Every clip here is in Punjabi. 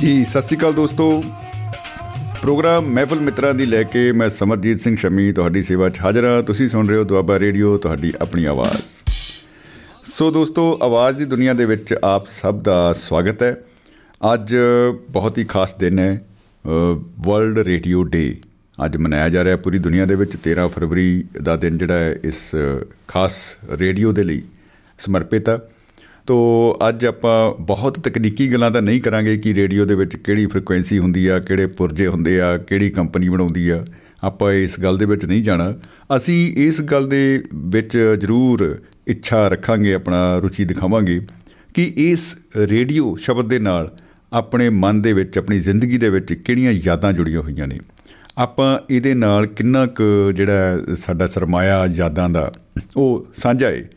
ਹਾਂਜੀ ਸਤਿ ਸ਼੍ਰੀ ਅਕਾਲ ਦੋਸਤੋ। ਪ੍ਰੋਗਰਾਮ ਮਹਿਫਲ ਮਿੱਤਰਾਂ ਦੀ ਲੈ ਕੇ ਮੈਂ ਸਮਰਜੀਤ ਸਿੰਘ ਸ਼ਮੀ ਤੁਹਾਡੀ ਸੇਵਾ 'ਚ ਹਾਜ਼ਰ ਹਾਂ। ਤੁਸੀਂ ਸੁਣ ਰਹੇ ਹੋ ਦੁਆਬਾ ਰੇਡੀਓ, ਤੁਹਾਡੀ ਆਪਣੀ ਆਵਾਜ਼। ਸੋ ਦੋਸਤੋ, ਆਵਾਜ਼ ਦੀ ਦੁਨੀਆ ਦੇ ਵਿੱਚ ਆਪ ਸਭ ਦਾ ਸਵਾਗਤ ਹੈ। ਅੱਜ ਬਹੁਤ ਹੀ ਖਾਸ ਦਿਨ ਹੈ ਵਰਲਡ ਰੇਡੀਓ ਡੇ। ਅੱਜ ਮਨਾਇਆ ਜਾ ਰਿਹਾ ਪੂਰੀ ਦੁਨੀਆ ਦੇ ਵਿੱਚ। 13 ਫਰਵਰੀ ਦਾ ਦਿਨ ਜਿਹੜਾ ਹੈ, ਇਸ ਖਾਸ ਰੇਡੀਓ ਦੇ ਲਈ ਸਮਰਪਿਤ ਹੈ। ਤੋ ਅੱਜ ਆਪਾਂ ਬਹੁਤ ਤਕਨੀਕੀ ਗੱਲਾਂ ਤਾਂ ਨਹੀਂ ਕਰਾਂਗੇ ਕਿ ਰੇਡੀਓ ਦੇ ਵਿੱਚ ਕਿਹੜੀ ਫ੍ਰੀਕੁਐਂਸੀ ਹੁੰਦੀ ਆ, ਕਿਹੜੇ ਪੁਰਜੇ ਹੁੰਦੇ ਆ, ਕਿਹੜੀ ਕੰਪਨੀ ਬਣਾਉਂਦੀ ਆ। ਆਪਾਂ ਇਸ ਗੱਲ ਦੇ ਵਿੱਚ ਨਹੀਂ ਜਾਣਾ। ਅਸੀਂ ਇਸ ਗੱਲ ਦੇ ਵਿੱਚ ਜ਼ਰੂਰ ਇੱਛਾ ਰੱਖਾਂਗੇ, ਆਪਣਾ ਰੁਚੀ ਦਿਖਾਵਾਂਗੇ ਕਿ ਇਸ ਰੇਡੀਓ ਸ਼ਬਦ ਦੇ ਨਾਲ ਆਪਣੇ ਮਨ ਦੇ ਵਿੱਚ, ਆਪਣੀ ਜ਼ਿੰਦਗੀ ਦੇ ਵਿੱਚ ਕਿਹੜੀਆਂ ਯਾਦਾਂ ਜੁੜੀਆਂ ਹੋਈਆਂ ਨੇ। ਆਪਾਂ ਇਹਦੇ ਨਾਲ ਕਿੰਨਾ ਕੁ ਜਿਹੜਾ ਸਾਡਾ ਸਰਮਾਇਆ ਯਾਦਾਂ ਦਾ ਉਹ ਸਾਂਝਾ ਹੈ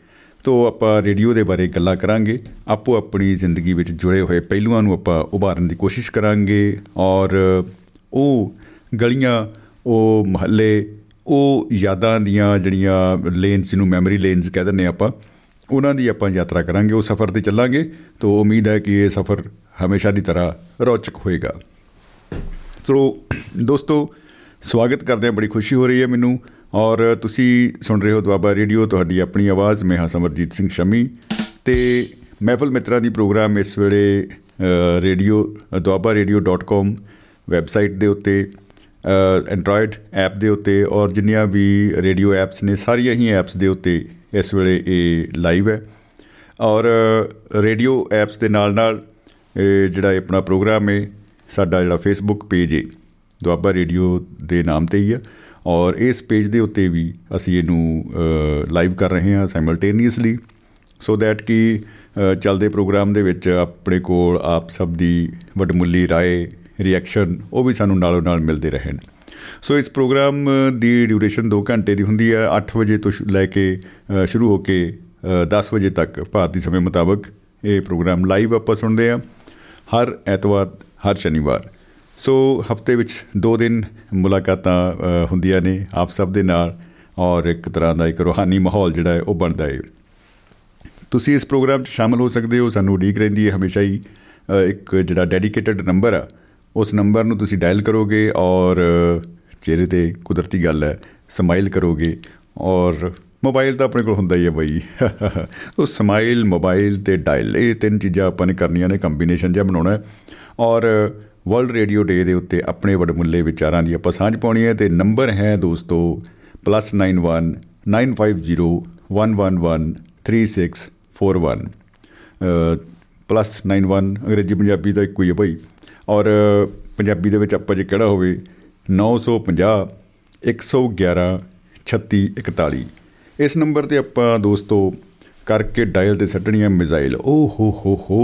ਤੋ ਆਪਾਂ ਰੇਡੀਓ ਦੇ ਬਾਰੇ ਗੱਲਾਂ ਕਰਾਂਗੇ। ਆਪੋ ਆਪਣੀ ਜ਼ਿੰਦਗੀ ਵਿੱਚ ਜੁੜੇ ਹੋਏ ਪਹਿਲੂਆਂ ਨੂੰ ਆਪਾਂ ਉਭਾਰਨ ਦੀ ਕੋਸ਼ਿਸ਼ ਕਰਾਂਗੇ ਔਰ ਉਹ ਗਲੀਆਂ, ਉਹ ਮਹੱਲੇ, ਉਹ ਯਾਦਾਂ ਦੀਆਂ ਜਿਹੜੀਆਂ ਲੇਨਸ ਨੂੰ ਮੈਮਰੀ ਲੇਨਸ ਕਹਿ ਦਿੰਦੇ ਆਪਾਂ, ਉਹਨਾਂ ਦੀ ਆਪਾਂ ਯਾਤਰਾ ਕਰਾਂਗੇ, ਉਹ ਸਫ਼ਰ ਤੇ ਚੱਲਾਂਗੇ। ਤੋ ਉਮੀਦ ਹੈ ਕਿ ਇਹ ਸਫ਼ਰ ਹਮੇਸ਼ਾ ਦੀ ਤਰ੍ਹਾਂ ਰੌਚਕ ਹੋਏਗਾ। ਸੋ ਦੋਸਤੋ, ਸਵਾਗਤ ਕਰਦੇ ਹਾਂ, ਬੜੀ ਖੁਸ਼ੀ ਹੋ ਰਹੀ ਹੈ ਮੈਨੂੰ। ਔਰ ਤੁਸੀਂ ਸੁਣ ਰਹੇ ਹੋ ਦੁਆਬਾ ਰੇਡੀਓ, ਤੁਹਾਡੀ ਆਪਣੀ ਆਵਾਜ਼। ਮੈਂ ਹਾਂ ਸਮਰਜੀਤ ਸਿੰਘ ਸ਼ਮੀ ਤੇ ਮਹਿਫਲ ਮਿੱਤਰਾਂ ਦੀ ਪ੍ਰੋਗਰਾਮ ਇਸ ਵੇਲੇ ਰੇਡੀਓ duabarradio.com ਵੈਬਸਾਈਟ ਦੇ ਉੱਤੇ ਐਂਡਰੋਇਡ ਐਪ ਦੇ ਉੱਤੇ ਔਰ ਜਿੰਨੀਆਂ ਵੀ ਰੇਡੀਓ ਐਪਸ ਨੇ, ਸਾਰੀਆਂ ਹੀ ਐਪਸ ਦੇ ਉੱਤੇ ਇਸ ਵੇਲੇ ਇਹ ਲਾਈਵ ਹੈ। ਔਰ ਰੇਡੀਓ ਐਪਸ ਦੇ ਨਾਲ ਨਾਲ ਜਿਹੜਾ ਆਪਣਾ ਪ੍ਰੋਗਰਾਮ ਹੈ, ਸਾਡਾ ਜਿਹੜਾ ਫੇਸਬੁੱਕ ਪੇਜ ਹੈ, ਦੁਆਬਾ ਰੇਡੀਓ ਦੇ ਨਾਮ ਤੇ ਹੀ ਆ ਔਰ ਇਸ ਪੇਜ ਦੇ ਉੱਤੇ ਵੀ ਅਸੀਂ ਇਹਨੂੰ ਲਾਈਵ ਕਰ ਰਹੇ ਹਾਂ ਸਾਈਮਲਟੇਨੀਅਸਲੀ ਸੋ ਦੈਟ ਕਿ ਚੱਲਦੇ ਪ੍ਰੋਗਰਾਮ ਦੇ ਵਿੱਚ ਆਪਣੇ ਕੋਲ ਆਪ ਸਭ ਦੀ ਵਡਮੁੱਲੀ رائے ਰਿਐਕਸ਼ਨ ਉਹ ਵੀ ਸਾਨੂੰ ਨਾਲੋਂ ਨਾਲ ਮਿਲਦੇ ਰਹਿਣ ਸੋ ਇਸ ਪ੍ਰੋਗਰਾਮ ਦੀ ਡਿਊਰੇਸ਼ਨ 2 ਘੰਟੇ ਦੀ ਹੁੰਦੀ ਹੈ 8 ਵਜੇ ਤੋਂ ਲੈ ਕੇ ਸ਼ੁਰੂ ਹੋ ਕੇ 10 ਵਜੇ ਤੱਕ ਭਾਰਤੀ ਸਮੇਂ ਮੁਤਾਬਕ ਇਹ ਪ੍ਰੋਗਰਾਮ ਲਾਈਵ ਆਪਾਂ ਸੁਣਦੇ ਆ ਹਰ ਐਤਵਾਰ ਹਰ ਸ਼ਨੀਵਾਰ ਸੋ ਹਫ਼ਤੇ ਵਿੱਚ ਦੋ ਦਿਨ ਮੁਲਾਕਾਤਾਂ ਹੁੰਦੀਆਂ ਨੇ ਆਪ ਸਭ ਦੇ ਨਾਲ ਔਰ ਇੱਕ ਤਰ੍ਹਾਂ ਦਾ ਇੱਕ ਰੋਹਾਨੀ ਮਾਹੌਲ ਜਿਹੜਾ ਹੈ ਉਹ ਬਣਦਾ ਹੈ। ਤੁਸੀਂ ਇਸ ਪ੍ਰੋਗਰਾਮ 'ਚ ਸ਼ਾਮਲ ਹੋ ਸਕਦੇ ਹੋ, ਸਾਨੂੰ ਉਡੀਕ ਰਹਿੰਦੀ ਹੈ ਹਮੇਸ਼ਾ ਹੀ। ਇੱਕ ਜਿਹੜਾ ਡੈਡੀਕੇਟਡ ਨੰਬਰ ਆ, ਉਸ ਨੰਬਰ ਨੂੰ ਤੁਸੀਂ ਡਾਇਲ ਕਰੋਗੇ ਔਰ ਚਿਹਰੇ ਤੇ ਕੁਦਰਤੀ ਗੱਲ ਹੈ, ਸਮਾਈਲ ਕਰੋਗੇ ਔਰ ਮੋਬਾਈਲ ਤਾਂ ਆਪਣੇ ਕੋਲ ਹੁੰਦਾ ਹੀ ਹੈ ਬਾਈ। ਉਹ ਸਮਾਈਲ, ਮੋਬਾਈਲ ਤੇ ਡਾਇਲ, ਇਹ ਤਿੰਨ ਚੀਜ਼ਾਂ ਆਪਾਂ ਨੇ ਕਰਨੀਆਂ ਨੇ, ਕੰਬੀਨੇਸ਼ਨ ਜਿਹਾ ਬਣਾਉਣਾ ਔਰ ਵਰਲਡ ਰੇਡੀਓ ਡੇ ਦੇ ਉੱਤੇ ਆਪਣੇ ਵਡਮੁੱਲੇ ਵਿਚਾਰਾਂ ਦੀ ਆਪਾਂ ਸਾਂਝ ਪਾਉਣੀ ਹੈ ਤੇ ਨੰਬਰ ਹੈ ਦੋਸਤੋ +91 950 1113641 +91 ਅੰਗਰੇਜ਼ੀ ਪੰਜਾਬੀ ਦਾ ਇੱਕੋ ਹੀ ਹੈ ਭਾਈ। ਔਰ ਪੰਜਾਬੀ ਦੇ ਵਿੱਚ ਆਪਾਂ ਜੇ ਕਿਹੜਾ ਹੋਵੇ 950 111 3641 ਇਸ ਨੰਬਰ ਤੇ ਆਪਾਂ ਦੋਸਤੋ, ਕਰਕੇ ਡਾਇਲ ਤੇ ਸੱਟਣੀਆਂ ਮਿਜ਼ਾਈਲ। ਓ ਹੋ ਹੋ ਹੋ,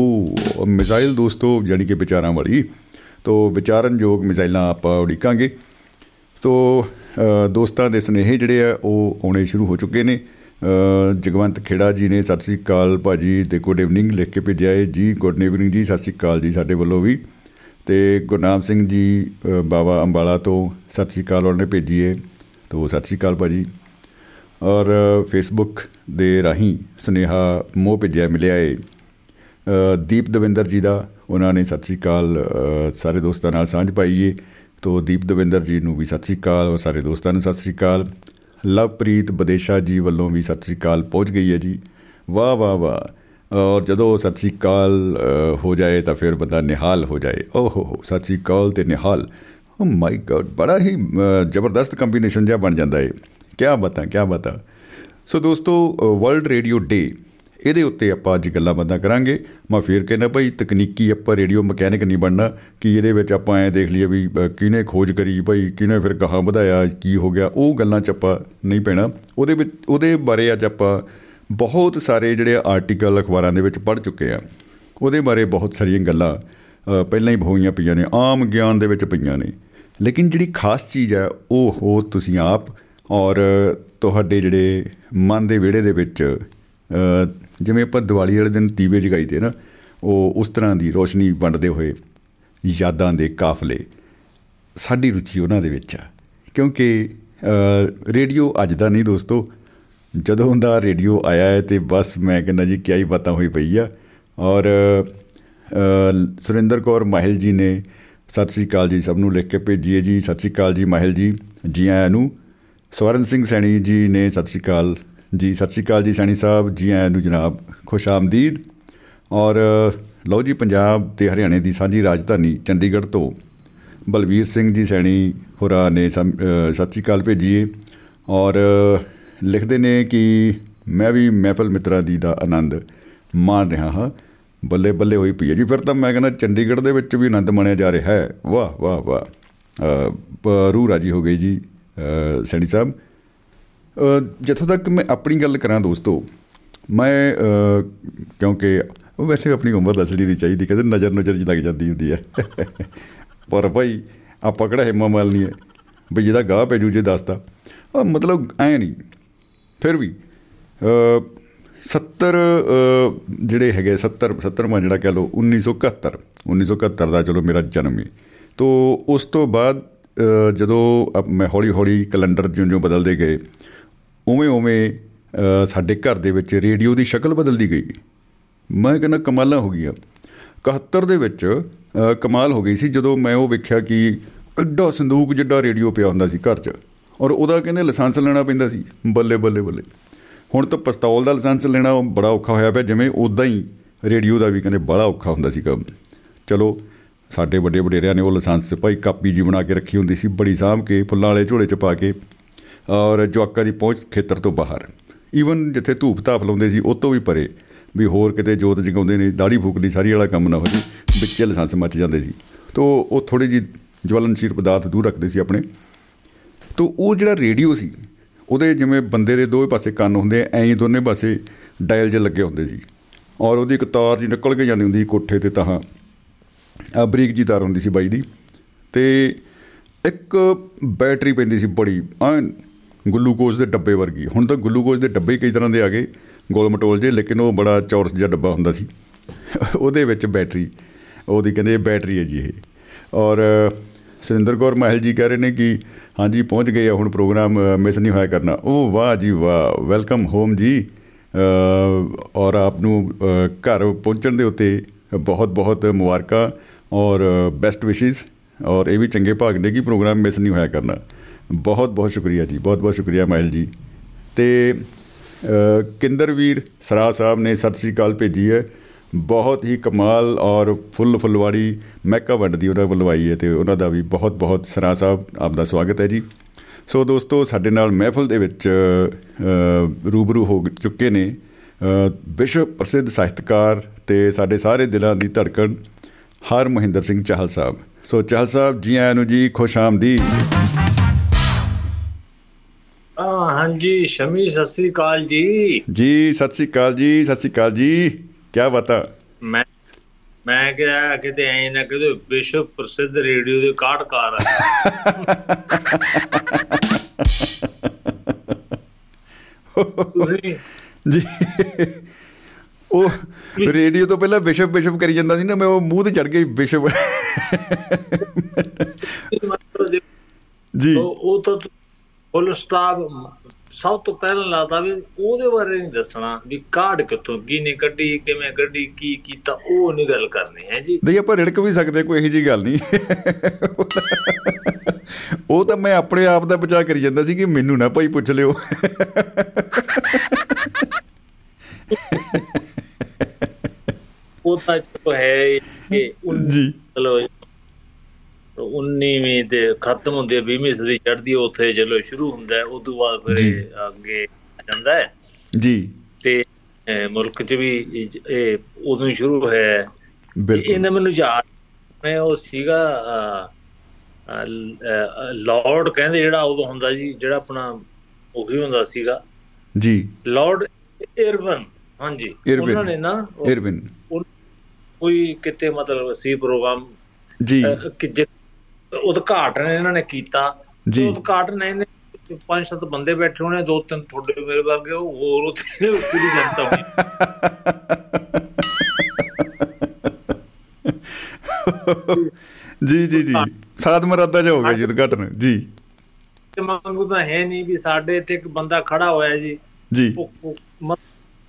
ਮਿਜ਼ਾਈਲ ਦੋਸਤੋ ਜਾਨੀ ਕਿ ਵਿਚਾਰਾਂ ਵਾਲੀ। ਤੋ ਵਿਚਾਰਨਯੋਗ ਮਿਜ਼ਾਈਲਾਂ ਆਪਾਂ ਉਡੀਕਾਂਗੇ। ਸੋ ਦੋਸਤਾਂ ਦੇ ਸਨੇਹ ਜਿਹੜੇ ਆ, ਉਹ ਆਉਣੇ ਸ਼ੁਰੂ ਹੋ ਚੁੱਕੇ ਨੇ। ਜਗਵੰਤ ਖੇੜਾ ਜੀ ਨੇ ਸਤਿ ਸ੍ਰੀ ਅਕਾਲ ਭਾਜੀ ਤੇ ਗੁੱਡ ਇਵਨਿੰਗ ਲਿਖ ਕੇ ਭੇਜਿਆ ਹੈ ਜੀ ਗੁੱਡ ਇਵਨਿੰਗ ਜੀ, ਸਤਿ ਸ੍ਰੀ ਅਕਾਲ ਜੀ ਸਾਡੇ ਵੱਲੋਂ ਵੀ। ਤੇ ਗੁਰਨਾਮ ਸਿੰਘ ਜੀ ਬਾਬਾ ਅੰਬਾਲਾ ਤੋਂ ਸਤਿ ਸ੍ਰੀ ਅਕਾਲ ਉਹਨੇ ਭੇਜੀ ਹੈ ਤੋ ਸਤਿ ਸ੍ਰੀ ਅਕਾਲ ਭਾਜੀ। ਔਰ ਫੇਸਬੁੱਕ ਦੇ ਰਾਹੀਂ ਸੁਨੇਹਾ ਮੋਹ ਭੇਜਿਆ, ਮਿਲਿਆ ਹੈ ਦੀਪ ਦਵਿੰਦਰ ਜੀ ਦਾ ਉਹਨਾਂ ਨੇ ਸਤਿ ਸ੍ਰੀ ਅਕਾਲ ਸਾਰੇ ਦੋਸਤਾਂ ਨਾਲ ਸਾਂਝ ਪਾਈਏ ਤੋ ਦੀਪ ਦਵਿੰਦਰ ਜੀ ਨੂੰ ਵੀ ਸਤਿ ਸ੍ਰੀ ਅਕਾਲ ਔਰ ਸਾਰੇ ਦੋਸਤਾਂ ਨੂੰ ਸਤਿ ਸ੍ਰੀ ਅਕਾਲ। ਲਵਪ੍ਰੀਤ ਬਦੇਸ਼ਾ ਜੀ ਵੱਲੋਂ ਵੀ ਸਤਿ ਸ੍ਰੀ ਅਕਾਲ ਪਹੁੰਚ ਗਈ ਹੈ ਜੀ। ਵਾਹ ਵਾਹ ਵਾਹ। ਔਰ ਜਦੋਂ ਸਤਿ ਸ੍ਰੀ ਅਕਾਲ ਹੋ ਜਾਏ ਤਾਂ ਫਿਰ ਬੰਦਾ ਨਿਹਾਲ ਹੋ ਜਾਏ। ਓਹੋ ਹੋ ਸਤਿ ਸ੍ਰੀ ਅਕਾਲ ਤੇ ਨਿਹਾਲ। ਓ ਮਾਈ ਗॉड ਬੜਾ ਹੀ ਜ਼ਬਰਦਸਤ ਕੰਬੀਨੇਸ਼ਨ ਜਿਹਾ ਬਣ ਜਾਂਦਾ ਹੈ ਕੀ ਬਤਾ ਕੀ ਬਤਾ। ਸੋ ਦੋਸਤੋ ਵਰਲਡ ਰੇਡੀਓ ਡੇ ਇਹਦੇ ਉੱਤੇ ਆਪਾਂ ਅੱਜ ਗੱਲਾਂ ਬੰਦਾ ਕਰਾਂਗੇ। ਮੈਂ ਫੇਰ ਕਹਿੰਦਾ ਭਾਈ ਤਕਨੀਕੀ ਆਪਾਂ ਰੇਡੀਓ ਮਕੈਨਿਕ ਨਹੀਂ ਬਣਨਾ, ਕਿ ਇਹਦੇ ਵਿੱਚ ਆਪਾਂ ਐ ਦੇਖ ਲਈਏ ਵੀ ਕਿਹਨੇ ਖੋਜ ਕਰੀ, ਭਾਈ ਕਿਹਨੇ ਫਿਰ ਕਹਾਂ ਵਧਾਇਆ, ਕੀ ਹੋ ਗਿਆ, ਉਹ ਗੱਲਾਂ 'ਚ ਆਪਾਂ ਨਹੀਂ ਪੈਣਾ। ਉਹਦੇ ਵਿੱਚ, ਉਹਦੇ ਬਾਰੇ ਅੱਜ ਆਪਾਂ ਬਹੁਤ ਸਾਰੇ ਜਿਹੜੇ ਆਰਟੀਕਲ ਅਖਬਾਰਾਂ ਦੇ ਵਿੱਚ ਪੜ੍ਹ ਚੁੱਕੇ ਆ। ਉਹਦੇ ਬਾਰੇ ਬਹੁਤ ਸਾਰੀਆਂ ਗੱਲਾਂ ਪਹਿਲਾਂ ਹੀ ਹੋਈਆਂ ਪਈਆਂ ਨੇ, ਆਮ ਗਿਆਨ ਦੇ ਵਿੱਚ ਪਈਆਂ ਨੇ। ਲੇਕਿਨ ਜਿਹੜੀ ਖਾਸ ਚੀਜ਼ ਹੈ, ਉਹ ਹੋ ਤੁਸੀਂ ਆਪ ਔਰ ਤੁਹਾਡੇ ਜਿਹੜੇ ਮਨ ਦੇ ਵਿਹੜੇ ਦੇ ਵਿੱਚ ਜਿਵੇਂ ਆਪਾਂ ਦੀਵਾਲੀ ਵਾਲੇ ਦਿਨ ਦੀਵੇ ਜਗਾਈਦੇ ਨਾ, ਉਹ ਉਸ ਤਰ੍ਹਾਂ ਦੀ ਰੋਸ਼ਨੀ ਵੰਡਦੇ ਹੋਏ ਯਾਦਾਂ ਦੇ ਕਾਫਲੇ ਸਾਡੀ ਰੁਚੀ ਉਹਨਾਂ ਦੇ ਵਿੱਚ ਆ। ਕਿਉਂਕਿ ਰੇਡੀਓ ਅੱਜ ਦਾ ਨਹੀਂ ਦੋਸਤੋ, ਜਦੋਂ ਦਾ ਰੇਡੀਓ ਆਇਆ ਹੈ ਤੇ ਬਸ ਮੈਂ ਕਹਿੰਦਾ ਜੀ ਕੀ ਹੀ ਬਾਤਾਂ ਹੋਈ ਪਈ ਆ। ਔਰ ਸੁਰਿੰਦਰ ਕੌਰ ਮਾਹਿਲ ਜੀ ਨੇ ਸਤਿ ਸ੍ਰੀ ਅਕਾਲ ਜੀ ਸਭ ਨੂੰ ਲਿਖ ਕੇ ਭੇਜੀ ਹੈ ਜੀ। ਸਤਿ ਸ੍ਰੀ ਅਕਾਲ ਜੀ ਮਾਹਿਲ ਜੀ ਜੀ ਆਇਆਂ ਨੂੰ। ਸਵਰਨ ਸਿੰਘ ਸੈਣੀ ਜੀ ਨੇ ਸਤਿ ਸ੍ਰੀ ਅਕਾਲ ਜੀ, ਸਤਿ ਸ੍ਰੀ ਅਕਾਲ ਜੀ, ਸੈਣੀ ਸਾਹਿਬ, ਜੀ ਆਇਆਂ ਨੂੰ ਜਨਾਬ, ਖੁਸ਼ ਆਮਦੀਦ। ਔਰ, ਲਓ ਜੀ, ਪੰਜਾਬ ਤੇ ਹਰਿਆਣੇ ਦੀ ਸਾਂਝੀ ਰਾਜਧਾਨੀ ਚੰਡੀਗੜ੍ਹ ਤੋਂ ਬਲਵੀਰ ਸਿੰਘ ਜੀ ਸੈਣੀ ਹੋਰਾਂ ਨੇ ਸਤਿ ਸ੍ਰੀ ਅਕਾਲ ਭੇਜੀਏ। ਔਰ, ਲਿਖਦੇ ਨੇ ਕਿ ਮੈਂ ਵੀ ਮਹਿਫਲ ਮਿੱਤਰਾਂ ਦੀ ਦਾ ਆਨੰਦ ਮਾਣ ਰਿਹਾ ਹਾਂ। ਬੱਲੇ ਬੱਲੇ ਹੋਈ ਪਈ ਹੈ ਜੀ। ਫਿਰ ਤਾਂ ਮੈਂ ਕਹਿੰਦਾ ਚੰਡੀਗੜ੍ਹ ਦੇ ਵਿੱਚ ਵੀ ਆਨੰਦ ਮਾਣਿਆ ਜਾ ਰਿਹਾ ਹੈ। ਵਾਹ ਵਾਹ ਵਾਹ। ਰੂ ਰਾਜੀ ਹੋ ਗਈ ਜੀ ਸੈਣੀ ਸਾਹਿਬ। ਜਿੱਥੋਂ ਤੱਕ ਮੈਂ ਆਪਣੀ ਗੱਲ ਕਰਾਂ ਦੋਸਤੋ, ਮੈਂ ਕਿਉਂਕਿ ਵੈਸੇ ਆਪਣੀ ਉਮਰ ਦੱਸਣੀ ਨਹੀਂ ਚਾਹੀਦੀ, ਕਹਿੰਦੇ ਨਜ਼ਰ ਨਜ਼ਰ ਜੀ ਲੱਗ ਜਾਂਦੀ ਹੁੰਦੀ ਹੈ ਪਰ ਭਾਈ, ਆਪਾਂ ਕਿਹੜਾ ਹਿੰਮਾ ਮਾਲ ਨਹੀਂ ਹੈ ਵੀ ਜਿਹਦਾ ਗਾਹ ਪੈ ਜੂ, ਜੇ ਦੱਸਦਾ। ਮਤਲਬ ਐ ਨਹੀਂ, ਫਿਰ ਵੀ 70 ਜਿਹੜੇ ਹੈਗੇ 70 70ਵਾਂ ਜਿਹੜਾ ਕਹ ਲਓ 1971 1971 ਦਾ ਚਲੋ ਮੇਰਾ ਜਨਮ ਹੈ ਤੋਂ ਉਸ ਤੋਂ ਬਾਅਦ ਜਦੋਂ ਮੈਂ ਹੌਲੀ ਹੌਲੀ ਕੈਲੰਡਰ ਜਿਉਂ-ਜਿਉਂ ਬਦਲਦੇ ਗਏ ਉਵੇਂ ਉਵੇਂ ਸਾਡੇ ਘਰ ਦੇ ਵਿੱਚ ਰੇਡੀਓ ਦੀ ਸ਼ਕਲ ਬਦਲਦੀ ਗਈ। ਮੈਂ ਕਹਿੰਦਾ ਕਮਾਲਾਂ ਹੋ ਗਈਆਂ। 71 ਦੇ ਵਿੱਚ ਕਮਾਲ ਹੋ ਗਈ ਸੀ ਜਦੋਂ ਮੈਂ ਉਹ ਵੇਖਿਆ ਕਿ ਐਡਾ ਸੰਦੂਕ ਜਿੱਡਾ ਰੇਡੀਓ ਪਿਆ ਹੁੰਦਾ ਸੀ ਘਰ 'ਚ। ਔਰ ਉਹਦਾ ਕਹਿੰਦੇ ਲਾਇਸੈਂਸ ਲੈਣਾ ਪੈਂਦਾ ਸੀ, ਬੱਲੇ ਬੱਲੇ ਬੱਲੇ। ਹੁਣ ਤਾਂ ਪਿਸਤੌਲ ਦਾ ਲਾਇਸੈਂਸ ਲੈਣਾ ਬੜਾ ਔਖਾ ਹੋਇਆ ਪਿਆ, ਜਿਵੇਂ ਉਦਾਂ ਹੀ ਰੇਡੀਓ ਦਾ ਵੀ ਕਹਿੰਦੇ ਬੜਾ ਔਖਾ ਹੁੰਦਾ ਸੀ ਕੰਮ ਚਲੋ, ਸਾਡੇ ਵੱਡੇ ਵਡੇਰਿਆਂ ਨੇ ਉਹ ਲਾਇਸੈਂਸ ਭਾਈ ਕਾਪੀ ਜੀ ਬਣਾ ਕੇ ਰੱਖੀ ਹੁੰਦੀ ਸੀ, ਬੜੀ ਸਾਂਭ ਕੇ, ਫੁੱਲਾਂ ਵਾਲੇ ਝੋਲੇ 'ਚ ਪਾ ਕੇ। ਔਰ ਜਵਾਕਾਂ ਦੀ ਪਹੁੰਚ ਖੇਤਰ ਤੋਂ ਬਾਹਰ। ਈਵਨ ਜਿੱਥੇ ਧੂਪ ਧਾਪ ਲਾਉਂਦੇ ਸੀ, ਉਹ ਤੋਂ ਵੀ ਪਰੇ ਵੀ ਹੋਰ ਕਿਤੇ ਜੋਤ ਜਗਾਉਂਦੇ ਨੇ ਦਾੜੀ ਫੂਕਦੀ, ਸਾਰੀ ਵਾਲਾ ਕੰਮ ਨਾ ਹੋ ਜੀ, ਵਿੱਚੇ ਲਾਇਸੈਂਸ ਮੱਚ ਜਾਂਦੇ ਸੀ। ਤੋਂ ਉਹ ਥੋੜੀ ਜੀ ਜਵਲਨਸ਼ੀਲ ਪਦਾਰਥ ਦੂਰ ਰੱਖਦੇ ਸੀ ਆਪਣੇ। ਤੋਂ ਉਹ ਜਿਹੜਾ ਰੇਡੀਓ ਸੀ, ਉਹਦੇ ਜਿਵੇਂ ਬੰਦੇ ਦੇ ਦੋਵੇਂ ਪਾਸੇ ਕੰਨ ਹੁੰਦੇ ਐਂ ਹੀ ਦੋਨੇ ਪਾਸੇ ਡਾਇਲ ਜੇ ਲੱਗੇ ਹੁੰਦੇ ਸੀ। ਔਰ ਉਹਦੀ ਇੱਕ ਤਾਰ ਜੀ ਨਿਕਲ ਕੇ ਜਾਂਦੀ ਹੁੰਦੀ ਕੋਠੇ ਤੇ ਤਾਂ ਆ ਬਰੀਕ ਜੀ ਤਾਰ ਹੁੰਦੀ ਸੀ ਬਾਈ ਦੀ। ਤੇ ਇੱਕ ਬੈਟਰੀ ਪੈਂਦੀ ਸੀ ਬੜੀ ਆ ਗਲੂਕੋਜ਼ ਦੇ ਡੱਬੇ ਵਰਗੀ। ਹੁਣ ਤਾਂ ਗਲੂਕੋਜ਼ ਦੇ ਡੱਬੇ ਕਈ ਤਰ੍ਹਾਂ ਦੇ ਆ ਗਏ, ਗੋਲ ਮਟੋਲ ਜੇ ਲੇਕਿਨ ਉਹ ਬੜਾ ਚੌਰਸ ਜਿਹਾ ਡੱਬਾ ਹੁੰਦਾ ਸੀ। ਉਹਦੇ ਵਿੱਚ ਬੈਟਰੀ, ਉਹਦੀ ਕਹਿੰਦੇ ਬੈਟਰੀ ਹੈ ਜੀ ਇਹ। ਔਰ, ਸੁਰਿੰਦਰ ਕੌਰ ਮਹਿਲ ਜੀ ਕਹਿ ਰਹੇ ਨੇ ਕਿ, ਹਾਂਜੀ, ਪਹੁੰਚ ਗਏ ਆ ਹੁਣ ਪ੍ਰੋਗਰਾਮ ਮਿਸ ਨਹੀਂ ਹੋਇਆ ਕਰਨਾ। ਉਹ ਵਾਹ ਜੀ ਵਾਹ, ਵੈਲਕਮ ਹੋਮ ਜੀ। ਔਰ ਆਪ ਨੂੰ ਘਰ ਪਹੁੰਚਣ ਦੇ ਉੱਤੇ ਬਹੁਤ ਬਹੁਤ ਮੁਬਾਰਕਾਂ ਔਰ ਬੈਸਟ ਵਿਸ਼ੇਸ। ਔਰ ਇਹ ਵੀ ਚੰਗੇ ਭਾਗ ਨੇ ਕਿ ਪ੍ਰੋਗਰਾਮ ਮਿਸ ਨਹੀਂ ਹੋਇਆ ਕਰਨਾ। ਬਹੁਤ ਬਹੁਤ ਸ਼ੁਕਰੀਆ ਜੀ, ਬਹੁਤ ਬਹੁਤ ਸ਼ੁਕਰੀਆ ਮਾਇਲ ਜੀ। ਤੇ ਕਿੰਦਰਵੀਰ ਸਰਾ ਸਾਹਿਬ ਨੇ ਸਤਿ ਸ੍ਰੀ ਅਕਾਲ ਭੇਜੀ ਹੈ। ਬਹੁਤ ਹੀ ਕਮਾਲ ਔਰ ਫੁੱਲ ਫੁੱਲਵਾੜੀ ਮੈਕਾ ਵੰਡਦੀ ਉਹਨਾਂ ਵੱਲੋਂ ਆਈ ਹੈ ਤੇ ਉਹਨਾਂ ਦਾ ਵੀ ਬਹੁਤ ਬਹੁਤ ਸਰਾ ਸਾਹਿਬ, ਆਪ ਦਾ ਸਵਾਗਤ ਹੈ ਜੀ। ਸੋ ਦੋਸਤੋ, ਸਾਡੇ ਨਾਲ ਮਹਿਫਲ ਦੇ ਵਿੱਚ ਰੂਬਰੂ ਹੋ ਚੁੱਕੇ ਨੇ ਵਿਸ਼ਵ ਪ੍ਰਸਿੱਧ ਸਾਹਿਤਕਾਰ ਤੇ ਸਾਡੇ ਸਾਰੇ ਦਿਲਾਂ ਦੀ ਧੜਕਣ ਹਰ ਮਹਿੰਦਰ ਸਿੰਘ ਚਾਹਲ ਸਾਹਿਬ। ਸੋ ਚਾਹਲ ਸਾਹਿਬ, ਜੀ ਆਇਆਂ ਨੂੰ ਜੀ, ਖੁਸ਼ ਆਮਦੀਦ। ਹਾਂਜੀ ਸ਼ਮੀ ਸਤਿ ਸ੍ਰੀ ਅਕਾਲ ਜੀ। ਜੀ ਸਤਿ ਸ੍ਰੀ ਅਕਾਲ ਜੀ ਸਤਿ ਸ੍ਰੀ ਅਕਾਲ ਜੀ। ਕੀ ਬਤਾ? ਮੈਂ ਮੈਂ ਕਿਹਾ ਕਿਤੇ ਐ ਨਾ ਕਿਤੇ ਵਿਸ਼ਵ ਪ੍ਰਸਿੱਧ ਰੇਡੀਓ ਦੇ ਕਾਟਕਾਰ ਆ। ਜੀ। ਉਹ ਰੇਡੀਓ ਤੋਂ ਪਹਿਲਾਂ ਵਿਸ਼ਵ ਵਿਸ਼ਵ ਕਰੀ ਜਾਂਦਾ ਸੀ ਨਾ ਮੈਂ ਉਹ ਮੂੰਹ ਤੇ ਚੜ ਗਈ ਵਿਸ਼ਵ। ਜੀ। ਉਹ ਤਾਂ ਫੁੱਲ ਸਟਾਪ ਸਭ ਤੋਂ ਪਹਿਲਾਂ ਲਾਤਾ ਵੀ ਉਹਦੇ ਬਾਰੇ ਨਹੀਂ ਦੱਸਣਾ ਵੀ ਕਾਰਡ ਕਿੱਥੋਂ ਕਿਨੇ ਕੱਢੀ ਕਿਵੇਂ ਕੱਢੀ ਕੀ ਕੀਤਾ ਉਹ ਨਹੀਂ ਗੱਲ ਕਰਨੀ ਹੈ ਜੀ। ਨਹੀਂ ਆਪਾਂ ਰਿੜਕ ਵੀ ਸਕਦੇ ਕੋਈ ਇਹੋ ਜੀ ਗੱਲ ਨਹੀਂ। ਉਹ ਤਾਂ ਮੈਂ ਆਪਣੇ ਆਪ ਦਾ ਬਚਾ ਕਰੀ ਜਾਂਦਾ ਸੀ ਕਿ ਮੈਨੂੰ ਨਾ ਭਾਈ ਪੁੱਛ ਲਿਓ। ਉਹ ਤਾਂ ਹੈ ਕਿ ਜੀ। ਚਲੋ 19ਵੀਂ ਤੇ ਖਤਮ ਹੁੰਦੀ ਹੈ 20ਵੀਂ ਸਦੀ ਚੜ੍ਹਦੀ ਉੱਥੇ ਚਲੋ ਸ਼ੁਰੂ ਹੁੰਦਾ ਹੈ ਉਸ ਤੋਂ ਬਾਅਦ ਫਿਰ ਅੱਗੇ ਜਾਂਦਾ ਹੈ। ਜੀ। ਤੇ ਮੁਲਕ 'ਚ ਵੀ ਇਹ ਉਦੋਂ ਸ਼ੁਰੂ ਹੋਇਆ ਬਿਲਕੁਲ। ਇਹਨਾਂ ਮੈਨੂੰ ਯਾਦ ਮੈਂ ਉਹ ਸੀਗਾ ਲਾਰਡ ਕਹਿੰਦੇ ਜਿਹੜਾ ਉਦੋਂ ਹੁੰਦਾ ਜੀ ਜਿਹੜਾ ਆਪਣਾ ਉਹੀ ਹੁੰਦਾ ਸੀਗਾ। ਜੀ। ਲਾਰਡ ਇਰਵਨ ਹਾਂਜੀ। ਉਹਨਾਂ ਨੇ ਨਾ ਇਰਵਨ। ਕੋਈ ਕਿਤੇ ਮਤਲਬ ਸੀ ਪ੍ਰੋਗਰਾਮ ਜੀ। ਕਿ ਉਦਘਾਟਨ ਇਹਨਾਂ ਨੇ ਕੀਤਾ। ਜੀ। ਉਦਘਾਟਨ ਇਹਨੇ ਪੰਜ ਸੱਤ ਬੰਦੇ ਬੈਠੇ ਹੋਣੇ ਦੋ ਤਿੰਨ ਤੁਹਾਡੇ ਮੇਰੇ ਵਰਗੇ ਹੋਰ ਉੱਥੇ ਪੂਰੀ ਜਨਤਾ ਹੋਣੀ। ਜੀ ਜੀ ਜੀ। ਸਾਧ ਮਰਾਦਾ ਜਾ ਹੋ ਗਿਆ ਜੀ ਉਦਘਾਟਨ। ਜੀ। ਤੇ ਮੰਗੂ ਤਾਂ ਹੈ ਨਹੀਂ ਵੀ ਸਾਡੇ ਇੱਥੇ ਇੱਕ ਬੰਦਾ ਖੜਾ ਹੋਇਆ ਜੀ। ਜੀ।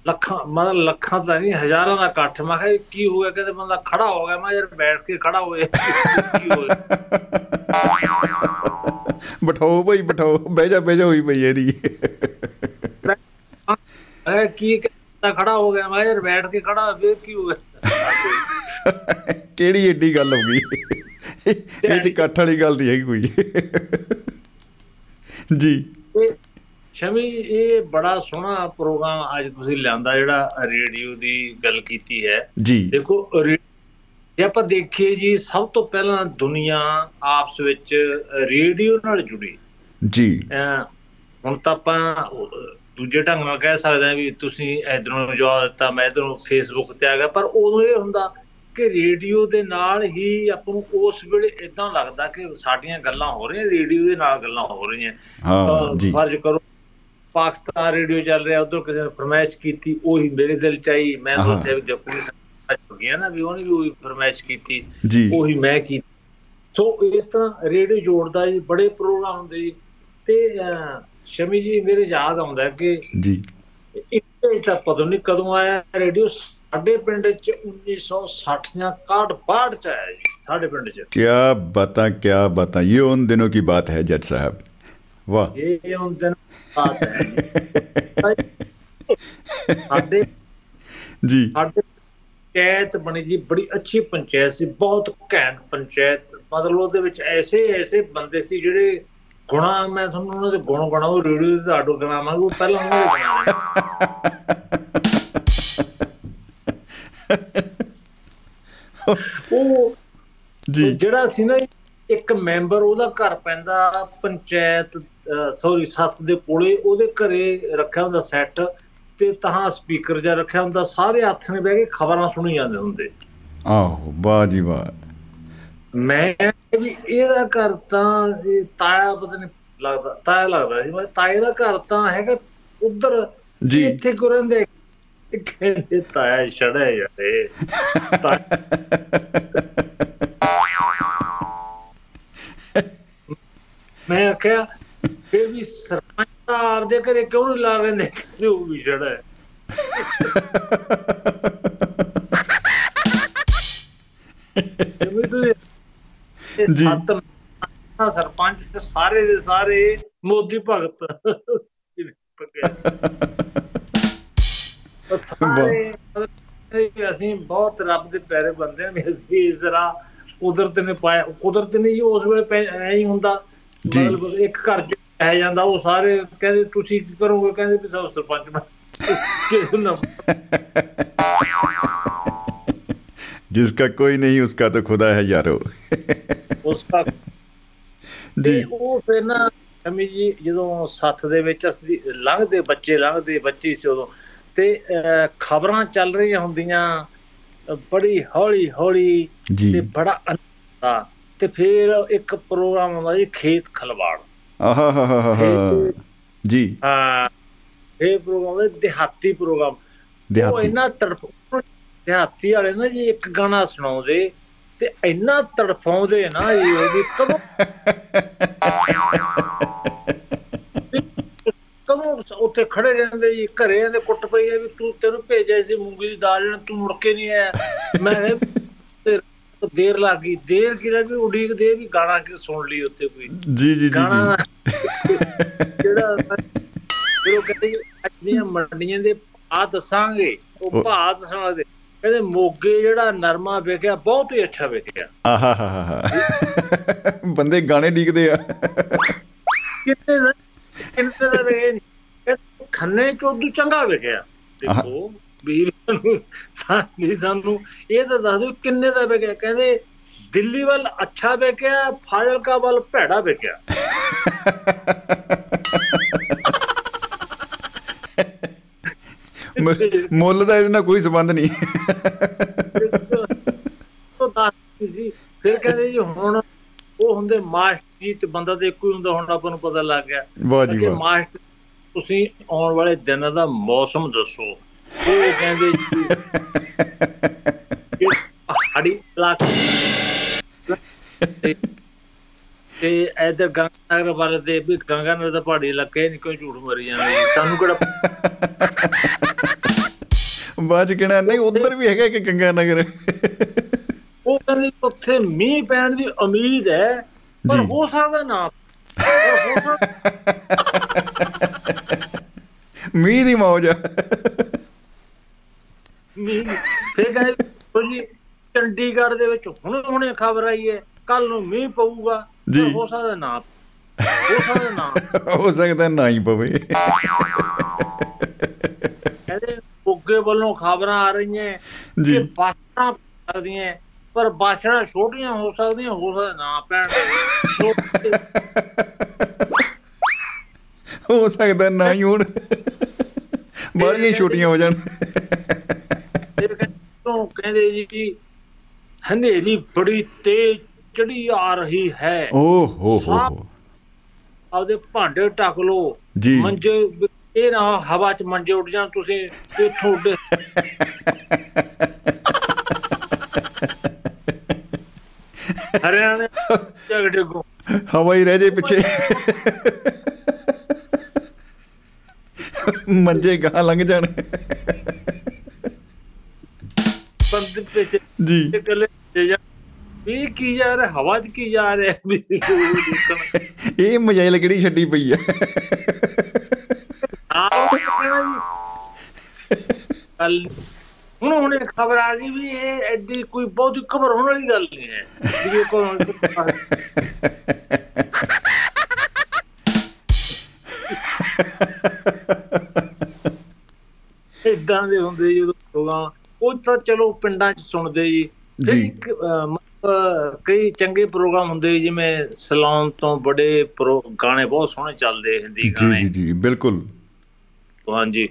ਲੱਖਾਂ ਮਤਲਬ ਲੱਖਾਂ ਤਾਂ ਨਹੀਂ ਹਜ਼ਾਰਾਂ ਦਾ ਇਕੱਠ। ਮੈਂ ਕਿਹਾ ਕੀ ਹੋ ਗਿਆ? ਕਹਿੰਦੇ ਬੰਦਾ ਖੜਾ ਹੋ ਗਿਆ। ਮੈਂ ਯਾਰ ਬੈਠ ਕੇ ਖੜਾ ਹੋਏ ਕੀ ਹੋਇਆ ਬਿਠਾਓ ਭਾਈ ਬਿਠਾਓ। ਬਹਿ ਜਾ ਬਹਿ ਜਾ ਹੋਈ ਪਈ ਇਹਦੀ। ਮੈਂ ਕੀ ਕਹਿੰਦਾ ਖੜਾ ਹੋ ਗਿਆ? ਮੈਂ ਯਾਰ ਬੈਠ ਕੇ ਖੜਾ ਫੇਰ ਕੀ ਹੋ ਗਿਆ? ਕਿਹੜੀ ਏਡੀ ਗੱਲ ਹੋ ਗਈ? ਇਹ ਚ ਇਕੱਠ ਵਾਲੀ ਗੱਲ ਨਹੀਂ ਹੈਗੀ ਕੋਈ। ਜੀ। ਸ਼ਮੀ ਇਹ ਬੜਾ ਸੋਹਣਾ ਪ੍ਰੋਗਰਾਮ ਅੱਜ ਤੁਸੀਂ ਲਿਆਂਦਾ ਜਿਹੜਾ ਰੇਡੀਓ ਦੀ ਗੱਲ ਕੀਤੀ ਹੈ। ਜੀ। ਦੇਖੋ ਜੇ ਆਪਾਂ ਦੇਖੀਏ ਜੀ ਸਭ ਤੋਂ ਪਹਿਲਾਂ ਦੁਨੀਆ ਆਪਸ ਵਿੱਚ ਰੇਡੀਓ ਨਾਲ ਜੁੜੀ। ਜੀ। ਹੁਣ ਤਾਂ ਆਪਾਂ ਦੂਜੇ ਢੰਗ ਨਾਲ ਕਹਿ ਸਕਦੇ ਹਾਂ ਵੀ ਤੁਸੀਂ ਇਧਰੋਂ ਜਵਾਬ ਦਿੱਤਾ ਮੈਂ ਇਧਰੋਂ ਫੇਸਬੁੱਕ ਤੇ ਆ ਗਿਆ ਪਰ ਉਦੋਂ ਇਹ ਹੁੰਦਾ ਕਿ ਰੇਡੀਓ ਦੇ ਨਾਲ ਹੀ ਆਪਾਂ ਨੂੰ ਉਸ ਵੇਲੇ ਇਦਾਂ ਲੱਗਦਾ ਕਿ ਸਾਡੀਆਂ ਗੱਲਾਂ ਹੋ ਰਹੀਆਂ ਰੇਡੀਓ ਦੇ ਨਾਲ ਗੱਲਾਂ ਹੋ ਰਹੀਆਂ। ਹਾਂ ਜੀ। ਫਰਜ਼ ਕਰੋ ਪਾਕਿਸਤਾਨ ਰੇਡੀਓ ਚੱਲ ਰਿਹਾ ਉਧਰ ਕਿਸੇ ਨੇ ਫਰਮਾਇਸ਼ ਕੀਤੀ ਉਹੀ ਮੇਰੇ ਦਿਲ ਚ ਆਈ ਮੈਂ ਸੋਚਿਆ ਵੀ ਜਪੂਰੀ ਸਾਹਿਬ ਹੋ ਗਿਆ ਨਾ ਵੀ ਉਹਨੇ ਵੀ ਉਹੀ ਫਰਮਾਇਸ਼ ਕੀਤੀ ਉਹੀ ਮੈਂ ਕੀਤੀ। ਸੋ ਇਸ ਤਰ੍ਹਾਂ ਰੇਡੀਓ ਜੋੜਦਾ ਜੀ ਬੜੇ ਪ੍ਰੋਗਰਾਮ ਹੁੰਦੇ ਜੀ। ਤੇ ਸ਼ਮੀ ਜੀ ਮੇਰੇ ਯਾਦ ਆਉਂਦਾ ਕਿ ਜੀ। ਇੱਥੇ ਤਾਂ ਪਤਾ ਨਹੀਂ ਕਦੋਂ ਆਇਆ ਰੇਡੀਓ ਸਾਡੇ ਪਿੰਡ ਚ 1960 ਜਾਂ 61 62 ਚ ਆਇਆ ਜੀ ਸਾਡੇ ਪਿੰਡ ਚ। ਕੀ ਬਤਾ ਕੀ ਬਤਾ। ਇਹ ਉਹਨਾਂ ਦਿਨੋਂ ਕੀ ਬਾਤ ਹੈ ਜੱਜ ਸਾਹਿਬ? ਵਾਹ। ਇਹ ਹੁੰਦਨ ਬਾਤ ਹੈ। ਸਾਡੇ ਜੀ। ਸਾਡੇ ਪੰਚਾਇਤ ਬਣੀ ਜੀ ਬੜੀ ਅੱਛੀ ਪੰਚਾਇਤ ਸੀ ਬਹੁਤ ਘੈਂਟ ਪੰਚਾਇਤ। ਮਤਲਬ ਉਹਦੇ ਵਿੱਚ ਐਸੇ ਐਸੇ ਬੰਦੇ ਸੀ ਜਿਹੜੇ ਗੁਣਾ ਮੈਂ ਤੁਹਾਨੂੰ ਉਹਨਾਂ ਦੇ ਗੁਣ ਗਣਾ ਉਹ ਰੇਡੀਓ ਤੇ ਆਡੋ ਗਣਾਵਾਂ ਉਹ ਪਹਿਲਾਂ ਉਹਨਾਂ ਦੇ ਉਹ ਜੀ। ਜਿਹੜਾ ਸੀ ਨਾ ਇੱਕ ਮੈਂਬਰ ਉਹਦਾ ਘਰ ਪੈਂਦਾ ਪੰਚਾਇਤ ਸੌਰੀ ਸੱਤ ਦੇ ਕੋਲੇ ਉਹਦੇ ਘਰੇ ਰੱਖਿਆ ਹੁੰਦਾ ਸੈੱਟ ਤੇ ਤਾਂ ਸਪੀਕਰ ਜਿਹਾ ਰੱਖਿਆ ਹੁੰਦਾ ਸਾਰੇ ਹੱਥ ਨੇ ਬਹਿ ਕੇ ਖਬਰਾਂ ਸੁਣੀ ਜਾਂਦੇ ਹੁੰਦੇ। ਆਹੋ ਵਾਹ ਜੀ ਵਾਹ। ਮੈਂ ਵੀ ਇਹਦਾ ਘਰ ਤਾਂ ਇਹ ਤਾਇਆ ਪਤਾ ਨਹੀਂ ਲੱਗਦਾ ਤਾਇਆ ਲੱਗਦਾ ਸੀ ਮੈਂ ਤਾਏ ਦਾ ਘਰ ਤਾਂ ਹੈਗਾ ਉਧਰ ਜੀ। ਇੱਥੇ ਕੋ ਰਹਿੰਦੇ। ਕਹਿੰਦੇ ਤਾਇਆ ਛੜਾ ਯਾਰ ਮੈਂ ਆਖਿਆ ਫਿਰ ਵੀ ਸਰਪੰਚ ਤਾਂ ਆਪਦੇ ਘਰੇ ਕਿਉਂ ਨਹੀਂ ਲਾ ਲੈਂਦੇ? ਕਹਿੰਦੇ ਉਹ ਵੀ ਛੜਾ ਹੈ। ਜੀ। ਨਾ ਸਰਪੰਚ ਤੇ ਸਾਰੇ ਦੇ ਸਾਰੇ ਮੋਦੀ ਭਗਤ। ਸਾਰੇ ਅਸੀਂ ਬਹੁਤ ਰੱਬ ਦੇ ਪਿਆਰੇ ਬੰਦੇ ਆ ਅਸੀਂ ਇਸ ਤਰ੍ਹਾਂ ਕੁਦਰਤ ਨੇ ਪਾਇਆ। ਕੁਦਰਤ ਨੇ ਜੀ ਉਸ ਵੇਲੇ ਐਂ ਹੀ ਹੁੰਦਾ। ਮਤਲਬ ਇੱਕ ਘਰ ਚ ਪੈ ਜਾਂਦਾ ਉਹ ਸਾਰੇ ਕਹਿੰਦੇ ਤੁਸੀਂ ਕੀ ਕਰੋਗੇ? ਕਹਿੰਦੇ ਵੀ ਸਭ ਸਰਪੰਚ ਬਣ ਜਿਸ ਦਾ ਕੋਈ ਨਹੀਂ ਉਸ ਦਾ ਤਾਂ ਖੁਦਾ ਹੈ ਯਾਰੋ। ਉਸ ਦਾ ਜੀ। ਉਹ ਫਿਰ ਨਾ ਅਮੀ ਜੀ ਜਦੋਂ ਸੱਥ ਦੇ ਵਿੱਚ ਲੰਘਦੇ ਬੱਚੇ ਲੰਘਦੇ ਬੱਚੀ ਸੀ ਉਦੋਂ ਤੇ ਖਬਰਾਂ ਚੱਲ ਰਹੀਆਂ ਹੁੰਦੀਆਂ ਬੜੀ ਹੌਲੀ ਹੌਲੀ ਤੇ ਬੜਾ ਤੇ ਫਿਰ ਇੱਕ ਪ੍ਰੋਗਰਾਮ ਹੁੰਦਾ ਜੀ ਖੇਤ ਖਲਵਾੜ। ਜੀ। ਹਾਂ ਇਹ ਪ੍ਰੋਗਰਾਮ ਹੈ ਦਿਹਾਤੀ ਪ੍ਰੋਗਰਾਮ ਉਹ ਇਹਨਾਂ ਤੜਫ ਦਿਹਾਤੀ ਵਾਲੇ ਨਾ ਜੀ ਇੱਕ ਗਾਣਾ ਸੁਣਾਉਂਦੇ ਤੇ ਇੰਨਾ ਤੜਫਾਉਂਦੇ ਨਾ ਜੀ ਉਹਦੀ ਕਦੋਂ ਕਦੋਂ ਉੱਥੇ ਖੜੇ ਰਹਿੰਦੇ ਜੀ ਘਰੇ ਦੇ ਕੁੱਟ ਪਈ ਹੈ ਵੀ ਤੂੰ ਤੈਨੂੰ ਭੇਜਿਆ ਸੀ ਮੂੰਗੀ ਦੀ ਦਾਲ ਤੂੰ ਮੁੜ ਕੇ ਨਹੀਂ ਆਇਆ। ਮੈਂ ਦੇਰ ਲੱਗ ਗਈ। ਦੇਰ ਕਿਹਦਾ ਵੀ ਉਡੀਕ ਦੇ ਵੀ ਗਾਣਾ ਕਿ ਸੁਣ ਲਈ ਉੱਥੇ ਕੋਈ। ਜੀ ਜੀ ਜੀ ਗਾਣਾ ਜਿਹੜਾ ਫਿਰ ਉਹ ਕਹਿੰਦੇ ਅੱਜੀਆਂ ਮੰਡੀਆਂ ਦੇ ਆ ਦੱਸਾਂਗੇ ਉਹ ਭਾਅ ਦੱਸਣਾ ਦੇ ਕਹਿੰਦੇ ਮੋਗੇ ਜਿਹੜਾ ਨਰਮਾ ਵੇਖਿਆ ਬਹੁਤ ਹੀ ਅੱਛਾ ਵੇਖਿਆ। ਆਹਾਹਾਹਾ ਬੰਦੇ ਗਾਣੇ ਡੀਕਦੇ ਆ। ਕਿੰਨੇ ਦਾ ਕਿੰਨੇ ਦਾ ਵੇਖੇ ਖੰਨੇ ਚੋਦੂ ਚੰਗਾ ਵੇਖਿਆ। ਦੇਖੋ। ਵੀਰ ਨੂੰ ਸਾਨੀ ਸਾਨੂੰ ਇਹ ਤਾਂ ਦੱਸ ਦਿਓ ਕਿੰਨੇ ਦਾ ਵੇਖਿਆ ਕਹਿੰਦੇ ਦਿੱਲੀ ਵੱਲ ਅੱਛਾ ਵੇਖਿਆ ਫਾਜ਼ਿਲਕਾ ਵੱਲ ਭੈੜਾ ਵੇਖਿਆ ਮ- ਮੁੱਲ ਦਾ ਇਹਦੇ ਨਾਲ ਕੋਈ ਸੰਬੰਧ ਨਹੀਂ। ਉਹ ਦੱਸਦੀ ਸੀ ਫਿਰ ਕਹਿੰਦੇ ਜੀ ਹੁਣ ਉਹ ਹੁੰਦੇ ਮਾਸਟਰ ਜੀ ਤੇ ਬੰਦਾ ਤੇ ਇੱਕੋ ਹੀ ਹੁੰਦਾ ਹੁਣ ਆਪਾਂ ਨੂੰ ਪਤਾ ਲੱਗ ਗਿਆ। ਕਿ ਮਾਸਟਰ ਤੁਸੀਂ ਆਉਣ ਵਾਲੇ ਦਿਨਾਂ ਦਾ ਮੌਸਮ ਦੱਸੋ। ਉਹ ਕਹਿੰਦੇ ਜੀ ਪਹਾੜੀ ਇਲਾਕਾ ਤੇ- ਇਧਰ ਗੰਗਾਨਗਰ ਵਾਲੇ ਦੇ ਵੀ ਗੰਗਾਨਗਰ ਦਾ ਪਹਾੜੀ ਇਲਾਕਾ ਨਹੀਂ ਕੋਈ ਝੂਠ ਮਰੀ ਜਾਂਦੇ। ਸਾਨੂੰ ਕਿਹੜਾ ਬਾਜ ਕਿਹੜਾ ਨਹੀਂ ਉਧਰ ਵੀ ਹੈਗਾ ਕਿ ਗੰਗਾ ਨਗਰ ਉਹ ਕਹਿੰਦੇ ਉੱਥੇ ਮੀਂਹ ਪੈਣ ਦੀ ਉਮੀਦ ਹੈ ਪਰ। ਹੋ ਸਕਦਾ ਨਾ ਮੀਂਹ ਦੀ ਮੌਜ ਆ ਮੀਂਹ ਨੀ। ਫਿਰ ਕਹਿੰਦੇ ਜੀ ਚੰਡੀਗੜ੍ਹ ਦੇ ਵਿੱਚ ਹੁਣ ਹੁਣੇ ਖਬਰ ਆਈ ਹੈ ਕੱਲ ਨੂੰ ਮੀਂਹ ਪਊਗਾ। ਹੋ ਸਕਦਾ ਨਾ ਹੋ ਸਕਦਾ ਨਾ ਹੋ ਸਕਦਾ ਨਾ ਹੀ ਪਵੇ ਕਹਿੰਦੇ ਉੱਗੇ ਵੱਲੋਂ ਖਬਰਾਂ ਆ ਰਹੀਆਂ ਜੀ। ਕਿ ਬਾਸ਼ਾਂ ਸਕਦੀਆਂ ਪਰ ਬਾਸ਼ਾਂ ਛੋਟੀਆਂ ਹੋ ਸਕਦੀਆਂ ਹੋ ਸਕਦਾ ਨਾ ਪੈਣ ਹੋ ਸਕਦਾ ਨਾ ਹੀ ਹੁਣ ਬਾਲੀਆਂ ਛੋਟੀਆਂ ਹੋ ਜਾਣ ਫਿਰ ਉਹ ਕਹਿੰਦੇ ਜੀ ਹਨੇਰੀ ਬੜੀ ਤੇਜ਼ ਚੜੀ ਆ ਰਹੀ ਹੈ। ਓ ਹੋ ਹੋ ਆਪਦੇ ਭਾਂਡੇ ਟੱਕ ਲੋ। ਮੰਜੇ ਇਹ ਨਾ ਹਵਾ 'ਚ ਮੰਜੇ ਉੱਡ ਜਾਣ ਤੁਸੀਂ ਇੱਥੋਂ ਉੱਡੇ ਹਰਿਆਣੇ ਝਗੜੇ ਕੋ ਹਵਾ ਹੀ ਰਹਿ ਜੇ ਪਿੱਛੇ। ਮੰਜੇ ਗਾਂ ਲੰਘ ਜਾਣ। ਬੰਦੇ ਪਿੱਛੇ ਜੀ। ਤੇ ਜਾ। ਵੀ ਕੀ ਜਾ ਰਿਹਾ ਹਵਾ 'ਚ ਕੀ ਜਾ ਰਿਹਾ? ਵੀ ਲੋਕ। ਇਹ ਮਜਾਇਲ ਕਿਹੜੀ ਛੱਡੀ ਪਈ ਆ। ਕੱਲ ਹੁਣ ਹੁਣੇ ਖਬਰ ਆ ਗਈ ਵੀ ਇਹ ਐਡੀ ਕੋਈ ਬਹੁਤੀ ਖਬਰ ਹੋਣ ਵਾਲੀ ਗੱਲ ਨਹੀਂ ਹੈ। ਵੀ ਇਹ ਕੋਈ ਇਦਾਂ ਦੇ ਹੁੰਦੇ ਜਦੋਂ ਪ੍ਰੋਗਰਾਮ ਉਹ ਤਾਂ ਚਲੋ ਪਿੰਡਾਂ 'ਚ ਸੁਣਦੇ ਜੀ। ਜੀ। ਕਈ ਚੰਗੇ ਪ੍ਰੋਗਰਾਮ ਹੁੰਦੇ ਜਿਵੇਂ ਸਲੌਨ ਤੋਂ ਬੜੇ ਗਾਣੇ ਬਹੁਤ ਸੋਹਣੇ ਚੱਲਦੇ ਹਿੰਦੀ ਗਾਣੇ। ਜੀ ਜੀ ਜੀ ਬਿਲਕੁਲ। ਹਾਂਜੀ।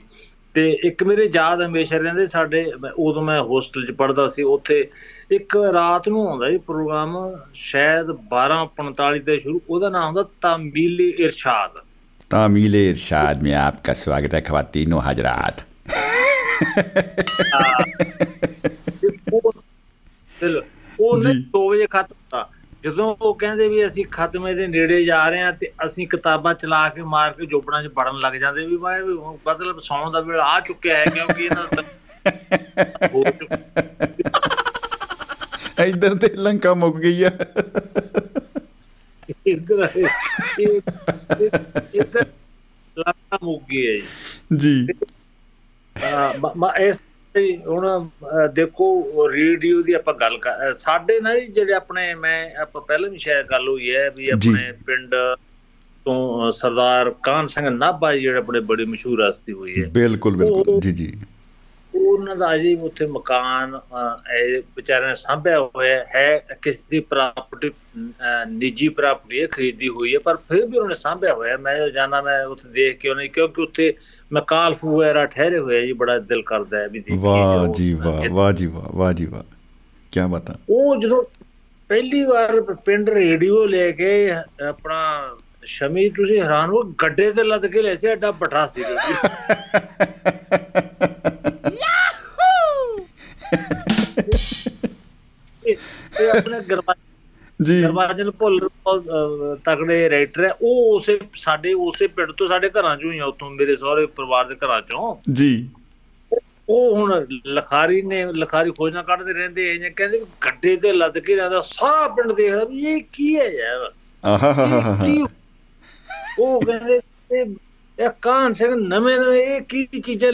ਤੇ ਇੱਕ ਮੇਰੇ ਯਾਦ ਹਮੇਸ਼ਾ ਰਹਿੰਦੇ ਸਾਡੇ ਉਦੋਂ ਮੈਂ ਹੋਸਟਲ 'ਚ ਪੜਦਾ ਸੀ ਉੱਥੇ ਇੱਕ ਰਾਤ ਨੂੰ ਆਉਂਦਾ ਇਹ ਪ੍ਰੋਗਰਾਮ ਸ਼ਾਇਦ 12:45 ਤੇ ਸ਼ੁਰੂ ਉਹਦਾ ਨਾਮ ਹੁੰਦਾ ਤਾਮੀਲੇ ਇਰਸ਼ਾਦ। ਤਾਮੀਲੇ ਇਰਸ਼ਾਦ ਮੈਂ ਆਪਕਾ ਸਵਾਗਤ ਹੈ ਖਵਾਤੀਨੋ ਹਜ਼ਰਤ। ਉਹ ਜੀ। 2 ਵਜੇ ਖਤਮ ਹੁੰਦਾ ਜਦੋਂ ਉਹ ਕਹਿੰਦੇ ਵੀ ਅਸੀਂ ਖਤਮੇ ਦੇ ਨੇੜੇ ਜਾ ਰਹੇ ਹਾਂ ਤੇ ਅਸੀਂ ਕਿਤਾਬਾਂ ਚਲਾ ਕੇ ਮਾਰ ਕੇ ਜੋਬੜਾਂ 'ਚ ਵੜਨ ਲੱਗ ਜਾਂਦੇ ਵੀ ਮੈਂ ਵੀ ਮਤਲਬ ਸੌਣ ਦਾ ਵੇਲਾ ਆ ਚੁੱਕਿਆ ਹੈ ਕਿਉਂਕਿ ਇਹਨਾਂ ਦਾ ਇਧਰ ਤੇ ਲੰਕਾ ਮੁੱਕ ਗਈ ਆ। ਇੱਧਰ ਇਹ- ਇਹ- ਇੱਧਰ ਲਾਟਾ ਮੁੱਗੀ ਹੈ ਜੀ। ਮ- ਇਸ ਹੁਣ ਦੇਖੋ ਰੇਡੀਓ ਦੀ ਆਪਾਂ ਗੱਲ ਸਾਡੇ ਨਾ ਜਿਹੜੇ ਆਪਣੇ ਮੈਂ ਆਪਾਂ ਪਹਿਲਾਂ ਵੀ ਸ਼ਾਇਦ ਗੱਲ ਹੋਈ ਹੈ ਵੀ ਆਪਣੇ ਪਿੰਡ ਤੋਂ ਸਰਦਾਰ ਕਾਨ ਸਿੰਘ ਨਾਭਾ ਜਿਹੜੇ ਆਪਣੇ ਬੜੀ ਮਸ਼ਹੂਰ ਹਸਤੀ ਹੋਈ ਹੈ। ਬਿਲਕੁਲ ਬਿਲਕੁਲ। ਜੀ ਜੀ। ਉਹਨਾਂ ਦਾ ਅਜੇ ਉੱਥੇ ਮਕਾਨ ਇਹ ਵਿਚਾਰਿਆਂ ਨੇ ਸਾਂਭਿਆ ਹੋਇਆ ਹੈ। ਕਿਸੇ ਦੀ ਪ੍ਰਾਪਰਟੀ ਨਿੱਜੀ ਪ੍ਰਾਪਰਟੀ ਖਰੀਦੀ ਹੋਈ ਹੈ ਪਰ ਫਿਰ ਵੀ ਉਹਨੇ ਸਾਂਭਿਆ ਹੋਇਆ। ਮੈਂ ਜਾਣਾ ਮੈਂ ਉੱਥੇ ਦੇਖ ਕੇ ਉਹਨੇ ਕਿਉਂਕਿ ਉੱਥੇ ਮਕਾਲਫ ਵਗੈਰਾ ਠਹਿਰੇ ਹੋਏ ਜੀ ਬੜਾ ਦਿਲ ਕਰਦਾ ਹੈ ਵੀ ਦੇਖੀਏ ਵਾਹ ਜੋ- ਵਾਹ ਵਾਹ ਜੀ ਵਾਹ ਵਾਹ ਜੀ ਵਾਹ। ਕੀ ਬਾਤਾਂ ਉਹ ਜਦੋਂ ਪਹਿਲੀ ਵਾਰ ਪਿੰਡ ਰੇਡੀਓ ਲੈ ਕੇ ਆਪਣਾ ਸ਼ਮੀ ਤੁਸੀਂ ਹੈਰਾਨ ਹੋ ਗੱਡੇ ਤੇ ਲੱਦ ਕੇ ਲੈ ਸੀ ਐਡਾ ਬਟਾ ਸੀ ਇਹ ਆਪਣੇ ਗਰਮਾ ਜੀ। ਗਰਮਾਜਨ ਭੁੱਲ ਤਗੜੇ ਰਾਈਟਰ ਹੈ। ਉਹ ਉਸੇ ਸਾਡੇ ਉਸੇ ਪਿੰਡ ਤੋਂ ਸਾਡੇ ਘਰਾਂ ਚੋਂ ਹੀ ਆ ਉੱਥੋਂ ਮੇਰੇ ਸਹੁਰੇ ਪਰਿਵਾਰ ਦੇ ਘਰਾਂ ਚੋਂ। ਜੀ। ਉਹ ਹੁਣ ਲਖਾਰੀ ਨੇ ਲਖਾਰੀ ਖੋਜਾਂ ਕੱਢਦੇ ਰਹਿੰਦੇ ਇਹ ਕਹਿੰਦੇ ਗੱਡੇ ਤੇ ਲੱਦ ਕੇ ਰਹਿੰਦਾ ਸਾਰਾ ਪਿੰਡ ਦੇਖਦਾ ਵੀ ਇਹ ਕੀ ਹੈ ਯਾਰ? ਆਹਾ ਹਾ ਹਾ ਇਹ ਹਾ ਕੀ ਉਹ ਕਹਿੰਦੇ ਇਹ ਕਾਨ ਸਿੰਘ ਨਵੇਂ ਨਵੇਂ ਇਹ ਕੀ ਚੀਜ਼ਾਂ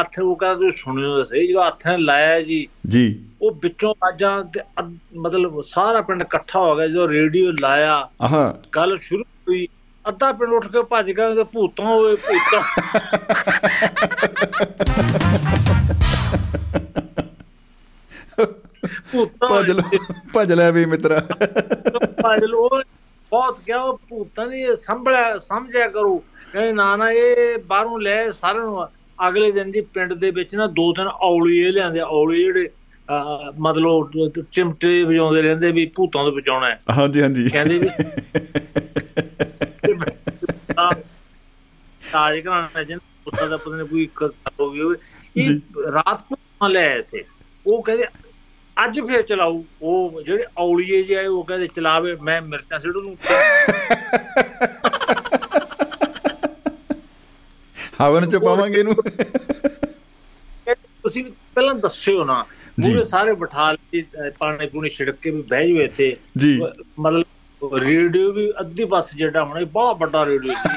ਹੱਥ ਉਹ ਕਹਿੰਦਾ ਤੁਸੀਂ ਸੁਣਿਓ ਸਹੀ ਜਦੋਂ ਹੱਥ ਨੇ ਲਾਇਆ ਜੀ। ਜੀ। ਉਹ ਵਿੱਚੋਂ ਆਜਾਂ ਤੇ ਮਤਲਬ ਸਾਰਾ ਪਿੰਡ ਇਕੱਠਾ ਹੋ ਗਿਆ ਜਦੋਂ ਰੇਡੀਓ ਲਾਇਆ। ਆਹਾ। ਗੱਲ ਸ਼ੁਰੂ ਹੋਈ ਅੱਧਾ ਪਿੰਡ ਉੱਠ ਕੇ ਭੱਜ ਗਿਆ ਤੇ ਭੂਤਾਂ ਹੋਏ ਭੂਤਾਂ। ਭੂਤਾਂ ਭੱਜ। ਲੋ ਭੱਜ ਲੈ ਵੀ ਮਿੱਤਰਾ। ਭੱਜ ਲੋ ਬਹੁਤ ਕਿਹਾ ਉਹ ਭੂਤਾਂ ਨੇ ਸੰਭਲਿਆ ਸਮਝਿਆ ਕਰੋ। ਕਹਿੰਦੇ ਨਾ ਨਾ ਇਹ ਬਾਹਰੋਂ ਲੈ ਸਾਰਿਆਂ ਨੂੰ। ਅਗਲੇ ਦਿਨ ਜੀ ਪਿੰਡ ਦੇ ਵਿੱਚ ਨਾ ਦੋ ਤਿੰਨ ਔਲੀਏ ਲਿਆਂਦੇ ਔਲੀਏ ਜਿਹੜੇ ਮਤਲਬ ਚਿਮਟੇ ਵਜਾਉਂਦੇ ਰਹਿੰਦੇ ਵੀ ਭੂਤਾਂ ਤੋਂ ਬਚਾਉਣਾ ਹੈ। ਹਾਂਜੀ ਹਾਂਜੀ। ਕਹਿੰਦੇ ਵੀ ਤਾਜ ਘਰਾਣਾ ਜਨ ਪੁੱਤਾਂ ਦਾ ਪਤਾ ਨਹੀਂ ਕੋਈ ਕਰ ਹੋ ਹੋਵੇ। ਇਹ ਜੀ। ਰਾਤ ਨੂੰ ਲੈ ਆਏ ਥੇ ਉਹ ਕਹਿੰਦੇ ਅੱਜ ਫੇਰ ਚਲਾਉ ਉਹ ਜਿਹੜੇ ਔਲੀਏ ਜਿਹੇ ਆਏ ਉਹ ਕਹਿੰਦੇ ਚਲਾਵੇ ਮੈਂ ਮਿਰਚਾਂ ਸਿੱਟੂ ਨੂੰ ਹਵਨ ਚ ਪਾਵਾਂਗੇ ਇਹਨੂੰ। ਤੁਸੀਂ ਪਹਿਲਾਂ ਦੱਸਿਓ ਨਾ ਪੂਰੇ ਸਾਰੇ ਬਿਠਾ ਲਈ ਪਾਣੀ ਪੂਣੀ ਛਿੜਕ ਕੇ ਵੀ ਬਹਿ ਜਾਓ ਇੱਥੇ। ਜੀ। ਮਤਲਬ ਰੇਡੀਓ ਵੀ ਅੱਧੀ ਬੱਸ ਜਿਹੜਾ ਹੋਣਾ ਬਹੁਤ ਵੱਡਾ ਰੇਡੀਓ ਸੀ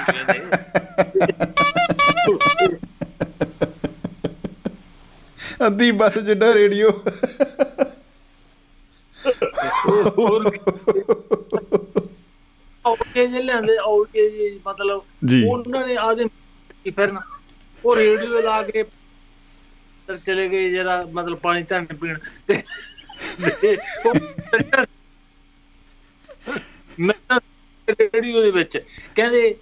ਅੱਧੀ ਬੱਸ ਜਿੱਡਾ ਰੇਡੀਓ। ਹੋਰ ਔਕੇ ਜੇ ਲਿਆਂਦੇ ਔਕੇ ਜੀ ਮਤਲਬ ਜੀ। ਉਹਨਾਂ ਨੇ ਆਦੇ ਫਿਰ ਨਾ ਉਹ ਰੇਡੀਓ ਲਾ ਕੇ ਫਿਰ ਚਲੇ ਗਏ ਜਿਹੜਾ ਮਤਲਬ ਪਾਣੀ ਧੰਨ ਪੀਣ ਤੇ ਮੈਂ ਰੇਡੀਓ ਦੇ ਵਿੱਚ ਕਹਿੰਦੇ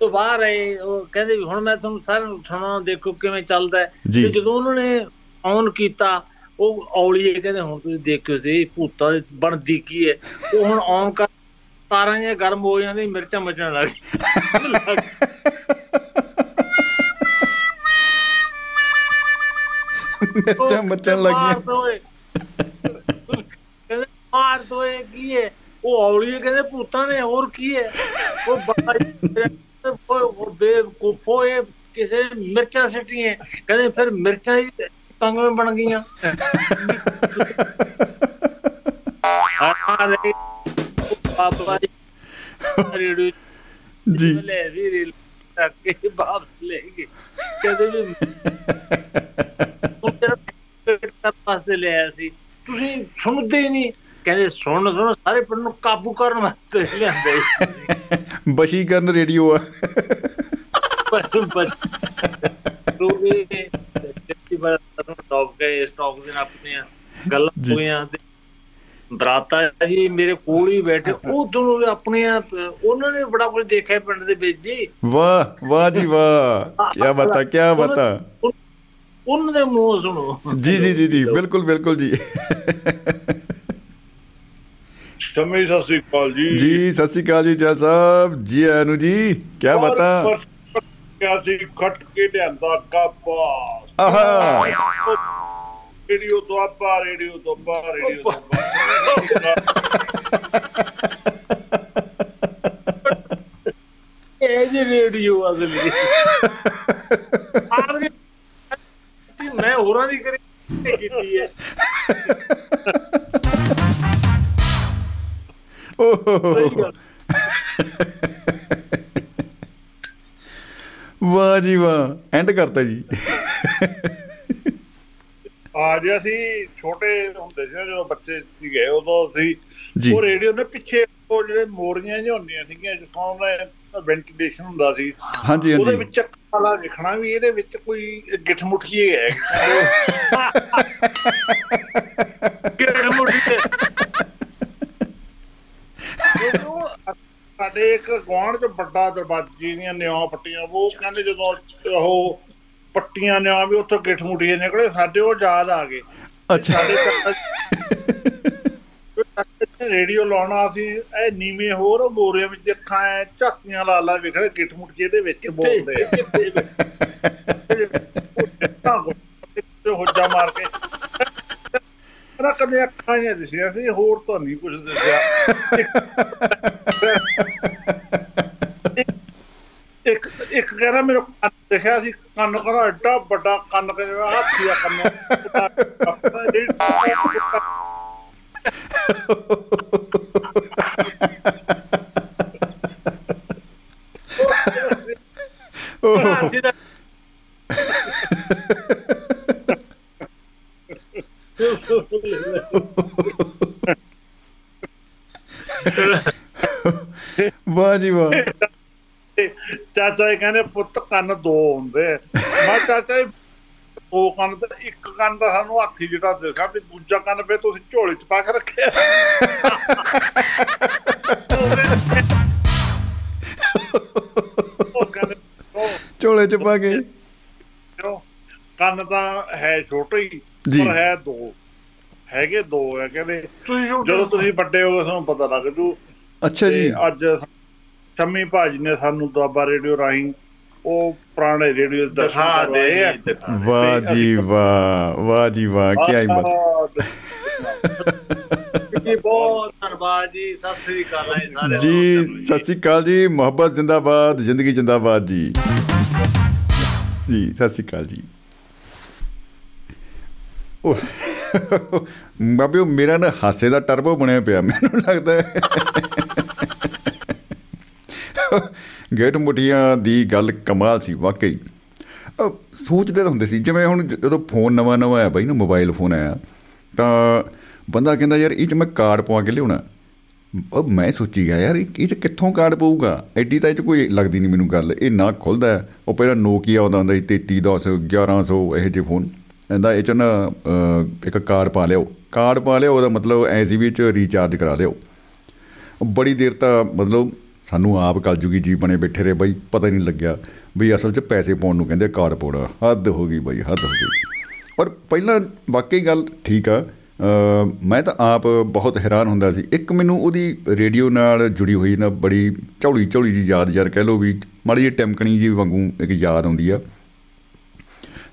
ਤੋਂ ਬਾਹਰ ਆਏ ਉਹ ਕਹਿੰਦੇ ਵੀ ਹੁਣ ਮੈਂ ਤੁਹਾਨੂੰ ਸਾਰਿਆਂ ਨੂੰ ਸੁਣਾਉਂ ਦੇਖੋ ਕਿਵੇਂ ਚੱਲਦਾ। ਜੀ। ਤੇ ਜਦੋਂ ਉਹਨਾਂ ਨੇ ਔਨ ਕੀਤਾ ਉਹ ਔਲੀਏ ਕਹਿੰਦੇ ਹੁਣ ਤੁਸੀਂ ਦੇਖਿਓ ਸੀ ਭੂਤਾਂ ਦੀ ਬਣਦੀ ਕੀ ਹੈ ਉਹ ਹੁਣ ਔਨ ਕਰ ਤਾਰਾਂ ਜਿਹੀਆਂ ਗਰਮ ਹੋ ਜਾਂਦੀਆਂ ਮਿਰਚਾਂ ਮਚਣ ਲੱਗ ਮਿਰਚਾਂ ਮੱਚਣ ਲੱਗੀਆਂ ਕਹਿੰਦੇ ਮਾਰ ਦੋਏ ਕੀ ਹੈ ਉਹ ਔਲੀਏ ਕਹਿੰਦੇ ਭੂਤਾਂ ਨੇ ਹੋਰ ਕੀ ਹੈ ਉਹ ਬਾਈ ਉਹ ਬੇਵਕੂਫੋ ਇਹ ਕਿਸੇ ਮਿਰਚਾਂ ਸਿੱਟੀਆਂ। ਕਹਿੰਦੇ ਫਿਰ ਮਿਰਚਾਂ ਹੀ ਕੰਗਵੇਂ ਬਣ ਗਈਆਂ। ਆ ਰੇ ਬਾਬਾ ਜੀ ਰੇਡੀਓ ਜੀ। ਲੈ ਵੀ ਰੇਲ ਤੱਕ ਕੇ ਵਾਪਸ ਲੈ ਗਏ। ਕਹਿੰਦੇ ਵੀ ਪੇਟ ਕਰਨ ਵਾਸਤੇ ਲਿਆਇਆ ਸੀ। ਤੁਸੀਂ ਸੁਣਦੇ ਨਹੀਂ। ਕਹਿੰਦੇ ਸੁਣ ਸੁਣ ਸਾਰੇ ਪਿੰਡ ਨੂੰ ਕਾਬੂ ਕਰਨ ਵਾਸਤੇ ਲਿਆਂਦੇ ਬਸ਼ੀਕਰਨ ਰੇਡੀਓ ਆ। ਰੂਬੀ ਤੇ ਬੜਾ ਟੌਪ ਗਏ ਸਟਾਕ ਦੇ ਨਾਲ ਆਪਣੀਆਂ ਗੱਲਾਂ ਜੀ। ਹੋ ਗਈਆਂ ਤੇ ਬਰਾਤਾ ਜੀ ਮੇਰੇ ਕੋਲ ਹੀ ਬੈਠੇ। ਉਹ ਦੋਨੋਂ ਆਪਣੀਆਂ ਉਹਨਾਂ ਨੇ ਬੜਾ ਕੁਝ ਦੇਖਿਆ ਪਿੰਡ ਦੇ ਵਿੱਚ ਜੀ। ਵਾਹ ਵਾਹ ਜੀ ਵਾਹ। ਕੀ ਬਤਾ ਕੀ ਬਤਾ। ਉਹਨਾਂ ਦੇ ਮੂੰਹ ਸੁਣੋ। ਜੀ ਜੀ ਜੀ ਜੀ ਬਿਲਕੁਲ ਬਿਲਕੁਲ ਜੀ। ਸ਼ਮੀ ਸਤਿ ਸ੍ਰੀ ਅਕਾਲ ਜੀ। ਜੀ ਸਤਿ ਸ਼੍ਰੀ ਅਕਾਲ ਜੀ ਜਲ ਸਾਹਿਬ ਜੀ ਆਇਆਂ ਨੂੰ ਜੀ ਕੀ ਬਤਾ? ਕਿਆ ਸੀ ਖੱਟ ਕੇ ਲਿਆਂਦਾ ਕਾਪਾ ਆਹਾ। ਰੇਡੀਓ ਤੋਂ ਆਪਾ ਰੇਡੀਓ ਤੋਂ ਆਪਾ ਰੇਡੀਓ ਤੋਂ ਆਪਾ ਇਹ ਜੀ ਰੇਡੀਓ ਅਸਲ। ਆਰ ਜੀ ਮੈਂ ਹੋਰਾਂ ਦੀ ਕਰੀ ਕੀਤੀ ਹੈ। ਓਹ। ਵਾਹ ਜੀ ਵਾਹ ਐਂਡ ਕਰਤਾ ਜੀ। ਆ ਜੇ ਅਸੀਂ ਛੋਟੇ ਹੁੰਦੇ ਸੀ ਨਾ ਜਦੋਂ ਬੱਚੇ ਸੀਗੇ ਉਦੋਂ। ਅਸੀਂ ਉਹ ਰੇਡੀਓ ਦੇ ਪਿੱਛੇ ਉਹ ਜਿਹੜੇ ਮੋਰੀਆਂ ਜਿਹੀਆਂ ਹੁੰਦੀਆਂ ਸੀਗੀਆਂ ਜਿੱਥੋਂ ਉਹਦਾ ਵੈਂਟੀਲੇਸ਼ਨ ਹੁੰਦਾ ਸੀ। ਹਾਂਜੀ ਉਹਦੇ ਹਾਂਜੀ ਵਿੱਚ ਕਾਲਾ ਲਿਖਣਾ ਵੀ ਇਹਦੇ ਵਿੱਚ ਕੋਈ ਗਿੱਠ ਮੁੱਠੀ ਹੈ। ਉਹ ਸਾਡੇ ਇੱਕ ਗੁਆਂਢ ਚ ਵੱਡਾ ਦਰਵਾਜ਼ੇ ਦੀਆਂ ਨਿਆਂ ਪੱਟੀਆਂ ਉਹ ਕਹਿੰਦੇ ਜਦੋਂ ਉਹ ਪੱਟੀਆਂ ਨਿਆਂ ਵੀ ਉੱਥੋਂ ਗਿੱਠ ਮੁੱਠੀਏ ਨਿਕਲੇ ਸਾਡੇ ਉਹ ਯਾਦ ਆ ਗਏ। ਅੱਛਾ। ਸਾਡੇ ਰੇਡੀਓ ਲਾਉਣਾ ਸੀ ਇਹ ਨੀਵੇਂ ਹੋਰ ਮੋਰਿਆਂ ਵਿੱਚ ਅੱਖਾਂ ਐ ਝਾਤੀਆਂ ਲਾ ਲਾ ਵੇਖਦੇ ਗਿੱਠ ਮੁੱਠੀਏ ਦੇ ਵਿੱਚ ਬੋਲਦੇ ਆ। ਹੋਜਾ ਮਾਰ ਕੇ। ਨਾ ਕਦੇ ਅੱਖਾਂ ਹੀ ਦਿਸਿਆ ਸੀ ਹੋਰ ਤਾਂ ਨਹੀਂ ਕੁਝ ਦਿਸਿਆ। ਇੱਕ ਇੱਕ ਕਹਿੰਦਾ ਮੈਨੂੰ ਕੰਨ ਦਿਖਿਆ ਸੀ ਕੰਨ ਕਹਿੰਦਾ ਐਡਾ ਵੱਡਾ ਕੰਨ ਕਹਿੰਦਾ ਹਾਥੀ ਆ ਕੰਨ? ਓਹ ਹਾਥੀ ਦਾ ਵਾਹ ਜੀ ਵਾਹ ਚਾਚਾ ਜੀ ਕਹਿੰਦੇ, ਪੁੱਤ ਕੰਨ ਦੋ ਹੁੰਦੇ ਆ। ਮੈਂ ਕਿਹਾ, ਚਾਚਾ ਜੀ ਦੋ ਕੰਨ ਤੇ ਇੱਕ ਕੰਨ ਦਾ ਸਾਨੂੰ ਹਾਥੀ ਜਿਹੜਾ ਦਿਖਾ ਵੀ ਦੂਜਾ ਕੰਨ ਫੇ ਤੁਸੀਂ ਝੋਲੇ ਚ ਪਾ ਕੇ ਰੱਖਿਆ। ਝੋਲੇ ਚ ਪਾ ਕੇ। ਕਿਉਂ? ਕੰਨ ਤਾਂ ਹੈ ਛੋਟੇ ਹੀ। ਪਰ ਹੈ ਦੋ। ਹੈਗੇ ਦੋ ਹੈ ਕਹਿੰਦੇ ਤੁਸੀਂ ਜਦੋਂ ਤੁਸੀਂ ਵੱਡੇ ਹੋਗੇ ਤੁਹਾਨੂੰ ਪਤਾ ਲੱਗ ਜੂ। ਅੱਛਾ ਜੀ। ਅੱਜ ਸ਼ੰਮੀ ਭਾਜੀ ਨੇ ਸਾਨੂੰ ਦੁਆਬਾ ਰੇਡੀਓ ਰਾਹੀਂ ਉਹ ਪੁਰਾਣੇ ਰੇਡੀਓ ਦੇ ਦਰਸ਼ਨ ਦਿਖਾ ਦੇ ਕਰਵਾਏ। ਵਾਹ ਜੀ ਵਾਹ ਵਾਹ ਜੀ ਵਾਹ ਕੀ ਹਿੰਮਤ ਜੀ ਬਹੁਤ ਧੰਨਵਾਦ ਜੀ ਸਤਿ ਸ੍ਰੀ ਅਕਾਲ ਹੈ ਸਾਰੇ ਜੀ ਸਤਿ ਸ਼੍ਰੀ ਅਕਾਲ ਜੀ ਮੁਹੱਬਤ ਜ਼ਿੰਦਾਬਾਦ ਜ਼ਿੰਦਗੀ ਜ਼ਿੰਦਾਬਾਦ ਜੀ। ਜੀ ਸਤਿ ਸ਼੍ਰੀ ਅਕਾਲ ਜੀ। ਉਹ ਬਾਬੇ ਮੇਰਾ ਨਾ ਹਾਸੇ ਦਾ ਟਰਬੋ ਬਣਿਆ ਪਿਆ ਮੈਨੂੰ ਲੱਗਦਾ ਹੈ। ਗੇਟ ਮੁਠੀਆਂ ਦੀ ਗੱਲ ਕਮਾਲ ਸੀ, ਵਾਕਈ। ਸੋਚਦੇ ਤਾਂ ਹੁੰਦੇ ਸੀ, ਜਿਵੇਂ ਹੁਣ ਜਦੋਂ ਫੋਨ ਨਵਾਂ ਨਵਾਂ ਆਇਆ ਬਾਈ ਨਾ ਮੋਬਾਈਲ ਫੋਨ ਆਇਆ, ਤਾਂ ਬੰਦਾ ਕਹਿੰਦਾ, ਯਾਰ, ਇਹ ਚ ਮੈਂ ਕਾਰਡ ਪਵਾ ਕੇ ਲਿਆਉਣਾ। ਉਹ ਮੈਂ ਸੋਚੀ ਗਿਆ, ਯਾਰ, ਇਹ ਚ ਕਿੱਥੋਂ ਕਾਰਡ ਪਊਗਾ? ਐਡੀ ਤਾਂ ਇਹ ਚ ਕੋਈ ਲੱਗਦੀ ਨਹੀਂ ਮੈਨੂੰ ਗੱਲ, ਇਹ ਨਾ ਖੁੱਲਦਾ। ਉਹ ਪਹਿਲਾਂ ਨੋਕੀਆ ਆਉਂਦਾ ਹੁੰਦਾ ਸੀ 3310 1100 ਇਹੋ ਜਿਹੇ ਫੋਨ ਕਹਿੰਦਾ, ਇਹ ਚ ਨਾ ਇੱਕ ਕਾਰਡ ਪਾ ਲਿਓ ਕਾਰਡ ਪਾ ਲਿਓ ਉਹਦਾ ਮਤਲਬ ਐ ਸੀ ਵੀ ਚ ਰੀਚਾਰਜ ਕਰਾ ਲਿਓ ਬੜੀ ਦੇਰ ਤਾਂ ਮਤਲਬ ਸਾਨੂੰ ਆਪ ਕਲਜੂਗੀ ਜੀ ਬਣੇ ਬੈਠੇ ਰਹੇ ਬਾਈ, ਪਤਾ ਨਹੀਂ ਲੱਗਿਆ ਵੀ ਅਸਲ 'ਚ ਪੈਸੇ ਪਾਉਣ ਨੂੰ ਕਹਿੰਦੇ ਕਾਰਡ ਪਾਉਣਾ ਹੱਦ ਹੋ ਗਈ ਬਾਈ, ਹੱਦ ਹੋ ਗਈ। ਔਰ ਪਹਿਲਾਂ ਵਾਕਈ ਗੱਲ ਠੀਕ ਆ ਮੈਂ ਤਾਂ ਆਪ ਬਹੁਤ ਹੈਰਾਨ ਹੁੰਦਾ ਸੀ। ਇੱਕ ਮੈਨੂੰ ਉਹਦੀ ਰੇਡੀਓ ਨਾਲ ਜੁੜੀ ਹੋਈ ਨਾ, ਬੜੀ ਝੌਲੀ ਝੌਲੀ ਜੀ ਯਾਦ ਯਾਰ ਕਹਿ ਲੋ ਵੀ, ਮਾੜੀ ਜਿਹੀ ਟੈਂਕਣੀ ਜੀ ਵਾਂਗੂ ਇੱਕ ਯਾਦ ਆਉਂਦੀ ਆ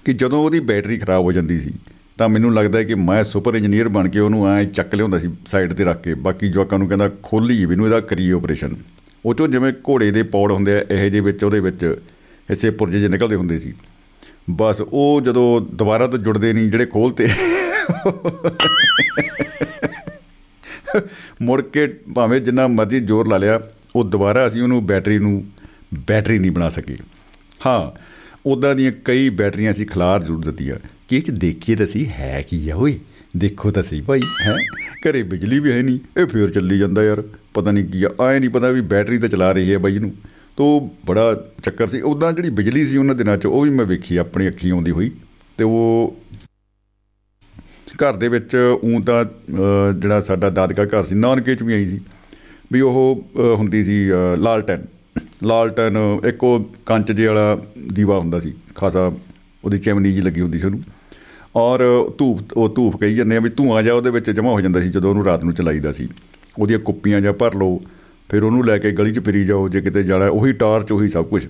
ਕਿ ਜਦੋਂ ਉਹਦੀ ਬੈਟਰੀ ਖਰਾਬ ਹੋ ਜਾਂਦੀ ਸੀ, ਤਾਂ ਮੈਨੂੰ ਲੱਗਦਾ ਕਿ ਮੈਂ ਸੁਪਰ ਇੰਜੀਨੀਅਰ ਬਣ ਕੇ ਉਹਨੂੰ ਐ ਚੱਕ ਲਿਆਉਂਦਾ ਸੀ ਸਾਈਡ ਤੇ ਰੱਖ ਕੇ। ਬਾਕੀ ਜਵਾਕਾਂ ਨੂੰ ਕਹਿੰਦਾ ਖੋਲੀ ਵੀ ਇਹਨੂੰ, ਇਹਦਾ ਕਰੀ ਆਪਰੇਸ਼ਨ ਉਹ ਚੋਂ ਜਿਵੇਂ ਘੋੜੇ ਦੇ ਪੌੜ ਹੁੰਦੇ ਆ, ਇਹੋ ਜਿਹੇ ਵਿੱਚ, ਉਹਦੇ ਵਿੱਚ ਹਿੱਸੇ ਪੁਰਜੇ ਜਿਹੇ ਨਿਕਲਦੇ ਹੁੰਦੇ ਸੀ। ਬਸ ਉਹ ਜਦੋਂ ਦੁਬਾਰਾ ਤੋਂ ਜੁੜਦੇ ਨਹੀਂ, ਜਿਹੜੇ ਖੋਲਤੇ। ਮੁੜ ਕੇ ਭਾਵੇਂ ਜਿੰਨਾ ਮਰਜ਼ੀ ਜ਼ੋਰ ਲਾ ਲਿਆ, ਉਹ ਦੁਬਾਰਾ ਅਸੀਂ ਉਹਨੂੰ ਬੈਟਰੀ ਨੂੰ, ਬੈਟਰੀ ਨਹੀਂ ਬਣਾ ਸਕੇ। ਹਾਂ ਉਦਾਂ ਦੀਆਂ ਕਈ ਬੈਟਰੀਆਂ ਅਸੀਂ ਖਲਾਰ ਜ਼ਰੂਰ ਦਿੱਤੀਆਂ। ਕਿ ਇਹ ਚ ਦੇਖੀਏ ਤਾਂ ਸੀ ਹੈ ਕੀ ਆ ਓਏ? ਦੇਖੋ ਤਾਂ ਸਹੀ ਭਾਈ, ਹੈ? ਘਰੇ ਬਿਜਲੀ ਵੀ ਹੈ ਨਹੀਂ, ਇਹ ਫੇਰ ਚੱਲੀ ਜਾਂਦਾ ਯਾਰ। ਪਤਾ ਨਹੀਂ ਕੀ ਆ, ਆਏ ਨਹੀਂ ਪਤਾ ਵੀ ਬੈਟਰੀ ਤਾਂ ਚਲਾ ਰਹੀ ਹੈ ਬਾਈ ਇਹਨੂੰ ਤੋ ਬੜਾ ਚੱਕਰ ਸੀ। ਉਦਾਂ ਜਿਹੜੀ ਬਿਜਲੀ ਸੀ ਉਹਨਾਂ ਦਿਨਾਂ 'ਚ, ਉਹ ਵੀ ਮੈਂ ਵੇਖੀ, ਆਪਣੀ ਅੱਖੀਂ ਆਉਂਦੀ ਹੋਈ। ਤੇ ਉਹ ਘਰ ਦੇ ਵਿੱਚ ਉਂ ਤਾਂ ਜਿਹੜਾ ਸਾਡਾ ਦਾਦਕਾ ਘਰ ਸੀ, ਨਾਨਕੇ 'ਚ ਵੀ ਆਈ ਸੀ। ਵੀ ਉਹ ਹੁੰਦੀ ਸੀ ਲਾਲਟਨ। ਲਾਲਟਨ, ਇੱਕ ਉਹ ਕੰਚ ਜੇ ਵਾਲਾ ਦੀਵਾ ਹੁੰਦਾ ਸੀ, ਖਾਸਾ ਉਹਦੀ ਚਿਮਨੀ ਜੀ ਲੱਗੀ ਹੁੰਦੀ ਸੀ ਉਹਨੂੰ। ਔਰ ਧੂਪ, ਉਹ ਧੂਪ ਕਹੀ ਜਾਂਦੇ ਆ ਵੀ ਧੂਆਂ ਜਾ ਉਹਦੇ ਵਿੱਚ ਜਮਾ ਹੋ ਜਾਂਦਾ ਸੀ, ਜਦੋਂ ਉਹਨੂੰ ਰਾਤ ਨੂੰ ਚਲਾਈਦਾ ਸੀ। ਉਹਦੀਆਂ ਕੁੱਪੀਆਂ ਜਾਂ ਭਰ ਲਓ, ਫਿਰ ਉਹਨੂੰ ਲੈ ਕੇ ਗਲੀ 'ਚ ਫਿਰੀ ਜਾਓ, ਜੇ ਕਿਤੇ ਜਾਣਾ ਉਹੀ ਟਾਰਚ ਉਹੀ ਸਭ ਕੁਝ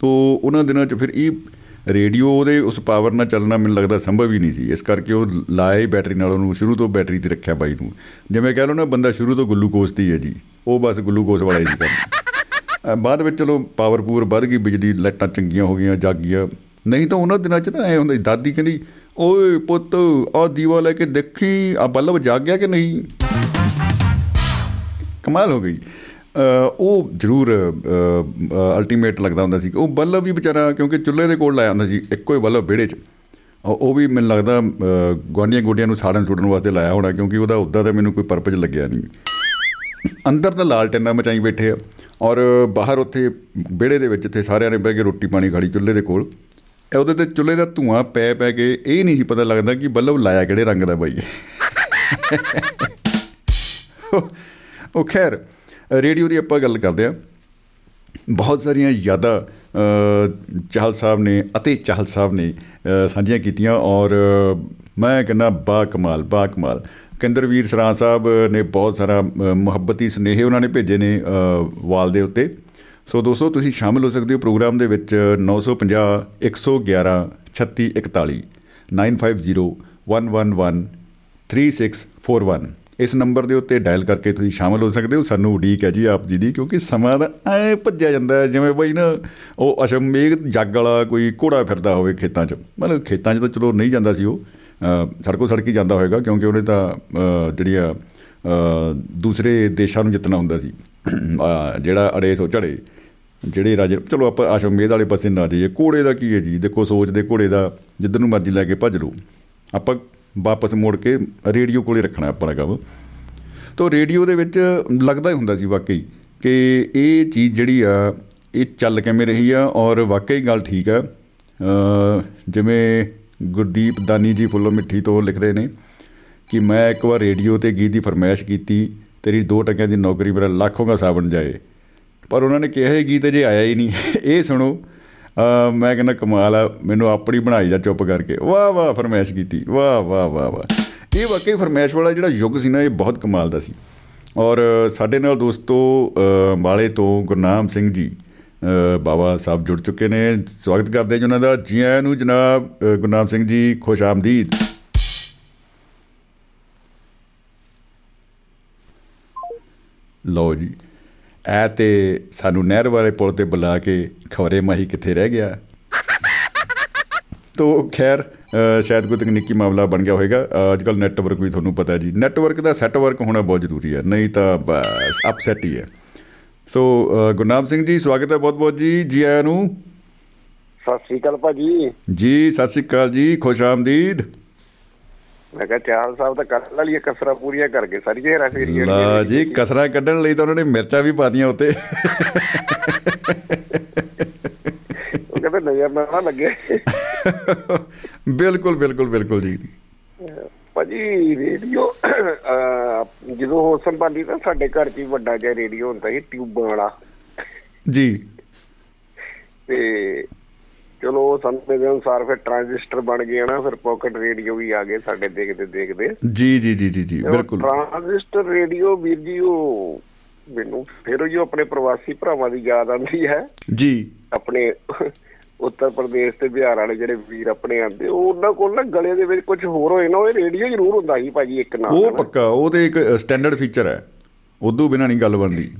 ਤੋਂ ਉਹਨਾਂ ਦਿਨਾਂ 'ਚ ਫਿਰ ਇਹ ਰੇਡੀਓ ਉਹਦੇ ਉਸ ਪਾਵਰ ਨਾਲ ਚੱਲਣਾ ਮੈਨੂੰ ਲੱਗਦਾ ਸੰਭਵ ਹੀ ਨਹੀਂ ਸੀ। ਇਸ ਕਰਕੇ ਉਹ ਲਾਏ ਬੈਟਰੀ ਨਾਲ ਉਹਨੂੰ, ਸ਼ੁਰੂ ਤੋਂ ਬੈਟਰੀ ਤੇ ਰੱਖਿਆ ਬਾਈ ਨੂੰ। ਜਿਵੇਂ ਕਹਿ ਲਓ ਨਾ, ਬੰਦਾ ਸ਼ੁਰੂ ਤੋਂ ਗਲੂਕੋਸ ਤੇ ਹੈ ਜੀ। ਉਹ ਬਸ ਗਲੂਕੋਸ ਵਾਲਾ ਹੀ ਸੀ ਕੰਮ ਬਾਅਦ ਵਿੱਚ ਚਲੋ ਪਾਵਰ ਪੂਰ ਵੱਧ ਗਈ, ਬਿਜਲੀ ਲਾਈਟਾਂ ਚੰਗੀਆਂ ਹੋ ਗਈਆਂ, ਜਾਗ ਗਈਆਂ। ਨਹੀਂ ਤਾਂ ਉਹਨਾਂ ਦਿਨਾਂ 'ਚ ਨਾ ਐ ਹੁੰਦਾ ਦਾਦੀ ਕਹਿੰਦੀ, ਓਏ ਪੁੱਤ ਆ ਦੀਵਾ ਲੈ ਕੇ ਦੇਖੀ ਆ ਬੱਲਬ ਜਾਗ ਗਿਆ ਕਿ ਨਹੀਂ? ਕਮਾਲ ਹੋ ਗਈ। ਉਹ ਜ਼ਰੂਰ ਅਲਟੀਮੇਟ ਲੱਗਦਾ ਹੁੰਦਾ ਸੀ। ਉਹ ਬੱਲਬ ਵੀ ਵਿਚਾਰਾ, ਕਿਉਂਕਿ ਚੁੱਲ੍ਹੇ ਦੇ ਕੋਲ ਲਾਇਆ ਹੁੰਦਾ ਸੀ, ਇੱਕੋ ਹੀ ਬੱਲਬ ਵਿਹੜੇ 'ਚ। ਉਹ ਵੀ ਮੈਨੂੰ ਲੱਗਦਾ ਗਵਾਂਡੀਆਂ ਗੋਡੀਆਂ ਨੂੰ ਸਾੜਨ ਸੁੱਟਣ ਵਾਸਤੇ ਲਾਇਆ ਹੋਣਾ, ਕਿਉਂਕਿ ਉਹਦਾ ਉੱਦਾਂ ਤਾਂ ਮੈਨੂੰ ਕੋਈ ਪਰਪਸ ਲੱਗਿਆ ਨਹੀਂ। ਅੰਦਰ ਤਾਂ ਲਾਲਟੈਨਾ ਮਚਾਈ ਬੈਠੇ ਆ, ਔਰ ਬਾਹਰ ਉੱਥੇ ਵਿਹੜੇ ਦੇ ਵਿੱਚ ਇੱਥੇ ਸਾਰਿਆਂ ਨੇ ਬਹਿ ਕੇ ਰੋਟੀ ਪਾਣੀ ਖਾਲੀ ਚੁੱਲ੍ਹੇ ਦੇ ਕੋਲ। ਉਹਦੇ ਤੇ ਚੁੱਲ੍ਹੇ ਦਾ ਧੂਆਂ ਪੈ ਪੈ ਕੇ ਇਹ ਨਹੀਂ ਸੀ ਪਤਾ ਲੱਗਦਾ ਕਿ ਬੱਲਬ ਲਾਇਆ ਕਿਹੜੇ ਰੰਗ ਦਾ ਬਾਈ। ਉਹ ਖੈਰ ਰੇਡੀਓ ਦੀ ਆਪਾਂ ਗੱਲ ਕਰਦੇ ਆ ਬਹੁਤ ਸਾਰੀਆਂ ਯਾਦਾਂ ਚਾਹਲ ਸਾਹਿਬ ਨੇ ਅਤੇ ਚਾਹਲ ਸਾਹਿਬ ਨੇ ਸਾਂਝੀਆਂ ਕੀਤੀਆਂ ਔਰ ਮੈਂ ਕਹਿੰਦਾ ਬਾ ਕਮਾਲ ਬਾ ਕਮਾਲ ਕੰਦਰਵੀਰ ਸਰਾਂ ਸਾਹਿਬ ਨੇ ਬਹੁਤ ਸਾਰਾ ਮੁਹੱਬਤੀ ਸੁਨੇਹੇ ਉਹਨਾਂ ਨੇ ਭੇਜੇ ਨੇ ਵਾਲ ਦੇ ਉੱਤੇ ਸੋ ਦੋਸਤੋ ਤੁਸੀਂ ਸ਼ਾਮਿਲ ਹੋ ਸਕਦੇ ਹੋ ਪ੍ਰੋਗਰਾਮ ਦੇ ਵਿੱਚ 950 111 3641 9501113641 ਇਸ ਨੰਬਰ ਦੇ ਉੱਤੇ ਡਾਇਲ ਕਰਕੇ ਤੁਸੀਂ ਸ਼ਾਮਲ ਹੋ ਸਕਦੇ ਹੋ। ਸਾਨੂੰ ਉਡੀਕ ਹੈ ਜੀ ਆਪ ਜੀ ਦੀ, ਕਿਉਂਕਿ ਸਮਾਂ ਦਾ ਐ ਭੱਜਿਆ ਜਾਂਦਾ ਹੈ, ਜਿਵੇਂ ਬਈ ਨਾ ਉਹ ਅਸ਼ਮੇਘ ਜੱਗ ਵਾਲਾ ਕੋਈ ਘੋੜਾ ਫਿਰਦਾ ਹੋਵੇ ਖੇਤਾਂ 'ਚ। ਮਤਲਬ ਖੇਤਾਂ 'ਚ ਤਾਂ ਚਲੋ ਨਹੀਂ ਜਾਂਦਾ ਸੀ ਉਹ। ਸੜਕੋ ਸੜਕੀ ਜਾਂਦਾ ਹੋਵੇਗਾ ਕਿਉਂਕਿ ਉਹਨੇ ਤਾਂ ਜਿਹੜੀਆਂ ਦੂਸਰੇ ਦੇਸ਼ਾਂ ਨੂੰ ਜਿੱਤਣਾ ਹੁੰਦਾ ਸੀ। ਜਿਹੜਾ ਅੜੇ ਸੋ ਝੜੇ, ਜਿਹੜੇ ਰਾਜੇ, ਚਲੋ ਆਪਾਂ ਅਸ਼ਮੇਧ ਵਾਲੇ ਪਾਸੇ ਨਾ ਜਾਈਏ। ਘੋੜੇ ਦਾ ਕੀ ਹੈ ਜੀ? ਦੇਖੋ ਸੋਚਦੇ ਘੋੜੇ ਦਾ ਜਿੱਧਰ ਨੂੰ ਮਰਜ਼ੀ ਲੈ ਕੇ ਭੱਜ ਲਓ। ਆਪਾਂ ਵਾਪਸ ਮੁੜ ਕੇ ਰੇਡੀਓ ਕੋਲੇ ਰੱਖਣਾ ਆਪਣਾ ਕੰਮ ਤੋਂ ਰੇਡੀਓ ਦੇ ਵਿੱਚ ਲੱਗਦਾ ਹੀ ਹੁੰਦਾ ਸੀ ਵਾਕਈ ਕਿ ਇਹ ਚੀਜ਼ ਜਿਹੜੀ ਆ, ਇਹ ਚੱਲ ਕਿਵੇਂ ਰਹੀ ਆ ਔਰ ਵਾਕਈ ਗੱਲ ਠੀਕ ਆ। ਜਿਵੇਂ ਗੁਰਦੀਪ ਦਾਨੀ ਜੀ ਫੁੱਲੋ ਮਿੱਠੀ ਤੋਂ ਲਿਖ ਰਹੇ ਨੇ ਕਿ ਮੈਂ ਇੱਕ ਵਾਰ ਰੇਡੀਓ ਤੇ ਗੀਤ ਦੀ ਫਰਮਾਇਸ਼ ਕੀਤੀ, ਤੇਰੀ 2 ਟਕਿਆਂ ਦੀ ਨੌਕਰੀ ਮੇਰਾ ਲੱਖੋਂ ਦਾ ਸਾਬਣ ਜਾਏ। ਪਰ ਉਹਨਾਂ ਨੇ ਕਿਹਾ ਇਹ ਗੀਤ ਜੇ ਆਇਆ ਹੀ ਨਹੀਂ। ਇਹ ਸੁਣੋ ਮੈਂ ਕਹਿੰਦਾ ਕਮਾਲ ਆ, ਮੈਨੂੰ ਆਪਣੀ ਬਣਾਈ ਜਾ ਚੁੱਪ ਕਰਕੇ। ਵਾਹ ਵਾਹ, ਫਰਮਾਇਸ਼ ਕੀਤੀ। ਵਾਹ ਵਾਹ ਵਾਹ ਵਾਹ। ਇਹ ਵਾਕਈ ਫਰਮਾਇਸ਼ ਵਾਲਾ ਜਿਹੜਾ ਯੁੱਗ ਸੀ ਨਾ, ਇਹ ਬਹੁਤ ਕਮਾਲ ਦਾ ਸੀ। ਔਰ ਸਾਡੇ ਨਾਲ ਦੋਸਤੋ ਵਾਲੇ ਤੋਂ ਗੁਰਨਾਮ ਸਿੰਘ ਜੀ ਬਾਬਾ ਸਾਹਿਬ ਜੁੜ ਚੁੱਕੇ ਨੇ। ਸਵਾਗਤ ਕਰਦੇ ਜੀ ਉਹਨਾਂ ਦਾ। ਜੀ ਆਇਆਂ ਨੂੰ ਜਨਾਬ ਗੁਰਨਾਮ ਸਿੰਘ ਜੀ, ਖੁਸ਼ ਆਮਦੀਦ। ਲੋ ਜੀ। ਐ ਤੇ ਸਾਨੂੰ ਨਹਿਰ ਵਾਲੇ ਪੁਲ ਤੇ ਬੁਲਾ ਕੇ ਖਵਰੇ ਮਾਹੀ ਕਿੱਥੇ ਰਹਿ ਗਿਆ। ਤੋ ਖੈਰ ਸ਼ਾਇਦ ਕੋਈ ਤਕਨੀਕੀ ਮਾਮਲਾ ਬਣ ਗਿਆ ਹੋਵੇਗਾ। ਅੱਜ ਕੱਲ ਨੈਟਵਰਕ ਵੀ ਤੁਹਾਨੂੰ ਪਤਾ ਜੀ। ਨੈਟਵਰਕ ਦਾ ਸੈੱਟ ਵਰਕ ਹੋਣਾ ਬਹੁਤ ਜ਼ਰੂਰੀ ਹੈ ਨਹੀਂ ਤਾਂ ਬਸ ਅਪਸੈਟ ਹੀ ਹੈ। ਸੋ ਗੁਰਨਾਮ ਸਿੰਘ ਜੀ ਸਵਾਗਤ ਹੈ ਬਹੁਤ ਬਹੁਤ ਜੀ। ਜੀ ਆਇਆਂ ਨੂੰ? ਸਤਿ ਸ੍ਰੀ ਅਕਾਲ ਭਾਜੀ। ਜੀ ਸਤਿ ਸ੍ਰੀ ਅਕਾਲ ਜੀ। ਖੁਸ਼ ਆਮਦੀਦ। ਮੈਂ ਕਿਹਾ ਚਾਲ ਸਾਹਿਬ ਤਾਂ ਕਰ ਲਈਏ ਕਸਰਾ ਪੂਰੀਆਂ ਕਰਕੇ ਸਾਰੀਆਂ ਹੇਰਾ ਫੇਰੀਆਂ ਲਾ ਜੀ ਕਸਰਾ ਕੱਢਣ ਲਈ ਤਾਂ ਉਹਨਾਂ ਨੇ ਮਿਰਚਾਂ ਵੀ ਪਾਤੀਆਂ ਉੱਤੇ। ਉਹ ਕਹਿੰਦੇ ਨਜ਼ਰ ਨਾ ਲੱਗੇ। ਬਿਲਕੁਲ ਬਿਲਕੁਲ ਬਿਲਕੁਲ ਜੀ। ਭਾਜੀ ਰੇਡੀਓ ਜਦੋਂ ਹੋ ਸੰਭਾਲੀ ਤਾਂ ਸਾਡੇ ਘਰ 'ਚ ਵੱਡਾ ਜਿਹਾ ਰੇਡੀਓ ਹੁੰਦਾ ਸੀ ਟਿਊਬਾਂ ਵਾਲਾ। ਜੀ। ਤੇ ਚਲੋ ਸਮੇਂ ਦੇ ਅਨੁਸਾਰ ਫਿਰ ਟ੍ਰਾਂਜ਼ਿਸਟਰ ਬਣ ਗਏ ਨਾ ਫਿਰ ਪਾਕਟ ਰੇਡੀਓ ਵੀ ਆ ਗਏ ਸਾਡੇ ਦੇਖਦੇ ਦੇਖਦੇ। ਜੀ ਜੀ ਜੀ ਜੀ ਜੀ ਬਿਲਕੁਲ। ਟ੍ਰਾਂਜ਼ਿਸਟਰ ਰੇਡੀਓ ਵੀਰ ਜੀ ਉਹ ਮੈਨੂੰ ਫਿਰ ਉਹ ਆਪਣੇ ਪ੍ਰਵਾਸੀ ਭਰਾਵਾਂ ਦੀ ਯਾਦ ਆਉਂਦੀ ਹੈ। ਜੀ। ਆਪਣੇ ਉੱਤਰ ਪ੍ਰਦੇਸ਼ ਤੇ ਬਿਹਾਰ ਵਾਲੇ ਜਿਹੜੇ ਵੀਰ ਆਪਣੇ ਆਂਦੇ ਉਹ ਉਹਨਾਂ ਕੋਲ ਨਾ ਗਲੇ ਦੇ ਵਿੱਚ ਕੁਝ ਹੋਰ ਹੋਏ ਨਾ ਉਹ ਰੇਡੀਓ ਜ਼ਰੂਰ ਹੁੰਦਾ ਸੀ ਭਾਜੀ ਇੱਕ ਨਾਲ। ਉਹ ਪੱਕਾ ਉਹ ਤੇ ਇੱਕ ਸਟੈਂਡਰਡ ਫੀਚਰ ਹੈ। ਉਦੋਂ ਬਿਨਾ ਨਹੀਂ ਗੱਲ ਬਣਦੀ।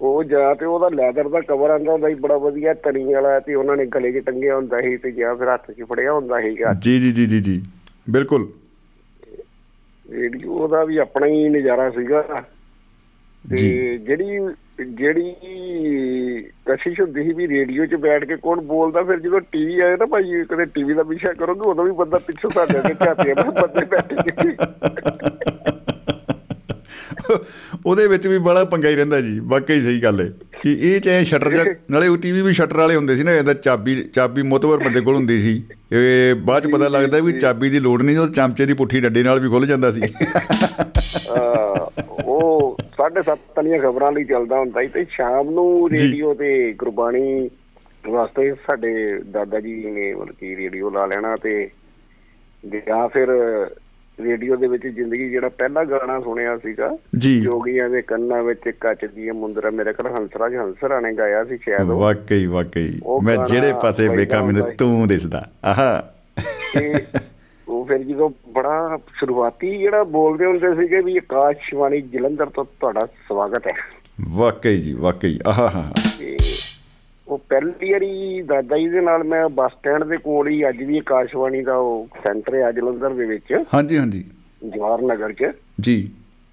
ਉਹ ਜਾਂ ਤੇ ਉਹਦਾ ਲੈਦਰ ਦਾ ਕਵਰ ਆਂਦਾ ਹੁੰਦਾ ਸੀ ਬੜਾ ਵਧੀਆ ਤਣੀ ਵਾਲਾ ਤੇ ਉਹਨਾਂ ਨੇ ਗਲੇ 'ਚ ਟੰਗਿਆ ਹੁੰਦਾ ਸੀ ਤੇ ਜਾਂ ਫਿਰ ਹੱਥ 'ਚ ਫੜਿਆ ਹੁੰਦਾ ਸੀਗਾ। ਜੀ ਜੀ ਜੀ ਜੀ ਜੀ ਬਿਲਕੁਲ। ਰੇਡੀਓ ਦਾ ਵੀ ਆਪਣਾ ਹੀ ਨਜ਼ਾਰਾ ਸੀਗਾ। ਤੇ ਜਿਹੜੀ ਜਿਹੜੀ ਕਸ਼ਿਸ਼ ਹੁੰਦੀ ਸੀ ਵੀ ਰੇਡੀਓ 'ਚ ਬੈਠ ਕੇ ਕੌਣ ਬੋਲਦਾ ਫਿਰ ਜਦੋਂ ਟੀਵੀ ਆਇਆ ਨਾ ਭਾਈ ਕਦੇ ਟੀਵੀ ਦਾ ਵਿਸ਼ਾ ਕਰੋਗੇ ਉਦੋਂ ਵੀ ਬੰਦਾ ਪਿੱਛੋਂ ਸਾਡੇ ਦੇ ਝਾਤੀਆਂ ਬੰਦੇ ਬੈਠੇ ਉਹਦੇ ਵਿੱਚ ਵੀ ਬੜਾ ਪੰਗਾ ਹੀ ਰਹਿੰਦਾ ਜੀ ਵਾਕਈ ਸਹੀ ਗੱਲ ਹੈ। ਕਿ ਇਹ ਚਾਹੇ ਸ਼ਟਰ ਨਾਲੇ ਉਹ ਟੀਵੀ ਵੀ ਸ਼ਟਰ ਵਾਲੇ ਹੁੰਦੇ ਸੀ ਨਾ ਇਹਦਾ ਚਾਬੀ ਚਾਬੀ ਮੋਤਵਰ ਬੰਦੇ ਕੋਲ ਹੁੰਦੀ ਸੀ। ਇਹ ਬਾਅਦ ਚ ਪਤਾ ਲੱਗਦਾ ਵੀ ਚਾਬੀ ਦੀ ਲੋੜ ਨਹੀਂ ਉਹ ਚਮਚੇ ਦੀ ਪੁੱਠੀ ਡੱਡੇ ਨਾਲ ਵੀ ਖੁੱਲ ਜਾਂਦਾ ਸੀ। ਉਹ 7:30 ਤਲੀਆਂ ਖਬਰਾਂ ਲਈ ਚੱਲਦਾ ਹੁੰਦਾ ਸੀ ਤੇ ਸ਼ਾਮ ਨੂੰ ਰੇਡੀਓ ਤੇ ਗੁਰਬਾਣੀ ਵਾਸਤੇ ਸਾਡੇ ਦਾਦਾ ਜੀ ਨੇ ਮਤਲਬ ਕਿ ਰੇਡੀਓ ਲਾ ਲੈਣਾ ਤੇ ਜਾਂ ਫਿਰ ਰੇਡੀਓ ਦੇ ਵਿੱਚ ਜ਼ਿੰਦਗੀ ਜਿਹੜਾ ਪਹਿਲਾ ਗਾਣਾ ਸੁਣਿਆ ਸੀਗਾ ਜੋਗੀਆਂ ਦੇ ਕੰਨਾਂ ਵਿੱਚ ਕੱਚ ਦੀ ਮੁੰਦਰਾ ਮੇਰੇ ਕੋਲ ਹੰਸਰਾਜ ਹੰਸਰਾ ਨੇ ਗਾਇਆ ਸੀ ਸ਼ਾਇਦ ਵਾਕਈ ਵਾਕਈ। ਮੈਂ ਜਿਹੜੇ ਪਾਸੇ ਵੇਖਾਂ ਮੈਨੂੰ ਤੂੰ ਦਿਸਦਾ। ਆਹਾ। ਉਹ ਫਿਰ ਜਦੋਂ ਬੜਾ ਸ਼ੁਰੂਆਤੀ ਜਿਹੜਾ ਬੋਲਦੇ ਹੁੰਦੇ ਸੀਗੇ ਵੀ ਆਕਾਸ਼ਵਾਣੀ ਜਲੰਧਰ ਤੋਂ ਤੁਹਾਡਾ ਸਵਾਗਤ ਹੈ। ਵਾਕਈ ਜੀ ਵਾਕਈ। ਆਹਾ ਹਾ ਉਹ ਪਹਿਲੀ ਵਾਰੀ ਦਾਦਾ ਜੀ ਦੇ ਨਾਲ ਮੈਂ ਬੱਸ ਸਟੈਂਡ ਦੇ ਕੋਲ ਹੀ ਅੱਜ ਵੀ ਆਕਾਸ਼ਵਾਣੀ ਦਾ ਉਹ ਸੈਂਟਰ ਹੈ ਜਲੰਧਰ ਦੇ ਵਿੱਚ। ਹਾਂਜੀ ਹਾਂਜੀ। ਜਵਾਹਰ ਨਗਰ 'ਚ। ਜੀ।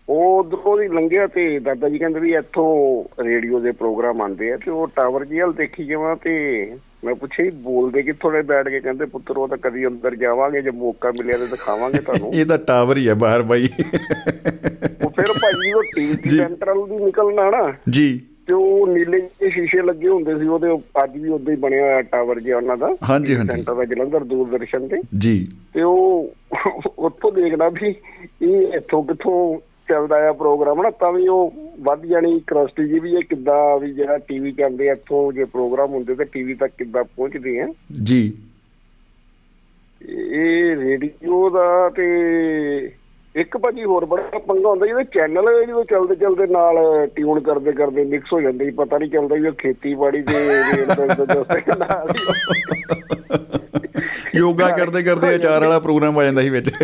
ਉਹ ਉਧਰੋਂ ਦੀ ਲੰਘਿਆ ਤੇ ਦਾਦਾ ਜੀ ਕਹਿੰਦੇ ਵੀ ਇੱਥੋਂ ਰੇਡੀਓ ਦੇ ਪ੍ਰੋਗਰਾਮ ਆਉਂਦੇ ਆ ਤੇ ਉਹ ਟਾਵਰ ਜੀ ਹਲ ਦੇਖੀ ਜਾਵਾਂ ਤੇ ਮੈਂ ਪੁੱਛਿਆ ਜੀ ਬੋਲਦੇ ਕਿੱਥੋਂ ਨੇ ਬੈਠ ਕੇ? ਕਹਿੰਦੇ ਪੁੱਤਰ ਉਹ ਤਾਂ ਕਦੀ ਅੰਦਰ ਜਾਵਾਂਗੇ ਜੇ ਮੌਕਾ ਮਿਲਿਆ ਤੇ ਦਿਖਾਵਾਂਗੇ ਤੁਹਾਨੂੰ। ਇਹ ਤਾਂ ਟਾਵਰ ਹੀ ਹੈ ਬਾਹਰ ਬਾਈ। ਉਹ ਫਿਰ ਭਾਜੀ ਉਹ ਟੀਵੀ ਸੈਂਟਰਲ ਦੀ ਨਿਕਲਣਾ ਨਾ। ਜੀ। ਤੇ ਉਹ ਨੀਲੇ ਜਿਹੇ ਸ਼ੀਸ਼ੇ ਲੱਗੇ ਹੁੰਦੇ ਸੀ ਉਹਦੇ ਅੱਜ ਵੀ ਉਦਾਂ ਹੀ ਬਣਿਆ ਹੋਇਆ ਟਾਵਰ ਜਿਹਾ ਉਹਨਾਂ ਦਾ। ਹਾਂਜੀ ਹਾਂਜੀ। ਸੈਂਟਰ ਦਾ ਜਲੰਧਰ ਦੂਰਦਰਸ਼ਨ ਤੇ। ਜੀ। ਤੇ ਉਹ ਉੱਥੋਂ ਦੇਖਦਾ ਵੀ ਇਹ ਇੱਥੋਂ ਕਿੱਥੋਂ ਚੱਲਦਾ ਆ ਪ੍ਰੋਗਰਾਮ ਨਾ ਤਾਂ ਵੀ ਉਹ ਵੱਧ ਜਾਣੀ ਕਰੋਸਟੀ ਜੀ ਵੀ ਇਹ ਕਿੱਦਾਂ ਵੀ ਜਿਹੜਾ ਟੀਵੀ ਚੱਲਦੇ ਇੱਥੋਂ ਜੇ ਪ੍ਰੋਗਰਾਮ ਹੁੰਦੇ ਤੇ ਟੀਵੀ ਤੱਕ ਕਿੱਦਾਂ ਪਹੁੰਚਦੇ ਆ। ਜੀ। ਇਹ ਰੇਡੀਓ ਦਾ ਤੇ ਇੱਕ ਭਾਜੀ ਹੋਰ ਬੜਾ ਪੰਗਾ ਹੁੰਦਾ ਜਿਹਦੇ ਚੈਨਲ ਜਦੋਂ ਚੱਲਦੇ ਚੱਲਦੇ ਨਾਲ ਟਿਊਨ ਕਰਦੇ ਕਰਦੇ ਮਿਕਸ ਹੋ ਜਾਂਦੇ ਪਤਾ ਨਹੀਂ ਚੱਲਦਾ ਵੀ ਉਹ ਖੇਤੀਬਾੜੀ ਦੇ ਯੋਗਾ ਕਰਦੇ ਕਰਦੇ ਅਚਾਰ ਵਾਲਾ ਪ੍ਰੋਗਰਾਮ ਆ ਜਾਂਦਾ ਸੀ ਵਿੱਚ।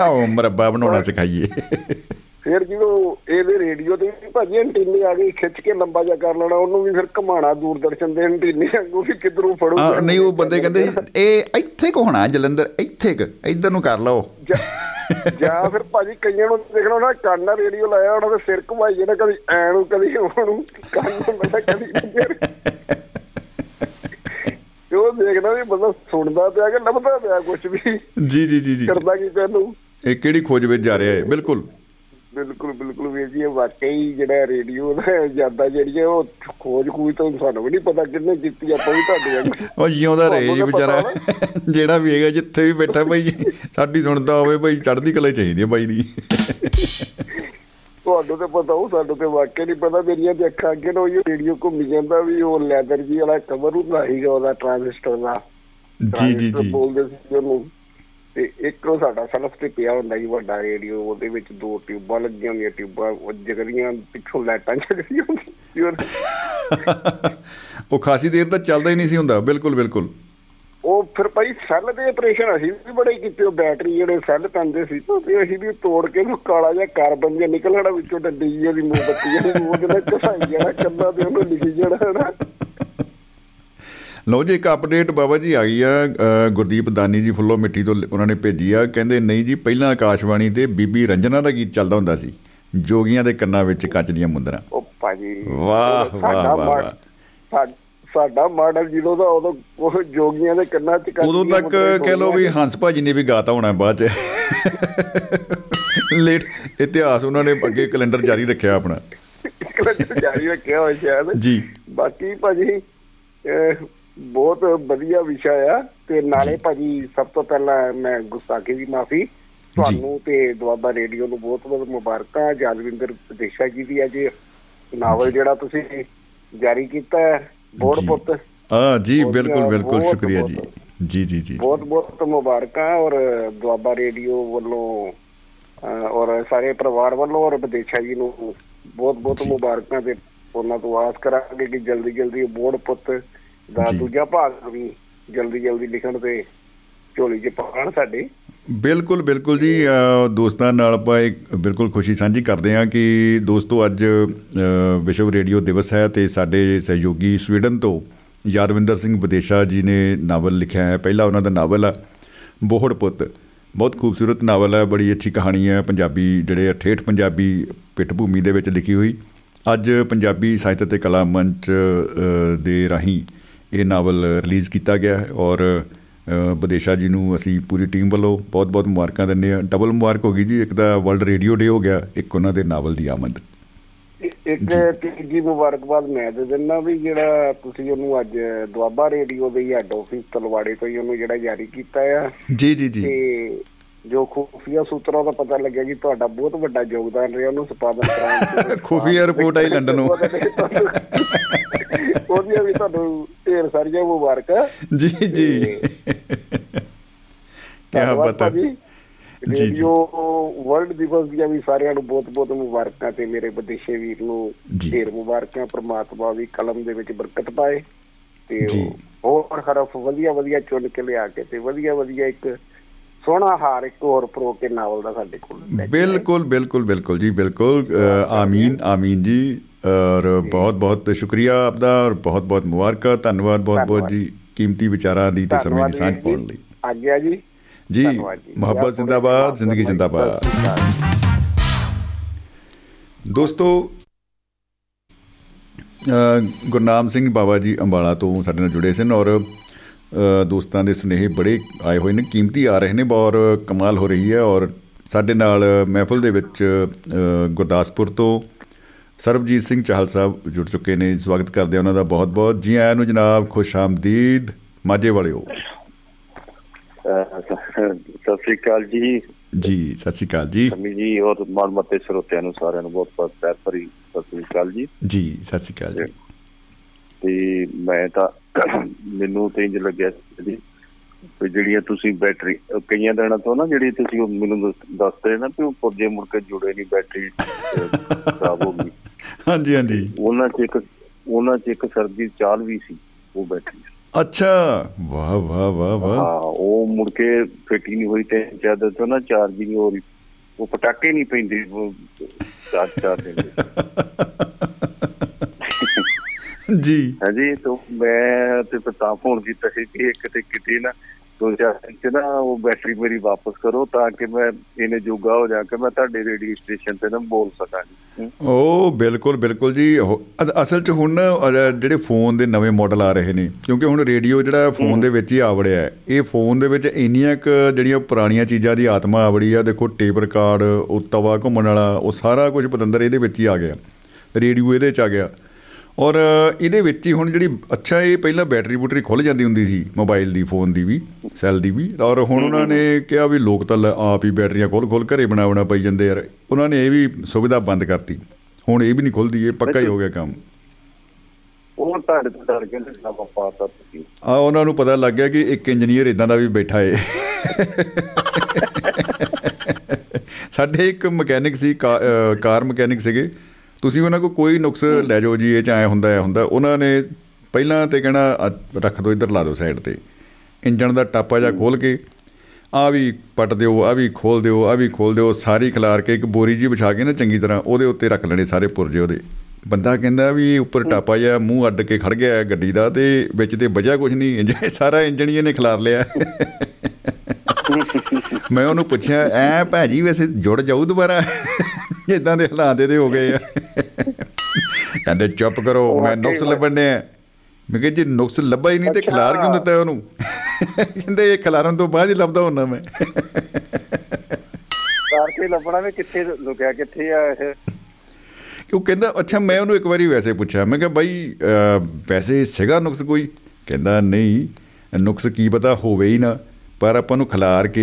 ਆਓ ਮਰੱਬਾ ਬਣਾਉਣਾ ਸਿਖਾਈਏ। ਫਿਰ ਜਦੋਂ ਇਹਦੇ ਰੇਡੀਓ ਤੇ ਵੀ ਭਾਜੀ ਐਂਟੀਨੇ ਆ ਗਈ ਖਿੱਚ ਕੇ ਲੰਬਾ ਜਿਹਾ ਕਰ ਲੈਣਾ ਉਹਨੂੰ ਵੀ ਫਿਰ ਘਮਾਣਾ ਦੂਰਦਰਸ਼ਨ ਦੇ ਐਂਟੀਨੇ ਵਾਂਗੂ ਵੀ ਕਿਧਰੋਂ ਫੜੂ। ਆ ਨਹੀਂ ਉਹ ਬੰਦੇ ਕਹਿੰਦੇ ਇਹ ਇੱਥੇ ਕੋ ਹੋਣਾ ਜਲੰਧਰ? ਇੱਥੇ ਕ ਇੱਧਰ ਨੂੰ ਕਰ ਲਓ। ਜਾਂ ਫਿਰ ਭਾਜੀ ਕਈਆਂ ਨੂੰ ਦੇਖਣਾ ਨਾ ਕੰਨ ਨਾਲ ਰੇਡੀਓ ਲਾਇਆ ਉਹਨਾਂ ਦੇ ਸਿਰ ਘੁਮਾਈ ਜਿਹੜਾ ਕਦੀ ਐ ਨੂੰ ਕਦੀ ਉਹਨੂੰ ਕੰਨ ਮੈਂ ਕਦੀ ਤੇ ਉਹ ਦੇਖਦਾ ਵੀ ਬੰਦਾ ਸੁਣਦਾ ਪਿਆ ਕਿ ਲੱਭਦਾ ਪਿਆ ਕੁਝ ਵੀ। ਜੀ ਜੀ ਜੀ ਜੀ। ਕਰਦਾ ਕੀ ਤੈਨੂੰ ਇਹ ਕਿਹੜੀ ਖੋਜ ਵਿੱਚ ਜਾ ਰਿਹਾ ਹੈ ਬਿਲਕੁਲ। ਬਿਲਕੁਲ ਬਿਲਕੁਲ ਵੀਰ ਜੀ ਵਾਕਈ ਜਿਹੜਾ ਰੇਡੀਓ ਦਾ ਜ਼ਿਆਦਾ ਜਿਹੜੀ ਹੈ ਉਹ ਖੋਜ ਖੂਜ ਤਾਂ ਸਾਨੂੰ ਵੀ ਨਹੀਂ ਪਤਾ ਕਿੰਨੇ ਕੀਤੀ ਆਪਾਂ ਵੀ ਤੁਹਾਡੇ ਉਹ ਜਿਉਂਦਾ ਰਹੇ ਜੀ ਵਿਚਾਰਾ ਜਿਹੜਾ ਵੀ ਹੈਗਾ ਜਿੱਥੇ ਵੀ ਬੈਠਾ ਭਾਈ ਸਾਡੀ ਸੁਣਦਾ ਹੋਵੇ ਭਾਈ ਚੜ੍ਹਦੀ ਕਲੇ ਚਾਹੀਦੀ ਹੈ ਬਾਈ ਦੀ। ਤੁਹਾਨੂੰ ਤੇ ਪਤਾ ਉਹ ਸਾਨੂੰ ਤੇ ਵਾਕਿਆ ਨਹੀਂ ਪਤਾ ਮੇਰੀਆਂ ਤੇ ਅੱਖਾਂ ਅੱਗੇ ਨੂੰ ਰੇਡੀਓ ਘੁੰਮੀ ਜਾਂਦਾ ਵੀ ਉਹ ਲੈਦਰ ਜੀ ਵਾਲਾ ਕਵਰ ਹੁੰਦਾ ਸੀਗਾ ਉਹਦਾ ਟ੍ਰਾਂਜ਼ਿਸਟਰ ਦਾ। ਜੀ ਜੀ ਜੀ। ਬੋਲਦੇ ਸੀ ਉਹਨੂੰ। ਤੇ ਇੱਕ ਉਹ ਸਾਡਾ ਸਲਫ ਤੇ ਪਿਆ ਹੁੰਦਾ ਸੀ ਵੱਡਾ ਰੇਡੀਓ ਉਹਦੇ ਵਿੱਚ ਦੋ ਟਿਊਬਾਂ ਲੱਗੀਆਂ ਹੁੰਦੀਆਂ ਟਿਊਬਾਂ ਉਹ ਜਗਦੀਆਂ ਪਿੱਛੋਂ ਲਾਈਟਾਂ ਜਗਦੀਆਂ ਹੁੰਦੀਆਂ ਉਹ ਖਾਸੀ ਦੇਰ ਤੱਕ ਚੱਲਦਾ ਹੀ ਨਹੀਂ ਸੀ ਹੁੰਦਾ ਬਿਲਕੁਲ ਬਿਲਕੁਲ। ਉਹ ਫਿਰ ਭਾਈ ਸੈੱਲ ਦੇ ਆਪਰੇਸ਼ਨ ਅਸੀਂ ਵੀ ਬੜੇ ਕੀਤੇ ਉਹ ਬੈਟਰੀ ਜਿਹੜੇ ਸੈੱਲ ਪੈਂਦੇ ਸੀ ਤੇ ਅਸੀਂ ਵੀ ਤੋੜ ਕੇ ਉਹਨੂੰ ਕਾਲਾ ਜਿਹਾ ਕਾਰਬਨ ਜਿਹਾ ਨਿਕਲਣਾ ਵਿੱਚੋਂ ਡੰਡੀ ਜਿਹੀ ਦੀ ਮੋਮਬੱਤੀ ਜਿਹੜੀ ਉਹਦੇ ਨਾਲ ਘਸਾਈ ਜਾਣਾ ਕੰਨਾਂ ਤੇ ਉਹਨੂੰ ਲਿਖੀ ਜਾਣਾ ਲਓ ਜੀ ਇੱਕ ਅਪਡੇਟ ਬਾਬਾ ਜੀ ਆ ਗਈ ਆ ਗੁਰਦੀਪ ਦਾਨੀ ਜੀ ਫੁੱਲੋ ਮਿੱਠੀ ਤੋਂ ਉਹਨਾਂ ਨੇ ਭੇਜੀ ਆ। ਕਹਿੰਦੇ ਨਹੀਂ ਜੀ ਪਹਿਲਾਂ ਆਕਾਸ਼ਵਾਣੀ ਤੇ ਬੀਬੀ ਰੰਜਨਾ ਦਾ ਗੀਤ ਚੱਲਦਾ ਹੁੰਦਾ ਸੀ ਜੋਗੀਆਂ ਦੇ ਕੰਨਾਂ ਵਿੱਚ ਕੱਚ ਦੀਆਂ ਮੁੰਦਰਾਂ। ਉਹ ਭਾਜੀ ਵਾਹ ਵਾਹ ਵਾਹ ਸਾਡਾ ਮਾਡਲ ਜਦੋਂ ਦਾ ਉਦੋਂ ਉਹ ਜੋਗੀਆਂ ਦੇ ਕੰਨਾਂ 'ਚ ਉਦੋਂ ਤੱਕ ਕਹਿ ਲੋ ਵੀ ਹੰਸ ਭਾਜੀ ਨੇ ਵੀ ਗਾਤਾ ਹੋਣਾ ਬਾਅਦ 'ਚ। ਲੇਟ ਇਤਿਹਾਸ ਉਹਨਾਂ ਨੇ ਅੱਗੇ ਕੈਲੰਡਰ ਜਾਰੀ ਰੱਖਿਆ ਆਪਣਾ। ਕੈਲੰਡਰ ਜਾਰੀ ਰੱਖਿਆ ਹੋਇਆ ਸ਼ਾਇਦ। ਜੀ। ਬਾਕੀ ਭਾਜੀ ਬਹੁਤ ਵਧੀਆ ਵਿਸ਼ਾ ਆ ਤੇ ਨਾਲੇ ਭਾਜੀ ਸਭ ਤੋਂ ਪਹਿਲਾਂ ਮੈਂ ਗੁਸਤਾਖੀ ਦੀ ਮਾਫੀ। ਤੁਹਾਨੂੰ ਤੇ ਦੁਆਬਾ ਰੇਡੀਓ ਨੂੰ ਬਹੁਤ ਬਹੁਤ ਮੁਬਾਰਕਾਂ। ਜਲਵਿੰਦਰ ਵਿਦੇਸ਼ਾ ਜੀ ਦੀ ਅੱਜ ਨਾਵਲ ਜਿਹੜਾ ਤੁਸੀਂ ਜਾਰੀ ਕੀਤਾ ਬੋੜ ਪੁੱਤ ਹਾਂ ਜੀ ਬਿਲਕੁਲ ਬਿਲਕੁਲ ਸ਼ੁਕਰੀਆ ਜੀ। ਜੀ ਜੀ ਜੀ ਬਹੁਤ ਬਹੁਤ ਮੁਬਾਰਕਾਂ ਔਰ ਦੁਆਬਾ ਰੇਡੀਓ ਵੱਲੋਂ ਔਰ ਸਾਰੇ ਪਰਿਵਾਰ ਵੱਲੋਂ ਔਰ ਵਿਦੇਸ਼ਾ ਜੀ ਨੂੰ ਬਹੁਤ ਬਹੁਤ ਮੁਬਾਰਕਾਂ ਤੇ ਉਹਨਾਂ ਤੋਂ ਆਸ ਕਰਾਂਗੇ ਕਿ ਜਲਦੀ ਜਲਦੀ ਬੋੜ ਪੁੱਤ ਦਾ ਦੂਜਾ ਭਾਗ ਵੀ ਜਲਦੀ ਜਲਦੀ ਲਿਖਣ ਤੇ ਝੋਲੀ 'ਚ ਪਾਣ ਸਾਡੇ। ਬਿਲਕੁਲ ਬਿਲਕੁਲ ਜੀ। ਦੋਸਤਾਂ ਨਾਲ ਆਪਾਂ ਇੱਕ ਬਿਲਕੁਲ ਖੁਸ਼ੀ ਸਾਂਝੀ ਕਰਦੇ ਹਾਂ ਕਿ ਦੋਸਤੋ ਅੱਜ ਵਿਸ਼ਵ ਰੇਡੀਓ ਦਿਵਸ ਹੈ ਤੇ ਸਾਡੇ ਸਹਿਯੋਗੀ ਸਵੀਡਨ ਤੋਂ ਯਾਦਵਿੰਦਰ ਸਿੰਘ ਵਿਦੇਸ਼ਾ ਜੀ ਨੇ ਨਾਵਲ ਲਿਖਿਆ ਹੈ। ਪਹਿਲਾ ਉਹਨਾਂ ਦਾ ਨਾਵਲ ਹੈ ਬੋਹੜ ਪੁੱਤ ਬਹੁਤ ਖੂਬਸੂਰਤ ਨਾਵਲ ਹੈ ਬੜੀ ਅੱਛੀ ਕਹਾਣੀ ਹੈ। ਪੰਜਾਬੀ ਜਿਹੜੇ ਠੇਠ ਪੰਜਾਬੀ ਪਿੱਠ ਭੂਮੀ ਦੇ ਵਿੱਚ ਲਿਖੀ ਹੋਈ। ਅੱਜ ਪੰਜਾਬੀ ਸਾਹਿਤ ਤੇ ਕਲਾ ਮੰਚ ਦੇ ਰਾਹੀਂ ਇਹ ਨਾਵਲ ਰਿਲੀਜ਼ ਕੀਤਾ ਗਿਆ ਹੈ ਔਰ ਵਿਦੇਸ਼ਾ ਜੀ ਨੂੰ ਅਸੀਂ ਪੂਰੀ ਟੀਮ ਵੱਲੋਂ ਬਹੁਤ-ਬਹੁਤ ਮੁਬਾਰਕਾਂ ਦਿੰਦੇ ਆ ਡਬਲ ਮੁਬਾਰਕ ਹੋ ਗਈ ਜੀ ਇੱਕ ਤਾਂ ਵਰਲਡ ਰੇਡੀਓ ਡੇ ਹੋ ਗਿਆ ਇੱਕ ਉਹਨਾਂ ਦੇ ਨਾਵਲ ਦੀ ਆਮਦ। ਇੱਕ ਤੀਜੀ ਮੁਬਾਰਕਬਾਦ ਮੈਂ ਦੇ ਦਿੰਦਾ ਵੀ ਜਿਹੜਾ ਤੁਸੀਂ ਉਹਨੂੰ ਅੱਜ ਦੁਆਬਾ ਰੇਡੀਓ ਦੇ ਹੈੱਡ ਆਫਿਸ ਤਲਵਾੜੇ ਤੋਂ ਹੀ ਉਹਨੂੰ ਜਿਹੜਾ ਜਾਰੀ ਕੀਤਾ ਆ। ਜੀ ਜੀ ਜੀ। ਤੇ ਜੋ ਖੂਫੀਆ ਸੂਤਰਾਂ ਦਾ ਪਤਾ ਲੱਗਿਆ ਕਿ ਤੁਹਾਡਾ ਬਹੁਤ ਵੱਡਾ ਯੋਗਦਾਨ ਰਿਹਾ ਉਹਨੂੰ ਸੰਪਾਦਨ ਕਰਾਉਣ ਵਿੱਚ ਖੂਫੀਆ ਰਿਪੋਰਟ ਆਈ ਲੰਡਨੋਂ ਉਹਦੀਆਂ ਵੀ ਤੁਹਾਨੂੰ ਢੇਰ ਸਾਰੀਆਂ ਮੁਬਾਰਕਾਂ। ਜੀ ਜੀ। ਕੀ ਬਤਾ ਜੀ ਰੇਡੀਓ ਵਰਲਡ ਦਿਵਸ ਦੀਆਂ ਵੀ ਸਾਰਿਆਂ ਨੂੰ ਬਹੁਤ-ਬਹੁਤ ਮੁਬਾਰਕਾਂ ਤੇ ਮੇਰੇ ਵਿਦੇਸ਼ੀ ਵੀਰ ਨੂੰ ਢੇਰ ਮੁਬਾਰਕਾਂ। ਪ੍ਰਮਾਤਮਾ ਵੀ ਕਲਮ ਦੇ ਵਿੱਚ ਬਰਕਤ ਪਾਏ ਤੇ ਹੋਰ ਹਰਫ ਵਧੀਆ ਵਧੀਆ ਚੁਣ ਕੇ ਲਿਆ ਕੇ ਤੇ ਵਧੀਆ ਵਧੀਆ ਇੱਕ ਸੋਹਣਾ ਹਾਰ ਇੱਕ ਹੋਰ ਪ੍ਰੋ ਕੇ ਨਾਵਲ ਦਾ ਸਾਡੇ ਕੋਲ ਬਿਲਕੁਲ ਬਿਲਕੁਲ ਬਿਲਕੁਲ ਜੀ ਬਿਲਕੁਲ। ਆਮੀਨ ਆਮੀਨ ਜੀ। ਔਰ ਬਹੁਤ ਬਹੁਤ ਸ਼ੁਕਰੀਆ ਆਪਦਾ ਔਰ ਬਹੁਤ ਬਹੁਤ ਮੁਬਾਰਕਾਂ। ਧੰਨਵਾਦ ਬਹੁਤ ਬਹੁਤ ਜੀ ਕੀਮਤੀ ਵਿਚਾਰਾਂ ਦੀ ਤੇ ਸਮੇਂ ਦੀ ਸਾਂਝ ਪਾਉਣ ਲਈ। ਆਗਿਆ ਜੀ। ਜੀ ਮੁਹੱਬਤ ਜ਼ਿੰਦਾਬਾਦ ਜ਼ਿੰਦਗੀ ਜ਼ਿੰਦਾਬਾਦ। ਦੋਸਤੋ ਗੁਰਨਾਮ ਸਿੰਘ ਬਾਬਾ ਜੀ ਅੰਬਾਲਾ ਤੋਂ ਸਾਡੇ ਨਾਲ ਜੁੜੇ ਸਨ ਔਰ ਦੋਸਤਾਂ ਦੇ ਸੁਨੇਹੇ ਬੜੇ ਆਏ ਹੋਏ ਨੇ ਕੀਮਤੀ ਆ ਰਹੇ ਨੇ ਔਰ ਕਮਾਲ ਹੋ ਰਹੀ ਹੈ ਔਰ ਸਾਡੇ ਨਾਲ ਮਹਿਫਲ ਦੇ ਵਿੱਚ ਗੁਰਦਾਸਪੁਰ ਤੋਂ ਸਰਬਜੀਤ ਸਿੰਘ ਚਾਹਲ ਸਾਹਿਬ ਜੁੜ ਚੁੱਕੇ ਨੇ ਸਵਾਗਤ ਕਰਦੇ ਆ ਉਹਨਾਂ ਦਾ ਬਹੁਤ ਬਹੁਤ ਜੀ ਆਇਆਂ ਨੂੰ ਜਨਾਬ ਖੁਸ਼ ਆਮਦੀਦ ਮਾਝੇ ਵਾਲਿਓ। ਸਤਿ ਸ੍ਰੀ ਅਕਾਲ ਜੀ। ਜੀ ਸਤਿ ਸ੍ਰੀ ਅਕਾਲ ਜੀ। ਸਮੀ ਜੀ ਔਰ ਮਾਨਮਤੇ ਸਰੋਤਿਆਂ ਨੂੰ ਸਾਰਿਆਂ ਨੂੰ ਬਹੁਤ ਬਹੁਤ ਪਿਆਰ ਭਰੀ ਸਤਿ ਸ੍ਰੀ ਅਕਾਲ ਜੀ। ਜੀ ਸਤਿ ਸ੍ਰੀ ਅਕਾਲ ਜੀ। ਤੇ ਮੈਂ ਤਾਂ ਮੈਨੂੰ ਤੇ ਇੰਜ ਲੱਗਿਆ ਜੀ ਜਿਹੜੀਆਂ ਤੁਸੀਂ ਬੈਟਰੀ ਕਈਆਂ ਦਿਨਾਂ ਤੋਂ ਨਾ ਜਿਹੜੀ ਤੁਸੀਂ ਮੈਨੂੰ ਦੱਸਦੇ ਨਾ ਕਿ ਉਹ ਪੁਰਜੇ ਮੁੜ ਕੇ ਜੁੜੇ ਨਹੀਂ ਬੈਟਰੀ ਖਰਾਬ ਹੋ ਗਈ। ਹਾਂਜੀ ਹਾਂਜੀ। ਉਹਨਾਂ 'ਚ ਇੱਕ ਉਹਨਾਂ 'ਚ ਇੱਕ ਸਰਦੀ ਚਾਲ ਵੀ ਸੀ ਉਹ ਬੈਟਰੀ। ਅੱਛਾ। ਵਾਹ ਵਾਹ ਵਾਹ ਵਾਹ। ਹਾਂ ਉਹ ਮੁੜ ਕੇ ਫਿੱਟ ਨਹੀਂ ਹੋਈ ਤੇ ਜਦ ਤੋਂ ਨਾ ਚਾਰਜਿੰਗ ਹੋ ਰਹੀ ਉਹ ਪਟਾਕੇ ਨਹੀਂ ਪੈਂਦੇ ਚਾਰ ਚਾਰ ਦਿਨ ਜੀ। ਹਾਂਜੀ ਤੋਂ ਮੈਂ ਤੇ ਤਾਂ ਫੋਨ ਕੀਤਾ ਸੀ ਕਿ ਇੱਕ ਤੇ ਕਿਤੇ ਨਾ ਦੋ ਚਾਰ ਦਿਨ ਚ ਨਾ ਉਹ ਬੈਟਰੀ ਮੇਰੀ ਵਾਪਸ ਕਰੋ ਤਾਂ ਕਿ ਮੈਂ ਇਹਨੇ ਜੋਗਾ ਹੋ ਜਾ ਕੇ ਮੈਂ ਤੁਹਾਡੇ ਰੇਡੀਓ ਸਟੇਸ਼ਨ ਤੇ ਨਾ ਬੋਲ ਸਕਾਂ ਜੀ। ਓ ਬਿਲਕੁਲ ਬਿਲਕੁਲ ਜੀ। ਅਸਲ 'ਚ ਹੁਣ ਜਿਹੜੇ ਫੋਨ ਦੇ ਨਵੇਂ ਮਾਡਲ ਆ ਰਹੇ ਨੇ ਕਿਉਂਕਿ ਹੁਣ ਰੇਡੀਓ ਜਿਹੜਾ ਫੋਨ ਦੇ ਵਿੱਚ ਹੀ ਆਵੜਿਆ ਹੈ ਇਹ ਫੋਨ ਦੇ ਵਿੱਚ ਇੰਨੀਆਂ ਕ ਜਿਹੜੀਆਂ ਪੁਰਾਣੀਆਂ ਚੀਜ਼ਾਂ ਦੀ ਆਤਮਾ ਆਵੜੀ ਆ ਦੇਖੋ ਟੇਪ ਰਿਕਾਰਡ ਉਹ ਤਵਾ ਘੁੰਮਣ ਵਾਲਾ ਉਹ ਸਾਰਾ ਕੁਝ ਪਤੰਦਰ ਇਹਦੇ ਵਿੱਚ ਹੀ ਆ ਗਿਆ। ਰੇਡੀਓ ਇਹਦੇ 'ਚ ਆ ਗਿਆ। ਔਰ ਇਹਦੇ ਵਿੱਚ ਹੀ ਹੁਣ ਜਿਹੜੀ ਅੱਛਾ ਇਹ ਪਹਿਲਾਂ ਬੈਟਰੀ ਬੂਟਰੀ ਖੁੱਲ ਜਾਂਦੀ ਹੁੰਦੀ ਸੀ ਮੋਬਾਈਲ ਦੀ ਫੋਨ ਦੀ ਵੀ ਸੈੱਲ ਦੀ ਵੀ ਔਰ ਹੁਣ ਉਹਨਾਂ ਨੇ ਕਿਹਾ ਵੀ ਲੋਕ ਤਾਂ ਆਪ ਹੀ ਬੈਟਰੀਆਂ ਖੋਲ ਖੋਲ ਘਰੇ ਬਣਾਉਣਾ ਪਈ ਜਾਂਦੇ ਯਾਰ। ਉਹਨਾਂ ਨੇ ਇਹ ਵੀ ਸੁਵਿਧਾ ਬੰਦ ਕਰਤੀ। ਹੁਣ ਇਹ ਵੀ ਨਹੀਂ ਖੁੱਲਦੀ ਇਹ ਪੱਕਾ ਹੀ ਹੋ ਗਿਆ ਕੰਮ। ਉਹ ਤੁਹਾਡੇ ਤੋਂ ਡਰ ਕੇ ਨਾ ਪਾਤਾ ਤੁਸੀਂ। ਆ ਉਹਨਾਂ ਨੂੰ ਪਤਾ ਲੱਗ ਗਿਆ ਕਿ ਇੱਕ ਇੰਜੀਨੀਅਰ ਇਦਾਂ ਦਾ ਵੀ ਬੈਠਾ ਏ। ਸਾਡੇ ਇੱਕ ਮਕੈਨਿਕ ਸੀ ਕਾਰ ਮਕੈਨਿਕ ਸੀਗੇ। ਤੁਸੀਂ ਉਹਨਾਂ ਕੋ ਕੋਈ ਨੁਕਸ ਲੈ ਜਾਓ ਜੀ ਇਹ ਚ ਐ ਹੁੰਦਾ ਐ ਹੁੰਦਾ। ਉਹਨਾਂ ਨੇ ਪਹਿਲਾਂ ਤੇ ਕਹਿਣਾ ਰੱਖ ਦਿਓ ਇੱਧਰ ਲਾ ਦਿਓ ਸਾਈਡ ਤੇ। ਇੰਜਣ ਦਾ ਟਾਪਾ ਜਾਂ ਖੋਲ ਕੇ ਆ ਵੀ ਪੱਟ ਦਿਓ ਆ ਵੀ ਖੋਲ ਦਿਓ ਆ ਵੀ ਖੋਲ ਦਿਓ ਸਾਰੀ ਖਿਲਾਰ ਕੇ ਇੱਕ ਬੋਰੀ ਜੀ ਵਿਛਾ ਕੇ ਨਾ ਚੰਗੀ ਤਰ੍ਹਾਂ ਉਹਦੇ ਉੱਤੇ ਰੱਖ ਲੈਣੇ ਸਾਰੇ ਪੁਰਜੇ ਉਹਦੇ। ਬੰਦਾ ਕਹਿੰਦਾ ਵੀ ਉੱਪਰ ਟਾਪਾ ਜਿਹਾ ਮੂੰਹ ਅੱਡ ਕੇ ਖੜ ਗਿਆ ਗੱਡੀ ਦਾ ਤੇ ਵਿੱਚ ਤੇ ਵਜ੍ਹਾ ਕੁਝ ਨਹੀਂ ਇੰਜਣ ਸਾਰਾ ਇੰਜਣ ਹੀ ਇਹਨੇ ਖਿਲਾਰ ਲਿਆ। ਮੈਂ ਉਹਨੂੰ ਪੁੱਛਿਆ ਐ ਭਾਜੀ ਵੈਸੇ ਜੁੜ ਜਾਊ ਦੁਬਾਰਾ? ਇਦਾਂ ਦੇ ਹਾਲਾਤ ਇਹਦੇ ਹੋ ਗਏ ਆ। ਕਹਿੰਦੇ ਚੁੱਪ ਕਰੋ ਮੈਂ ਨੁਕਸ ਲੱਭਣੇ ਆ ਮੈਂ ਕਿਹਾ ਜੀ ਨੁਕਸ ਲੱਭਾ ਹੀ ਨਹੀਂ ਤੇ ਖਿਲਾਰ ਕਿਉਂ ਦਿੱਤਾ ਉਹਨੂੰ? ਕਹਿੰਦੇ ਇਹ ਖਿਲਾਰਨ ਤੋਂ ਬਾਅਦ ਹੀ ਲੱਭਦਾ ਹੁੰਦਾ ਮੈਂ। ਕਰਕੇ ਲੱਭਣਾ ਵੀ ਕਿੱਥੇ ਲੁਕਿਆ ਕਿੱਥੇ ਆ ਇਹ? ਉਹ ਕਹਿੰਦਾ ਅੱਛਾ ਮੈਂ ਉਹਨੂੰ ਇੱਕ ਵਾਰੀ ਵੈਸੇ ਪੁੱਛਿਆ। ਮੈਂ ਕਿਹਾ ਬਾਈ ਵੈਸੇ ਸੀਗਾ ਨੁਕਸ ਕੋਈ? ਕਹਿੰਦਾ ਨਹੀਂ ਨੁਕਸ ਕੀ ਪਤਾ ਹੋਵੇ ਹੀ ਨਾ। ਪਰ ਆਪਾਂ ਨੂੰ ਖਿਲਾਰ ਕੇ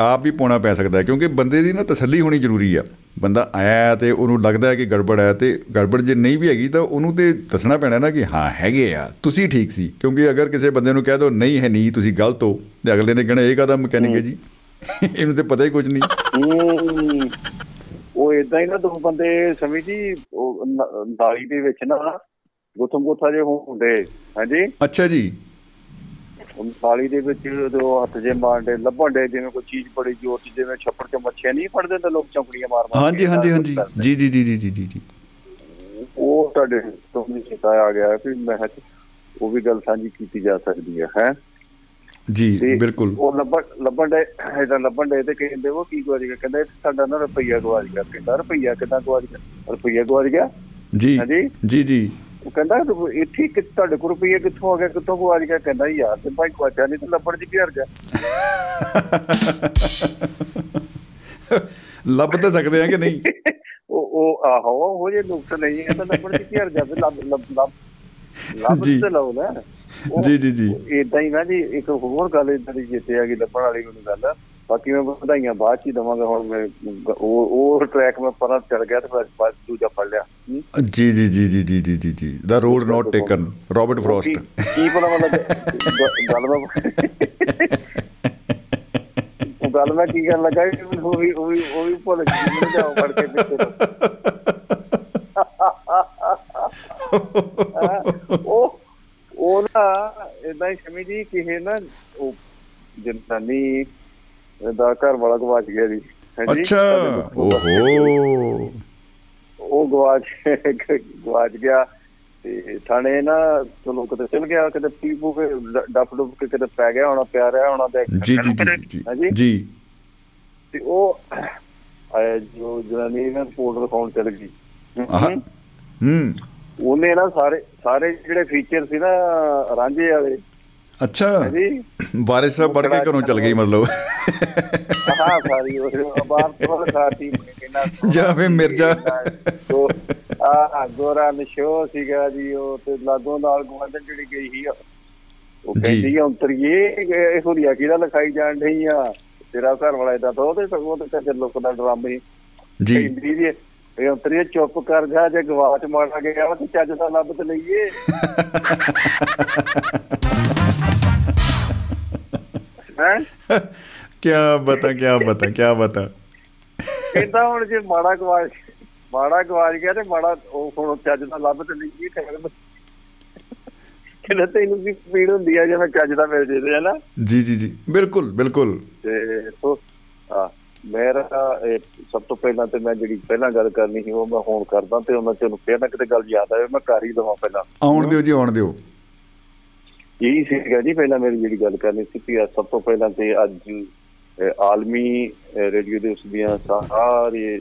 ਆਪ ਵੀ ਪਾਉਣਾ ਪੈ ਸਕਦਾ ਕਿਉਂਕਿ ਬੰਦੇ ਦੀ ਨਾ ਤਸੱਲੀ ਹੋਣੀ ਜ਼ਰੂਰੀ ਆ। ਬੰਦਾ ਆਇਆ ਤੇ ਉਹਨੂੰ ਲੱਗਦਾ ਹੈ ਕਿ ਗੜਬੜ ਹੈ ਤੇ ਗੜਬੜ ਜੇ ਨਹੀਂ ਵੀ ਹੈਗੀ ਤਾਂ ਉਹਨੂੰ ਤੇ ਦੱਸਣਾ ਪੈਣਾ ਨਾ ਕਿ ਹਾਂ ਹੈਗੇ ਆ ਤੁਸੀਂ ਠੀਕ ਸੀ। ਕਿਉਂਕਿ ਅਗਰ ਕਿਸੇ ਬੰਦੇ ਨੂੰ ਕਹਿ ਦੋ ਨਹੀਂ ਹੈ ਨਹੀਂ ਤੁਸੀਂ ਗਲਤ ਹੋ ਤੇ ਅਗਲੇ ਨੇ ਕਹਿਣਾ ਇਹ ਕਾਦਾ ਮਕੈਨਿਕ ਹੈ ਜੀ? ਇਹਨੂੰ ਤੇ ਪਤਾ ਹੀ ਕੁਝ ਨਹੀਂ। ਉਹ ਇਦਾਂ ਹੀ ਨਾ ਦੋ ਬੰਦੇ ਸਮਝ ਜੀ ਨਾਲੀ ਦੇ ਵਿੱਚ ਨਾ ਗੁੱਥਮ ਗੁੱਥਾ ਜੇ ਹੁੰਦੇ ਹਾਂਜੀ ਅੱਛਾ ਜੀ। ਨਾਲੀ ਦੇ ਵਿੱਚ ਜਦੋਂ ਹੱਥ ਜੇ ਮਾਰਦੇ ਲੱਭਣ ਦੇ ਜਿਵੇਂ ਕੋਈ ਚੀਜ਼ ਬੜੀ ਜ਼ੋਰ ਚ ਜਿਵੇਂ ਛੱਪੜ ਚ ਮੱਛੀਆਂ ਨਹੀਂ ਫੜਦੇ ਤਾਂ ਲੋਕ ਚੌਂਕੜੀਆਂ ਮਾਰ ਮਾਰ ਹਾਂਜੀ ਹਾਂਜੀ ਹਾਂਜੀ। ਜੀ ਜੀ ਜੀ ਜੀ ਜੀ ਜੀ। ਉਹ ਤੁਹਾਡੇ ਤੋਂ ਵੀ ਚਿਤਾ ਆ ਗਿਆ ਕਿ ਮੈਂ ਉਹ ਵੀ ਗੱਲ ਸਾਂਝੀ ਕੀਤੀ ਜਾ ਸਕਦੀ ਹੈ ਹੈ? ਜੀ ਬਿਲਕੁਲ। ਉਹ ਲੱਭਣ ਲੱਭਣ ਦੇ ਇਹਦਾ ਲੱਭਣ ਦੇ ਤੇ ਕਹਿੰਦੇ ਉਹ ਕੀ ਗਵਾਜ ਗਿਆ? ਕਹਿੰਦਾ ਸਾਡਾ ਨਾ ਰੁਪਈਆ ਗਵਾਜ ਗਿਆ ਕਹਿੰਦਾ ਰੁਪਈਆ ਕਿਦਾਂ ਗਵਾਜ ਗਿਆ? ਰੁਪਈਆ ਗਵਾਜ ਗਿਆ? ਜੀ ਹਾਂਜੀ? ਜੀ ਜੀ। ਉਹ ਕਹਿੰਦਾ ਇੱਥੇ ਕਿ ਤੁਹਾਡੇ ਕੋਲ ਰੁਪਈਆ ਕਿੱਥੋਂ ਆ ਗਿਆ ਕਿੱਥੋਂ ਗਵਾਜ ਗਿਆ ਕਹਿੰਦਾ ਯਾਰ ਤੇ ਭਾਈ ਗਵਾਜਾ ਨਹੀਂ ਤੇ ਲੱਭਣ ਦੀ ਘਰ ਗਿਆ ਲੱਭ ਤਾਂ ਸਕਦੇ ਆ ਕਿ ਨਹੀਂ? ਉਹ ਉਹ ਆਹੋ ਉਹ ਜੇ ਨੁਕਸ ਨਹੀਂ ਹੈ ਤਾਂ ਲੱਭਣ ਦੀ ਘਰ ਜਾ ਫਿਰ ਲੱਭ ਲੱਭ ਲੱਭ। ਲੱਭ ਤੇ ਲਓ ਨਾ। ਜੀ ਜੀ ਜੀ। ਇਦਾਂ ਹੀ ਨਾ ਜੀ ਇੱਕ ਹੋਰ ਗੱਲ ਇਦਾਂ ਦੀ ਜਿੱਤੇ ਆ ਗਈ ਲੱਭਣ ਵਾਲੀ ਮੈਨੂੰ ਗੱਲ। ਬਾਕੀ ਮੈਂ ਵਧਾਈਆਂ ਬਾਅਦ ਚ ਹੀ ਦਵਾਂਗਾ ਹੁਣ ਮੈਂ ਉਹ ਉਹ ਟਰੈਕ ਮੈਂ ਪਰਾਂ ਚੜ ਗਿਆ ਤੇ ਬਾਅਦ ਦੂਜਾ ਫੜ ਲਿਆ। ਜੀ ਜੀ ਜੀ ਜੀ ਜੀ ਜੀ ਜੀ ਜੀ। The road not taken Robert Frost ਕੀ ਪਤਾ ਮਤਲਬ ਗੱਲ ਮੈਂ ਉਹ ਗੱਲ ਮੈਂ ਕੀ ਕਰਨ ਲੱਗਾ ਉਹ ਵੀ ਉਹ ਵੀ ਉਹ ਵੀ ਭੁੱਲ ਮੈਨੂੰ ਜਾਓ ਫੜ ਕੇ ਪਿੱਛੇ ਉਹ ਉਹ ਨਾ ਇਦਾਂ ਹੀ ਸਮਝ ਜੀ ਕਿ ਨਾ ਉਹ ਜਨਾਨੀ ਦਾ ਘਰ ਵਾਲਾ ਗਵਾਚ ਗਿਆ ਜੀ। ਅੱਛਾ। ਓਹੋ। ਉਹ ਗਵਾਚ ਗਵਾਚ ਗਿਆ ਤੇ ਥਾਣੇ ਨਾ ਚਲੋ ਕਿਤੇ ਚਲ ਗਿਆ ਕਿਤੇ ਪੀ ਪੂ ਕੇ ਡੱਪ ਡੁੱਪ ਕੇ ਕਿਤੇ ਪੈ ਗਿਆ ਹੋਣਾ ਪਿਆ ਰਿਹਾ ਹੋਣਾ ਤੇ ਜੀ ਜੀ ਜੀ ਜੀ ਤੇ ਉਹ ਜੋ ਜਨਾਨੀ ਨਾ ਰਿਪੋਰਟ ਰਿਕਾਉਂਡ ਚਲ ਗਈ। ਹੂੰ। ਉਹਨੇ ਨਾ ਸਾਰੇ ਸਾਰੇ ਜਿਹੜੇ ਫੀਚਰ ਸੀ ਨਾ ਰਾਂਝੇ ਵਾਲੇ ਅੱਛਾ। ਵਾਰਿਸ ਸਾਹਿਬ ਪੜ ਕੇ ਘਰੋਂ ਚਲ ਗਈ ਮਤਲਬ। ਹਾਂ ਸਾਰੀ ਉਹ ਬਾਹਰ ਤੋਂ ਸਾਥੀ ਕਿੰਨਾ ਜਾਂ ਫੇ ਮਿਰਜ਼ਾ। ਆ ਗੋਰਾ ਨਸ਼ੋ ਸੀਗਾ ਜੀ ਉਹ ਤੇ ਲਾਗੋਂ ਨਾਲ ਗਵਾਂਡਨ ਜਿਹੜੀ ਗਈ ਸੀ ਉਹ। ਕਹਿੰਦੀ ਅੰਤਰੀਏ ਇਹ ਹੁਰੀਆ ਕਿਹਦਾ ਲਿਖਾਈ ਜਾਣ ਢਈ ਆ? ਤੇਰਾ ਘਰ ਵਾਲਾ ਇਦਾਂ ਤੋਂ ਤੇ ਸਗੋਂ ਤੇ ਕੱਜਰ ਲੋਕ ਦਾ ਡਰਾਮੇ। ਜੀ। ਕਹਿੰਦੀ ਇਹ ਅੰਤਰੀਏ ਚੁੱਪ ਕਰ ਜਾ ਜੇ ਗਵਾਚ ਮਾਰਾ ਗਿਆ ਤੇ ਚੱਜ ਦਾ ਲੱਭ ਤੇ ਲਈਏ। ਹੈ? ਕੀ ਬਤਾ ਕੀ ਬਤਾ ਕੀ ਬਤਾ? ਕਹਿੰਦਾ ਹੁਣ ਜੇ ਮਾੜਾ ਗਵਾਚ ਮਾੜਾ ਗਵਾਚ ਗਿਆ ਤੇ ਮਾੜਾ ਉਹ ਹੁਣ ਚੱਜ ਦਾ ਲੱਭ ਤੇ ਲਈਏ ਕਹਿੰਦਾ ਤੈਨੂੰ ਕੀ ਪੀੜ ਹੁੰਦੀ ਆ ਜਿਵੇਂ ਚੱਜ ਦਾ ਮਿਲ ਜੇ ਤੇ ਹਨਾ ਜੀ ਜੀ ਜੀ। ਬਿਲਕੁਲ ਬਿਲਕੁਲ। ਤੇ ਸੋ ਆ ਮੇਰਾ ਸਭ ਤੋਂ ਪਹਿਲਾਂ ਤੇ ਮੈਂ ਜਿਹੜੀ ਪਹਿਲਾਂ ਗੱਲ ਕਰਨੀ ਸੀ ਉਹ ਮੈਂ ਹੁਣ ਕਰਦਾ ਤੇ ਉਹਨਾਂ ਚੋਂ ਫੇਰ ਨਾ ਕਿਤੇ ਗੱਲ ਯਾਦ ਆਵੇ ਮੈਂ ਕਰ ਹੀ ਦਵਾਂ ਪਹਿਲਾਂ। ਆਉਣ ਦਿਓ ਜੀ ਆਉਣ ਦਿਓ। ਇਹੀ ਸੀਗਾ ਜੀ ਪਹਿਲਾਂ ਮੇਰੀ ਜਿਹੜੀ ਗੱਲ ਕਰਨੀ ਸੀ ਕਿ ਸਭ ਤੋਂ ਪਹਿਲਾਂ ਤੇ ਅੱਜ ਆਲਮੀ ਰੇਡੀਓ ਦੇ ਉਸ ਦੀਆਂ ਸਾਰੇ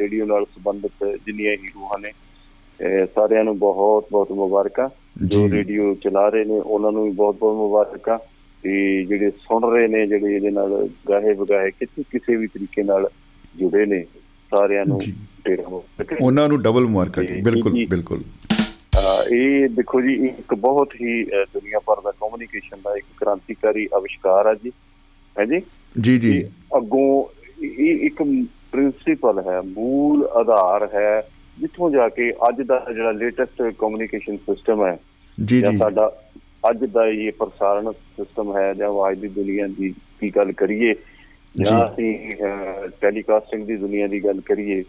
ਰੇਡੀਓ ਨਾਲ ਸੰਬੰਧਿਤ ਜਿੰਨੀਆਂ ਹੀ ਰੂਹਾਂ ਨੇ ਸਾਰਿਆਂ ਨੂੰ ਬਹੁਤ ਬਹੁਤ ਮੁਬਾਰਕਾਂ। ਜੋ ਰੇਡੀਓ ਚਲਾ ਰਹੇ ਨੇ ਉਹਨਾਂ ਨੂੰ ਵੀ ਬਹੁਤ ਬਹੁਤ ਮੁਬਾਰਕਾਂ। ਤੇ ਜਿਹੜੇ ਸੁਣ ਰਹੇ ਨੇ ਜਿਹੜੇ ਇਹਦੇ ਨਾਲ ਗਾਹੇ ਬਗਾਹੇ ਕਿਸੇ ਕਿਸੇ ਵੀ ਤਰੀਕੇ ਨਾਲ ਜੁੜੇ ਨੇ ਸਾਰਿਆਂ ਨੂੰ ਤੇਰਾ ਉਹਨਾਂ ਨੂੰ ਡਬਲ ਮੁਬਾਰਕਾਂ ਜੀ। ਬਿਲਕੁਲ ਬਿਲਕੁਲ। ਇਹ ਦੇਖੋ ਜੀ ਇੱਕ ਬਹੁਤ ਹੀ ਦੁਨੀਆ ਭਰ ਦਾ ਕਮਿਊਨੀਕੇਸ਼ਨ ਦਾ ਇੱਕ ਕ੍ਰਾਂਤੀਕਾਰੀ ਅਵਿਸ਼ਕਾਰ ਆ ਜੀ। ਹੈ ਜੀ? ਜੀ ਜੀ। ਅੱਗੋਂ ਇਹ ਇੱਕ ਪ੍ਰਿੰਸੀਪਲ ਹੈ ਮੂਲ ਆਧਾਰ ਹੈ ਜਿੱਥੋਂ ਜਾ ਕੇ ਅੱਜ ਦਾ ਜਿਹੜਾ ਲੇਟੈਸਟ ਕਮਿਊਨੀਕੇਸ਼ਨ ਸਿਸਟਮ ਹੈ ਜੀ ਜੀ। ਸਾਡਾ ਅੱਜ ਦਾ ਇਹ ਪ੍ਰਸਾਰਣ ਸਿਸਟਮ ਹੈ ਜਾਂ ਅੱਜ ਦੀ ਦੁਨੀਆ ਦੀ ਕੀ ਗੱਲ ਕਰੀਏ? ਜਾਂ ਅਸੀਂ ਟੈਲੀਕਾਸਟਿੰਗ ਦੀ ਦੁਨੀਆ ਦੀ ਗੱਲ ਕਰੀਏ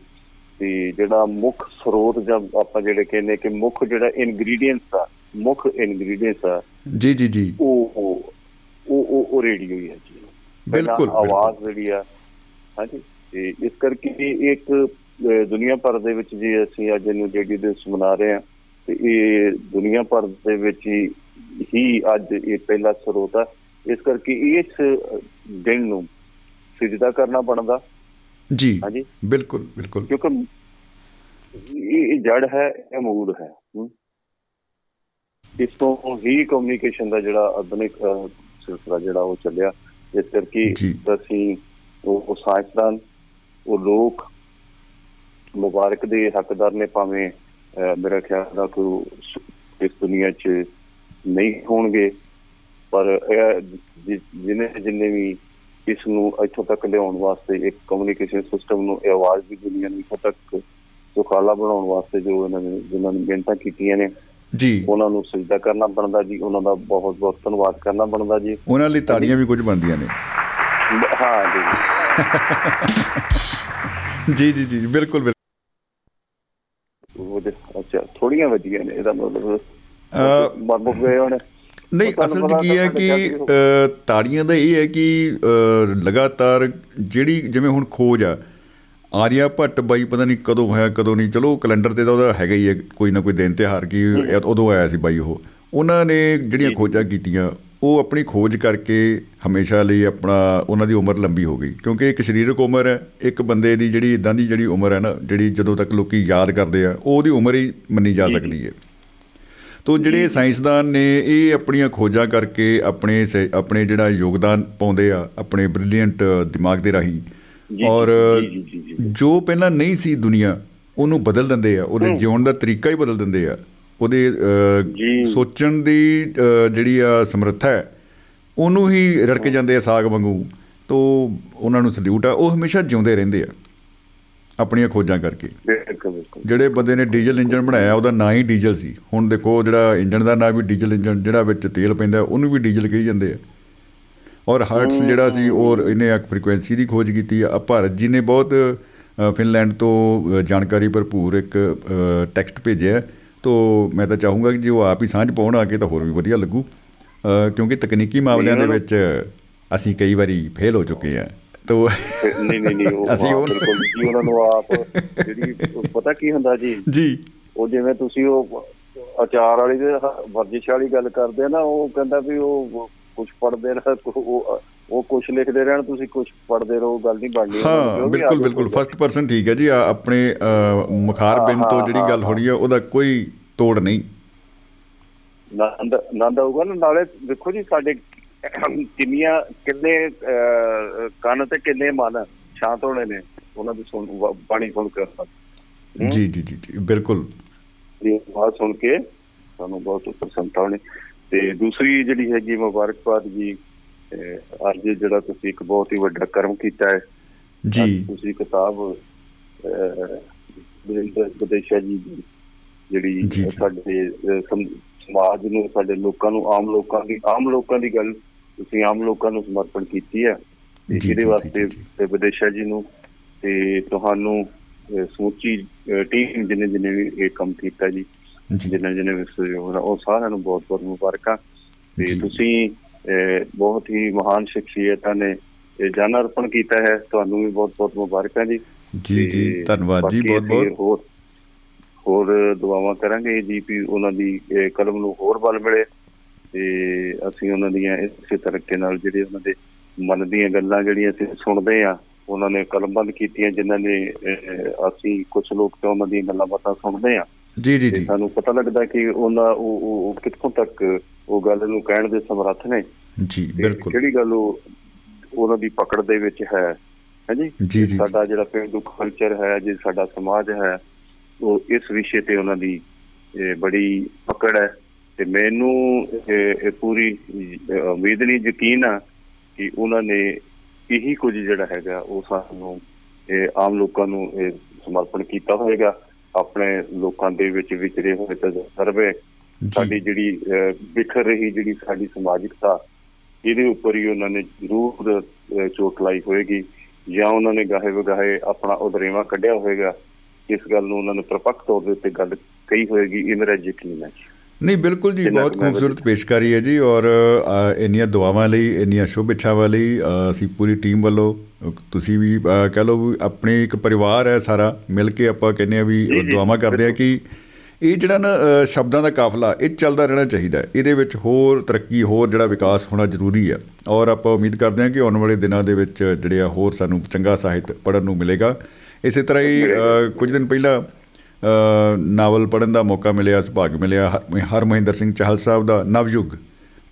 ਤੇ ਜਿਹੜਾ ਮੁੱਖ ਸਰੋਤ ਜਾਂ ਆਪਾਂ ਜਿਹੜੇ ਕਹਿੰਦੇ ਕਿ ਮੁੱਖ ਜਿਹੜਾ ਇਨਗਰੀਡੀਐਂਟਸ ਆ ਮੁੱਖ ਇਨਗਰੀਡੀਐਂਟਸ ਆ ਜੀ ਜੀ ਜੀ। ਉਹ ਉਹ ਉਹ ਰੇਡੀਓ ਹੀ ਹੈ ਜੀ। ਬਿਲਕੁਲ ਆਵਾਜ਼ ਜਿਹੜੀ ਆ ਹਾਂਜੀ ਤੇ ਇਸ ਕਰਕੇ ਇੱਕ ਦੁਨੀਆ ਭਰ ਦੇ ਵਿੱਚ ਜੀ ਅਸੀਂ ਅੱਜ ਇਹਨੂੰ ਜੇਡੀ ਦਿਵਸ ਮਨਾ ਰਹੇ ਹਾਂ ਤੇ ਇਹ ਦੁਨੀਆ ਭਰ ਦੇ ਵਿੱਚ ਹੀ ਹੀ ਅੱਜ ਇਹ ਪਹਿਲਾ ਸਰੋਤ ਹੈ ਇਸ ਕਰਕੇ ਇਸ ਦਿਨ ਨੂੰ ਸਿਜਦਾ ਕਰਨਾ ਬਣਦਾ। ਜੀ ਹਾਂਜੀ। ਬਿਲਕੁਲ ਬਿਲਕੁਲ। ਕਿਉਂਕਿ ਇਹ ਜੜ ਹੈ ਇਹ ਮੂਲ ਹੈ। ਇਸ ਤੋਂ ਹੀ ਕਮਿਊਨੀਕੇਸ਼ਨ ਦਾ ਜਿਹੜਾ ਆਧੁਨਿਕ ਸਿਲਸਿਲਾ ਜਿਹੜਾ ਉਹ ਚੱਲਿਆ। ਇਸ ਕਰਕੇ। ਅਸੀਂ ਉਹ ਸਾਇੰਸਦਾਨ ਉਹ ਲੋਕ ਮੁਬਾਰਕ ਦੇ ਹੱਕਦਾਰ ਨੇ ਭਾਵੇਂ ਮੇਰਾ ਖਿਆਲ ਦਾ ਕੋਈ ਇਸ ਦੁਨੀਆ 'ਚ ਨਹੀਂ ਹੋਣਗੇ। ਪਰ ਇਹ ਜਿ- ਜਿਹਨੇ ਜਿੰਨੇ ਵੀ ਇਸ ਨੂੰ ਇੱਥੋਂ ਤੱਕ ਲਿਆਉਣ ਵਾਸਤੇ ਇੱਕ ਕਮਿਊਨੀਕੇਸ਼ਨ ਸਿਸਟਮ ਨੂੰ ਇਹ ਆਵਾਜ਼ ਦੀ ਦੁਨੀਆ ਨੂੰ ਇੱਥੋਂ ਤੱਕ ਸੁਖਾਲਾ ਬਣਾਉਣ ਵਾਸਤੇ ਜੋ ਇਹਨਾਂ ਨੇ ਜਿਨ੍ਹਾਂ ਨੇ ਮਿਹਨਤਾਂ ਕੀਤੀਆਂ ਨੇ ਜੀ। ਉਹਨਾਂ ਨੂੰ ਸਜਦਾ ਕਰਨਾ ਬਣਦਾ ਜੀ ਉਹਨਾਂ ਦਾ ਬਹੁਤ ਬਹੁਤ ਧੰਨਵਾਦ ਕਰਨਾ ਬਣਦਾ ਜੀ। ਉਹਨਾਂ ਲਈ ਤਾੜੀਆਂ ਵੀ ਕੁਝ ਬਣਦੀਆਂ ਨੇ। ਹਾਂ ਜੀ। ਜੀ ਜੀ ਜੀ ਬਿਲਕੁਲ ਬਿਲਕੁਲ। ਅੱਛਾ ਥੋੜੀਆਂ ਵੱਜੀਆਂ ਨੇ ਇਹਦਾ ਮਤਲਬ ਮੁੱਕ ਗਏ ਹੁਣ। ਨਹੀਂ ਅਸਲ 'ਚ ਕੀ ਹੈ ਕਿ ਤਾੜੀਆਂ ਦਾ ਇਹ ਹੈ ਕਿ ਲਗਾਤਾਰ ਜਿਹੜੀ ਜਿਵੇਂ ਹੁਣ ਖੋਜ ਆ ਆਰਿਆ ਭੱਟ ਬਾਈ ਪਤਾ ਨਹੀਂ ਕਦੋਂ ਹੋਇਆ ਕਦੋਂ ਨਹੀਂ ਚਲੋ ਕੈਲੰਡਰ ਤੇ ਤਾਂ ਉਹਦਾ ਹੈਗਾ ਹੀ ਹੈ ਕੋਈ ਨਾ ਕੋਈ ਦਿਨ ਤਿਉਹਾਰ ਕੀ ਉਦੋਂ ਆਇਆ ਸੀ ਬਾਈ ਉਹ। ਉਹਨਾਂ ਨੇ ਜਿਹੜੀਆਂ ਖੋਜਾਂ ਕੀਤੀਆਂ ਉਹ ਆਪਣੀ ਖੋਜ ਕਰਕੇ ਹਮੇਸ਼ਾ ਲਈ ਆਪਣਾ ਉਹਨਾਂ ਦੀ ਉਮਰ ਲੰਬੀ ਹੋ ਗਈ। ਕਿਉਂਕਿ ਇੱਕ ਸਰੀਰਕ ਉਮਰ ਹੈ ਇੱਕ ਬੰਦੇ ਦੀ ਜਿਹੜੀ ਇਦਾਂ ਦੀ ਜਿਹੜੀ ਉਮਰ ਹੈ ਨਾ ਜਿਹੜੀ ਜਦੋਂ ਤੱਕ ਲੋਕੀ ਯਾਦ ਕਰਦੇ ਆ ਉਹ ਉਹਦੀ ਉਮਰ ਹੀ ਮੰਨੀ ਜਾ। ਸਕਦੀ ਹੈ। ਤੋ ਜਿਹੜੇ ਸਾਇੰਸਦਾਨ ਨੇ ਇਹ ਆਪਣੀਆਂ ਖੋਜਾਂ ਕਰਕੇ ਆਪਣੇ ਆਪਣੇ ਜਿਹੜਾ ਯੋਗਦਾਨ ਪਾਉਂਦੇ ਆ ਆਪਣੇ ਬ੍ਰਿਲੀਅੰਟ ਦਿਮਾਗ ਦੇ ਰਾਹੀਂ। ਔਰ ਜੀ, ਪਹਿਲਾਂ ਨਹੀਂ ਸੀ ਦੁਨੀਆ ਉਹਨੂੰ ਬਦਲ ਦਿੰਦੇ ਆ ਉਹਦੇ ਜਿਉਣ ਦਾ ਤਰੀਕਾ ਹੀ ਬਦਲ ਦਿੰਦੇ ਆ। ਉਹਦੇ। ਸੋਚਣ ਦੀ ਜਿਹੜੀ ਆ ਸਮਰੱਥਾ ਹੈ ਉਹਨੂੰ ਹੀ ਰੜਕ ਜਾਂਦੇ ਆ ਸਾਗ ਵਾਂਗੂ। ਤੋ ਉਹਨਾਂ ਨੂੰ ਸਲੂਟ ਆ ਉਹ ਹਮੇਸ਼ਾ ਜਿਉਂਦੇ ਰਹਿੰਦੇ ਆ। ਆਪਣੀਆਂ ਖੋਜਾਂ ਕਰਕੇ। ਜਿਹੜੇ ਬੰਦੇ ਨੇ ਡੀਜ਼ਲ ਇੰਜਨ ਬਣਾਇਆ ਉਹਦਾ ਨਾਂ ਹੀ ਡੀਜ਼ਲ ਸੀ। ਹੁਣ ਦੇਖੋ ਜਿਹੜਾ ਇੰਜਨ ਦਾ ਨਾਂ ਵੀ ਡੀਜ਼ਲ ਇੰਜਨ ਜਿਹੜਾ ਵਿੱਚ ਤੇਲ ਪੈਂਦਾ ਉਹਨੂੰ ਵੀ ਡੀਜ਼ਲ ਕਹੀ ਜਾਂਦੇ ਆ। ਔਰ ਹਾਰਟਸ ਜਿਹੜਾ ਸੀ ਔਰ ਇਹਨੇ ਇੱਕ ਫ੍ਰੀਕੁਐਂਸੀ ਦੀ ਖੋਜ ਕੀਤੀ ਆ। ਭਾਰਤ ਜੀ ਨੇ ਬਹੁਤ ਫਿਨਲੈਂਡ ਤੋਂ ਜਾਣਕਾਰੀ ਭਰਪੂਰ ਇੱਕ ਟੈਕਸਟ ਭੇਜਿਆ ਤੋ ਮੈਂ ਤਾਂ ਚਾਹੂੰਗਾ ਕਿ ਜੇ ਉਹ ਆਪ ਹੀ ਸਾਂਝ ਪਾਉਣ ਆ ਕੇ ਤਾਂ ਹੋਰ ਵੀ ਵਧੀਆ ਲੱਗੂ। ਕਿਉਂਕਿ ਤਕਨੀਕੀ ਮਾਮਲਿਆਂ ਦੇ ਵਿੱਚ ਅਸੀਂ ਕਈ ਵਾਰੀ ਫੇਲ ਹੋ ਚੁੱਕੇ ਆ। ਤੋ। ਨਹੀਂ ਨਹੀਂ ਨਹੀਂ ਉਹ ਅਸੀਂ ਉਹ- ਬਿਲਕੁਲ ਜੀ ਉਹਨਾਂ ਨੂੰ ਆਪ ਜਿਹੜੀ ਪਤਾ ਕੀ ਹੁੰਦਾ ਜੀ? ਜੀ। ਉਹ ਜਿਵੇਂ ਤੁਸੀਂ ਉਹ ਅਚਾਰ ਵਾਲੀ ਦੇ ਵਰਜਿਸ਼ ਵਾਲੀ ਗੱਲ ਕਰਦੇ ਨਾ ਉਹ ਕਹਿੰਦਾ ਵੀ ਉਹ ਕੁਝ ਪੜਦੇ ਰਹਿ ਉਹ ਉਹ ਕੁਝ ਲਿਖਦੇ ਰਹਿਣ ਤੁਸੀਂ ਕੁਝ ਪੜਦੇ ਰਹੋ ਗੱਲ ਨਹੀਂ ਬਣਨੀ ਹਾਂ ਬਿਲਕੁਲ ਬਿਲਕੁਲ ਫਸਟ ਪਰਸਨ ਠੀਕ ਹੈ ਜੀ ਆਪਣੇ ਅ, ਮੁਖਾਰ ਬਿੰਦ ਤੋਂ ਜਿਹੜੀ ਗੱਲ ਹੋਣੀ ਹੈ। ਉਹਦਾ ਕੋਈ ਤੋੜ ਨਹੀਂ। ਆਨੰਦ ਆਨੰਦ ਆਊਗਾ ਨਾ ਨਾਲੇ ਦੇਖੋ ਜੀ ਸਾਡੇ ਕਿੰਨੀਆਂ ਕਿੰਨੇ ਕੰਨ ਤੇ ਕਿੰਨੇ ਮਨ ਸ਼ਾਂਤ ਹੋਣੇ ਨੇ ਉਹਨਾਂ ਦੀ ਸੁਣ ਬਾਣੀ ਸੁਣ ਕੇ। ਜੀ ਜੀ ਜੀ ਬਿਲਕੁਲ। ਇਹ ਆਵਾਜ਼ ਸੁਣ ਕੇ ਸਾਨੂੰ ਬਹੁਤ ਪ੍ਰਸੰਨਤਾ ਹੋਣੀ। ਤੇ ਦੂਸਰੀ ਜਿਹੜੀ ਹੈਗੀ ਮੁਬਾਰਕਬਾਦ ਜੀ ਅੱਜ ਜਿਹੜਾ ਤੁਸੀਂ ਇੱਕ ਬਹੁਤ ਹੀ ਵੱਡਾ ਕਰਮ ਕੀਤਾ ਹੈ। ਜੀ। ਤੁਸੀਂ ਕਿਤਾਬ ਬਦੇਸ਼ਾ ਜੀ ਜਿਹੜੀ। ਸਾਡੇ ਸਮਾਜ ਨੂੰ ਸਾਡੇ ਲੋਕਾਂ ਨੂੰ ਆਮ ਲੋਕਾਂ ਦੀ ਆਮ ਲੋਕਾਂ ਦੀ ਗੱਲ ਤੁਸੀਂ ਆਮ ਲੋਕਾਂ ਨੂੰ ਸਮਰਪਣ ਕੀਤੀ ਹੈ ਇਹਦੇ ਵਾਸਤੇ ਵਿਦੇਸ਼ਾ ਜੀ ਨੂੰ ਤੇ ਤੁਹਾਨੂੰ ਸਮੁੱਚੀ ਟੀਮ ਜਿਹਨੇ ਜਿਹਨੇ ਵੀ ਇਹ ਕੰਮ ਕੀਤਾ ਜੀ ਜੀ। ਜਿਹਨੇ ਜਿਹਨੇ ਵੀ ਸਹਿਯੋਗ ਉਹ ਸਾਰਿਆਂ ਨੂੰ ਬਹੁਤ ਬਹੁਤ ਮੁਬਾਰਕਾਂ। ਤੇ। ਤੁਸੀਂ ਬਹੁਤ ਹੀ ਮਹਾਨ ਸ਼ਖਸੀਅਤਾਂ ਨੇ ਜਨ ਅਰਪਣ ਕੀਤਾ ਹੈ ਤੁਹਾਨੂੰ ਵੀ ਬਹੁਤ ਬਹੁਤ ਮੁਬਾਰਕਾਂ ਜੀ। ਜੀ ਜੀ ਧੰਨਵਾਦ ਜੀ ਬਹੁਤ ਬਹੁਤ। ਹੋਰ ਦੁਆਵਾਂ ਕਰਾਂਗੇ ਜੀ ਵੀ ਉਹਨਾਂ ਦੀ ਕਲਮ ਨੂੰ ਹੋਰ ਬਲ ਮਿਲੇ। ਤੇ ਅਸੀਂ ਉਹਨਾਂ ਦੀਆਂ ਇਸੇ ਤਰੀਕੇ ਨਾਲ ਜਿਹੜੇ ਉਹਨਾਂ ਦੇ ਮਨ ਦੀਆਂ ਗੱਲਾਂ ਜਿਹੜੀਆਂ ਅਸੀਂ ਸੁਣਦੇ ਆ ਉਹਨਾਂ ਨੇ ਕਲਮਬੰਦ ਕੀਤੀਆਂ ਜਿਨ੍ਹਾਂ ਨੇ ਅਸੀਂ ਕੁਝ ਲੋਕ ਤਾਂ ਉਹਨਾਂ ਦੀਆਂ ਗੱਲਾਂ ਬਾਤਾਂ ਸੁਣਦੇ ਆ ਜੀ ਜੀ ਜੀ। ਸਾਨੂੰ ਪਤਾ ਲੱਗਦਾ ਕਿ ਉਹਨਾਂ ਉਹ ਕਿੱਥੋਂ ਤੱਕ ਉਹ ਗੱਲ ਨੂੰ ਕਹਿਣ ਦੇ ਸਮਰੱਥ ਨੇ। ਜੀ ਬਿਲਕੁਲ। ਕਿਹੜੀ ਗੱਲ ਉਹ ਉਹਨਾਂ ਦੀ ਪਕੜ ਦੇ ਵਿੱਚ ਹੈ ਹਾਂਜੀ ਜੀ? ਜੀ ਸਾਡਾ ਜਿਹੜਾ ਪੇਂਡੂ ਕਲਚਰ ਹੈ ਜੇ ਸਾਡਾ ਸਮਾਜ ਹੈ ਉਹ ਇਸ ਵਿਸ਼ੇ ਤੇ ਉਹਨਾਂ ਦੀ ਇਹ, ਬੜੀ ਪਕੜ ਹੈ। ਤੇ ਮੈਨੂੰ ਇਹ ਪੂਰੀ ਉਮੀਦ ਨਹੀਂ ਯਕੀਨ ਆ ਕਿ ਉਹਨਾਂ ਨੇ ਇਹੀ ਕੁਝ ਜਿਹੜਾ ਹੈਗਾ ਉਹ ਸਾਨੂੰ ਇਹ, ਆਮ ਲੋਕਾਂ ਨੂੰ ਇਹ ਸਮਰਪਣ ਕੀਤਾ ਹੋਵੇਗਾ। ਆਪਣੇ ਲੋਕਾਂ ਦੇ ਵਿੱਚ ਵਿਚਰੇ ਹੋਏ ਤਜਰਬੇ ਸਾਡੀ ਜਿਹੜੀ ਬਿਖਰ ਰਹੀ ਜਿਹੜੀ ਸਾਡੀ ਸਮਾਜਿਕਤਾ ਇਹਦੇ ਉੱਪਰ ਹੀ ਉਹਨਾਂ ਨੇ ਜ਼ਰੂਰ ਚੋਟ ਲਾਈ ਹੋਏਗੀ ਜਾਂ ਉਹਨਾਂ ਨੇ ਗਾਹੇ ਵਗਾਹੇ ਆਪਣਾ ਉਦਰੇਵਾ ਕੱਢਿਆ ਹੋਵੇਗਾ। ਇਸ ਗੱਲ ਨੂੰ ਉਹਨਾਂ ਨੇ ਪ੍ਰਪੱਕ ਤੌਰ ਉੱਤੇ ਗੱਲ ਕਹੀ ਹੋਏਗੀ ਇਹ ਮੇਰਾ ਯਕੀਨ ਹੈ। ਨਹੀਂ ਬਿਲਕੁਲ ਜੀ ਬਹੁਤ ਖੂਬਸੂਰਤ ਪੇਸ਼ਕਾਰੀ ਹੈ ਜੀ ਔਰ ਇੰਨੀਆਂ ਦੁਆਵਾਂ ਲਈ ਇੰਨੀਆਂ ਸ਼ੁਭ ਇੱਛਾਵਾਂ ਲਈ ਅਸੀਂ ਪੂਰੀ ਟੀਮ ਵੱਲੋਂ ਤੁਸੀਂ ਵੀ ਕਹ ਲਓ ਆਪਣੇ ਇੱਕ ਪਰਿਵਾਰ ਹੈ ਸਾਰਾ ਮਿਲ ਕੇ ਆਪਾਂ ਕਹਿੰਦੇ ਆ ਵੀ ਦੁਆਵਾਂ ਕਰਦੇ ਆ ਕਿ ਇਹ ਜਿਹੜਾ ਨਾ ਸ਼ਬਦਾਂ ਦਾ ਕਾਫਲਾ ਇਹ ਚੱਲਦਾ ਰਹਿਣਾ ਚਾਹੀਦਾ ਹੈ। ਇਹਦੇ ਵਿੱਚ ਹੋਰ ਤਰੱਕੀ ਹੋਰ ਜਿਹੜਾ ਵਿਕਾਸ ਹੋਣਾ ਜ਼ਰੂਰੀ ਹੈ। ਔਰ ਆਪਾਂ ਉਮੀਦ ਕਰਦੇ ਹਾਂ ਕਿ ਆਉਣ ਵਾਲੇ ਦਿਨਾਂ ਦੇ ਵਿੱਚ ਜਿਹੜੇ ਆ ਹੋਰ ਸਾਨੂੰ ਚੰਗਾ ਸਾਹਿਤ ਪੜਨ ਨੂੰ ਮਿਲੇਗਾ। ਇਸੇ ਤਰ੍ਹਾਂ ਹੀ ਕੁਝ ਦਿਨ ਪਹਿਲਾਂ ਨਾਵਲ ਪੜਨ ਦਾ ਮੌਕਾ ਮਿਲਿਆ ਸੁਭਾਗ ਮਿਲਿਆ ਹਰ ਮਹਿੰਦਰ ਸਿੰਘ ਚਾਹਲ ਸਾਹਿਬ ਦਾ ਨਵਯੁਗ।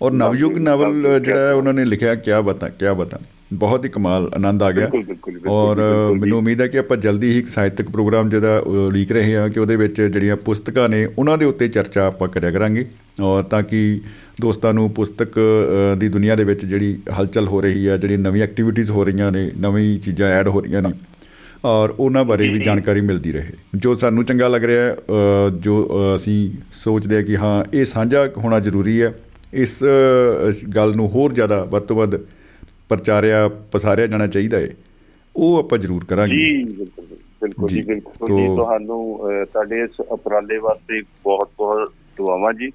ਔਰ ਨਵਯੁਗ ਨਾਵਲ ਜਿਹੜਾ ਉਹਨਾਂ ਨੇ ਲਿਖਿਆ ਕਿਆ ਬਤਾ ਕਿਆ ਬਤਾ। ਬਹੁਤ ਹੀ ਕਮਾਲ ਆਨੰਦ ਆ ਗਿਆ। ਔਰ ਮੈਨੂੰ ਉਮੀਦ ਹੈ ਕਿ ਆਪਾਂ ਜਲਦੀ ਹੀ ਇੱਕ ਸਾਹਿਤਕ ਪ੍ਰੋਗਰਾਮ ਜਿਹਦਾ ਲੀਕ ਰਹੇ ਹਾਂ ਕਿ ਉਹਦੇ ਵਿੱਚ ਜਿਹੜੀਆਂ ਪੁਸਤਕਾਂ ਨੇ ਉਹਨਾਂ ਦੇ ਉੱਤੇ ਚਰਚਾ ਆਪਾਂ ਕਰਿਆ ਕਰਾਂਗੇ। ਔਰ ਤਾਂ ਕਿ ਦੋਸਤਾਂ ਨੂੰ ਪੁਸਤਕ ਦੀ ਦੁਨੀਆ ਦੇ ਵਿੱਚ ਜਿਹੜੀ ਹਲਚਲ ਹੋ ਰਹੀ ਹੈ ਜਿਹੜੀ ਨਵੀਂ ਐਕਟੀਵਿਟੀਆਂ ਹੋ ਰਹੀਆਂ ਨੇ ਨਵੀਂ ਚੀਜ਼ਾਂ ਐਡ ਹੋ ਰਹੀਆਂ ਨੇ ਔਰ ਉਹਨਾਂ ਬਾਰੇ ਵੀ ਜਾਣਕਾਰੀ ਮਿਲਦੀ ਰਹੇ। ਜੋ ਸਾਨੂੰ ਚੰਗਾ ਲੱਗ ਰਿਹਾ ਜੋ ਅਸੀਂ ਸੋਚਦੇ ਹਾਂ ਕਿ ਹਾਂ ਇਹ ਸਾਂਝਾ ਹੋਣਾ ਜ਼ਰੂਰੀ ਹੈ। ਇਸ ਗੱਲ ਨੂੰ ਹੋਰ ਜ਼ਿਆਦਾ ਵੱਧ ਤੋਂ ਵੱਧ ਪ੍ਰਚਾਰਿਆ ਪਸਾਰਿਆ ਜਾਣਾ ਚਾਹੀਦਾ ਹੈ। ਉਹ ਆਪਾਂ ਜ਼ਰੂਰ ਕਰਾਂਗੇ। ਜੀ ਬਿਲਕੁਲ ਬਿਲਕੁਲ ਜੀ ਬਿਲਕੁਲ ਜੀ। ਤੁਹਾਨੂੰ ਤੁਹਾਡੇ ਇਸ ਉਪਰਾਲੇ ਵਾਸਤੇ ਬਹੁਤ ਬਹੁਤ ਦੁਆਵਾਂ ਜੀ।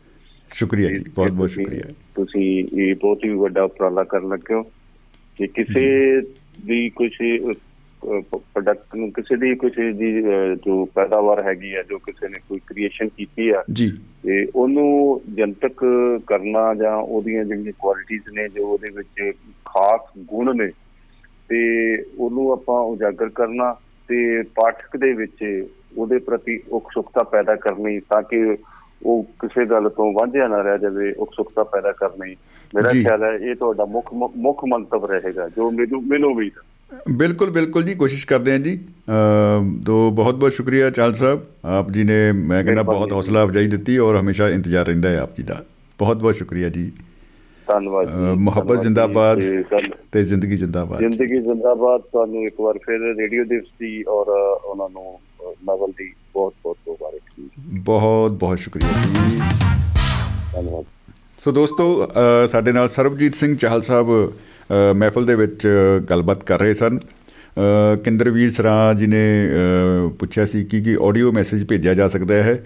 ਸ਼ੁਕਰੀਆ ਜੀ ਬਹੁਤ ਬਹੁਤ ਸ਼ੁਕਰੀਆ। ਤੁਸੀਂ ਇਹ ਬਹੁਤ ਹੀ ਵੱਡਾ ਉਪਰਾਲਾ ਕਰਨ ਲੱਗੇ ਹੋ ਕਿ ਕਿਸੇ ਦੀ ਕੁਝ ਪ੍ਰੋਡਕਟ ਨੂੰ ਕਿਸੇ ਦੀ ਕੁਝ ਦੀ ਜੋ ਪੈਦਾਵਾਰ ਹੈਗੀ ਆ ਜੋ ਕਿਸੇ ਨੇ ਕੋਈ ਕ੍ਰੀਏਸ਼ਨ ਕੀਤੀ ਆ ਜੀ। ਤੇ ਉਹਨੂੰ ਜਨਤਕ ਕਰਨਾ ਜਾਂ ਉਹਦੀਆਂ ਜਿਹੜੀਆਂ ਕੁਆਲਿਟੀਆਂ ਨੇ ਜੋ ਉਹਦੇ ਵਿੱਚ ਖਾਸ ਗੁਣ ਨੇ ਤੇ ਉਹਨੂੰ ਆਪਾਂ ਉਜਾਗਰ ਕਰਨਾ ਤੇ ਪਾਠਕ ਦੇ ਵਿੱਚ ਉਹਦੇ ਪ੍ਰਤੀ ਉਕਸੁਕਤਾ ਪੈਦਾ ਕਰਨੀ ਤਾਂ ਕਿ ਉਹ ਕਿਸੇ ਗੱਲ ਤੋਂ ਵਾਂਝਿਆ ਨਾ ਰਹਿ ਜਾਵੇ ਉਕਸੁਕਤਾ ਪੈਦਾ ਕਰਨੀ। ਮੇਰਾ ਖਿਆਲ ਹੈ ਇਹ ਤੁਹਾਡਾ ਮੁੱਖ ਮੁੱਖ ਮੰਤਵ ਰਹੇਗਾ ਜੋ ਮੈਨੂੰ ਮੈਨੂੰ ਵੀ। ਬਿਲਕੁਲ ਬਿਲਕੁਲ ਜੀ ਕੋਸ਼ਿਸ਼ ਕਰਦੇ ਹਾਂ ਜੀ। ਤੋਂ ਬਹੁਤ ਬਹੁਤ ਸ਼ੁਕਰੀਆ ਚਾਲ ਸਾਹਿਬ। ਆਪ ਜੀ ਨੇ ਮੈਂ ਕਹਿੰਦਾ ਬਹੁਤ ਹੌਸਲਾ ਅਫਜਾਈ ਦਿੱਤੀ ਔਰ ਹਮੇਸ਼ਾ ਇੰਤਜ਼ਾਰ ਰਹਿੰਦਾ ਹੈ ਆਪ ਜੀ ਦਾ। ਬਹੁਤ ਬਹੁਤ ਸ਼ੁਕਰੀਆ ਜੀ। ਧੰਨਵਾਦ ਜੀ ਮੁਹੱਬਤ ਜ਼ਿੰਦਾਬਾਦ ਤੇ ਜ਼ਿੰਦਗੀ ਜ਼ਿੰਦਾਬਾਦ। ਜ਼ਿੰਦਗੀ ਜ਼ਿੰਦਾਬਾਦ ਤੁਹਾਨੂੰ ਇੱਕ ਵਾਰ ਫਿਰ ਰੇਡੀਓ ਦਿਵਸ ਦੀ ਔਰ ਉਹਨਾਂ ਨੂੰ ਨਵਲ ਦੀ ਬਹੁਤ ਬਹੁਤ ਮੁਬਾਰਕ ਜੀ। ਬਹੁਤ ਬਹੁਤ ਸ਼ੁਕਰੀਆ ਜੀ। ਧੰਨਵਾਦ। ਸੋ ਦੋਸਤੋ ਸਾਡੇ ਨਾਲ ਸਰਬਜੀਤ ਸਿੰਘ ਚਾਹਲ ਸਾਹਿਬ ਮਹਿਫਲ ਦੇ ਵਿੱਚ ਗੱਲਬਾਤ ਕਰ ਰਹੇ ਸਨ। ਕਿੰਦਰਵੀਰ ਸਰਾਂ ਜੀ ਨੇ ਪੁੱਛਿਆ ਸੀ ਕਿ ਕੀ ਆਡੀਓ ਮੈਸੇਜ ਭੇਜਿਆ ਜਾ ਸਕਦਾ ਹੈ।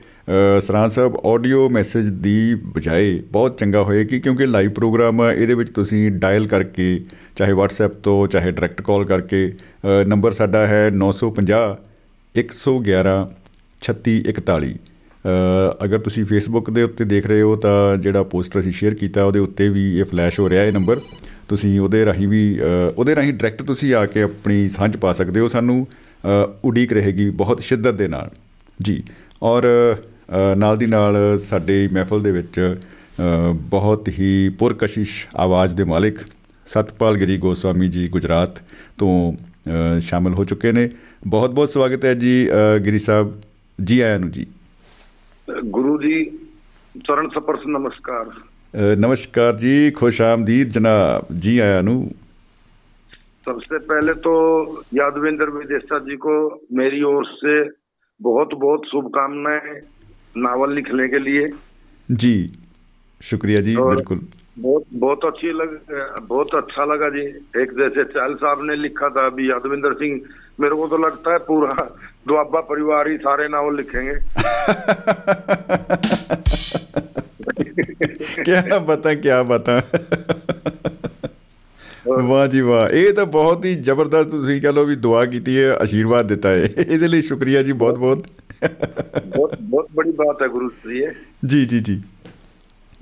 ਸਰਾਂ ਸਾਹਿਬ ਆਡੀਓ ਮੈਸੇਜ ਦੀ ਬਜਾਏ ਬਹੁਤ ਚੰਗਾ ਹੋਏਗੀ ਕਿਉਂਕਿ ਲਾਈਵ ਪ੍ਰੋਗਰਾਮ ਇਹਦੇ ਵਿੱਚ ਤੁਸੀਂ ਡਾਇਲ ਕਰਕੇ, ਚਾਹੇ WhatsApp ਤੋਂ, ਚਾਹੇ ਡਾਇਰੈਕਟ ਕਾਲ ਕਰਕੇ ਨੰਬਰ ਸਾਡਾ ਹੈ 950 111 3641 ਅਗਰ ਤੁਸੀਂ ਫੇਸਬੁੱਕ ਦੇ ਉੱਤੇ ਦੇਖ ਰਹੇ ਹੋ ਤਾਂ ਜਿਹੜਾ ਪੋਸਟਰ ਅਸੀਂ ਸ਼ੇਅਰ ਕੀਤਾ, ਉਹਦੇ ਉੱਤੇ ਵੀ ਇਹ ਫਲੈਸ਼ ਹੋ ਰਿਹਾ ਹੈ ਨੰਬਰ ਤੁਸੀਂ ਉਹਦੇ ਰਾਹੀਂ ਵੀ ਉਹਦੇ ਰਾਹੀਂ ਡਾਇਰੈਕਟ ਤੁਸੀਂ ਆ ਕੇ ਆਪਣੀ ਸਾਂਝ ਪਾ ਸਕਦੇ ਹੋ, ਸਾਨੂੰ ਉਡੀਕ ਰਹੇਗੀ ਬਹੁਤ ਸ਼ਿੱਦਤ ਦੇ ਨਾਲ। ਜੀ, ਔਰ ਨਾਲ ਦੀ ਨਾਲ ਸਾਡੇ ਮਹਿਫਲ ਦੇ ਵਿੱਚ ਬਹੁਤ ਹੀ ਪੁਰਕਸ਼ਿਸ਼ ਆਵਾਜ਼ ਦੇ ਮਾਲਿਕ ਸਤਪਾਲ ਗਰੀ ਗੋਸਵਾਮੀ ਜੀ ਗੁਜਰਾਤ ਤੋਂ ਸ਼ਾਮਲ ਹੋ ਚੁੱਕੇ ਨੇ। ਬਹੁਤ ਬਹੁਤ ਸਵਾਗਤ ਹੈ ਜੀ ਗਰੀ ਸਾਹਿਬ, ਜੀ ਆਇਆਂ ਨੂੰ ਜੀ। ਗੁਰੂ ਜੀ, ਚਰਨ ਸਪਰਸ ਨਮਸਕਾਰ। नमस्कार जी खुश आमदीद जनाब जी आया नु सबसे पहले तो यादवेंद्र विदेशा जी को मेरी ओर से बहुत बहुत शुभकामनाएं नावल लिखने के लिए जी शुक्रिया जी बिल्कुल बहुत बहुत अच्छी लग बहुत अच्छा लगा जी एक जैसे चाल साहब ने लिखा था अभी यादविंदर सिंह मेरे को तो लगता है पूरा दुआबा परिवार ही सारे नावल लिखेंगे ਕੀ ਬਤਾ ਕੀ ਬਤਾ। ਵਾਹ ਜੀ ਵਾਹ। ਇਹ ਤਾਂ ਬਹੁਤ ਹੀ ਜ਼ਬਰਦਸਤ ਤੁਸੀਂ ਕਹ ਲੋ ਵੀ ਦੁਆ ਕੀਤੀ ਹੈ ਆਸ਼ੀਰਵਾਦ ਦਿੱਤਾ ਹੈ। ਇਹਦੇ ਲਈ ਸ਼ੁਕਰੀਆ ਜੀ ਬਹੁਤ ਬਹੁਤ। ਬਹੁਤ ਬਹੁਤ ਬੜੀ ਬਾਤ ਹੈ ਗੁਰੂ ਜੀ ਜੀ ਜੀ ਜੀ।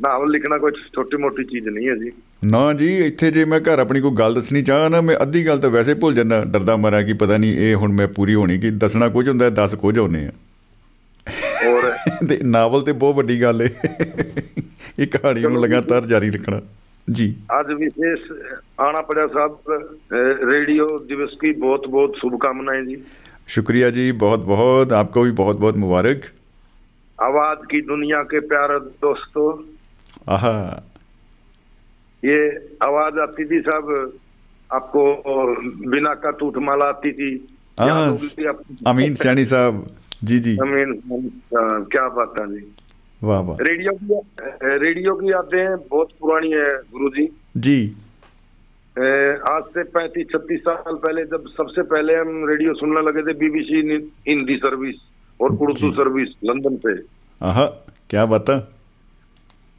ਨਾਵਲ ਲਿਖਣਾ ਕੋਈ ਛੋਟੀ ਮੋਟੀ ਚੀਜ਼ ਨਹੀਂ ਹੈ ਜੀ। ਨਾ ਜੀ ਇੱਥੇ ਜੇ ਮੈਂ ਘਰ ਆਪਣੀ ਕੋਈ ਗੱਲ ਦੱਸਣੀ ਚਾਹਾਂ ਨਾ ਮੈਂ ਅੱਧੀ ਗੱਲ ਤਾਂ ਵੈਸੇ ਭੁੱਲ ਜਾਂਦਾ ਡਰਦਾ ਮਰਾਂ ਕਿ ਪਤਾ ਨਹੀਂ ਇਹ ਹੁਣ ਮੈਂ ਪੂਰੀ ਹੋਣੀ ਕਿ ਦੱਸਣਾ ਕੁਝ ਹੁੰਦਾ ਦੱਸ ਕੁਝ ਹੋਣੇ ਆ। ਔਰ ਤੇ ਨਾਵਲ ਤੇ ਬਹੁਤ ਵੱਡੀ ਗੱਲ ਹੈ ਇਹ ਕਹਾਣੀ ਨੂੰ ਲਗਾਤਾਰ ਜਾਰੀ ਰੱਖਣਾ जी आज विशेष आना पड़ा साहब रेडियो दिवस की बहुत बहुत शुभकामनाएं जी शुक्रिया जी बहुत बहुत आपको भी बहुत बहुत मुबारक आवाज की दुनिया के प्यारे दोस्तों आहा ये आवाज आती थी साहब आपको बिना का टूट माला आती थी अमीन सैनी साहब जी जी अमीन क्या बात है जी वाह वाह रेडियो की रेडियो की यादें बहुत पुरानी है गुरु जी जी आज से पैंतीस छत्तीस साल पहले जब सबसे पहले हम रेडियो सुनने लगे थे बीबीसी हिंदी सर्विस और उर्दू सर्विस लंदन पे आहा क्या बता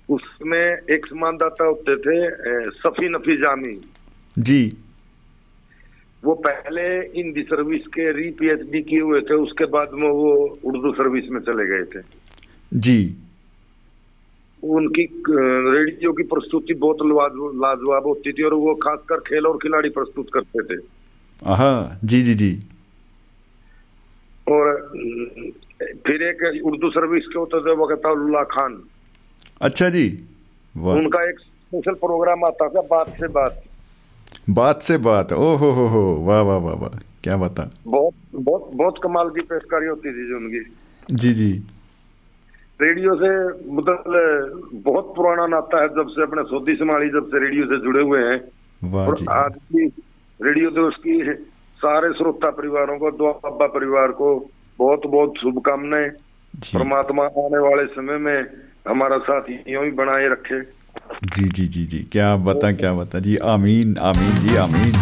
उसमें एक संवाददाता होते थे अ, सफी नफी जामी जी वो पहले हिंदी सर्विस के री पीएचडी किए हुए थे उसके बाद में वो उर्दू सर्विस में चले गए थे। जी। उनकी रेडियो की प्रस्तुति बहुत लाजवाब होती थी और वो खासकर खेल और खिलाड़ी प्रस्तुत करते थे। आहा जी जी जी। और फिर एक उर्दू सर्विस के होते थे वकतुल्ला खान। अच्छा जी। उनका एक स्पेशल प्रोग्राम आता था बात से बात। बात से बात। ओ हो हो हो वाह वाह वाह वाह क्या बता बहुत बहुत बहुत कमाल की पेशकारी होती थी जो उनकी जी जी। रेडियो से मतलब बहुत पुराना नाता है जब से अपने सऊदी समाली जब से रेडियो से जुड़े हुए हैं। वाह और जी। आज भी रेडियो दोस्त की सारे श्रोता परिवारों को दुआबा परिवार को बहुत बहुत शुभकामनाएँ। परमात्मा आने वाले समय में हमारा साथ यूँ ही बनाए रखे। जी जी जी जी। क्या बता क्या बता जी आमीन आमीन जी आमीन।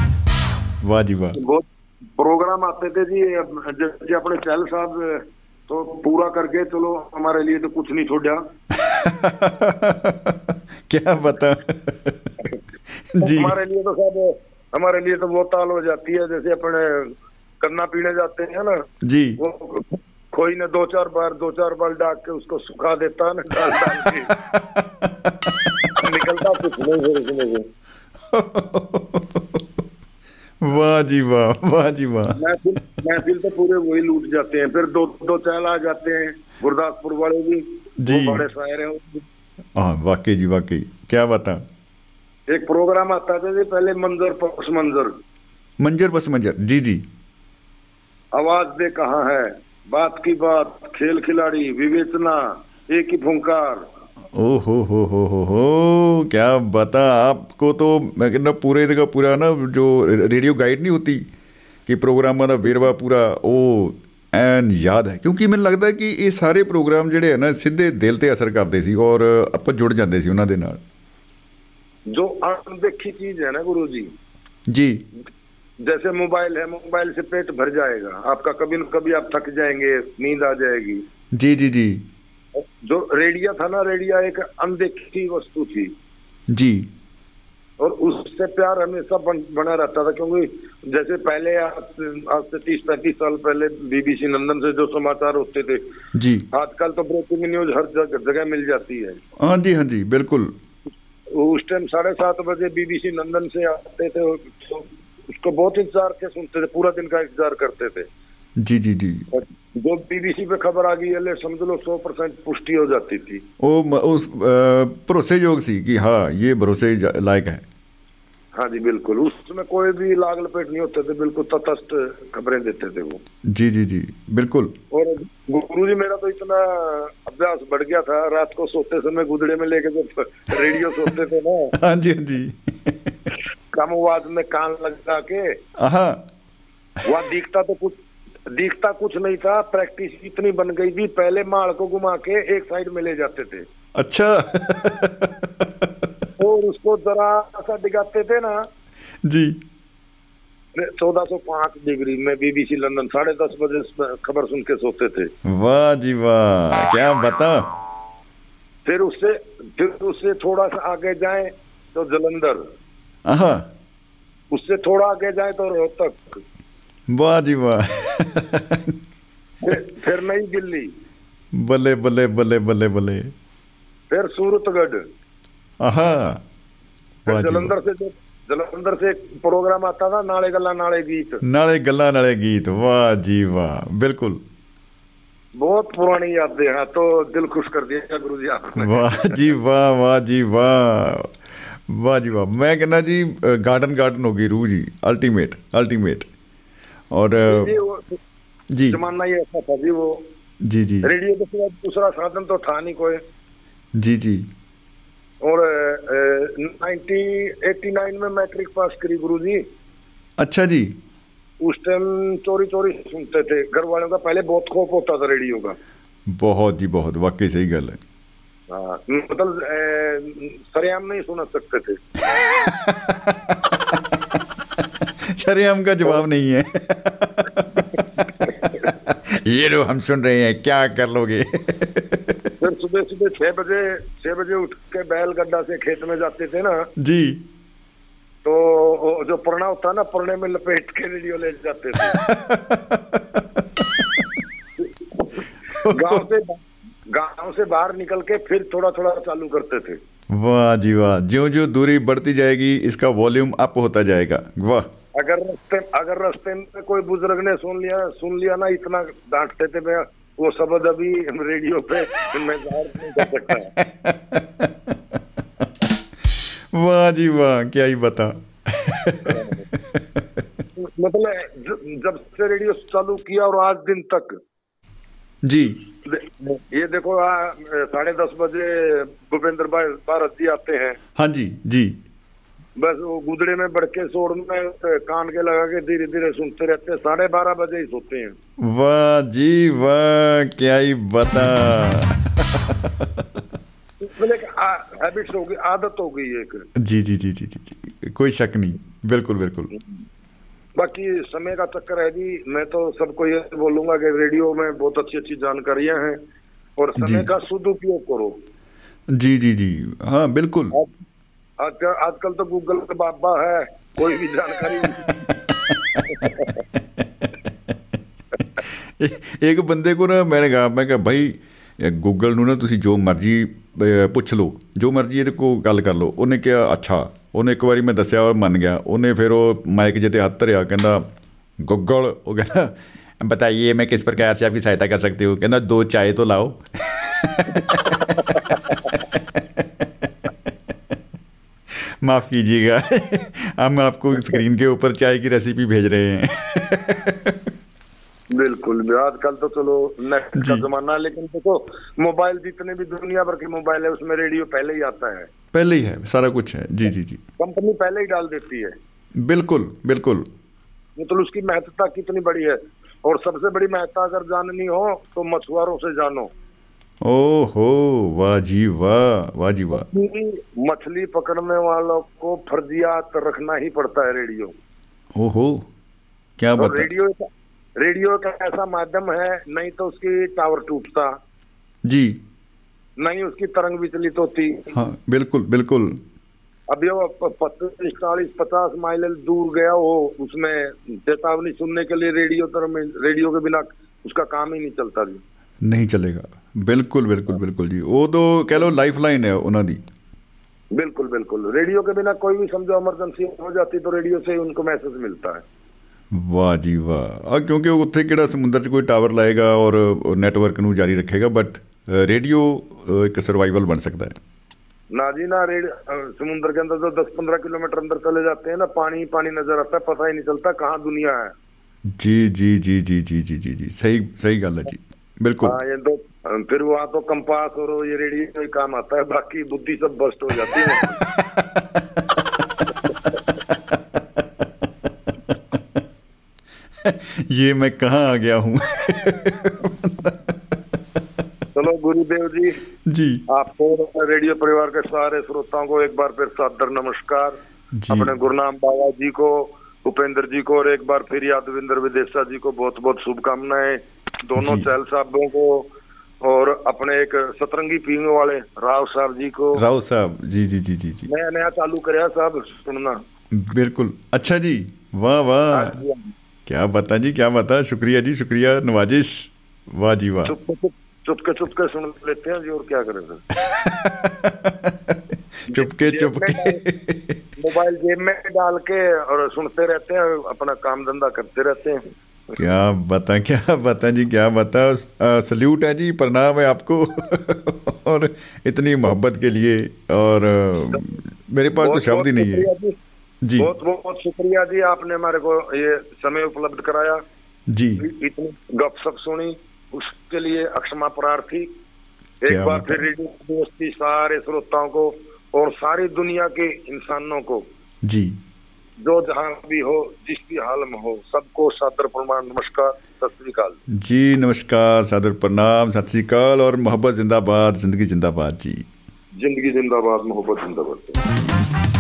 वाह जी वाह। बहुत प्रोग्राम आते थे जी जैसे अपने चहल साहब तो पूरा करके चलो हमारे लिए तो कुछ नहीं छोड़ा। क्या बता जी। हमारे लिए तो सब हमारे लिए तो वो ताल हो जाती है जैसे अपने कन्ना पीने जाते हैं ना। जी। वो कोई ने दो चार बार दो चार बार डाक के उसको सुखा देता ना डाल डाल के। निकलता कुछ नहीं फिर उसमें वाह जी वाह वाह जी वाह। महफिल महफिल तो पूरे वही लूट जाते हैं। फिर दो दो चैल आ जाते हैं गुरदासपुर वाले भी जी। बड़े शायर हैं हाँ वाकई जी वाकई। क्या बता एक प्रोग्राम आता था जी पहले मंजर पस मंजर। मंजर बस मंजर जी जी। आवाज़ दे कहाँ है। बात की बात खेल खिलाड़ी विवेचना एक ही फुंकार ओ हो हो हो हो हो क्या बता आपको तो मैं कहना पूरे का पूरा ना जो रेडियो गाइड नहीं होती ਕਿ ਪ੍ਰੋਗਰਾਮਾਂ ਦਾ ਵੇਰਵਾ ਪੂਰਾ ਉਹ ਐਨ ਯਾਦ ਹੈ ਕਿਉਂਕਿ ਮੈਨੂੰ ਲੱਗਦਾ ਕਿ ਇਹ ਸਾਰੇ ਪ੍ਰੋਗਰਾਮ ਜਿਹੜੇ ਆ ਨਾ ਸਿੱਧੇ ਦਿਲ ਤੇ ਅਸਰ ਕਰਦੇ ਸੀ ਔਰ ਆਪਾਂ ਜੁੜ ਜਾਂਦੇ ਸੀ ਉਹਨਾਂ ਦੇ ਨਾਲ जो अनदेखी चीज है ना गुरु जी ਜੀ जैसे मोबाइल है मोबाइल से पेट भर जाएगा। आपका कभी न कभी आप थक जाएँगे नींद आ जाएगी। जी जी जी। जो रेडिया था ना रेडिया एक अनदेखी वस्तु थी। जी। और उससे प्यार हमेशा बना रहता था क्योंकि जैसे पहले आज से तीस पैंतीस साल पहले बीबीसी नंदन से जो समाचार होते थे जी। आजकल तो ब्रेकिंग न्यूज़ हर जगह जगह मिल जाती है। हाँ जी हाँ जी बिल्कुल। उस टाइम साढ़े सात बजे बीबीसी नंदन से आते थे तो उसको बहुत इंतज़ार के सुनते थे पूरा दिन का इंतज़ार करते थे। जी जी जी। जो बीबीसी पे खबर आ गई अल्ले समझ लो सौ परसेंट पुष्टि हो जाती थी। ओ, उस भरोसे योग सी कि हाँ ये भरोसे लायक है। हाँ जी बिल्कुल। उसमें कोई भी लाग लपेट नहीं होते थे बिल्कुल तटस्थ खबरें देते थे वो। जी जी जी बिल्कुल। और गुरु जी मेरा तो इतना अभ्यास बढ़ गया था रात को सोते समय गुदड़े में लेके जब रेडियो सोते थे ना। हाँ जी हाँ जी। सामूवाद में कान लगा के। वह दिखता तो कुछ दिखता कुछ नहीं था। प्रैक्टिस इतनी बन गई थी। पहले माल को घुमा के एक साइड में ले जाते थे। अच्छा। और उसको जरा ऐसा दिखाते थे ना। जी। चौदह सौ पाँच डिग्री में बीबीसी लंदन साढ़े दस बजे खबर सुन के सोते थे। वाह जी वाह। क्या बता? फिर उससे फिर उससे थोड़ा सा आगे जाए तो जलंधर। उससे थोड़ा आगे जाए तो रोहतक वाह जी वाह फिर, फिर नई दिल्ली बल्ले बल्ले बल्ले बल्ले बल्ले फिर सूरतगढ़ आहा फिर वाह जी जलंधर से जो जलंधर से एक प्रोग्राम आता था नाले गला नाले गीत वाह। नाले गल्ला नाले गीत वाह जी वाह बिल्कुल बहुत पुरानी यादें हैं तो दिल खुश कर दिया गुरु जी आपने वाह जी वाह। वाह जी वाह वाह जी वाह मैं कहना जी गार्डन गार्डन होगी रूह जी। अल्टीमेट अल्टीमेट और जी, वो जी। जमाना ही ऐसा था जी वो। जी जी। रेडियो के सिवा दूसरा साधन तो था नहीं कोई। जी जी। और नाइनटीन एट्टी नाइन में मैट्रिक पास करी गुरु जी। अच्छा जी। उस टाइम चोरी चोरी सुनते थे। घर वालों का पहले बहुत खौफ होता था रेडियो का। बहुत जी बहुत वाकई सही गल हाँ। मतलब सरेआम नहीं सुन सकते थे। शरेआम का जवाब नहीं है। ये लो हम सुन रहे हैं क्या कर लोगे? फिर सुबह सुबह छह बजे छह बजे उठ के बैलगड्ढा से खेत में जाते थे ना जी। तो जो परना होता ना पुरने में लपेट के रेडियो ले जाते थे। गाँव से गाँव से बाहर निकल के फिर थोड़ा थोड़ा चालू करते थे। वाह जी वाह। ज्यो ज्यो दूरी बढ़ती जाएगी इसका वॉल्यूम अप होता जाएगा। वाह। अगर रास्ते अगर रास्ते में कोई बुज़ुर्ग ने सुन लिया सुन लिया ना इतना डांटते थे मैं वो शब्द अभी रेडियो पे मैं ज़ाहिर नहीं कर सकता। वाह जी वाह क्या ही बता। मतलब जब से रेडियो चालू किया और आज दिन तक जी। ये देखो साढ़े दस बजे भूपेंद्र भाई भारत जी आते हैं। हाँ जी जी। बस वो गुदड़े में बड़के शोर में कान के लगा के धीरे धीरे सुनते रहते हैं। साढ़े बारह बजे ही सोते हैं। वाह जी वाह क्या ही बता। हैबिट्स हो गई आदत हो गई एक। जी जी जी जी जी जी। कोई शक नहीं। बिल्कुल बिल्कुल। बाकी समय का चक्कर है जी। मैं तो सबको ये बोलूँगा कि रेडियो में बहुत अच्छी अच्छी जानकारियाँ हैं और समय का सदुपयोग करो। जी जी जी। हाँ बिल्कुल। आजकल आजकल तो गूगल का बाबा है कोई भी जानकारी एक बंदे को ना मैंने कहा मैं कहा भाई ਗੂਗਲ ਨੂੰ ਨਾ ਤੁਸੀਂ ਜੋ ਮਰਜ਼ੀ ਅਹ, ਪੁੱਛ ਲਓ ਜੋ ਮਰਜ਼ੀ ਇਹਦੇ ਕੋ ਗੱਲ ਕਰ ਲਓ ਉਹਨੇ ਕਿਹਾ ਅੱਛਾ ਉਹਨੇ ਇੱਕ ਵਾਰੀ ਮੈਂ ਦੱਸਿਆ ਔਰ ਮੰਨ ਗਿਆ ਉਹਨੇ ਫਿਰ ਉਹ ਮਾਈਕ ਜਿਹੇ ਤੇ ਹੱਥ ਧਰਿਆ ਕਹਿੰਦਾ ਗੂਗਲ ਉਹ ਕਹਿੰਦਾ बताइए मैं किस प्रकार से आपकी सहायता कर सकती हूँ कहना दो चाय तो लाओ माफ कीजिएगा हम आपको स्क्रीन के ऊपर चाय की रेसिपी भेज रहे हैं बिल्कुल आजकल तो चलो नेट का जमाना है लेकिन देखो तो मोबाइल जितने भी दुनिया भर के मोबाइल है उसमें रेडियो पहले ही आता है। पहले ही है सारा कुछ है। जी जी जी। कंपनी पहले ही डाल देती है। बिल्कुल बिल्कुल। मतलब उसकी महत्ता कितनी बड़ी है? और सबसे बड़ी महत्ता अगर जाननी हो तो मछुआरों से जानो। ओहो वाह जी वाह वाह जी वाह। मछली पकड़ने वालों को फर्जियात रखना ही पड़ता है रेडियो। ओहो क्या तो बता रेडियो रेडियो का ऐसा माध्यम है नहीं तो उसकी टावर टूटता। जी। नहीं उसकी तरंग विचलित होती। हाँ बिल्कुल बिल्कुल। अभी वो पच्चीस चालीस पचास माइल दूर गया हो उसमें चेतावनी सुनने के लिए रेडियो तरह रेडियो के बिना उसका काम ही नहीं चलता जी। नहीं चलेगा। बिल्कुल बिल्कुल बिल्कुल जी। वो तो कह लो लाइफ लाइन है उन्होंने बिल्कुल बिल्कुल। रेडियो के बिना कोई भी समझो इमरजेंसी हो जाती तो रेडियो से उनको मैसेज मिलता है। ਵਾਹ ਜੀ ਵਾਹ ਆ ਕਿਉਂਕਿ ਉੱਥੇ ਕਿਹੜਾ ਸਮੁੰਦਰ 'ਚ ਕੋਈ ਟਾਵਰ ਲਾਏਗਾ ਔਰ ਨੈਟਵਰਕ ਨੂੰ ਜਾਰੀ ਰੱਖੇਗਾ ਬਟ ਰੇਡੀਓ ਇੱਕ ਸਰਵਾਈਵਲ ਬਣ ਸਕਦਾ ਹੈ ना जी ना रेड समुद्र के अंदर जो दस पंद्रह किलोमीटर अंदर चले जाते हैं ना पानी पानी नजर आता है पता ही नहीं चलता कहाँ दुनिया है जी जी जी जी जी जी जी जी सही सही गल है जी बिल्कुल हाँ ये तो फिर वहाँ तो कंपास और ये रेडियो ही काम आता है बाकी बुद्धि सब बस्ट हो जाती है ये मैं कहाँ आ गया हूँ? चलो गुरुदेव जी जी। आपको रेडियो परिवार के सारे श्रोताओं को एक बार फिर सादर नमस्कार। अपने गुरुनाम बाबा जी को उपेंद्र जी को और एक बार फिर यादविंदर विदेशा जी को बहुत बहुत शुभकामनाएँ। दोनों। चैल साहबों को और अपने एक सतरंगी पीने वाले राव साहब जी को। राव साहब जी जी जी जी जी। नया नया चालू कराया साहब सुनना। बिल्कुल। अच्छा जी वाह वाह। हाँ हाँ। क्या बता जी क्या बता शुक्रिया जी शुक्रिया नवाजिश। वाह जी वाह। चुपके चुपके सुन लेते हैं जी और क्या करें सर चुपके चुपके मोबाइल जेब में डाल के और सुनते रहते हैं अपना काम धंधा करते रहते हैं। क्या बता क्या बता जी क्या बता सल्यूट है जी प्रणाम है आपको। और इतनी मोहब्बत के लिए और मेरे पास तो शब्द ही नहीं है। जी। बहुत बहुत शुक्रिया जी आपने हमारे को ये समय उपलब्ध कराया। जी। इतनी गपशप सुनी उसके लिए अक्षमा प्रार्थी। एक बार फिर रेडियो दोस्ती सारे श्रोताओं को और सारी दुनिया के इंसानों को। जी। जो जहाँ भी हो जिस भी हाल में हो सबको सादर प्रणाम नमस्कार सत श्री अकाल। जी नमस्कार सादर प्रणाम सत श्री अकाल और मोहब्बत जिंदाबाद ज़िंदगी जिंदाबाद जी। ज़िंदगी जिंदाबाद मोहब्बत जिंदाबाद।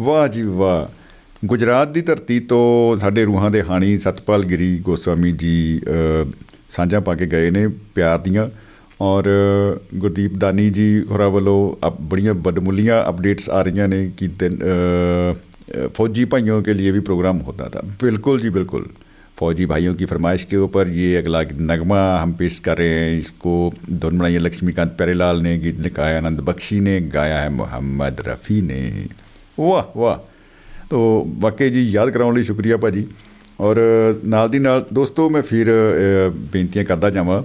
ਵਾਹ ਜੀ ਵਾਹ ਗੁਜਰਾਤ ਦੀ ਧਰਤੀ ਤੋਂ ਸਾਡੇ ਰੂਹਾਂ ਦੇ ਹਾਣੀ ਸਤਪਾਲ ਗਿਰੀ ਗੋਸਵਾਮੀ ਜੀ ਅ, ਸਾਂਝਾਂ ਪਾ ਕੇ ਗਏ ਨੇ ਪਿਆਰ ਦੀਆਂ ਔਰ ਗੁਰਦੀਪ ਦਾਨੀ ਜੀ ਹੋਰਾਂ ਵੱਲੋਂ ਅਬ ਬੜੀਆਂ ਬਦਮੁੱਲੀਆਂ ਅਪਡੇਟਸ ਆ ਰਹੀਆਂ ਨੇ ਕਿ ਦਿਨ अ, फौजी भाइयों के लिए भी प्रोग्राम होता था बिल्कुल जी बिल्कुल फौजी भाइयों की फरमाइश के ऊपर ये अगला नगमा हम पेश कर रहे हैं इसको धुन बनाई है लक्ष्मीकांत प्यारेलाल ने गीत लिखा है आनंद बख्शी ने गाया है मोहम्मद रफ़ी ने ਵਾਹ ਵਾਹ। ਤੋ ਵਾਕਈ ਜੀ, ਯਾਦ ਕਰਾਉਣ ਲਈ ਸ਼ੁਕਰੀਆ ਭਾਜੀ। ਔਰ ਨਾਲ ਦੀ ਨਾਲ ਦੋਸਤੋ, ਮੈਂ ਫਿਰ ਬੇਨਤੀਆਂ ਕਰਦਾ ਜਾਵਾਂ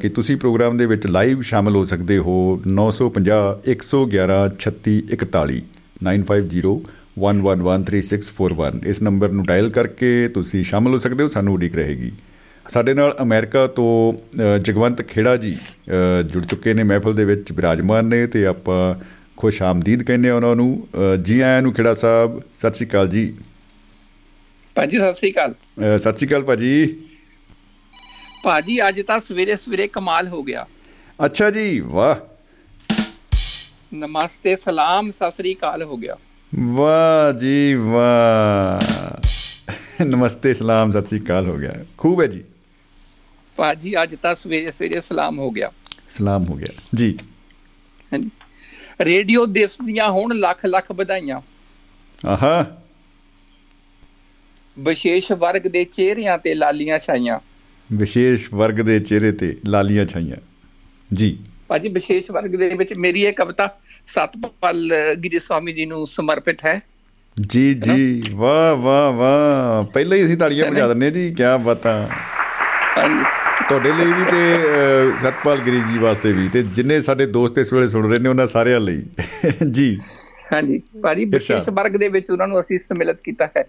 ਕਿ ਤੁਸੀਂ ਪ੍ਰੋਗਰਾਮ ਦੇ ਵਿੱਚ ਲਾਈਵ ਸ਼ਾਮਲ ਹੋ ਸਕਦੇ ਹੋ। 950 111 3641 950 1113641 ਇਸ ਨੰਬਰ ਨੂੰ ਡਾਇਲ ਕਰਕੇ ਤੁਸੀਂ ਸ਼ਾਮਲ ਹੋ ਸਕਦੇ ਹੋ, ਸਾਨੂੰ ਉਡੀਕ ਰਹੇਗੀ। ਸਾਡੇ ਨਾਲ ਅਮਰੀਕਾ ਤੋਂ ਜਗਵੰਤ ਖੇੜਾ ਜੀ ਜੁੜ ਚੁੱਕੇ ਨੇ, ਮਹਿਫਲ ਦੇ ਵਿੱਚ ਬਿਰਾਜਮਾਨ ਨੇ ਤੇ ਆਪਾਂ ਖੁਸ਼ ਆਮਦੀਦ ਕਹਿੰਦੇ ਉਹਨਾਂ ਨੂੰ। ਜੀ ਆਇਆਂ ਨੂੰ ਖੇੜਾ ਸਾਹਿਬ ਸਤਿ ਸ਼੍ਰੀ ਅਕਾਲ ਜੀ। ਭਾਜੀ ਸਤਿ ਸ੍ਰੀ ਅਕਾਲ। ਸਤਿ ਸ਼੍ਰੀ ਅਕਾਲ ਭਾਜੀ। ਭਾਜੀ ਅੱਜ ਤਾਂ ਸਵੇਰੇ ਸਵੇਰੇ ਕਮਾਲ ਹੋ ਗਿਆ। ਅੱਛਾ ਜੀ ਵਾਹ। ਨਮਸਤੇ ਸਲਾਮ ਸਤਿ ਸ੍ਰੀ ਅਕਾਲ ਹੋ ਗਿਆ। ਵਾਹ ਜੀ ਵਾਹ। ਨਮਸਤੇ ਸਲਾਮ ਸਤਿ ਸ਼੍ਰੀ ਅਕਾਲ ਹੋ ਗਿਆ। ਖੂਬ ਹੈ ਜੀ। ਭਾਜੀ ਅੱਜ ਤਾਂ ਸਵੇਰੇ ਸਵੇਰੇ ਸਲਾਮ ਹੋ ਗਿਆ। ਸਲਾਮ ਹੋ ਗਿਆ। ਜੀ। ਰੇਡੀਓ ਦਿਵਸ ਦੀਆਂ ਹੁਣ ਲੱਖ ਲੱਖ ਵਧਾਈਆਂ। ਆਹਾ। ਵਿਸ਼ੇਸ਼ ਵਰਗ ਦੇ ਚਿਹਰਿਆਂ ਤੇ ਲਾਲੀਆਂ ਛਾਈਆਂ। ਵਿਸ਼ੇਸ਼ ਵਰਗ ਦੇ ਚਿਹਰੇ ਤੇ ਲਾਲੀਆਂ ਛਾਈਆਂ। ਜੀ। ਭਾਜੀ ਵਿਸ਼ੇਸ਼ ਵਰਗ ਦੇ ਵਿੱਚ ਮੇਰੀ ਇਹ ਕਵਿਤਾ ਸਤਪਾਲ ਗਿਰੀ ਸਵਾਮੀ ਜੀ ਨੂੰ ਸਮਰਪਿਤ ਹੈ। ਜੀ ਜੀ। ਵਾਹ ਵਾਹ ਵਾਹ। ਪਹਿਲਾਂ ਹੀ ਅਸੀਂ ਤਾੜੀਆਂ ਵਜਾ ਹਾਂ ਜੀ। ਕੀ ਬਾਤਾਂ। ਹਾਂਜੀ। ਤੁਹਾਡੇ ਲਈ ਵੀ ਤੇ ਸਤਪਾਲ ਗਿਰੀ ਜੀ ਵਾਸਤੇ ਵੀ ਤੇ ਜਿੰਨੇ ਸਾਡੇ ਦੋਸਤ ਇਸ ਵੇਲੇ ਸੁਣ ਰਹੇ ਨੇ ਉਹਨਾਂ ਸਾਰਿਆਂ ਲਈ। ਜੀ। ਹਾਂਜੀ। ਭਾਜੀ ਵਿਸ਼ੇਸ਼। ਵਰਗ ਦੇ ਵਿੱਚ ਉਹਨਾਂ ਨੂੰ ਅਸੀਂ ਸਮਿਲਿਤ ਕੀਤਾ ਹੈ।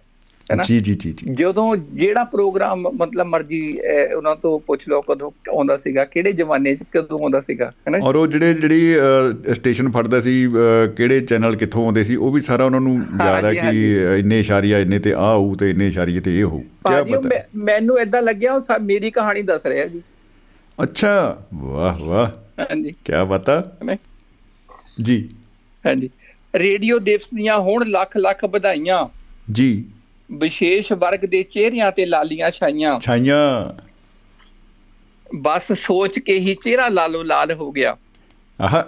ਹੈਨਾ? ਜੀ ਜੀ ਜੀ ਜਦੋਂ ਜਿਹੜਾ ਪ੍ਰੋਗਰਾਮ ਮਤਲਬ ਮਰਜ਼ੀ ਉਹਨਾਂ ਤੋਂ ਪੁੱਛ ਲਓ ਕਦੋਂ ਆਉਂਦਾ ਸੀਗਾ ਕਿਹੜੇ ਜ਼ਮਾਨੇ 'ਚ ਕਦੋਂ ਆਉਂਦਾ ਸੀਗਾ ਹੈਨਾ ਔਰ ਉਹ ਜਿਹੜੇ ਜਿਹੜੀ ਸਟੇਸ਼ਨ ਫੜਦਾ ਸੀ ਕਿਹੜੇ ਚੈਨਲ ਕਿੱਥੋਂ ਆਉਂਦੇ ਸੀ ਉਹ ਵੀ ਸਾਰਾ ਉਹਨਾਂ ਨੂੰ ਯਾਦ ਹਾਂਜੀ, ਕਿ ਇੰਨੇ ਇਸ਼ਾਰੀਆ ਇੰਨੇ ਤੇ ਆ ਹੋਊ ਤੇ ਇੰਨੇ ਇਸ਼ਾਰੀਏ ਤੇ ਇਹ ਹੋਊ। ਕੀ ਪਤਾ? ਮੈਨੂੰ ਇਦਾਂ ਲੱਗਿਆ ਉਹ ਮੇਰੀ ਕਹਾਣੀ ਦੱਸ ਰਿਹਾ ਜੀ। ਅੱਛਾ ਵਾਹ ਵਾਹ। ਹਾਂਜੀ। ਕੀ ਹੈਨਾ ਜੀ? ਹਾਂਜੀ। ਰੇਡੀਓ ਦਿਵਸ ਦੀਆਂ ਹੁਣ ਲੱਖ ਲੱਖ ਵਧਾਈਆਂ। ਜੀ। ਵਿਸ਼ੇਸ਼ ਵਰਗ ਦੇ ਚਿਹਰਿਆਂ ਤੇ ਲਾਲੀਆਂ ਛਾਈਆਂ। ਛਾਈਆਂ। ਬਸ ਸੋਚ ਕੇ ਹੀ ਚਿਹਰਾ ਲਾਲੋ ਲਾਲ ਹੋ ਗਿਆ। ਆਹ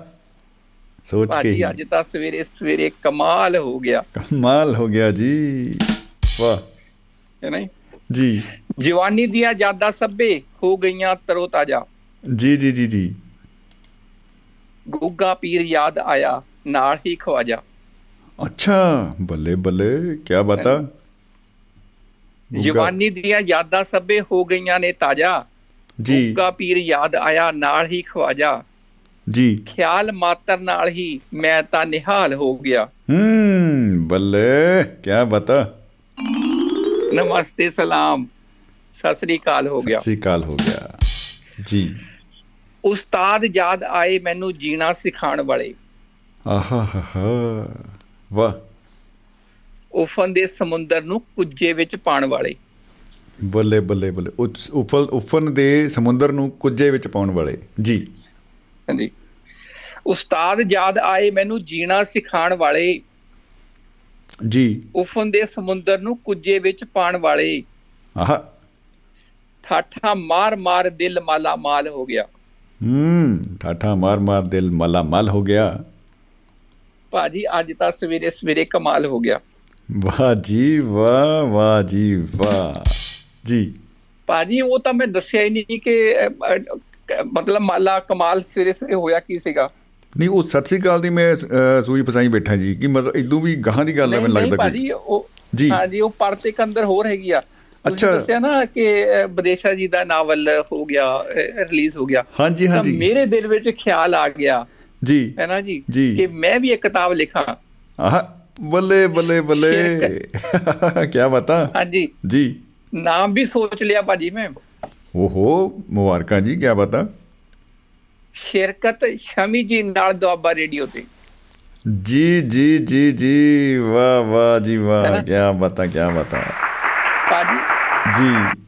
ਸੋਚ ਕੇ ਹੀ। ਅੱਜ ਤਾਂ ਸਵੇਰੇ ਸਵੇਰੇ ਕਮਾਲ ਹੋ ਗਿਆ। ਕਮਾਲ ਹੋ ਗਿਆ ਜੀ। ਵਾਹ। ਹੈਨਾ ਜੀ? ਜੀ। ਜਵਾਨੀ ਦੀਆਂ ਯਾਦਾਂ ਸਭੇ ਹੋ ਗਈਆਂ ਤਰੋ ਤਾਜ਼ਾ। ਜੀ ਜੀ ਜੀ ਜੀ। ਗੁੱਗਾ ਪੀਰ ਯਾਦ ਆਇਆ ਨਾਲ ਹੀ ਖਵਾਜਾ। ਅੱਛਾ ਬੱਲੇ ਬੱਲੇ ਕੀ ਬਤਾ। ਜਵਾਨੀ ਦੀਆਂ ਯਾਦਾਂ ਸਭੇ ਹੋ ਗਈਆਂ ਨੇ ਤਾਜ਼ਾ। ਜੀ। ਗੁੱਗਾ ਪੀਰ ਯਾਦ ਆਇਆ ਨਾਲ ਹੀ ਖਵਾਜਾ। ਜੀ। ਖਿਆਲ ਮਾਤਰ ਨਾਲ ਹੀ ਮੈਂ ਤਾਂ ਨਿਹਾਲ ਹੋ ਗਿਆ। ਹੂੰ ਬੱਲੇ ਕੀ ਬਤਾ। ਨਮਸਤੇ ਸਲਾਮ। ਸਤਿ ਸ੍ਰੀ ਅਕਾਲ ਹੋ ਗਿਆ। ਸਤਿ ਸ਼੍ਰੀ ਅਕਾਲ ਹੋ ਗਿਆ। ਜੀ। ਉਸਤਾਦ ਯਾਦ ਆਏ ਮੈਨੂੰ ਜੀਣਾ ਸਿਖਾਉਣ ਵਾਲੇ। ਆਹਾ ਹਾ ਵਾਹ। ਉਫਨ ਦੇ ਸਮੁੰਦਰ ਨੂੰ ਕੁੱਜੇ ਵਿੱਚ ਪਾਉਣ ਵਾਲੇ। ਬੱਲੇ ਬੱਲੇ ਬੱਲੇ। ਉਫਲ ਉਫਨ ਦੇ ਸਮੁੰਦਰ ਨੂੰ ਕੁੱਜੇ ਵਿੱਚ ਪਾਉਣ ਵਾਲੇ। ਜੀ। ਹਾਂਜੀ। ਉਸਤਾਦ ਯਾਦ ਆਏ ਮੈਨੂੰ ਜੀਣਾ ਸਿਖਾਉਣ ਵਾਲੇ। ਜੀ। ਉਫਨ ਦੇ ਸਮੁੰਦਰ ਨੂੰ ਕੁੱਜੇ ਵਿੱਚ ਪਾਉਣ ਵਾਲੇ। ਆਹਾ। ਠਾਠਾ ਮਾਰ ਮਾਰ ਦਿਲ ਮਾਲਾ ਮਾਲ ਹੋ ਗਿਆ। ਹੂੰ ਠਾਠਾ ਮਾਰ ਮਾਰ ਦਿਲ ਮਲਾ ਮਲ ਹੋ ਗਿਆ। ਭਾਜੀ ਅੱਜ ਤਾਂ ਸਵੇਰੇ ਸਵੇਰੇ ਕਮਾਲ ਹੋ ਗਿਆ। ਵਾਹ ਜੀ ਵਾਹ ਵਾਹ ਜੀ ਵਾਹ। ਜੀ। ਭਾਜੀ ਉਹ ਤਾਂ ਮੈਂ ਦੱਸਿਆ ਹੀ ਨਹੀਂ ਕਿ ਮਤਲਬ ਮਾਲਾ ਕਮਾਲ ਸਵੇਰੇ ਸਵੇਰੇ ਹੋਇਆ ਕੀ ਸੀਗਾ? ਨਹੀਂ ਉਹ ਸਤਿ ਸ੍ਰੀ ਅਕਾਲ ਦੀ ਮੈਂ ਸੂਈ ਫਸਾਈ ਬੈਠਾ ਜੀ ਕਿ ਮਤਲਬ ਇਦੋਂ ਵੀ ਗਾਹਾਂ ਦੀ ਗੱਲ ਹੈ ਮੈਨੂੰ ਲੱਗਦਾ ਭਾਜੀ ਉਹ ਜੀ। ਹਾਂਜੀ ਉਹ ਪਰਤੇ ਕੰਦਰ ਹੋ ਹੈਗੀ ਆ। ਅੱਛਾ। ਦੱਸਿਆ ਨਾ ਕਿ ਵਿਦੇਸ਼ਾ ਜੀ ਦਾ ਨਾਵਲ ਹੋ ਗਿਆ ਰਿਲੀਜ਼ ਹੋ ਗਿਆ। ਹਾਂਜੀ ਹਾਂਜੀ। ਮੇਰੇ ਦਿਲ ਵਿੱਚ ਖਿਆਲ ਆ ਗਿਆ। ਜੀ। ਹੈ ਨਾ ਜੀ? ਜੀ। ਕਿ ਮੈਂ ਵੀ ਇੱਕ ਕਿਤਾਬ ਲਿਖਾਂ। ਆਹ। ਬੱਲੇ ਬੱਲੇ ਬੱਲੇ। ਕੀ ਬਤਾ? ਹਾਂਜੀ। ਜੀ। ਨਾਮ ਵੀ ਸੋਚ ਲਿਆ ਭਾਜੀ ਮੈਂ। ਓਹੋ ਮੁਬਾਰਕਾਂ ਜੀ ਕੀ ਬਤਾ? ਸ਼ਿਰਕਤ ਸ਼ਮੀ ਜੀ ਨਾਲ ਦੁਆਬਾ ਰੇਡੀਓ ਤੇ। ਜੀ ਜੀ ਜੀ ਜੀ ਵਾਹ ਵਾਹ ਜੀ ਵਾਹ? ਕੀ ਬਤਾ ਕੀ ਬਤਾ। ਭਾਜੀ। ਜੀ।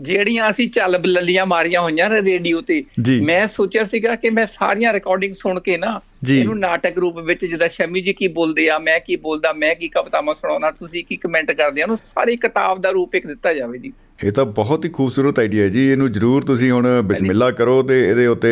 ਜਿਹੜੀਆਂ ਅਸੀਂ ਚੱਲ ਬੱਲੀਆਂ ਮਾਰੀਆਂ ਹੋਈਆਂ ਨੇ ਰੇਡੀਓ ਤੇ। ਮੈਂ ਸੋਚਿਆ ਸੀਗਾ ਕਿ ਮੈਂ ਸਾਰੀਆਂ ਰਿਕਾਰਡਿੰਗ ਸੁਣ ਕੇ ਨਾ। ਇਹਨੂੰ ਨਾਟਕ ਰੂਪ ਵਿੱਚ ਜਿੱਦਾਂ ਸ਼ਮੀ ਜੀ ਕੀ ਬੋਲਦੇ ਆ ਮੈਂ ਕੀ ਬੋਲਦਾ ਮੈਂ ਕੀ ਕਵਿਤਾਵਾਂ ਸੁਣਾਉਣਾ ਤੁਸੀਂ ਕੀ ਕਮੈਂਟ ਕਰਦੇ ਆ ਉਹਨੂੰ ਸਾਰੀ ਕਿਤਾਬ ਦਾ ਰੂਪ ਇੱਕ ਦਿੱਤਾ ਜਾਵੇ ਜੀ ਇਹ ਤਾਂ ਬਹੁਤ ਹੀ ਖੂਬਸੂਰਤ ਆਈਡੀਆ ਹੈ ਜੀ ਇਹਨੂੰ ਜਰੂਰ ਤੁਸੀਂ ਹੁਣ ਬਿਸਮਿਲ੍ਲਾ ਕਰੋ ਤੇ ਇਹਦੇ ਉੱਤੇ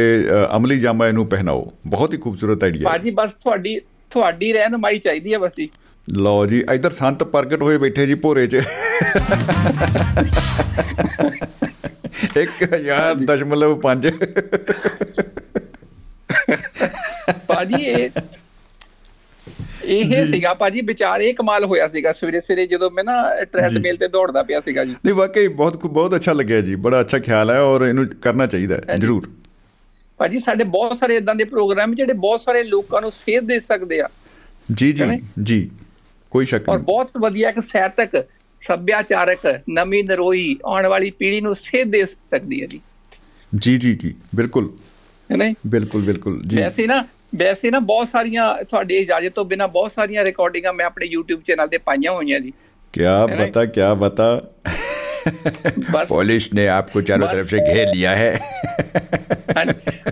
ਅਮਲੀ ਜਾਮਾ ਇਹਨੂੰ ਪਹਿਨਾਓ ਬਹੁਤ ਹੀ ਖੂਬਸੂਰਤ ਆਈਡੀਆ ਹੈ ਬਾਜੀ ਬਸ ਤੁਹਾਡੀ ਤੁਹਾਡੀ ਰਹਿਨਮਾਈ ਚਾਹੀਦੀ ਹੈ ਬਸ ਜੀ ਲਓ ਜੀ ਇਧਰ ਸੰਤ ਪ੍ਰਗਟ ਹੋਏ ਬੈਠੇ ਜੀ ਭੋਰੇ 'ਚ। 1000.5 ਬਾਜੀ ਇਹ ਇਹ ਸੀਗਾ ਬਾਜੀ ਵਿਚਾਰੇ ਕਮਾਲ ਹੋਇਆ ਸੀਗਾ ਸਵੇਰੇ ਸਵੇਰੇ ਜਦੋਂ ਮੈਂ ਨਾ ਟ੍ਰੈਡਮਿਲ ਤੇ ਦੌੜਦਾ ਪਿਆ ਸੀਗਾ ਜੀ। ਨਹੀਂ ਵਾਕਈ ਬਹੁਤ ਬਹੁਤ ਅੱਛਾ ਲੱਗਿਆ ਜੀ ਬੜਾ ਅੱਛਾ ਖਿਆਲ ਹੈ ਔਰ ਇਹਨੂੰ ਕਰਨਾ ਚਾਹੀਦਾ ਹੈ। ਜਰੂਰ। ਭਾਜੀ ਸਾਡੇ ਬਹੁਤ ਸਾਰੇ ਇਦਾਂ ਦੇ ਪ੍ਰੋਗਰਾਮ ਜਿਹੜੇ ਬਹੁਤ ਸਾਰੇ ਲੋਕਾਂ ਨੂੰ ਸੇਧ ਦੇ ਸਕਦੇ ਆ। ਜੀ ਜੀ? ਜੀ। ਕੋਈ ਸ਼ੱਕ ਨਹੀਂ। ਔਰ ਬਹੁਤ ਵਧੀਆ ਇੱਕ ਸਹਿਤਕ ਸੱਭਿਆਚਾਰਕ ਨਵੀਂ ਨਰੋਈ ਆਉਣ ਵਾਲੀ ਪੀੜ੍ਹੀ ਨੂੰ ਸੇਧ ਦੇ ਸਕਦੀ ਹੈ ਜੀ। ਜੀ ਜੀ ਜੀ ਬਿਲਕੁਲ। ਨਹੀਂ? ਬਿਲਕੁਲ ਬਿਲਕੁਲ ਜੀ। ਵੈਸੇ ਨਾ ਵੈਸੇ ਨਾ ਬਹੁਤ ਸਾਰੀਆਂ ਤੁਹਾਡੀ ਇਜਾਜ਼ਤ ਤੋਂ ਬਿਨਾ ਬਹੁਤ ਸਾਰੀਆਂ ਰਿਕਾਰਡਿੰਗਾਂ ਮੈਂ ਆਪਣੇ YouTube ਚੈਨਲ ਤੇ ਪਾਈਆਂ ਹੋਈਆਂ ਜੀ। ਕੀ ਬਤਾ ਕੀ ਬਤਾ ਪੁਲਿਸ ਨੇ ਆਪਕੋ ਚਾਰੋਂ ਤਰਫ ਸੇ ਘੇਰ ਲਿਆ ਹੈ।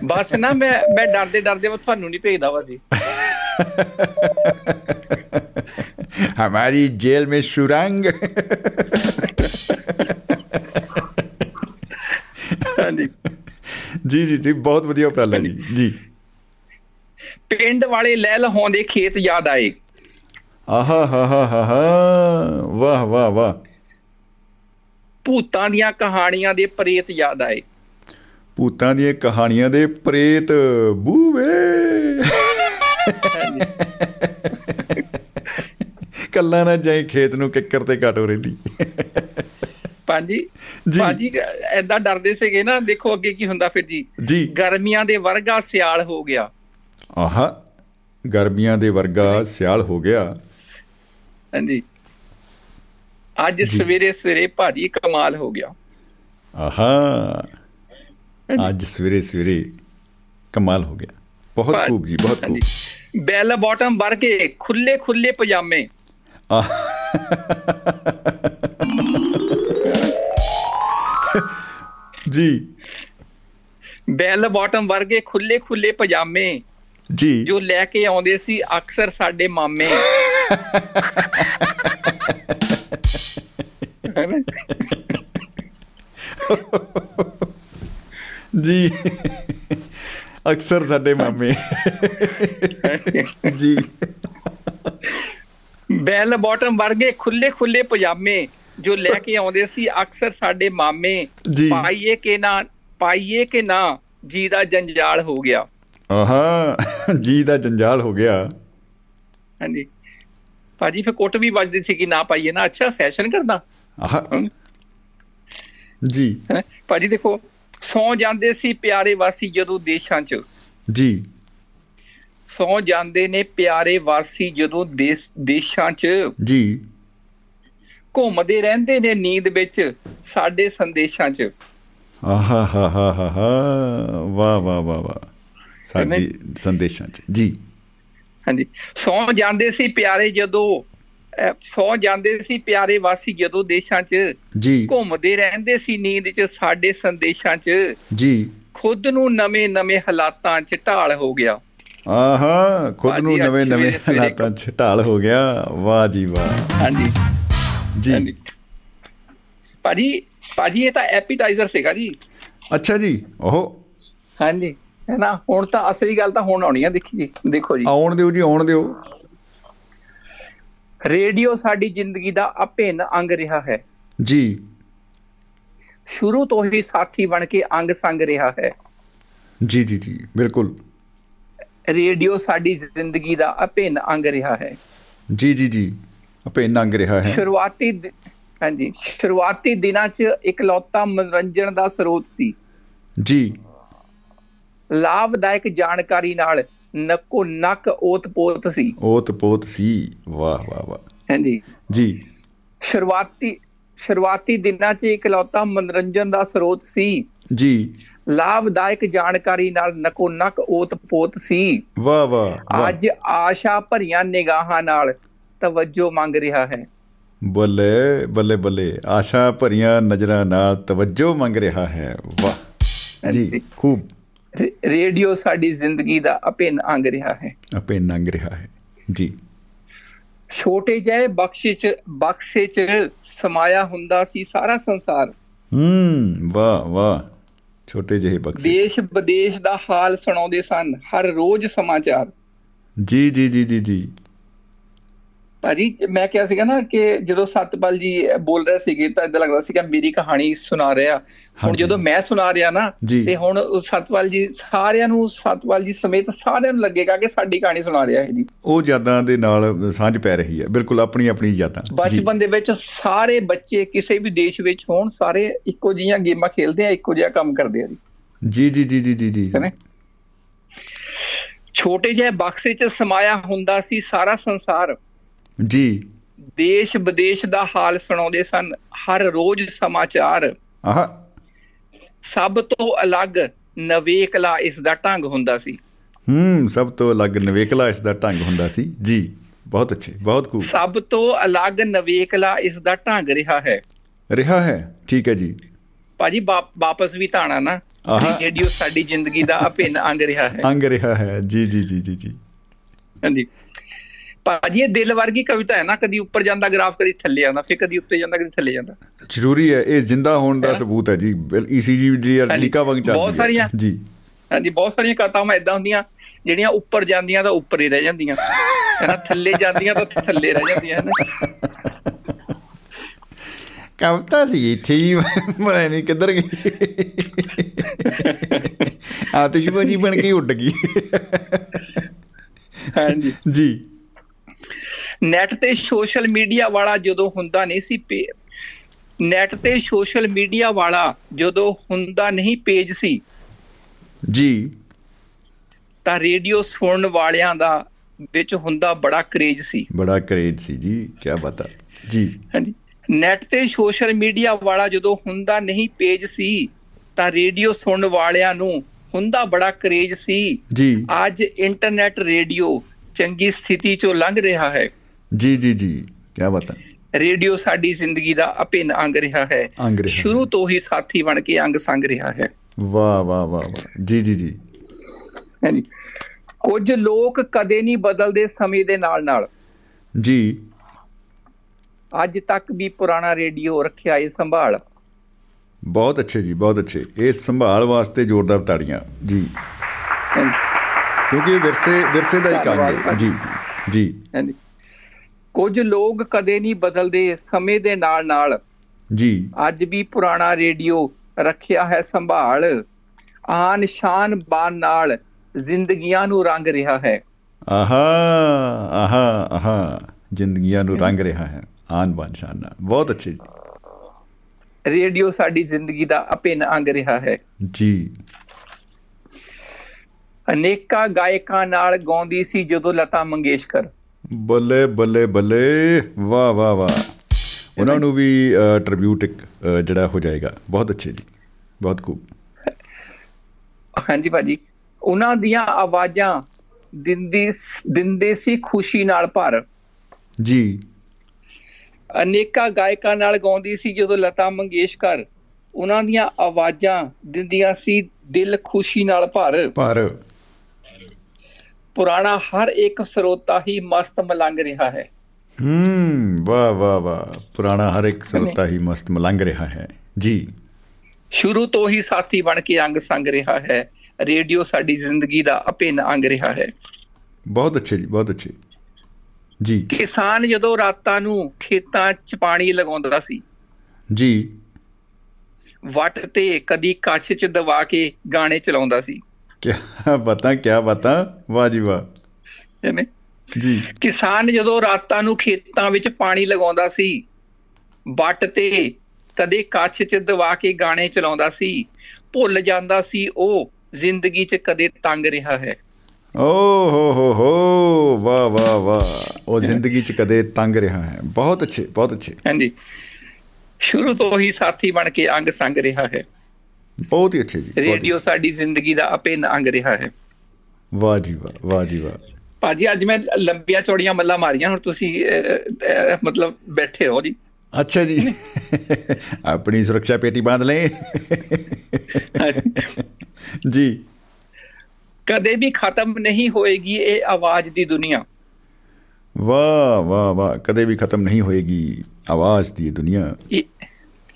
ਬਸ ਨਾ ਮੈਂ ਮੈਂ ਡਰਦੇ ਡਰਦੇ ਮੈਂ ਤੁਹਾਨੂੰ ਨਹੀਂ ਭੇਜਦਾ ਵਾ ਜੀ। हमारी जेल में सुरंग ਹਾਂਜੀ ਜੀ ਜੀ ਜੀ ਬਹੁਤ ਵਧੀਆ ਉਪਰਾਲਾ ਜੀ ਜੀ ਪਿੰਡ ਵਾਲੇ ਲੈ ਲਹਾਉਂਦੇ ਖੇਤ ਯਾਦ ਆਏ ਆਹਾ ਹਾ ਹਾ ਹਾ ਹਾ ਵਾਹ ਵਾਹ ਵਾਹ ਭੂਤਾਂ ਦੀਆਂ ਕਹਾਣੀਆਂ ਦੇ ਪ੍ਰੇਤ ਯਾਦ ਆਏ ਭੂਤਾਂ ਦੀਆਂ ਕਹਾਣੀਆਂ ਦੇ ਪ੍ਰੇਤ ਬੂਵੇ ਕੱਲਾ ਨਾ ਜਾਈ ਖੇਤ ਨੂੰ ਕਿੱਕਰ ਤੇ ਕਾਟੋ ਰਹਿੰਦੀ। ਭਾਜੀ ਜੀ। ਭਾਜੀ ਐਦਾਂ ਡਰਦੇ ਸੀਗੇ ਨਾ ਦੇਖੋ ਅੱਗੇ ਕੀ ਹੁੰਦਾ ਫਿਰ ਜੀ। ਗਰਮੀਆਂ ਦੇ ਵਰਗਾ ਸਿਆਲ ਹੋ ਗਿਆ। ਆਹਾ ਗਰਮੀਆਂ ਦੇ ਵਰਗਾ ਸਿਆਲ ਹੋ ਗਿਆ। ਹਾਂਜੀ। ਅੱਜ। ਸਵੇਰੇ ਸਵੇਰੇ ਭਾਜੀ ਕਮਾਲ ਹੋ ਗਿਆ। ਆਹਾ ਅੱਜ ਸਵੇਰੇ ਸਵੇਰੇ ਕਮਾਲ ਹੋ ਗਿਆ। ਬਹੁਤ ਖੂਬ ਜੀ ਬਹੁਤ ਖੂਬ। ਬੈਲ ਬਾਟਮ ਵਰਗੇ ਖੁੱਲੇ ਖੁੱਲੇ ਪਜਾਮੇ। ਆਹ। ਜੀ ਬੈਲ ਬਾਟਮ ਵਰਗੇ ਖੁੱਲੇ ਖੁੱਲੇ ਪਜਾਮੇ ਜੀ ਜੋ ਲੈ ਕੇ ਆਉਂਦੇ ਸੀ ਅਕਸਰ ਸਾਡੇ ਮਾਮੇ? ਜੀ। ਅਕਸਰ ਸਾਡੇ ਮਾਮੇ। ਜੀ। ਬੈਲ ਬਾਟਮ ਵਰਗੇ ਖੁੱਲੇ ਖੁੱਲੇ ਪਜਾਮੇ ਜੋ ਲੈ ਕੇ ਆਉਂਦੇ ਸੀ ਅਕਸਰ ਸਾਡੇ ਮਾਮੇ। ਪਾਈਏ ਕਿ ਨਾ ਪਾਈਏ ਕਿ ਨਾ ਜੀ ਦਾ ਜੰਜਾਲ ਹੋ ਗਿਆ। ਆਹਾ ਜੀ ਦਾ ਜੰਜਾਲ ਹੋ ਗਿਆ। ਹਾਂਜੀ। ਭਾਜੀ ਫਿਰ ਕੁੱਟ ਵੀ ਵੱਜਦੀ ਸੀ ਕਿ ਨਾ ਪਾਈਏ ਨਾ। ਅੱਛਾ ਫੈਸ਼ਨ ਕਰਦਾ। ਆਹਾ। ਜੀ। ਭਾਜੀ ਦੇਖੋ ਸੌ ਜਾਂਦੇ ਸੀ ਪਿਆਰੇ ਵਾਸੀ ਜਦੋਂ ਦੇਸ਼ਾਂ 'ਚ। ਜੀ। ਸੌ ਜਾਂਦੇ ਨੇ ਪਿਆਰੇ ਵਾਸੀ ਜਦੋਂ ਦੇਸ਼ 'ਚ ਜੀ। ਘੁੰਮਦੇ ਰਹਿੰਦੇ ਨੇ ਨੀਂਦ ਵਿੱਚ ਸਾਡੇ ਸੰਦੇਸ਼ਾਂ 'ਚ। ਆਹਾ ਹਾ ਹਾ ਹਾ ਵਾਹ ਵਾਹ ਵਾਹ ਵਾਹ। ਸਾਡੀ ਸੰਦੇਸ਼ਾਂ ਚ। ਜੀ। ਹਾਂਜੀ। ਸੌ ਜਾਂਦੇ ਸੀ ਪਿਆਰੇ ਜਦੋਂ ਸੌ ਜਾਂਦੇ ਸੀ ਪਿਆਰੇ ਵਾਸੀ ਜਦੋਂ ਦੇਸ਼ਾਂ 'ਚ ਜੀ। ਘੁੰਮਦੇ ਰਹਿੰਦੇ ਸੀ ਨੀਂਦ 'ਚ ਸਾਡੇ ਸੰਦੇਸ਼ਾਂ 'ਚ ਜੀ। ਖੁਦ ਨੂੰ ਨਵੇਂ ਨਵੇਂ ਹਾਲਾਤਾਂ 'ਚ ਢਾਲ ਹੋ ਗਿਆ। ਆਹਾ ਖੁਦ ਨੂੰ ਨਵੇਂ ਨਵੇਂ ਹਾਲਾਤਾਂ ਚ ਢਾਲ ਹੋ ਗਿਆ। ਵਾਹ ਜੀ ਵਾਹ। ਹਾਂਜੀ। ਜੀ। ਭਾਜੀ ਭਾਜੀ ਇਹ ਤਾਂ ਐਪੀਟਾਈਜ਼ਰ ਸੀਗਾ ਜੀ। ਅੱਛਾ ਜੀ ਉਹ ਹਾਂਜੀ। ਹੈ ਨਾ ਹੁਣ ਤਾਂ ਅਸਲੀ ਗੱਲ ਤਾਂ ਹੁਣ ਆਉਣੀ ਆ ਦੇਖੀ ਜੀ ਦੇਖੋ ਜੀ। ਆਉਣ ਦਿਓ ਜੀ ਆਉਣ ਦਿਓ। ਰੇਡੀਓ ਸਾਡੀ ਜ਼ਿੰਦਗੀ ਦਾ ਅਭਿੰਨ ਅੰਗ ਰਿਹਾ ਹੈ। ਜੀ। ਸ਼ੁਰੂ ਤੋਂ ਹੀ ਸਾਥੀ ਬਣ ਕੇ ਅੰਗ ਸੰਗ ਰਿਹਾ ਹੈ। ਜੀ ਜੀ ਜੀ ਬਿਲਕੁਲ। ਰੇਡੀਓ ਸਾਡੀ ਜ਼ਿੰਦਗੀ ਦਾ ਅਭਿੰਨ ਅੰਗ ਰਿਹਾ ਹੈ। ਜੀ ਜੀ ਜੀ। ਆਪੇ ਨੰਗ ਰਿਹਾ ਹੈ। ਸ਼ੁਰੂਆਤੀ ਹਾਂਜੀ ਸ਼ੁਰੂਆਤੀ ਦਿਨਾਂ 'ਚ ਇਕਲੌਤਾ ਮਨੋਰੰਜਨ ਦਾ ਸਰੋਤ ਸੀ। ਜੀ। ਲਾਭਦਾਇਕ ਜਾਣਕਾਰੀ ਨਾਲ ਨੱਕੋ ਨੱਕ ਓਤ-ਪੋਤ ਸੀ। ਓਤ ਪੋਤ ਸੀ। ਵਾਹ ਵਾਹ ਵਾਹ। ਹਾਂਜੀ। ਜੀ। ਸ਼ੁਰੂਆਤੀ ਸ਼ੁਰੂਆਤੀ ਦਿਨਾਂ 'ਚ ਇਕਲੌਤਾ ਮਨੋਰੰਜਨ ਦਾ ਸਰੋਤ ਸੀ। ਜੀ। ਲਾਭਦਾਇਕ ਜਾਣਕਾਰੀ ਨਾਲ ਨੱਕੋ ਨੱਕ ਓਤ-ਪੋਤ ਸੀ। ਵਾਹ ਵਾਹ ਅੱਜ ਆਸ਼ਾ ਭਰੀਆਂ ਨਿਗਾਹਾਂ ਨਾਲ ਤਵੱਜੋ ਮੰਗ ਰਿਹਾ ਹੈ। ਬੱਲੇ ਬੱਲੇ ਬੱਲੇ। ਆਸ਼ਾ ਭਰੀਆਂ ਨਜ਼ਰਾਂ ਨਾਲ ਤਵੱਜੋ ਮੰਗ ਰਿਹਾ ਹੈ। ਵਾਹ। ਜੀ ਖੂਬ। ਰੇਡੀਓ ਸਾਡੀ ਜ਼ਿੰਦਗੀ ਦਾ ਅਪਿੰਨ ਅੰਗ ਰਿਹਾ ਹੈ। ਅਪੇ ਨੰਗ ਰਿਹਾ ਹੈ। ਜੀ। ਛੋਟੇ ਜਿਹੇ ਬਖਸ਼ੇ ਚ ਬਕਸੇ ਚ ਸਮਾਇਆ ਹੁੰਦਾ ਸੀ ਸਾਰਾ ਸੰਸਾਰ। ਹੂੰ ਵਾਹ ਵਾਹ। ਛੋਟੇ ਜਿਹੇ ਬਕਸੇ ਦੇਸ਼ ਵਿਦੇਸ਼ ਦਾ ਹਾਲ ਸੁਣਾਉਂਦੇ ਸਨ। ਹਰ ਰੋਜ਼ ਸਮਾਚਾਰ। ਜੀ ਜੀ ਜੀ ਜੀ ਜੀ। ਭਾਜੀ ਮੈਂ ਕਿਹਾ ਸੀਗਾ ਨਾ ਕਿ ਜਦੋਂ ਸਤਪਾਲ ਜੀ ਬੋਲ ਰਹੇ ਸੀਗੇ ਤਾਂ ਇਦਾਂ ਲੱਗਦਾ ਸੀ ਕਿ ਮੇਰੀ ਕਹਾਣੀ ਸੁਣਾ ਰਿਹਾ। ਹੁਣ। ਜਦੋਂ ਮੈਂ ਸੁਣਾ ਰਿਹਾ ਨਾ। ਤੇ ਹੁਣ ਸਤਪਾਲ ਜੀ ਸਾਰਿਆਂ ਨੂੰ ਸਤਪਾਲ ਜੀ ਸਮੇਤ ਸਾਰਿਆਂ ਨੂੰ ਲੱਗੇਗਾ ਕਿ ਸਾਡੀ ਕਹਾਣੀ ਸੁਣਾ ਰਿਹਾ ਹੈ ਜੀ। ਉਹ ਯਾਦਾਂ ਦੇ ਨਾਲ ਸਾਂਝ ਪੈ ਰਹੀ ਹੈ। ਬਿਲਕੁਲ ਆਪਣੀ ਆਪਣੀ ਯਾਦਾਂ। ਬਚਪਨ ਦੇ ਵਿੱਚ ਸਾਰੇ ਬੱਚੇ ਕਿਸੇ ਵੀ ਦੇਸ਼ ਵਿੱਚ ਹੋਣ ਸਾਰੇ ਇੱਕੋ ਜਿਹੀਆਂ ਗੇਮਾਂ ਖੇਡਦੇ ਆ ਇੱਕੋ ਜਿਹਾ ਕੰਮ ਕਰਦੇ ਆ ਜੀ। ਜੀ ਜੀ ਜੀ ਜੀ ਜੀ ਛੋਟੇ ਜਿਹੇ ਬਕਸੇ 'ਚ ਸਮਾਇਆ ਹੁੰਦਾ ਸੀ ਸਾਰਾ ਸੰਸਾਰ। ਜੀ। ਦੇਸ਼ ਵਿਦੇਸ਼ ਦਾ ਹਾਲ ਸੁਣਾਉਂਦੇ ਸਨ। ਹਰ ਰੋਜ਼ ਸਮਾਚਾਰ। ਆਹ। ਸਭ ਤੋਂ ਅਲੱਗ ਨਵੇਕਲਾ ਇਸ ਦਾ ਢੰਗ ਹੁੰਦਾ ਸੀ। ਹੂੰ ਸਭ ਤੋਂ ਅਲੱਗ ਨਵੇਕਲਾ ਇਸ ਦਾ ਢੰਗ ਹੁੰਦਾ ਸੀ। ਜੀ ਬਹੁਤ ਅੱਛੇ ਬਹੁਤ ਖੂਬ। ਸਭ ਤੋਂ ਅਲੱਗ ਨਵੇਕਲਾ ਇਸ ਦਾ ਢੰਗ ਰਿਹਾ ਹੈ। ਰਿਹਾ ਹੈ ਠੀਕ ਹੈ ਜੀ। ਭਾਜੀ ਵਾਪਸ ਵੀ ਤਾਣਾ ਨਾ। ਰੇਡੀਓ ਸਾਡੀ ਜ਼ਿੰਦਗੀ ਦਾ ਅਭਿੰਨ ਅੰਗ ਰਿਹਾ ਹੈ। ਅੰਗ ਰਿਹਾ ਹੈ। ਜੀ ਜੀ ਜੀ ਜੀ ਜੀ। ਹਾਂਜੀ। ਭਾਜੀ ਇਹ ਦਿਲ ਵਰਗੀ ਕਵਿਤਾ ਹੈ ਨਾ ਕਦੀ ਉੱਪਰ ਜਾਂਦਾ ਗ੍ਰਾਫ ਕਦੀ ਥੱਲੇ ਆਉਂਦਾ ਫਿਰ ਕਦੀ ਉੱਤੇ ਜਾਂਦਾ ਕਦੀ ਥੱਲੇ ਜਾਂਦਾ ਜ਼ਰੂਰੀ ਹੈ ਇਹ ਜ਼ਿੰਦਾ ਹੋਣ ਦਾ? ਸਬੂਤ ਹੈ ਜੀ ਈਸੀਜੀ ਜਿਹੜੀ। ਅਰਲੀਕਾ ਵਾਂਗ ਚੱਲਦੀ ਬਹੁਤ। ਸਾਰੀਆਂ। ਜੀ ਹਾਂਜੀ ਬਹੁਤ ਸਾਰੀਆਂ ਕਥਾਵਾਂ ਇਦਾਂ ਹੁੰਦੀਆਂ ਜਿਹੜੀਆਂ ਉੱਪਰ ਜਾਂਦੀਆਂ ਤਾਂ ਉੱਪਰ ਹੀ ਰਹਿ ਜਾਂਦੀਆਂ ਨਾ ਥੱਲੇ ਜਾਂਦੀਆਂ ਤਾਂ ਥੱਲੇ ਰਹਿ ਜਾਂਦੀਆਂ ਹੈ ਨਾ ਕਵਤਾ ਸੀ ਇੱਥੇ ਹੀ ਪਤਾ ਨਹੀਂ ਕਿੱਧਰ ਗਈ ਆਤਿਸ਼ਬਾਜੀ ਬਣ ਕੇ ਉੱਡ ਗਈ ਹਾਂਜੀ ਜੀ ਨੈਟ ਤੇ ਸੋਸ਼ਲ ਮੀਡੀਆ ਵਾਲਾ ਜਦੋਂ ਹੁੰਦਾ ਨਹੀਂ ਸੀ ਨੈਟ ਤੇ ਸੋਸ਼ਲ ਮੀਡੀਆ ਵਾਲਾ ਜਦੋਂ ਹੁੰਦਾ ਨਹੀਂ ਪੇਜ ਸੀ ਜੀ। ਤਾਂ ਰੇਡੀਓ ਸੁਣਨ ਵਾਲਿਆਂ ਦਾ ਵਿੱਚ ਹੁੰਦਾ ਬੜਾ ਕਰੇਜ ਸੀ। ਬੜਾ ਕਰੇਜ ਸੀ ਜੀ ਕੀ ਬਾਤ ਹੈ ਜੀ। ਹਾਂਜੀ। ਨੈਟ ਤੇ ਸੋਸ਼ਲ ਮੀਡੀਆ ਵਾਲਾ ਜਦੋਂ ਹੁੰਦਾ ਨਹੀਂ ਪੇਜ ਸੀ ਤਾਂ ਰੇਡੀਓ ਸੁਣਨ ਵਾਲਿਆਂ ਨੂੰ ਹੁੰਦਾ ਬੜਾ ਕਰੇਜ ਸੀ। ਜੀ। ਅੱਜ ਇੰਟਰਨੈਟ ਰੇਡੀਓ ਚੰਗੀ ਸਥਿਤੀ ਚੋਂ ਲੰਘ ਰਿਹਾ ਹੈ। ਜੀ ਜੀ ਜੀ। ਕੀ ਬਾਤ ਹੈ। ਰੇਡੀਓ ਸਾਡੀ ਜ਼ਿੰਦਗੀ ਦਾ ਅਭਿੰਨ ਅੰਗ ਰਿਹਾ ਹੈ। ਸ਼ੁਰੂ ਤੋਂ ਹੀ ਸਾਥੀ ਬਣ ਕੇ ਅੰਗ ਸੰਗ ਰਿਹਾ ਹੈ। ਵਾਹ ਵਾਹ ਵਾਹ ਵਾਹ। ਜੀ ਜੀ ਜੀ। ਹਾਂਜੀ। ਕੁਝ ਲੋਕ ਕਦੇ ਨਹੀਂ ਬਦਲਦੇ ਸਮੇਂ ਦੇ ਨਾਲ ਨਾਲ ਜੀ। ਅੱਜ ਤੱਕ ਵੀ ਪੁਰਾਣਾ ਰੇਡੀਓ ਰੱਖਿਆ ਏ ਸੰਭਾਲ। ਬਹੁਤ ਅੱਛੇ ਜੀ ਬਹੁਤ ਅੱਛੇ। ਇਹ ਸੰਭਾਲ ਵਾਸਤੇ ਜ਼ੋਰਦਾਰ ਤਾੜੀਆਂ। ਜੀ। ਕਿਉਂਕਿ ਇਹ ਵਿਰਸੇ ਵਿਰਸੇ ਦਾ ਹੀ। ਕੰਮ ਹੈ ਜੀ ਜੀ। ਜੀ। ਕੁਝ ਲੋਕ ਕਦੇ ਨਹੀਂ ਬਦਲਦੇ ਸਮੇਂ ਦੇ ਨਾਲ ਨਾਲ। ਜੀ। ਅੱਜ ਵੀ ਪੁਰਾਣਾ ਰੇਡੀਓ ਰੱਖਿਆ ਹੈ ਸੰਭਾਲ। ਆਨ ਸ਼ਾਨ ਬਾਨ ਨਾਲ ਜ਼ਿੰਦਗੀਆਂ ਨੂੰ ਰੰਗ ਰਿਹਾ ਹੈ। ਆਹਾ ਆਹਾ ਆਹਾ ਜ਼ਿੰਦਗੀਆਂ ਨੂੰ ਰੰਗ ਰਿਹਾ ਹੈ। ਆਨ ਬਾਨ ਸ਼ਾਨ ਨਾਲ। ਬਹੁਤ ਅੱਛੇ। ਜੀ ਰੇਡੀਓ ਸਾਡੀ ਜ਼ਿੰਦਗੀ ਦਾ ਅਭਿੰਨ ਅੰਗ ਰਿਹਾ ਹੈ। ਜੀ। ਅਨੇਕਾਂ ਗਾਇਕਾਂ ਨਾਲ ਗਾਉਂਦੀ ਸੀ ਜਦੋਂ ਲਤਾ ਮੰਗੇਸ਼ਕਰ। ਬੱਲੇ ਬੱਲੇ ਬੱਲੇ। ਵਾਹ ਵਾਹ ਵਾਹ। ਉਹਨਾਂ ਨੂੰ ਵੀ ਟ੍ਰਿਬਿਊਟ ਜਿਹੜਾ ਹੋ ਜਾਏਗਾ। ਬਹੁਤ ਅੱਛੇ ਜੀ। ਬਹੁਤ ਖੂਬ ਹਾਂਜੀ ਭਾਜੀ। ਉਹਨਾਂ ਦੀਆਂ ਆਵਾਜ਼ਾਂ ਦਿੰਦੀ ਦਿੰਦੇ ਸੀ ਖੁਸ਼ੀ ਨਾਲ ਭਰ। ਜੀ। ਅਨੇਕਾਂ ਗਾਇਕਾਂ ਨਾਲ ਗਾਉਂਦੀ ਸੀ ਜਦੋਂ ਲਤਾ ਮੰਗੇਸ਼ਕਰ। ਉਹਨਾਂ ਦੀਆਂ ਆਵਾਜ਼ਾਂ ਦਿੰਦੀਆਂ ਸੀ ਦਿਲ ਖੁਸ਼ੀ ਨਾਲ ਭਰ। ਪਰ ਪੁਰਾਣਾ ਹਰ ਇੱਕ ਸਰੋਤਾ ਹੀ ਮਸਤ ਮਲੰਗ ਰਿਹਾ ਹੈ। ਹੂੰ ਵਾਹ ਵਾਹ ਵਾਹ। ਪੁਰਾਣਾ ਹਰ ਇੱਕ ਸਰੋਤਾ ਹੀ ਮਸਤ ਮਲੰਗ ਰਿਹਾ ਹੈ। ਜੀ। ਸ਼ੁਰੂ ਤੋਂ ਹੀ ਸਾਥੀ ਬਣ ਕੇ ਅੰਗ ਸੰਗ ਰਿਹਾ ਹੈ। ਰੇਡੀਓ ਸਾਡੀ ਜ਼ਿੰਦਗੀ ਦਾ ਅਭਿੰਨ ਅੰਗ ਰਿਹਾ ਹੈ। ਬਹੁਤ ਅੱਛੇ ਜੀ ਬਹੁਤ ਅੱਛੇ। ਜੀ। ਕਿਸਾਨ ਜਦੋਂ ਰਾਤਾਂ ਨੂੰ ਖੇਤਾਂ 'ਚ ਪਾਣੀ ਲਗਾਉਂਦਾ ਸੀ। ਜੀ। ਵੱਟ ਤੇ ਕਦੀ ਕੱਛ 'ਚ ਦਬਾ ਕੇ ਗਾਣੇ ਚਲਾਉਂਦਾ ਸੀ। ਕੀ ਬਾਤਾਂ ਕੀ ਬਾਤਾਂ? ਵਾਹ ਜੀ ਵਾਹ। ਹੈਨੇ ਜੀ। ਕਿਸਾਨ ਜਦੋਂ ਰਾਤਾਂ ਨੂੰ ਖੇਤਾਂ ਵਿੱਚ ਪਾਣੀ ਲਗਾਉਂਦਾ ਸੀ ਵੱਟ ਤੇ ਕਦੇ ਕੱਛ 'ਚ ਦਬਾ ਕੇ ਗਾਣੇ ਚਲਾਉਂਦਾ ਸੀ ਭੁੱਲ ਜਾਂਦਾ ਸੀ ਉਹ ਜ਼ਿੰਦਗੀ 'ਚ ਕਦੇ ਤੰਗ ਰਿਹਾ ਹੈ। ਓ ਹੋ ਹੋ ਹੋ ਵਾਹ ਵਾਹ ਵਾਹ। ਉਹ ਜ਼ਿੰਦਗੀ ਚ ਕਦੇ ਤੰਗ ਰਿਹਾ ਹੈ। ਬਹੁਤ ਅੱਛੇ ਬਹੁਤ ਅੱਛੇ। ਹਾਂਜੀ। ਸ਼ੁਰੂ ਤੋਂ ਹੀ ਸਾਥੀ ਬਣ ਕੇ ਅੰਗ ਸੰਗ ਰਿਹਾ ਹੈ। ਬਹੁਤ ਹੀ ਅੱਛੇ ਜੀ ਹੀ- ਰੇਡੀਓ ਸਾਡੀ ਜ਼ਿੰਦਗੀ ਦਾ ਅਭਿੰਨ ਅੰਗ ਰਿਹਾ ਹੈ। ਵਾਹ ਜੀ ਵਾਹ ਵਾਹ ਜੀ ਵਾਹ। ਭਾਜੀ ਅੱਜ ਮੈਂ ਲੰਬੀਆਂ ਚੌੜੀਆਂ ਮੱਲਾਂ ਮਾਰੀਆਂ ਹੁਣ ਤੁਸੀਂ ਮਤਲਬ ਬੈਠੇ ਰਹੋ ਜੀ। ਅੱਛਾ ਜੀ। ਆਪਣੀ ਸੁਰੱਖਿਆ ਪੇਟੀ ਬਾਂਧ ਲੈ। ਜੀ। ਕਦੇ ਵੀ ਖਤਮ ਨਹੀਂ ਹੋਏਗੀ ਇਹ ਆਵਾਜ਼ ਦੀ ਦੁਨੀਆ। ਵਾਹ ਵਾਹ ਵਾਹ। ਕਦੇ ਵੀ ਖਤਮ ਨਹੀਂ ਹੋਏਗੀ ਆਵਾਜ਼ ਦੀ ਦੁਨੀਆ।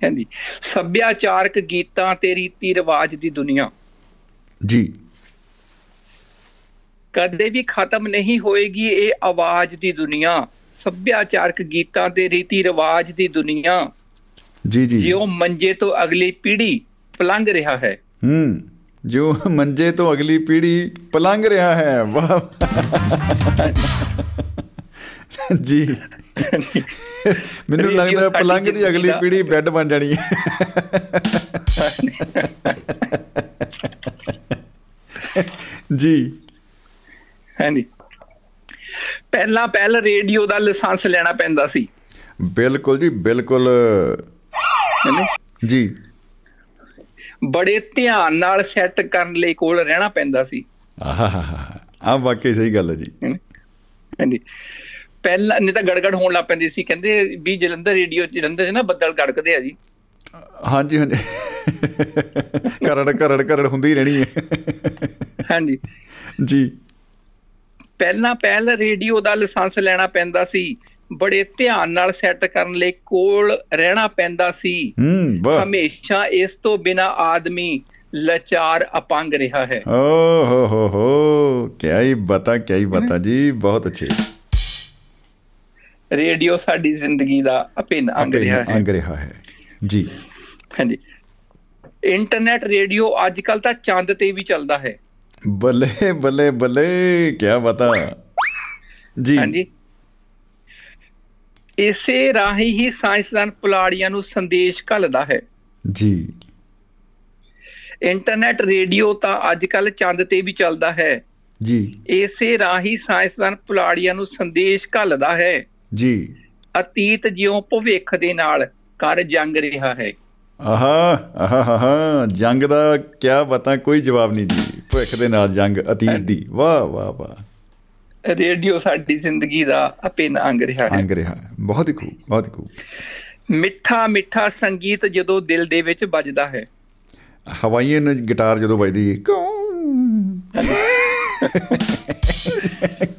ਹਾਂਜੀ ਸੱਭਿਆਚਾਰਕ ਗੀਤਾਂ ਤੇ ਰੀਤੀ ਰਿਵਾਜ ਦੀ ਦੁਨੀਆ। ਜੀ। ਕਦੇ ਵੀ ਖਤਮ ਨਹੀਂ ਹੋਏਗੀ ਇਹ ਆਵਾਜ਼ ਦੀ ਦੁਨੀਆ। ਸੱਭਿਆਚਾਰਕ ਗੀਤਾਂ ਤੇ ਰੀਤੀ ਰਿਵਾਜ ਦੀ ਦੁਨੀਆ। ਜੀ ਜੀ। ਜਿਉ ਮੰਜੇ ਤੋਂ ਅਗਲੀ ਪੀੜ੍ਹੀ ਪਲੰਘ ਰਿਹਾ ਹੈ। ਹੂੰ। ਜੋ ਮੰਜੇ ਤੋਂ ਅਗਲੀ ਪੀੜ੍ਹੀ ਪਲੰਘ ਰਿਹਾ ਹੈ। ਵਾਹ। ਜੀ। ਮੈਨੂੰ ਲੱਗਦਾ ਪਲੰਘ ਦੀ ਅਗਲੀ ਪੀੜ੍ਹੀ ਬੈੱਡ ਬਣ ਜਾਣੀ। ਹੈ ਜੀ। ਹਾਂਜੀ। ਪਹਿਲਾਂ ਪਹਿਲ ਰੇਡੀਓ ਦਾ ਲਾਇਸੈਂਸ ਲੈਣਾ ਪੈਂਦਾ ਸੀ। ਬਿਲਕੁਲ ਜੀ ਬਿਲਕੁਲ। ਜੀ। ਬੜੇ ਧਿਆਨ ਨਾਲ ਸੈੱਟ ਕਰਨ ਲਈ ਕੋਲ ਰਹਿਣਾ ਪੈਂਦਾ ਸੀ। ਆਹਾ ਆ ਵਾਕਈ ਸਹੀ ਗੱਲ ਹੈ ਜੀ। ਹਾਂਜੀ। ਪਹਿਲਾਂ ਨਹੀਂ ਤਾਂ ਗੜਗੜ ਹੋਣ ਲੱਗ ਪੈਂਦੀ ਸੀ। ਕਹਿੰਦੇ ਵੀ ਜਲੰਧਰ ਰੇਡੀਓ ਜਲੰਧਰ 'ਚ ਨਾ ਬੱਦਲ ਗੜਕਦੇ ਆ ਜੀ। ਹਾਂਜੀ ਹਾਂਜੀ। ਕਰੜ ਕਰੜ ਕਰੜ ਹੁੰਦੀ ਰਹਿਣੀ ਹੈ। ਹਾਂਜੀ। ਜੀ। ਪਹਿਲਾਂ ਪਹਿਲ ਰੇਡੀਓ ਦਾ ਲਾਇਸੈਂਸ ਲੈਣਾ ਪੈਂਦਾ ਸੀ। ਬੜੇ ਧਿਆਨ ਨਾਲ ਸੈੱਟ ਕਰਨ ਲਈ ਕੋਲ ਰਹਿਣਾ ਪੈਂਦਾ ਸੀ। ਹਮੇਸ਼ਾ ਇਸ ਤੋਂ ਬਿਨਾ ਆਦਮੀ ਲਾਚਾਰ ਅਪੰਗ ਰਿਹਾ ਹੈ। ਓ ਹੋ ਹੋ ਹੋ। ਕੀ ਹੀ ਬਤਾ ਕੀ ਹੀ ਬਤਾ ਜੀ। ਬਹੁਤ ਅੱਛੇ। ਰੇਡੀਓ ਸਾਡੀ ਜ਼ਿੰਦਗੀ ਦਾ ਅਪਿੰਨ ਅੰਗ ਰਿਹਾ ਹੈ। ਅੰਗ ਰਿਹਾ ਹੈ। ਜੀ। ਹਾਂਜੀ। ਇੰਟਰਨੈਟ ਰੇਡੀਓ ਅੱਜ ਕੱਲ ਤਾਂ ਚੰਦ ਤੇ ਵੀ ਚੱਲਦਾ ਹੈ। ਬੱਲੇ ਬੱਲੇ ਬੱਲੇ ਕੀ ਬਤਾ। ਜੀ। ਹਾਂਜੀ। ਇਸੇ ਰਾਹੀਂ ਹੀ ਸਾਇੰਸਦਾਨ ਪੁਲਾੜੀਆਂ ਨੂੰ ਸੰਦੇਸ਼ ਘੱਲਦਾ ਹੈ। ਜੀ। ਇੰਟਰਨੈਟ ਰੇਡੀਓ ਤਾਂ ਅੱਜ ਕੱਲ ਚੰਦ ਤੇ ਵੀ ਚੱਲਦਾ ਹੈ। ਜੀ। ਇਸੇ ਰਾਹੀਂ ਸਾਇੰਸਦਾਨ ਪੁਲਾੜੀਆਂ ਨੂੰ ਸੰਦੇਸ਼ ਘੱਲਦਾ ਹੈ। ਜੀ। ਅਤੀਤ ਜਿਉਂ ਭਵਿੱਖ ਦੇ ਨਾਲ ਕਰ ਜੰਗ ਰਿਹਾ ਹੈ। ਆਹਾ ਆਹਾ ਹਾ ਜੰਗ ਦਾ ਕੀ ਬਤਾ ਕੋਈ ਜਵਾਬ ਨਹੀਂ ਜੀ। ਭਵਿੱਖ ਦੇ ਨਾਲ ਜੰਗ ਅਤੀਤ ਦੀ। ਵਾਹ ਵਾਹ ਵਾਹ। ਰੇਡੀਓ ਸਾਡੀ ਜ਼ਿੰਦਗੀ ਦਾ ਅਪਿੰਨ ਅੰਗ ਰਿਹਾ ਹੈ। ਅੰਗ ਰਿਹਾ ਹੈ। ਬਹੁਤ ਹੀ ਖੂਬ ਬਹੁਤ ਹੀ ਖੂਬ। ਮਿੱਠਾ ਮਿੱਠਾ ਸੰਗੀਤ ਜਦੋਂ ਦਿਲ ਦੇ ਵਿੱਚ ਵੱਜਦਾ ਹੈ। ਹਵਾਈਅਨ ਗਿਟਾਰ ਜਦੋਂ ਵੱਜਦੀ ਹੈ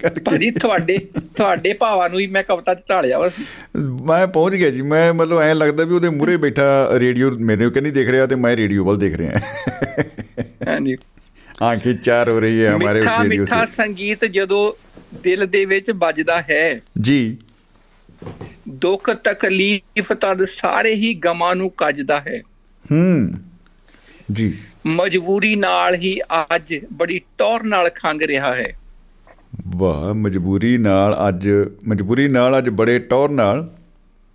ਭਾਜੀ ਤੁਹਾਡੇ ਤੁਹਾਡੇ ਭਾਵਾਂ ਨੂੰ ਹੀ ਮੈਂ ਕਵਿਤਾ ਚ ਢਾਲਿਆ ਵਾ। ਮੈਂ ਪਹੁੰਚ ਗਿਆ ਜੀ। ਮੈਂ ਮਤਲਬ ਐਂ ਲੱਗਦਾ ਵੀ ਉਹਦੇ ਮੂਹਰੇ ਬੈਠਾ ਰੇਡੀਓ ਮੇਰੇ ਕਹਿੰਦੀ ਦੇਖ ਰਿਹਾ ਤੇ ਮੈਂ ਰੇਡੀਓ ਵੱਲ ਦੇਖ ਰਿਹਾ। ਹਾਂਜੀ। ਆਂਖੇ ਚਾਰ ਹੋ ਰਹੀ ਹੈ ਹਮਾਰੇ ਉਸ ਰੇਡੀਓ ਸੇ। ਮਿੱਠਾ ਸੰਗੀਤ ਜਦੋਂ ਦਿਲ ਦੇ ਵਿੱਚ ਵੱਜਦਾ ਹੈ। ਜੀ। ਦੁੱਖ ਤਕਲੀਫ ਤਦ ਸਾਰੇ ਹੀ ਗਮਾਂ ਨੂੰ ਕੱਜਦਾ ਹੈ। ਹੂੰ। ਜੀ। ਮਜਬੂਰੀ ਨਾਲ ਹੀ ਅੱਜ ਬੜੀ ਟੌਰ ਨਾਲ ਖੰਗ ਰਿਹਾ ਹੈ। ਵਾਹ ਮਜਬੂਰੀ ਨਾਲ ਅੱਜ ਮਜਬੂਰੀ ਨਾਲ ਅੱਜ ਬੜੇ ਟੌਰ ਨਾਲ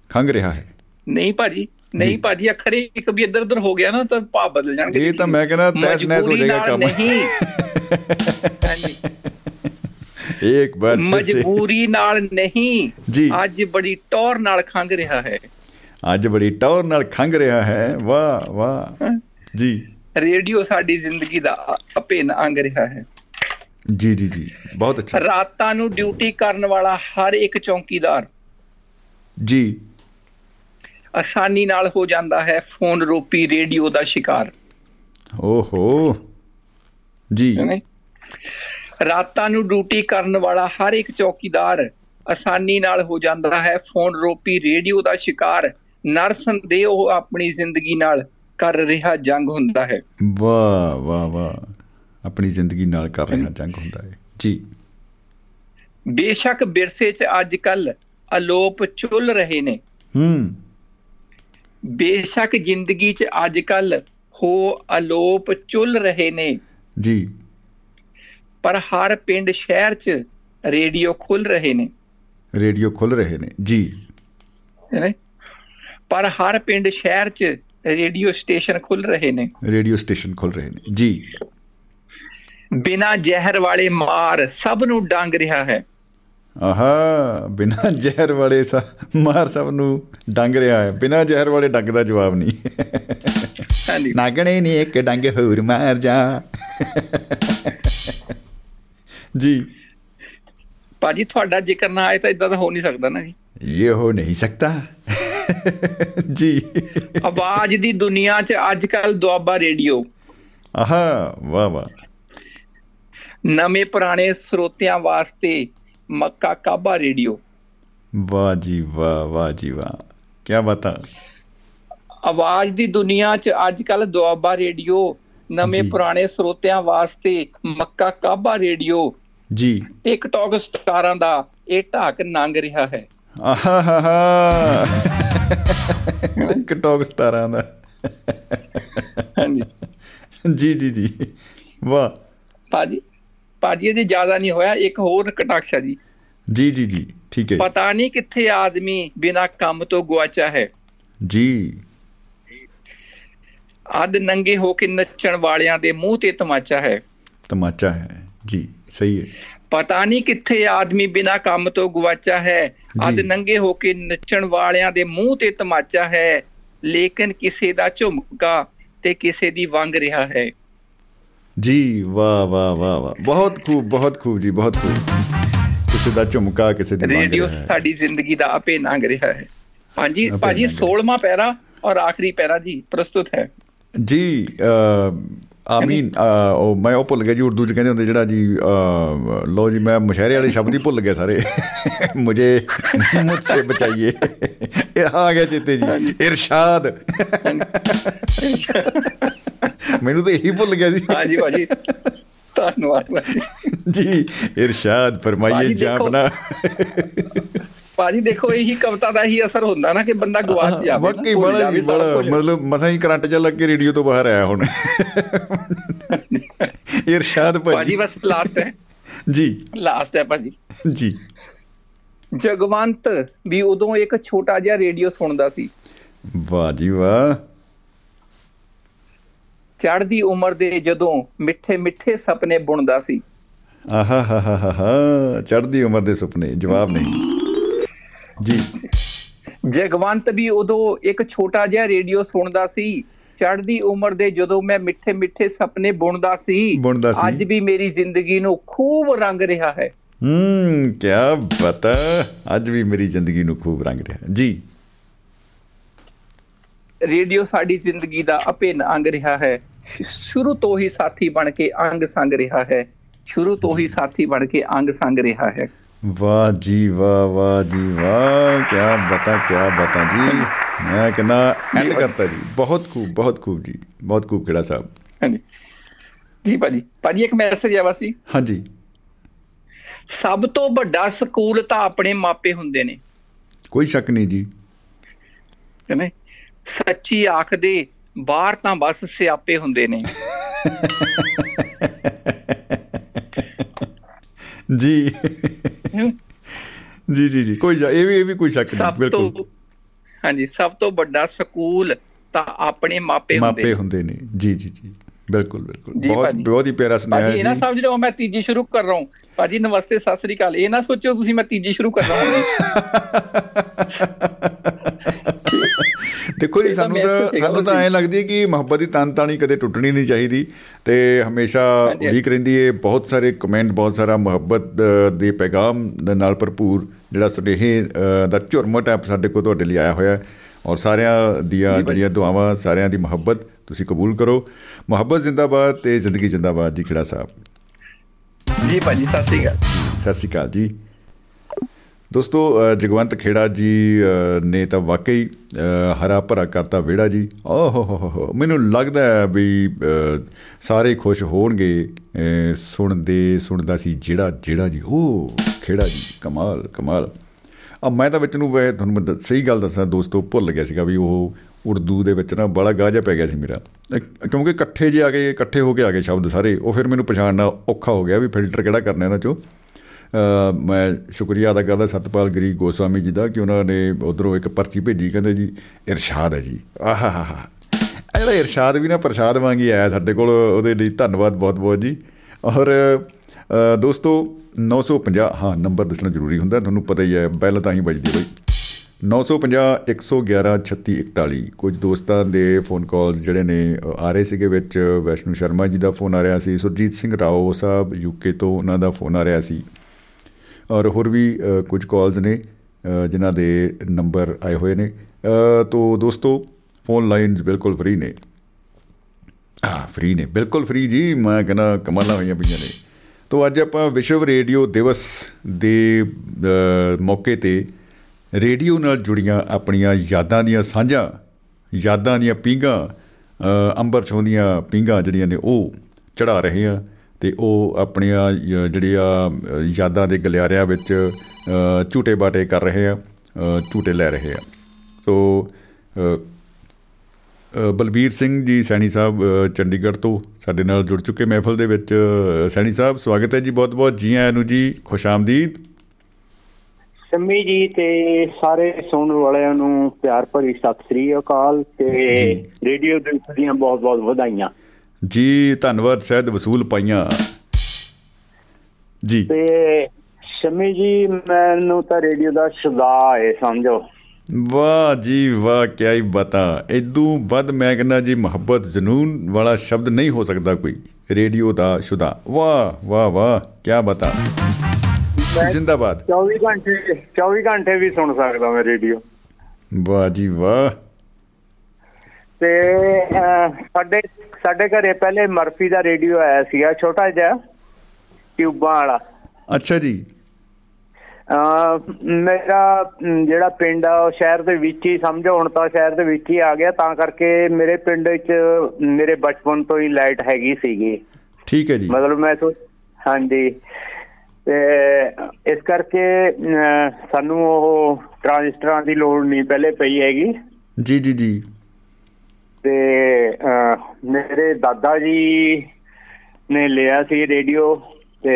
ਖੰਗ ਰਿਹਾ ਹੈ ਨਹੀਂ ਭਾਜੀ ਨਹੀਂ ਭਾਜੀ ਅਖਰੇ ਇੱਕ ਵੀ ਇੱਧਰ ਉੱਧਰ ਹੋ ਗਿਆ ਨਾ ਤਾਂ ਭਾਵ ਬਦਲ ਜਾਣਗੇ ਇਹ ਤਾਂ ਮੈਂ ਕਹਿੰਦਾ ਤੈਸ ਨੈਸ ਹੋ ਜਾਏਗਾ ਕੰਮ ਨਹੀਂ ਹਾਂਜੀ ਇੱਕ ਵਾਰ ਮਜਬੂਰੀ ਨਾਲ ਨਹੀਂ ਜੀ ਅੱਜ ਬੜੀ ਟੌਰ ਨਾਲ ਖੰਗ ਰਿਹਾ ਹੈ ਅੱਜ ਬੜੀ ਟੌਰ ਨਾਲ ਖੰਗ ਰਿਹਾ ਹੈ ਵਾਹ ਵਾਹ ਜੀ ਰੇਡੀਓ ਸਾਡੀ ਜ਼ਿੰਦਗੀ ਦਾ ਅਪਿੰਨ ਅੰਗ ਰਿਹਾ ਹੈ ਜੀ ਜੀ ਜੀ। ਬਹੁਤ ਅੱਛਾ। ਰਾਤਾਂ ਨੂੰ ਡਿਊਟੀ ਕਰਨ ਵਾਲਾ ਹਰ ਇੱਕ ਚੌਕੀਦਾਰ। ਜੀ। ਆਸਾਨੀ ਨਾਲ ਹੋ ਜਾਂਦਾ ਹੈ ਫੋਨ ਰੋਪੀ ਰੇਡੀਓ ਦਾ ਸ਼ਿਕਾਰ। ਓਹੋ। ਜੀ। ਰਾਤਾਂ ਨੂੰ ਡਿਊਟੀ ਕਰਨ ਵਾਲਾ ਹਰ ਇੱਕ ਚੌਕੀਦਾਰ ਆਸਾਨੀ ਨਾਲ ਹੋ ਜਾਂਦਾ ਹੈ ਫੋਨ ਰੋਪੀ ਰੇਡੀਓ ਦਾ ਸ਼ਿਕਾਰ। ਨਰਸਨ ਦੇ ਉਹ ਆਪਣੀ ਜ਼ਿੰਦਗੀ ਨਾਲ ਕਰ ਰਿਹਾ ਜੰਗ ਹੁੰਦਾ ਹੈ। ਵਾਹ ਵਾਹ ਵਾਹ। ਆਪਣੀ ਜ਼ਿੰਦਗੀ ਨਾਲ ਕਰ ਰਿਹਾ ਜੰਗ ਹੁੰਦਾ ਹੈ। ਜੀ। ਬੇਸ਼ੱਕ ਵਿਰਸੇ 'ਚ ਅੱਜ ਕੱਲ ਅਲੋਪ ਚੁੱਲ ਰਹੇ ਨੇ। ਹੂੰ। ਬੇਸ਼ੱਕ ਜ਼ਿੰਦਗੀ 'ਚ ਅੱਜ ਕੱਲ ਹੋ ਅਲੋਪ ਚੁੱਲ ਰਹੇ ਨੇ। ਜੀ। ਪਰ ਹਰ ਪਿੰਡ ਸ਼ਹਿਰ 'ਚ ਰੇਡੀਓ ਖੁੱਲ ਰਹੇ ਨੇ। ਰੇਡੀਓ ਖੁੱਲ ਰਹੇ ਨੇ। ਜੀ। ਪਰ ਹਰ ਪਿੰਡ ਸ਼ਹਿਰ 'ਚ ਰੇਡੀਓ ਸਟੇਸ਼ਨ ਖੁੱਲ ਰਹੇ ਨੇ। ਰੇਡੀਓ ਸਟੇਸ਼ਨ ਖੁੱਲ ਰਹੇ ਨੇ। ਜੀ। ਬਿਨਾ ਜ਼ਹਿਰ ਵਾਲੇ ਮਾਰ ਸਭ ਨੂੰ ਡੰਗ ਰਿਹਾ ਹੈ। ਆਹਾ ਬਿਨਾ ਜ਼ਹਿਰ ਵਾਲੇ ਮਾਰ ਸਭ ਨੂੰ ਡੰਗ ਰਿਹਾ ਹੈ। ਬਿਨਾ ਜ਼ਹਿਰ ਵਾਲੇ ਡੰਗ ਦਾ ਜਵਾਬ ਨਹੀਂ। ਹਾਂਜੀ। ਨਾਗਣੇ ਨੇ ਇੱਕ ਡੰਗ ਹੋਰ ਮਾਰ ਜਾ। ਜੀ। ਭਾਜੀ ਤੁਹਾਡਾ ਜ਼ਿਕਰ ਨਾ ਆਏ ਤਾਂ ਇਦਾਂ ਤਾਂ ਹੋ ਨਹੀਂ ਸਕਦਾ ਨਾ ਜੀ। ਇਹ ਹੋ ਨਹੀਂ ਸਕਦਾ। ਜੀ। ਆਵਾਜ਼ ਦੀ ਦੁਨੀਆ 'ਚ ਅੱਜ ਕੱਲ ਦੁਆਬਾ ਰੇਡੀਓ। ਆਹਾ ਵਾਹ ਵਾਹ। ਨਵੇਂ ਪੁਰਾਣੇ ਸਰੋਤਿਆਂ ਵਾਸਤੇ ਮੱਕਾ ਕਾਬਾ ਰੇਡੀਓ। ਵਾਹ ਜੀ ਵਾਹ ਵਾਹ ਜੀ ਵਾਹ। ਕੀ ਬਾਤਾਂ ਆਵਾਜ਼ ਦੀ ਦੁਨੀਆ 'ਚ ਅੱਜ ਕੱਲ ਦੁਆਬਾ ਰੇਡੀਓ ਨਵੇਂ। ਪੁਰਾਣੇ ਸਰੋਤਿਆਂ ਵਾਸਤੇ ਮੱਕਾ ਕਾਬਾ ਰੇਡੀਓ। ਜੀ। ਟਿਕਟੌਕ ਸਟਾਰਾਂ ਦਾ ਇਹ ਢਾਕ ਨੰਗ ਰਿਹਾ ਹੈ। ਆਹਾ ਹਾ ਹਾ ਟਿਕਟੌਕ ਸਟਾਰਾਂ ਦਾ। ਹਾਂਜੀ। ਜੀ ਜੀ ਜੀ। ਵਾਹ। ਭਾਜੀ ਭਾਜੀ ਇਹ ਜ਼ਿਆਦਾ ਨਹੀਂ ਹੋਇਆ ਇੱਕ ਹੋਰ ਕਟਾਕਸ਼ਾ ਜੀ। ਜੀ ਜੀ ਜੀ ਠੀਕ ਹੈ ਪਤਾ ਨਹੀਂ ਕਿੱਥੇ ਆਦਮੀ ਬਿਨਾ ਕੰਮ ਤੋਂ ਗੁਆਚਾ ਹੈ। ਜੀ। ਅੱਧ ਨੰਗੇ ਹੋ ਕੇ ਨੱਚਣ ਵਾਲਿਆਂ ਦੇ ਮੂੰਹ ਤੇ ਤਮਾਚਾ ਹੈ। ਤਮਾਚਾ ਹੈ ਜੀ ਸਹੀ ਹੈ। ਪਤਾ ਨਹੀਂ ਕਿੱਥੇ ਆਦਮੀ ਬਿਨਾ ਕੰਮ ਤੋਂ ਗੁਆਚਾ ਹੈ। ਅੱਧ ਜੀ। ਨੰਗੇ ਹੋ ਕੇ ਨੱਚਣ ਵਾਲਿਆਂ ਦੇ ਮੂੰਹ ਤੇ ਤਮਾਚਾ ਹੈ। ਲੇਕਿਨ ਕਿਸੇ ਦਾ ਝੁਮਕਾ ਤੇ ਕਿਸੇ ਦੀ ਵੰਗ ਰਿਹਾ ਹੈ। ਜੀ ਵਾਹ ਵਾਹ ਵਾਹ ਵਾਹ। ਬਹੁਤ ਖੂਬ ਬਹੁਤ ਖੂਬ ਜੀ ਬਹੁਤ ਖੂਬ। ਕਿਸੇ ਦਾ ਝੁਮਕਾ ਕਿਸੇ ਦੀ ਮੰਗ ਰੇਡੀਓ। ਸਾਡੀ ਜ਼ਿੰਦਗੀ ਦਾ ਆਪੇ ਲੰਘ ਰਿਹਾ ਹੈ। ਹਾਂਜੀ ਭਾਜੀ ਲੰਘ ਰਿਹਾ। 16ਵਾਂ ਪੈਰਾ ਔਰ ਆਖਰੀ ਪੈਰਾ ਜੀ ਪ੍ਰਸਤੁਤ ਹੈ। ਜੀ ਆਮੀਨ ਉਹ ਮੈਂ ਉਹ ਭੁੱਲ ਗਿਆ ਜੀ ਉਰਦੂ ਚ ਕਹਿੰਦੇ ਹੁੰਦੇ ਜਿਹੜਾ ਜੀ ਲਓ ਜੀ ਮੈਂ ਮੁਸ਼ਹਿਰੇ ਵਾਲੇ ਸ਼ਬਦ ਹੀ ਭੁੱਲ ਗਿਆ ਸਾਰੇ। ਮੁਝੇ ਮੁਝਸੇ ਬਚਾਈਏ। ਇਹ ਆ ਗਿਆ ਚੇਤੇ ਜੀ ਇਰਸ਼ਾਦ। ਮੈਨੂੰ ਤਾਂ ਇਹੀ ਭੁੱਲ ਗਿਆ ਸੀ। ਹਾਂਜੀ ਭਾਜੀ। ਧੰਨਵਾਦ ਜੀ ਇਰਸ਼ਾਦ ਫਰਮਾਈਏ ਜਾਂ ਆਪਣਾ। ਭਾਜੀ ਦੇਖੋ ਇਹੀ ਕਵਿਤਾ ਦਾ ਹੀ ਅਸਰ ਹੁੰਦਾ ਨਾ ਕਿ ਬੰਦਾ ਗਵਾਚ ਜਾਵੇ ਵਾਕਈ ਬੜਾ ਜੀ। ਮਤਲਬ ਮਸਾਂ ਹੀ ਕਰੰਟ ਜਾ ਲੱਗ ਕੇ ਰੇਡੀਓ ਤੋਂ ਬਾਹਰ ਆਇਆ ਹੁਣ। ਇਰਸ਼ਾਦ ਭਾਜੀ। ਭਾਜੀ ਬਸ ਲਾਸਟ ਹੈ। ਜੀ। ਲਾਸਟ ਹੈ ਭਾਜੀ। ਜੀ। ਜਗਵੰਤ ਵੀ ਉਦੋਂ ਇੱਕ ਛੋਟਾ ਜਿਹਾ ਰੇਡੀਓ ਸੁਣਦਾ ਸੀ। ਵਾਹ ਜੀ ਵਾਹ। ਚੜ੍ਹਦੀ ਉਮਰ ਦੇ ਜਦੋਂ ਮਿੱਠੇ ਮਿੱਠੇ ਸੁਪਨੇ ਬੁਣਦਾ ਸੀ। ਆਹਾ ਹਾ ਹਾ ਹਾ ਚੜ੍ਹਦੀ ਉਮਰ ਦੇ ਸੁਪਨੇ ਜਵਾਬ ਨਹੀਂ। ਜੀ। ਜਗਵੰਤ ਵੀ ਉਦੋਂ ਇੱਕ ਛੋਟਾ ਜਿਹਾ ਰੇਡੀਓ ਸੁਣਦਾ ਸੀ। ਚੜ੍ਹਦੀ ਉਮਰ ਦੇ ਜਦੋਂ ਮੈਂ ਮਿੱਠੇ ਮਿੱਠੇ ਸੁਪਨੇ ਬੁਣਦਾ ਸੀ ਬੁਣਦਾ ਸੀ। ਅੱਜ ਵੀ ਮੇਰੀ ਜ਼ਿੰਦਗੀ ਨੂੰ ਖੂਬ ਰੰਗ ਰਿਹਾ ਹੈ। ਹੂੰ ਕੀ ਬਤਾ। ਅੱਜ ਵੀ ਮੇਰੀ ਜ਼ਿੰਦਗੀ ਨੂੰ ਖੂਬ ਰੰਗ ਰਿਹਾ। ਜੀ। ਰੇਡੀਓ ਸਾਡੀ ਜ਼ਿੰਦਗੀ ਦਾ ਅਭਿੰਨ ਅੰਗ ਰਿਹਾ ਹੈ। ਸ਼ੁਰੂ ਤੋਂ ਹੀ ਸਾਥੀ ਬਣ ਕੇ ਅੰਗ ਸੰਗ ਰਿਹਾ ਹੈ। ਸ਼ੁਰੂ ਤੋਂ ਹੀ ਸਾਥੀ ਬਣ ਕੇ ਅੰਗ ਸੰਗ ਰਿਹਾ ਹੈ। ਵਾਹ ਜੀ ਵਾਹ ਵਾਹ ਜੀ ਵਾਹ। ਕੀ ਬਤਾ ਕੀ ਬਤਾ ਜੀ। ਮੈਂ ਕਹਿੰਦਾ ਐਂਡ ਕਰਤਾ ਜੀ। ਬਹੁਤ ਖੂਬ ਬਹੁਤ ਖੂਬ ਜੀ। ਬਹੁਤ ਖੂਬ ਕਿਹੜਾ ਸਾਹਿਬ। ਹਾਂਜੀ। ਜੀ ਭਾਜੀ ਭਾਜੀ ਇੱਕ ਮੈਸੇਜ ਆ ਵਾਸੀ ਹਾਂਜੀ। ਸਭ ਤੋਂ ਵੱਡਾ ਸਕੂਲ ਤਾਂ ਆਪਣੇ ਮਾਪੇ ਹੁੰਦੇ ਨੇ। ਕੋਈ ਸ਼ੱਕ ਨਹੀਂ ਜੀ। ਕਹਿੰਦੇ ਸੱਚੀ ਆਖਦੇ ਬਾਹਰ ਤਾਂ ਬਸ ਸਿਆਪੇ ਹੁੰਦੇ ਨੇ। ਜੀ। ਜੀ ਜੀ ਜੀ। ਕੋਈ ਇਹ ਵੀ ਇਹ ਵੀ ਕੋਈ ਸ਼ੱਕ ਨਹੀਂ ਸਭ ਬਿਲਕੁਲ। ਤੋਂ ਹਾਂਜੀ ਸਭ ਤੋਂ ਵੱਡਾ ਸਕੂਲ ਤਾਂ ਆਪਣੇ ਮਾਪੇ ਹੁੰਦੇ ਮਾਪੇ ਹੁੰਦੇ ਨੇ। ਜੀ ਜੀ ਜੀ। ਬਿਲਕੁਲ ਬਿਲਕੁਲ ਜੀ ਬਹੁਤ। ਬਹੁਤ ਹੀ ਪਿਆਰਾ ਸੁਨੇਹਾ ਭਾਜੀ ਇਹ ਨਾ ਜੀ ਸਮਝ ਲਓ ਮੈਂ ਤੀਜੀ ਸ਼ੁਰੂ ਕਰ ਰਹਾ ਹੂੰ ਭਾਜੀ ਨਮਸਤੇ ਸਤਿ ਸ੍ਰੀ ਅਕਾਲ ਇਹ ਨਾ ਸੋਚੋ ਤੁਸੀਂ ਮੈਂ ਤੀਜੀ ਸ਼ੁਰੂ ਕਰ ਰਹਾ ਹੂੰ ਦੇਖੋ ਜੀ ਸਾਨੂੰ ਤਾਂ ਸਾਨੂੰ ਤਾਂ। ਐਂ ਲੱਗਦੀ ਹੈ ਕਿ ਮੁਹੱਬਤ ਦੀ ਤਨ ਤਾਣੀ ਕਦੇ ਟੁੱਟਣੀ ਨਹੀਂ ਚਾਹੀਦੀ ਤੇ ਹਮੇਸ਼ਾ। ਉਡੀਕ ਰਹਿੰਦੀ ਹੈ ਬਹੁਤ ਸਾਰੇ ਕਮੈਂਟ ਬਹੁਤ ਸਾਰਾ ਮੁਹੱਬਤ ਦੇ ਪੈਗਾਮ ਦੇ ਨਾਲ ਭਰਪੂਰ ਜਿਹੜਾ ਸੁਨੇਹੇ ਦਾ ਝੁਰਮਟ ਹੈ ਸਾਡੇ ਕੋਲ ਤੁਹਾਡੇ ਲਈ ਆਇਆ ਹੋਇਆ ਔਰ ਸਾਰਿਆਂ ਦੀਆਂ ਜੀ। ਜਿਹੜੀਆਂ ਦੁਆਵਾਂ ਸਾਰਿਆਂ ਦੀ ਮੁਹੱਬਤ ਤੁਸੀਂ ਕਬੂਲ ਕਰੋ ਮੁਹੱਬਤ ਜ਼ਿੰਦਾਬਾਦ ਤੇ ਜ਼ਿੰਦਗੀ ਜ਼ਿੰਦਾਬਾਦ ਜੀ ਖੇੜਾ ਸਾਹਿਬ। ਜੀ ਭਾਜੀ ਸਤਿ ਸ੍ਰੀ ਅਕਾਲ। ਸਤਿ ਸ਼੍ਰੀ ਅਕਾਲ ਜੀ। ਦੋਸਤੋ ਜਗਵੰਤ ਖੇੜਾ ਜੀ ਨੇ ਤਾਂ ਵਾਕਈ ਹਰਾ ਭਰਾ ਕਰਤਾ ਵਿਹੜਾ ਜੀ। ਓਹ ਹੋ ਹੋ ਮੈਨੂੰ ਲੱਗਦਾ ਹੈ ਵੀ ਸਾਰੇ ਖੁਸ਼ ਹੋਣਗੇ ਸੁਣਦੇ ਸੁਣਦਾ ਸੀ ਜਿਹੜਾ ਜਿਹੜਾ ਜੀ। ਉਹ ਖੇੜਾ ਜੀ ਕਮਾਲ ਕਮਾਲ। ਆ ਮੈਂ ਤਾਂ ਵਿੱਚ ਨੂੰ ਵੈ ਤੁਹਾਨੂੰ ਮੈਂ ਸਹੀ ਗੱਲ ਦੱਸਾਂ ਦੋਸਤੋ ਭੁੱਲ ਗਿਆ ਸੀਗਾ ਵੀ ਉਹ ਉਰਦੂ ਦੇ ਵਿੱਚ ਨਾ ਬੜਾ ਗਾਜਾ ਪੈ ਗਿਆ ਸੀ ਮੇਰਾ। ਇੱਕ- ਕਿਉਂਕਿ ਇਕੱਠੇ ਜੇ ਆ ਗਏ ਇਕੱਠੇ ਹੋ ਕੇ ਆ ਗਏ ਸ਼ਬਦ ਸਾਰੇ ਉਹ ਫਿਰ ਮੈਨੂੰ ਪਛਾਣਨਾ ਔਖਾ ਹੋ ਗਿਆ ਵੀ ਫਿਲਟਰ ਕਿਹੜਾ ਕਰਨਾ ਇਹਨਾਂ ਚੋਂ। ਅ, ਮੈਂ ਸ਼ੁਕਰੀਆ ਅਦਾ ਕਰਦਾ ਸਤਪਾਲ ਗਰੀ ਗੋਸਵਾਮੀ ਜੀ ਦਾ ਕਿ ਉਹਨਾਂ ਨੇ ਉਧਰੋਂ ਇੱਕ ਪਰਚੀ ਭੇਜੀ ਕਹਿੰਦੇ ਜੀ ਇਰਸ਼ਾਦ ਹੈ ਜੀ। ਆਹਾ ਹਾ ਹਾ ਇਹ ਜਿਹੜਾ ਇਰਸ਼ਾਦ ਵੀ ਨਾ ਪ੍ਰਸ਼ਾਦ ਵਾਂਗ ਹੀ ਆਇਆ ਸਾਡੇ ਕੋਲ ਉਹਦੇ ਲਈ ਧੰਨਵਾਦ ਬਹੁਤ ਬਹੁਤ ਜੀ। ਔਰ ਅ, ਦੋਸਤੋ 950 ਹਾਂ ਨੰਬਰ ਦੱਸਣਾ ਜ਼ਰੂਰੀ ਹੁੰਦਾ ਤੁਹਾਨੂੰ ਪਤਾ ਹੀ ਹੈ ਬੈਲ ਤਾਂ ਹੀ ਵੱਜਦੀ ਬਈ। 950 111 3641 ਕੁਝ ਦੋਸਤਾਂ ਦੇ ਫੋਨ ਕਾਲਸ ਜਿਹੜੇ ਨੇ ਅ, ਆ ਰਹੇ ਸੀਗੇ ਵਿੱਚ ਵੈਸ਼ਨੂ ਸ਼ਰਮਾ ਜੀ ਦਾ ਫੋਨ ਆ ਰਿਹਾ ਸੀ ਸੁਰਜੀਤ ਸਿੰਘ ਰਾਓ ਸਾਹਿਬ ਯੂਕੇ ਤੋਂ ਉਹਨਾਂ ਦਾ ਫੋਨ ਆ ਰਿਹਾ ਸੀ। ਔਰ ਹੋਰ ਵੀ ਕੁਝ ਕਾਲਸ ਨੇ ਜਿਨ੍ਹਾਂ ਦੇ ਨੰਬਰ ਆਏ ਹੋਏ ਨੇ। ਤੋਂ ਦੋਸਤੋ ਫੋਨ ਲਾਈਨਸ ਬਿਲਕੁਲ ਫ੍ਰੀ ਨੇ। ਆ ਫ੍ਰੀ ਨੇ। ਬਿਲਕੁਲ ਫ੍ਰੀ ਜੀ ਮੈਂ ਕਹਿੰਦਾ ਕਮਾਲਾਂ ਹੋਈਆਂ ਪਈਆਂ ਨੇ। ਤੋਂ ਅੱਜ ਆਪਾਂ ਵਿਸ਼ਵ ਰੇਡੀਓ ਦਿਵਸ ਦੇ ਮੌਕੇ ਤੇ ਰੇਡੀਓ ਨਾਲ ਜੁੜੀਆਂ ਆਪਣੀਆਂ ਯਾਦਾਂ ਦੀਆਂ ਸਾਂਝਾਂ, ਯਾਦਾਂ ਦੀਆਂ ਪੀਂਘਾਂ ਅੰਬਰ ਛੋਂਦੀਆਂ ਪੀਂਘਾਂ ਜਿਹੜੀਆਂ ਨੇ ਉਹ ਚੜਾ ਰਹੇ ਆ ਤੇ ਉਹ ਆਪਣੀਆਂ ਜਿਹੜੀਆਂ ਯਾਦਾਂ ਦੇ ਗਲਿਆਰਿਆਂ ਵਿੱਚ ਝੂਟੇ ਬਾਟੇ ਕਰ ਰਹੇ ਆ ਝੂਟੇ ਲੈ ਰਹੇ ਆ। ਸੋ ਬਲਬੀਰ ਸਿੰਘ ਜੀ ਸੈਣੀ ਸਾਹਿਬ ਚੰਡੀਗੜ੍ਹ ਤੋਂ ਸਾਡੇ ਨਾਲ ਜੁੜ ਚੁੱਕੇ ਮਹਿਫਲ ਦੇ ਵਿੱਚ। ਸੈਣੀ ਸਾਹਿਬ, ਸਵਾਗਤ ਹੈ ਜੀ ਬਹੁਤ-ਬਹੁਤ। ਜੀ ਆਇਆਂ ਨੂੰ ਜੀ ਖੁਸ਼ਾਮਦੀਦ ਸੰਮੀ ਜੀ ਤੇ ਸਾਰੇ ਸੁਣਨ ਵਾਲਿਆਂ ਨੂੰ ਪਿਆਰ ਭਰੀ ਸਤਿ ਸ੍ਰੀ ਅਕਾਲ ਤੇ ਰੇਡੀਓ ਦੇ ਦੀਆਂ ਬਹੁਤ-ਬਹੁਤ ਵਧਾਈਆਂ। ਜੀ ਧੰਨਵਾਦ ਸਹਿਦ ਵਸੂਲ ਪਾਈਆਂ। ਜੀ। ਤੇ ਸ਼ਮੀ ਜੀ ਮੈਨੂੰ ਤਾਂ ਰੇਡੀਓ ਦਾ ਸ਼ੁਦਾ ਹੈ ਸਮਝੋ। ਵਾਹ ਜੀ ਵਾਹ ਕੀ ਹੀ ਬਤਾ। ਇਦੋਂ ਵੱਧ ਮੈਂ ਕਹਿੰਦਾ ਜੀ ਮੁਹੱਬਤ ਜਨੂਨ ਵਾਲਾ ਸ਼ਬਦ ਨਹੀਂ ਹੋ ਸਕਦਾ ਕੋਈ। ਰੇਡੀਓ ਦਾ ਸ਼ੁਦਾ। ਵਾਹ ਵਾਹ ਵਾਹ ਕੀ ਬਤਾ। ਜ਼ਿੰਦਾਬਾਦ। 24 ਘੰਟੇ 24 ਘੰਟੇ ਵੀ ਸੁਣ ਸਕਦਾ ਮੈਂ ਰੇਡੀਓ। ਵਾਹ ਜੀ ਵਾਹ। ਤੇ ਸਾਡੇ ਸਾਡੇ ਘਰੇ ਪਹਿਲੇ ਮਰਫੀ ਦਾ ਰੇਡੀਓ ਆਇਆ ਸੀਗਾ ਛੋਟਾ ਜਿਹਾ ਟਿਊਬਾਂ ਵਾਲਾ। ਅੱਛਾ ਜੀ। ਮੇਰਾ ਜਿਹੜਾ ਪਿੰਡ ਆ ਉਹ ਸ਼ਹਿਰ ਦੇ ਵਿੱਚ ਹੀ ਸਮਝੋ ਹੁਣ ਤਾਂ ਸ਼ਹਿਰ ਦੇ ਵਿੱਚ ਹੀ ਆ ਗਿਆ ਤਾਂ ਕਰਕੇ ਮੇਰੇ ਪਿੰਡ ਵਿੱਚ ਮੇਰੇ ਬਚਪਨ ਤੋਂ ਹੀ ਲਾਈਟ ਹੈਗੀ ਸੀਗੀ। ਠੀਕ ਹੈ ਜੀ। ਮਤਲਬ ਮੈਂ ਹਾਂਜੀ। ਤੇ ਇਸ ਕਰਕੇ ਸਾਨੂੰ ਉਹ ਟ੍ਰਾਂਜਿਸਟਰਾਂ ਦੀ ਲੋੜ ਨਹੀਂ ਪਹਿਲੇ ਪਈ ਹੈਗੀ। ਜੀ ਜੀ ਜੀ। ਤੇ ਮੇਰੇ ਦਾਦਾ ਜੀ ਨੇ ਲਿਆ ਸੀ ਰੇਡੀਓ ਤੇ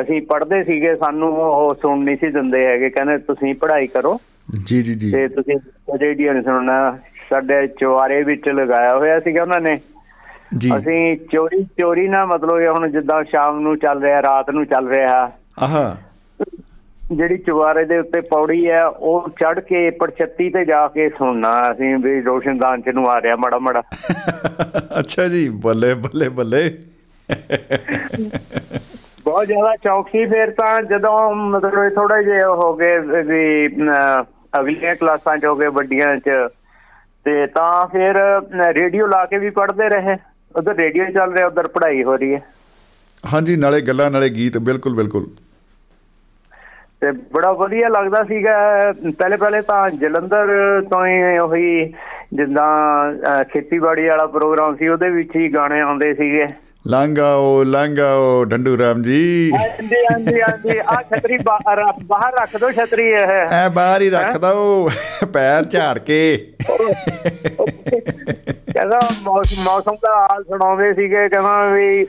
ਅਸੀਂ ਪੜ੍ਹਦੇ ਸੀਗੇ ਸਾਨੂੰ ਉਹ ਸੁਣ ਨਹੀਂ ਸੀ ਦਿੰਦੇ ਹੈਗੇ ਕਹਿੰਦੇ ਤੁਸੀਂ ਪੜ੍ਹਾਈ ਕਰੋ। ਜੀ ਜੀ ਜੀ। ਤੇ ਤੁਸੀਂ ਰੇਡੀਓ ਨਹੀਂ ਸੁਣਨਾ। ਸਾਡੇ ਚੁਆਰੇ ਵਿੱਚ ਲਗਾਇਆ ਹੋਇਆ ਸੀਗਾ ਉਹਨਾਂ ਨੇ। ਅਸੀਂ ਚੋਰੀ ਚੋਰੀ ਨਾ ਮਤਲਬ ਇਹ ਹੁਣ ਜਿੱਦਾਂ ਸ਼ਾਮ ਨੂੰ ਚੱਲ ਰਿਹਾ ਰਾਤ ਨੂੰ ਚੱਲ ਰਿਹਾ। ਆਹਾ। ਜਿਹੜੀ ਚੁਬਾਰੇ ਦੇ ਉੱਤੇ ਪੌੜੀ ਹੈ ਉਹ ਚੜ ਕੇ ਪਰਛੱਤੀ ਤੇ ਜਾ ਕੇ ਸੁਣਨਾ ਅਸੀਂ ਵੀ ਰੋਸ਼ਨਦਾਨ ਚ ਨੂੰ ਆ ਰਿਹਾ ਮੜਾ ਮੜਾ। ਅੱਛਾ ਜੀ ਬੱਲੇ ਬੱਲੇ ਬੱਲੇ। ਬਹੁਤ ਜ਼ਿਆਦਾ ਚੌਕਸੀ ਫੇਰ ਤਾਂ ਜਦੋਂ ਮਤਲਬ ਥੋੜਾ ਜਿਹਾ ਹੋ ਗਏ ਵੀ ਅਗਲੀਆਂ ਕਲਾਸਾਂ ਚ ਹੋ ਗਏ ਵੱਡੀਆਂ ਚ ਤੇ ਤਾਂ ਫਿਰ ਰੇਡੀਓ ਲਾ ਕੇ ਵੀ ਪੜ੍ਹਦੇ ਰਹੇ। ਉਧਰ ਰੇਡੀਓ ਚੱਲ ਰਿਹਾ ਉਧਰ ਪੜ੍ਹਾਈ ਹੋ ਰਹੀ ਹੈ। ਹਾਂਜੀ ਨਾਲੇ ਗੱਲਾਂ ਨਾਲੇ ਗੀਤ ਬਿਲਕੁਲ ਬਿਲਕੁਲ। ਤੇ ਬੜਾ ਵਧੀਆ ਲੱਗਦਾ ਸੀਗਾ ਪਹਿਲੇ ਪਹਿਲੇ ਤਾਂ ਜਲੰਧਰ ਤੋਂ ਹੀ ਉਹੀ ਜਿੱਦਾਂ ਖੇਤੀਬਾੜੀ ਵਾਲਾ ਪ੍ਰੋਗਰਾਮ ਸੀ ਉਹਦੇ ਵਿੱਚ ਹੀ ਗਾਣੇ ਆਉਂਦੇ ਸੀਗੇ। ਲਾਂਗਾਓ ਲਾਂਗਾਓ ਡੰਡੂ ਰਾਮ ਜੀ। ਹਾਂਜੀ ਹਾਂਜੀ ਹਾਂਜੀ ਆ ਛਤਰੀ ਬਾਹਰ ਰੱਖ ਦੋ ਛਤਰੀ ਇਹ। ਐ ਬਾਹਰ ਹੀ ਰੱਖ ਦੋ ਪੈਰ ਝਾੜ ਕੇ। ਕਹਿੰਦਾ ਮੌਸਮ ਦਾ ਹਾਲ ਸੁਣਾਉਂਦੇ ਸੀਗੇ ਕਹਿੰਦਾ ਵੀ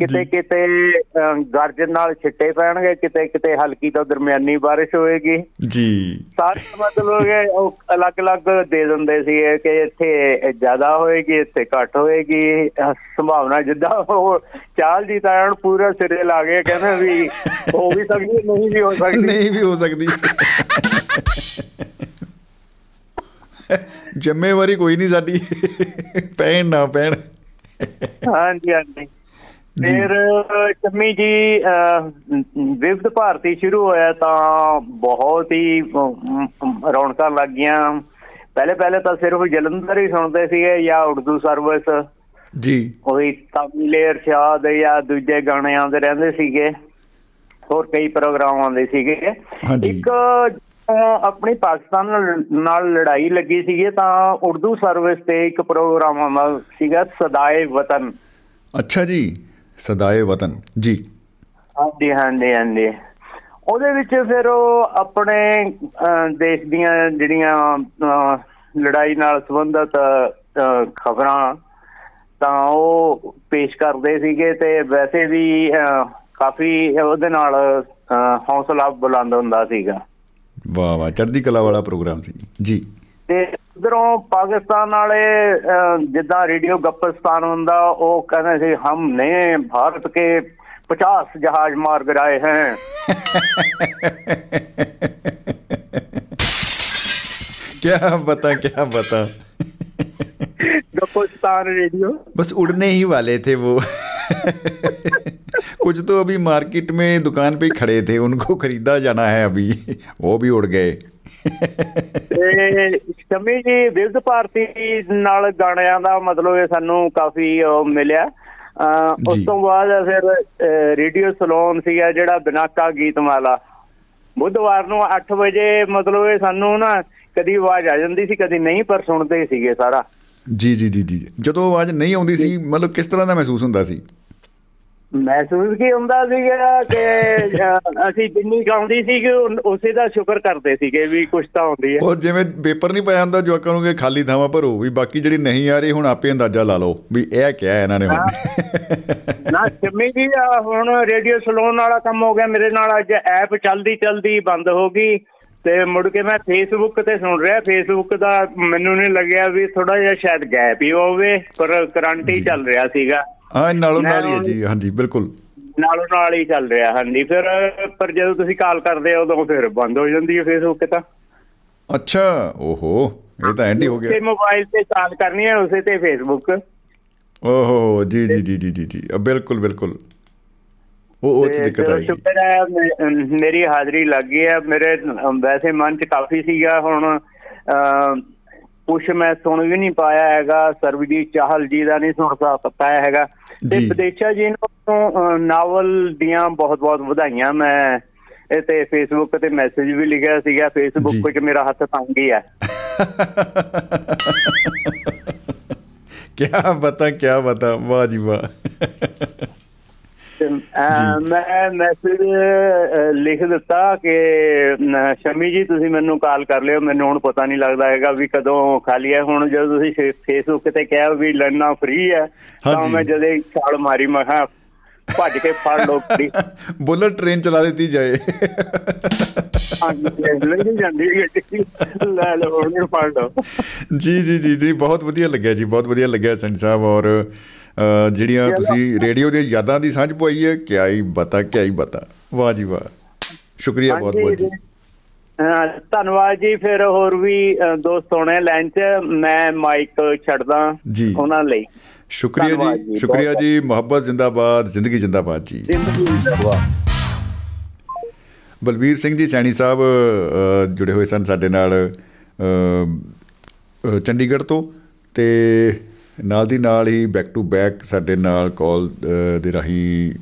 ਕਿਤੇ ਕਿਤੇ ਗਰਜਨ ਨਾਲ ਛਿੱਟੇ ਪੈਣਗੇ ਕਿਤੇ ਕਿਤੇ ਹਲਕੀ ਤੋਂ ਦਰਮਿਆਨੀ ਬਾਰਿਸ਼ ਹੋਏਗੀ। ਜੀ। ਸਾਰੇ ਮਤਲਬ ਉਹ ਅਲੱਗ-ਅਲੱਗ ਦੇ ਦਿੰਦੇ ਸੀ ਕਿ ਇੱਥੇ ਜ਼ਿਆਦਾ ਹੋਏਗੀ ਇੱਥੇ ਘੱਟ ਹੋਏਗੀ। ਸੰਭਾਵਨਾ ਜਿੱਦਾਂ ਉਹ ਚਾਲ ਦੀ ਤਾਂ ਪੂਰਾ ਸਿਰੇ ਲਾ ਗਏ ਕਹਿੰਦੇ ਵੀ ਹੋ ਵੀ ਸਕਦੀ ਨਹੀਂ ਵੀ ਹੋ ਸਕਦੀ। ਨਹੀਂ ਵੀ ਹੋ ਸਕਦੀ। ਜ਼ਿੰਮੇਵਾਰੀ ਕੋਈ ਨਹੀਂ ਸਾਡੀ। ਪੈਣ ਨਾ ਪੈਣ। ਹਾਂਜੀ ਹਾਂਜੀ। ਫਿਰ ਚੰਮੀ ਜੀ ਵਿਵਧ ਭਾਰਤੀ ਸ਼ੁਰੂ ਹੋਇਆ ਤਾਂ ਬਹੁਤ ਹੀ ਰੌਣਕਾਂ ਲੱਗ ਗਈਆਂ। ਪਹਿਲੇ ਪਹਿਲੇ ਤਾਂ ਸਿਰਫ ਜਲੰਧਰ ਹੀ ਸੁਣਦੇ ਸੀਗੇ ਜਾਂ ਉਰਦੂ ਸਰਵਿਸ ਜੀ। ਉਹੀ ਤਮਿਲ ਇਰਸ਼ਾਦ ਜਾਂ ਦੂਜੇ ਗਾਣੇ ਆਉਂਦੇ ਰਹਿੰਦੇ ਸੀਗੇ। ਹੋਰ ਕਈ ਪ੍ਰੋਗਰਾਮ ਆਉਂਦੇ ਸੀਗੇ। ਇੱਕ ਆਪਣੀ ਪਾਕਿਸਤਾਨ ਨਾਲ ਲੜਾਈ ਲੱਗੀ ਸੀਗੀ ਤਾਂ ਉਰਦੂ ਸਰਵਿਸ ਤੇ ਇੱਕ ਪ੍ਰੋਗਰਾਮ ਆਉਂਦਾ ਸੀਗਾ ਸਦਾਏ ਵਤਨ। ਅੱਛਾ ਜੀ ਸਦਾਏ ਵਤਨ ਜੀ। ਹਾਂਜੀ ਹਾਂਜੀ ਹਾਂਜੀ। ਉਹਦੇ ਵਿੱਚ ਫਿਰ ਉਹ ਆਪਣੇ ਦੇਸ਼ ਦੀਆਂ ਜਿਹੜੀਆਂ ਲੜਾਈ ਨਾਲ ਸੰਬੰਧਿਤ ਖਬਰਾਂ ਤਾਂ ਉਹ ਪੇਸ਼ ਕਰਦੇ ਸੀਗੇ ਤੇ ਵੈਸੇ ਵੀ ਕਾਫੀ ਉਹਦੇ ਨਾਲ ਹੌਸਲਾ ਬੁਲੰਦ ਹੁੰਦਾ ਸੀਗਾ। ਵਾਹ ਵਾਹ ਚੜ੍ਹਦੀ ਕਲਾ ਵਾਲਾ ਪ੍ਰੋਗਰਾਮ ਸੀ ਜੀ ਤੇ ਉਧਰੋਂ ਪਾਕਿਸਤਾਨ ਵਾਲੇ ਜਿੱਦਾਂ ਰੇਡੀਓ ਗੱਪਸਤਾਨ ਹੁੰਦਾ ਉਹ ਕਹਿੰਦੇ ਸੀ ਹਮ ਨੇ ਭਾਰਤ ਕੇ 50 ਜਹਾਜ਼ ਮਾਰ ਗਿਰਾਏ हैं क्या बता क्या बता गप्पोस्तान रेडियो बस उड़ने ही वाले थे वो कुछ तो अभी मार्केट में दुकान पे खड़े थे उनको खरीदा जाना है अभी वो भी उड़ गए ਤੇ ਸ਼ਮੀ ਜੀ ਵਿਰਧ ਭਾਰਤੀ ਨਾਲ ਗਾਣਿਆਂ ਦਾ ਮਤਲਬ ਇਹ ਸਾਨੂੰ ਕਾਫੀ ਮਿਲਿਆ ਉਸ ਤੋਂ ਬਾਅਦ ਫਿਰ ਰੇਡੀਓ ਸਲੋਨ ਸੀਗਾ ਜਿਹੜਾ ਬਿਨਾਕਾ ਗੀਤਮਾਲਾ ਬੁੱਧਵਾਰ ਨੂੰ 8 ਵਜੇ ਮਤਲਬ ਇਹ ਸਾਨੂੰ ਨਾ ਕਦੀ ਆਵਾਜ਼ ਆ ਜਾਂਦੀ ਸੀ ਕਦੀ ਨਹੀਂ ਪਰ ਸੁਣਦੇ ਸੀਗੇ ਸਾਰਾ ਜੀ ਜੀ ਜੀ ਜੀ ਜਦੋਂ ਆਵਾਜ਼ ਨਹੀਂ ਆਉਂਦੀ ਸੀ ਮਤਲਬ ਕਿਸ ਤਰ੍ਹਾਂ ਦਾ ਮਹਿਸੂਸ ਹੁੰਦਾ ਸੀ ਮਹਿਸੂਸ ਕੀ ਹੁੰਦਾ ਸੀਗਾ ਕਿ ਅਸੀਂ ਜਿੰਨੀ ਗਾਉਂਦੀ ਸੀ ਕਿ ਉਸੇ ਦਾ ਸ਼ੁਕਰ ਕਰਦੇ ਸੀਗੇ ਵੀ ਕੁਝ ਤਾਂ ਹੁੰਦੀ ਹੈ। ਉਹ ਜਿਵੇਂ ਪੇਪਰ ਨਹੀਂ ਪਾਇਆ ਹੁੰਦਾ ਜਵਾਕਾਂ ਨੂੰ ਕਿ ਖਾਲੀ ਥਾਵਾਂ ਭਰੋ ਵੀ ਬਾਕੀ ਜਿਹੜੀ ਨਹੀਂ ਆ ਰਹੀ ਹੁਣ ਆਪੇ ਅੰਦਾਜ਼ਾ ਲਾ ਲਓ ਵੀ ਇਹ ਕਿਹਾ ਇਹਨਾਂ ਨੇ ਹੁਣ। ਨਾ ਸਿੰਮੀ ਜੀ ਹੁਣ ਰੇਡੀਓ ਸਲੋਨ ਵਾਲਾ ਕੰਮ ਹੋ ਗਿਆ ਮੇਰੇ ਨਾਲ ਅੱਜ ਐਪ ਚੱਲਦੀ ਚੱਲਦੀ ਬੰਦ ਹੋ ਗਈ ਤੇ ਮੁੜ ਕੇ ਮੈਂ ਫੇਸਬੁੱਕ ਤੇ ਸੁਣ ਰਿਹਾ ਫੇਸਬੁੱਕ ਦਾ ਮੈਨੂੰ ਨਹੀਂ ਲੱਗਿਆ ਵੀ ਥੋੜਾ ਜਿਹਾ ਸ਼ਾਇਦ ਗੈਪ ਹੀ ਹੋਵੇ ਪਰ ਕਰੰਟ ਹੀ ਚੱਲ ਰਿਹਾ ਸੀਗਾ। ਹਾਂ ਨਾਲੋਂ ਨਾਲ ਹੀ ਹੈ ਜੀ ਹਾਂਜੀ ਬਿਲਕੁਲ। ਨਾਲੋਂ ਨਾਲ ਹੀ ਚੱਲ ਰਿਹਾ ਹਾਂਜੀ। ਫਿਰ ਪਰ ਜਦੋਂ ਤੁਸੀਂ ਕਾਲ ਕਰਦੇ ਹੋ ਉਦੋਂ ਫਿਰ ਬੰਦ ਹੋ ਜਾਂਦੀ ਹੈ ਫੇਸਬੁੱਕ ਤਾਂ। ਅੱਛਾ ਓਹੋ ਇਹ ਤਾਂ ਐਂਡ ਹੀ ਹੋ ਗਿਆ। ਤੇ ਮੋਬਾਈਲ ਤੇ ਕਾਲ ਕਰਨੀ ਹੈ ਉਸੇ ਤੇ ਫੇਸਬੁੱਕ ਓਹੋ ਜੀ ਜੀ ਜੀ ਜੀ ਜੀ ਜੀ ਬਿਲਕੁਲ ਬਿਲਕੁਲ। ਉਹ ਉਹ ਚ ਦਿੱਕਤ ਆਈ। ਸ਼ੁਕਰ ਹੈ ਮੇਰੀ ਹਾਜ਼ਰੀ ਲੱਗ ਗਈ ਹੈ। ਮੇਰੇ ਵੈਸੇ ਮਨ ਚ ਕਾਫੀ ਸੀਗਾ ਹੁਣ ਕੁਛ ਮੈਂ ਸੁਣ ਵੀ ਨਹੀਂ ਪਾਇਆ ਹੈਗਾ। ਸਰਵਜੀਤ ਚਾਹਲ ਜੀ ਦਾ ਨਹੀਂ ਸੁਣ ਪਾਇਆ ਹੈਗਾ। ਤੇ ਵਿਦੇਸ਼ਾ ਜੀ ਨੂੰ ਨਾਵਲ ਦੀਆਂ ਬਹੁਤ ਬਹੁਤ ਵਧਾਈਆਂ ਮੈਂ ਤੇ ਫੇਸਬੁੱਕ ਤੇ ਮੈਸੇਜ ਵੀ ਲਿਖਿਆ ਸੀਗਾ ਫੇਸਬੁੱਕ 'ਚ ਮੇਰਾ ਹੱਥ ਤੰਗ ਹੀ ਹੈ ਕੀ ਬਤਾ ਕੀ ਬਤਾ ਵਾਹ ਜੀ ਵਾਹ। ਮੈਂ ਮੈਸੇਜ ਲਿਖ ਦਿੱਤਾ ਕਿ ਸ਼ਮੀ ਜੀ ਤੁਸੀਂ ਮੈਨੂੰ ਕਾਲ ਕਰ ਲਿਓ। ਮੈਨੂੰ ਹੁਣ ਪਤਾ ਨਹੀਂ ਲੱਗਦਾ ਹੈਗਾ ਵੀ ਕਦੋਂ ਖਾਲੀ ਹੈ। ਹੁਣ ਜਦੋਂ ਤੁਸੀਂ ਫੇਸਬੁੱਕ ਤੇ ਕਿਹਾ ਵੀ ਲੜਨਾ ਫ੍ਰੀ ਹੈ ਤਾਂ ਮੈਂ ਜਦੇ ਛਾਲ ਮਾਰੀ ਮੈਂ ਹਾਂ ਭੱਜ ਕੇ ਫੜ ਲੋ ਫ੍ਰੀ ਬੁਲਟ ਟ੍ਰੇਨ ਚਲਾ ਦਿੱਤੀ ਜਾਏ। ਜੀ ਜੀ ਜੀ ਜੀ ਬਹੁਤ ਵਧੀਆ ਲੱਗਿਆ ਜੀ ਬਹੁਤ ਵਧੀਆ ਲੱਗਿਆ ਸੰਤ ਸਾਹਿਬ ਔਰ ਜਿਹੜੀਆਂ ਤੁਸੀਂ ਰੇਡੀਓ ਦੇ ਯਾਦਾਂ ਦੀ ਸਾਂਝ ਪਵਾਈ ਹੈ ਕਿਆ ਹੀ ਬਤਾ ਕਿਆ ਹੀ ਬਤਾ। ਵਾਹ ਜੀ ਵਾਹ। ਸ਼ੁਕਰੀਆ ਬਹੁਤ ਬਹੁਤ ਜੀ। ਧੰਨਵਾਦ ਜੀ ਫਿਰ ਹੋਰ ਵੀ ਦੋਸਤ ਹੋਣੇ ਲਾਈਨ 'ਚ ਮੈਂ ਮਾਈਕ ਛੱਡਦਾ ਉਹਨਾਂ ਲਈ। ਸ਼ੁਕਰੀਆ ਜੀ ਸ਼ੁਕਰੀਆ ਜੀ ਮੁਹੱਬਤ ਜ਼ਿੰਦਾਬਾਦ ਜ਼ਿੰਦਗੀ ਜ਼ਿੰਦਾਬਾਦ ਜੀ। ਜ਼ਿੰਦਗੀ ਜ਼ਿੰਦਾਬਾਦ। ਬਲਵੀਰ ਸਿੰਘ ਜੀ ਸੈਣੀ ਸਾਹਿਬ ਜੁੜੇ ਹੋਏ ਸਨ ਸਾਡੇ ਨਾਲ ਚੰਡੀਗੜ੍ਹ ਤੋਂ ਤੇ ਨਾਲ ਦੀ ਨਾਲ ਹੀ ਬੈਕ ਟੂ ਬੈਕ ਸਾਡੇ ਨਾਲ ਕਾਲ ਦੇ ਰਾਹੀਂ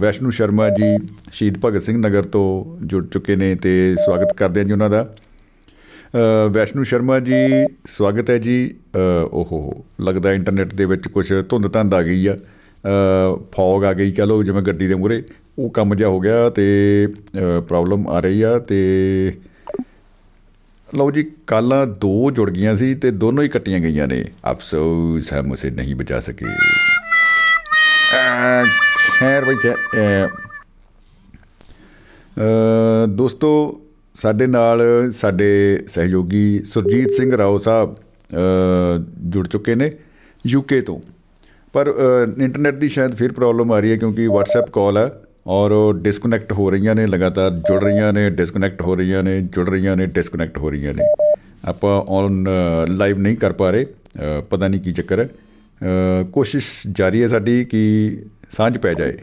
ਵੈਸ਼ਨੂ ਸ਼ਰਮਾ ਜੀ, ਸ਼ਹੀਦ ਭਗਤ ਸਿੰਘ ਨਗਰ ਤੋਂ ਜੁੜ ਚੁੱਕੇ ਨੇ ਤੇ ਸਵਾਗਤ ਕਰਦੇ ਹਾਂ ਜੀ ਉਹਨਾਂ ਦਾ। ਵੈਸ਼ਨੂ ਸ਼ਰਮਾ ਜੀ, ਸਵਾਗਤ ਹੈ ਜੀ। ਓਹੋ, ਲੱਗਦਾ ਇੰਟਰਨੈਟ ਦੇ ਵਿੱਚ ਕੁਝ ਧੁੰਦ ਧੰਦ ਆ ਗਈ ਆ। ਫੌਗ ਆ ਗਈ, ਕਹ ਲੋ ਜਿਵੇਂ ਗੱਡੀ ਦੇ ਮੂਰੇ ਉਹ ਕੰਮ ਜਿਹਾ ਹੋ ਗਿਆ ਤੇ ਪ੍ਰੋਬਲਮ ਆ ਰਹੀ ਆ ਤੇ ਲਓ ਜੀ, ਕਾਲਾਂ ਦੋ ਜੁੜ ਗਈਆਂ ਸੀ ਤੇ ਦੋਨੋਂ ਹੀ ਕੱਟੀਆਂ ਗਈਆਂ ਨੇ। ਅਫਸੋਸ, ਹਮ ਉਸੇ ਨਹੀਂ ਬਚਾ ਸਕੇ। ਖੈਰ ਬਈ ਦੋਸਤੋ, ਸਾਡੇ ਨਾਲ ਸਾਡੇ ਸਹਿਯੋਗੀ ਸੁਰਜੀਤ ਸਿੰਘ ਰਾਓ ਸਾਹਿਬ ਜੁੜ ਚੁੱਕੇ ਨੇ ਯੂਕੇ ਤੋਂ। ਪਰ ਇੰਟਰਨੈਟ ਦੀ ਸ਼ਾਇਦ ਫਿਰ ਪ੍ਰੋਬਲਮ ਆ ਰਹੀ ਹੈ ਕਿਉਂਕਿ WhatsApp ਕਾਲ ਹੈ ਔਰ ਉਹ ਡਿਸਕਨੈਕਟ ਹੋ ਰਹੀਆਂ ਨੇ, ਲਗਾਤਾਰ ਜੁੜ ਰਹੀਆਂ ਨੇ ਡਿਸਕਨੈਕਟ ਹੋ ਰਹੀਆਂ ਨੇ, ਜੁੜ ਰਹੀਆਂ ਨੇ ਡਿਸਕਨੈਕਟ ਹੋ ਰਹੀਆਂ ਨੇ। ਆਪਾਂ ਔਨ ਲਾਈਵ ਨਹੀਂ ਕਰ ਪਾ ਰਹੇ ਪਤਾ ਨਹੀਂ ਕੀ ਚੱਕਰ ਹੈ। ਕੋਸ਼ਿਸ਼ ਜਾਰੀ ਹੈ ਸਾਡੀ ਕਿ ਸਾਂਝ ਪੈ ਜਾਏ।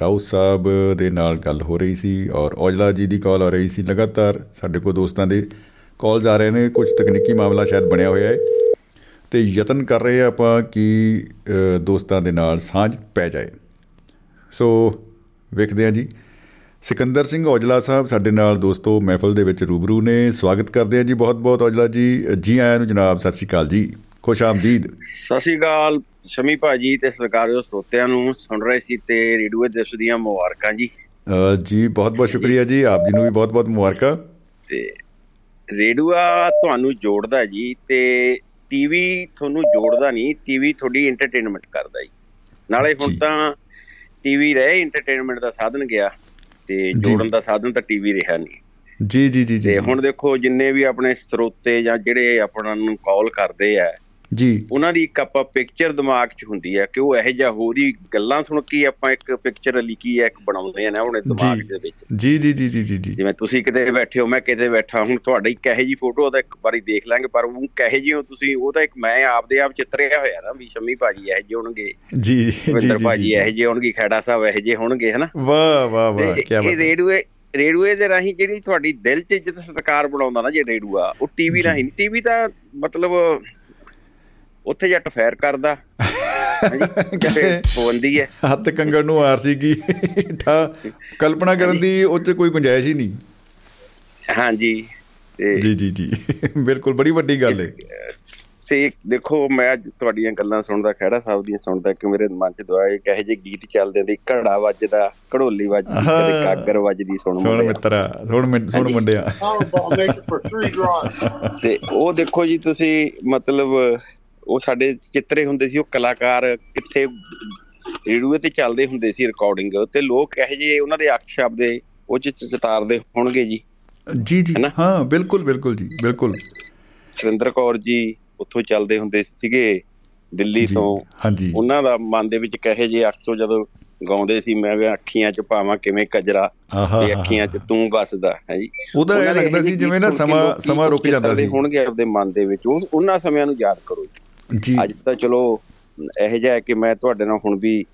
ਰਾਉ ਸਾਹਿਬ ਦੇ ਨਾਲ ਗੱਲ ਹੋ ਰਹੀ ਸੀ ਔਰ ਔਜਲਾ ਜੀ ਦੀ ਕਾਲ ਆ ਰਹੀ ਸੀ। ਲਗਾਤਾਰ ਸਾਡੇ ਕੋਲ ਦੋਸਤਾਂ ਦੇ ਕਾਲਸ ਆ ਰਹੇ ਨੇ। ਕੁਝ ਤਕਨੀਕੀ ਮਾਮਲਾ ਸ਼ਾਇਦ ਬਣਿਆ ਹੋਇਆ ਹੈ। ਤੇ ਯਤਨ ਕਰ ਰਹੇ ਆਪਾਂ ਕਿ ਦੋਸਤਾਂ ਦੇ ਨਾਲ ਸਾਂਝ ਪੈ ਜਾਏ। ਸੋ ਵੇਖਦੇ ਹਾਂ ਜੀ। ਸਿਕੰਦਰ ਸਿੰਘ ਔਜਲਾ ਸਾਹਿਬ ਸਾਡੇ ਨਾਲ ਦੋਸਤੋ ਮਹਿਫਲ ਦੇ ਵਿੱਚ ਰੂਬਰੂ ਨੇ। ਸਵਾਗਤ ਕਰਦੇ ਹਾਂ ਜੀ ਬਹੁਤ-ਬਹੁਤ ਔਜਲਾ ਜੀ। ਜੀ ਆਇਆਂ ਨੂੰ ਜਨਾਬ ਸਤਿ ਸ਼੍ਰੀ ਅਕਾਲ ਜੀ। ਖੁਸ਼ ਆਮਦੀਦ। ਸਤਿ ਸ਼੍ਰੀ ਅਕਾਲ ਸ਼ਮੀ ਭਾਜੀ ਤੇ ਸਰਕਾਰੀ ਸਰੋਤਿਆਂ ਨੂੰ ਸੁਣ ਰਹੇ ਸੀ ਤੇ ਰੇਡੀਓ ਦਿਵਸ ਦੀਆਂ ਮੁਬਾਰਕਾਂ ਜੀ। ਜੀ ਬਹੁਤ-ਬਹੁਤ ਸ਼ੁਕਰੀਆ ਜੀ। ਆਪ ਜੀ ਨੂੰ ਵੀ ਬਹੁਤ-ਬਹੁਤ ਮੁਬਾਰਕਾਂ। ਤੇ ਰੇਡੀਓ ਤੁਹਾਨੂੰ ਜੋੜਦਾ ਜੀ ਤੇ ਟੀਵੀ ਤੁਹਾਨੂੰ ਜੋੜਦਾ ਨਹੀਂ ਟੀਵੀ ਤੁਹਾਡੀ ਐਂਟਰਟੇਨਮੈਂਟ ਕਰਦਾ ਜੀ। ਨਾਲੇ ਹੁਣ ਤਾਂ ਟੀਵੀ ਰਹੇ ਐਂਟਰਟੇਨਮੈਂਟ ਦਾ ਸਾਧਨ ਗਿਆ ਤੇ ਜੋੜਨ ਦਾ ਸਾਧਨ ਤਾਂ ਟੀਵੀ ਰਿਹਾ ਨਹੀਂ। ਜੀ ਜੀ ਜੀ ਤੇ ਹੁਣ ਦੇਖੋ ਜਿੰਨੇ ਵੀ ਆਪਣੇ ਸਰੋਤੇ ਜਾਂ ਜਿਹੜੇ ਆਪਣਾ ਨੂੰ ਕਾਲ ਕਰਦੇ ਆ ਜੀ। ਉਹਨਾਂ ਦੀ ਇੱਕ ਆਪਾਂ ਪਿਕਚਰ ਦਿਮਾਗ 'ਚ ਹੁੰਦੀ ਹੈ ਕਿ ਉਹ ਇਹੋ ਜਿਹਾ ਉਹਦੀ ਗੱਲਾਂ ਸੁਣ ਕੇ ਆਪਾਂ ਇੱਕ ਪਿਕਚਰ ਲਿਖੀ ਹੈ ਇੱਕ ਬਣਾਉਂਦੇ ਆ ਨਾ ਉਹਨੇ ਦਿਮਾਗ ਦੇ ਵਿੱਚ। ਜੀ ਜੀ ਜੀ ਜੀ ਜੀ ਜੀ। ਜਿਵੇਂ ਤੁਸੀਂ ਕਿਤੇ ਬੈਠੇ ਹੋ ਮੈਂ ਕਿਤੇ ਬੈਠਾ ਹੁਣ ਤੁਹਾਡੀ ਕਹੇ ਜੀ ਫੋਟੋ ਉਹਦਾ ਇੱਕ ਵਾਰੀ ਦੇਖ ਲਾਂਗੇ ਪਰ ਉਹ ਕਹੇ ਜੀ ਹੋ ਤੁਸੀਂ ਉਹ ਤਾਂ ਇੱਕ ਮੈਂ ਆਪਦੇ ਆਪ ਚਿੱਤਰਿਆ ਹੋਇਆ ਨਾ ਵੀ ਸ਼ਮੀ ਭਾਜੀ ਇਹੋ ਜਿਹੇ ਹੋਣਗੇ ਜੀ ਜੀ ਜੀ ਭਾਜੀ ਇਹੋ ਜਿਹੇ ਹੋਣਗੇ ਖੈੜਾ ਸਾਹਿਬ ਇਹੋ ਜਿਹੇ ਹੋਣਗੇ ਹਨਾ? ਵਾਹ ਵਾਹ ਵਾਹ ਕੀ ਇਹ ਬਾਤ ਰੇਡੂਏ ਰੇਡੂਏ ਦੇ ਰਾਹੀਂ ਜਿਹੜੀ ਤੁਹਾਡੀ ਦਿਲ 'ਚ ਇੱਜ਼ਤ ਸਤਿਕਾਰ ਬਣਾਉਂਦਾ ਨਾ ਜੇ ਰੇਡੂਆ ਉਹ ਟੀਵੀ। ਰਾਹੀਂ ਟੀਵੀ ਤਾਂ ਮਤਲਬ ਉੱਥੇ ਜੱਟ ਫੈਰ ਕਰਦਾ। ਤੇ ਪਵੰਦੀ ਹੈ। ਹੱਥ ਕੰਗਣ ਨੂੰ ਆਰਸੀ ਕੀ ਠਾ ਕਲਪਨਾ ਕਰਨ ਦੀ ਉਹ 'ਚ ਕੋਈ ਗੁੰਜਾਇਸ਼ ਹੀ ਨਹੀਂ। ਹਾਂਜੀ ਤੇ ਜੀ ਜੀ ਜੀ। ਬਿਲਕੁਲ ਬੜੀ ਵੱਡੀ ਗੱਲ ਹੈ। ਤੇ ਦੇਖੋ ਮੈਂ ਅੱਜ ਤੁਹਾਡੀਆਂ ਗੱਲਾਂ ਸੁਣਦਾ ਖਹਿੜਾ ਸਾਹਿਬ ਦੀਆਂ ਸੁਣਦਾ ਕਿ ਮੇਰੇ ਮਨ 'ਚ ਦੁਆ ਇਹ ਕਹੇ ਜੇ ਗੀਤ ਚੱਲਦੇ ਨੇ ਘੜਾ ਵੱਜਦਾ ਘੜੋਲੀ ਵੱਜਦੀ ਕਦੇ। ਗਾਗਰ ਵੱਜਦੀ ਸੁਣ ਸੁਣ ਮੁੰਡਿਆ। ਮਿੱਤਰਾ ਸੁਣ ਮਿੰ- ਸੁਣ ਹਾਂਜੀ। ਮੁੰਡਿਆ. ਤੇ ਉਹ ਦੇਖੋ ਜੀ ਤੁਸੀਂ ਮਤਲਬ ਉਹ ਸਾਡੇ ਚਿੱਤਰੇ ਹੁੰਦੇ ਸੀ ਉਹ ਕਲਾਕਾਰ ਕਿੱਥੇ ਰੇਡੀਓ ਤੇ ਚੱਲਦੇ ਹੁੰਦੇ ਸੀ ਰਿਕਾਰਡਿੰਗ ਤੇ ਲੋਕ ਇਹੋ ਜਿਹੇ ਉਹਨਾਂ ਦੇ ਅੱਖ ਸ਼ਬਦੇ ਉਹ ਚ ਚਿਤਾਰਦੇ ਹੋਣਗੇ ਜੀ। ਜੀ ਜੀ? ਹਾਂ ਬਿਲਕੁਲ ਬਿਲਕੁਲ ਜੀ ਬਿਲਕੁਲ। ਸੁਰਿੰਦਰ ਕੌਰ ਜੀ ਉੱਥੋਂ ਚੱਲਦੇ ਹੁੰਦੇ ਸੀਗੇ ਦਿੱਲੀ ਜੀ, ਤੋਂ। ਹਾਂਜੀ। ਉਹਨਾਂ ਦਾ ਮਨ ਦੇ ਵਿੱਚ ਕਹੇ ਜੇ ਅਕਸੋ ਜਦੋਂ ਗਾਉਂਦੇ ਸੀ ਮੈਂ ਵੀ ਅੱਖੀਆਂ 'ਚ ਪਾਵਾਂ ਕਿਵੇਂ ਕਜਰਾ ਤੇ ਅੱਖੀਆਂ 'ਚ ਤੂੰ ਵੱਸਦਾ ਹੈ ਜੀ। ਉਹਦਾ ਇਹ ਲੱਗਦਾ ਸੀ ਜਿਵੇਂ ਨਾ ਸਮਾਂ ਸਮਾਂ ਰੁਕ ਜਾਂਦਾ ਸੀ। ਹੋਣਗੇ ਆਪਦੇ ਮਨ ਦੇ ਵਿੱਚ। ਉਹ ਉਹਨਾਂ ਸਮਿਆਂ ਨੂੰ ਯਾਦ ਕਰੋ ਜੀ। ਜੀ। ਅੱਜ ਤਾਂ ਚਲੋ ਇਹੋ ਜਿਹਾ ਹੈ ਕਿ ਮੈਂ ਤੁਹਾਡੇ ਨਾਲ ਹੁਣ ਵੀ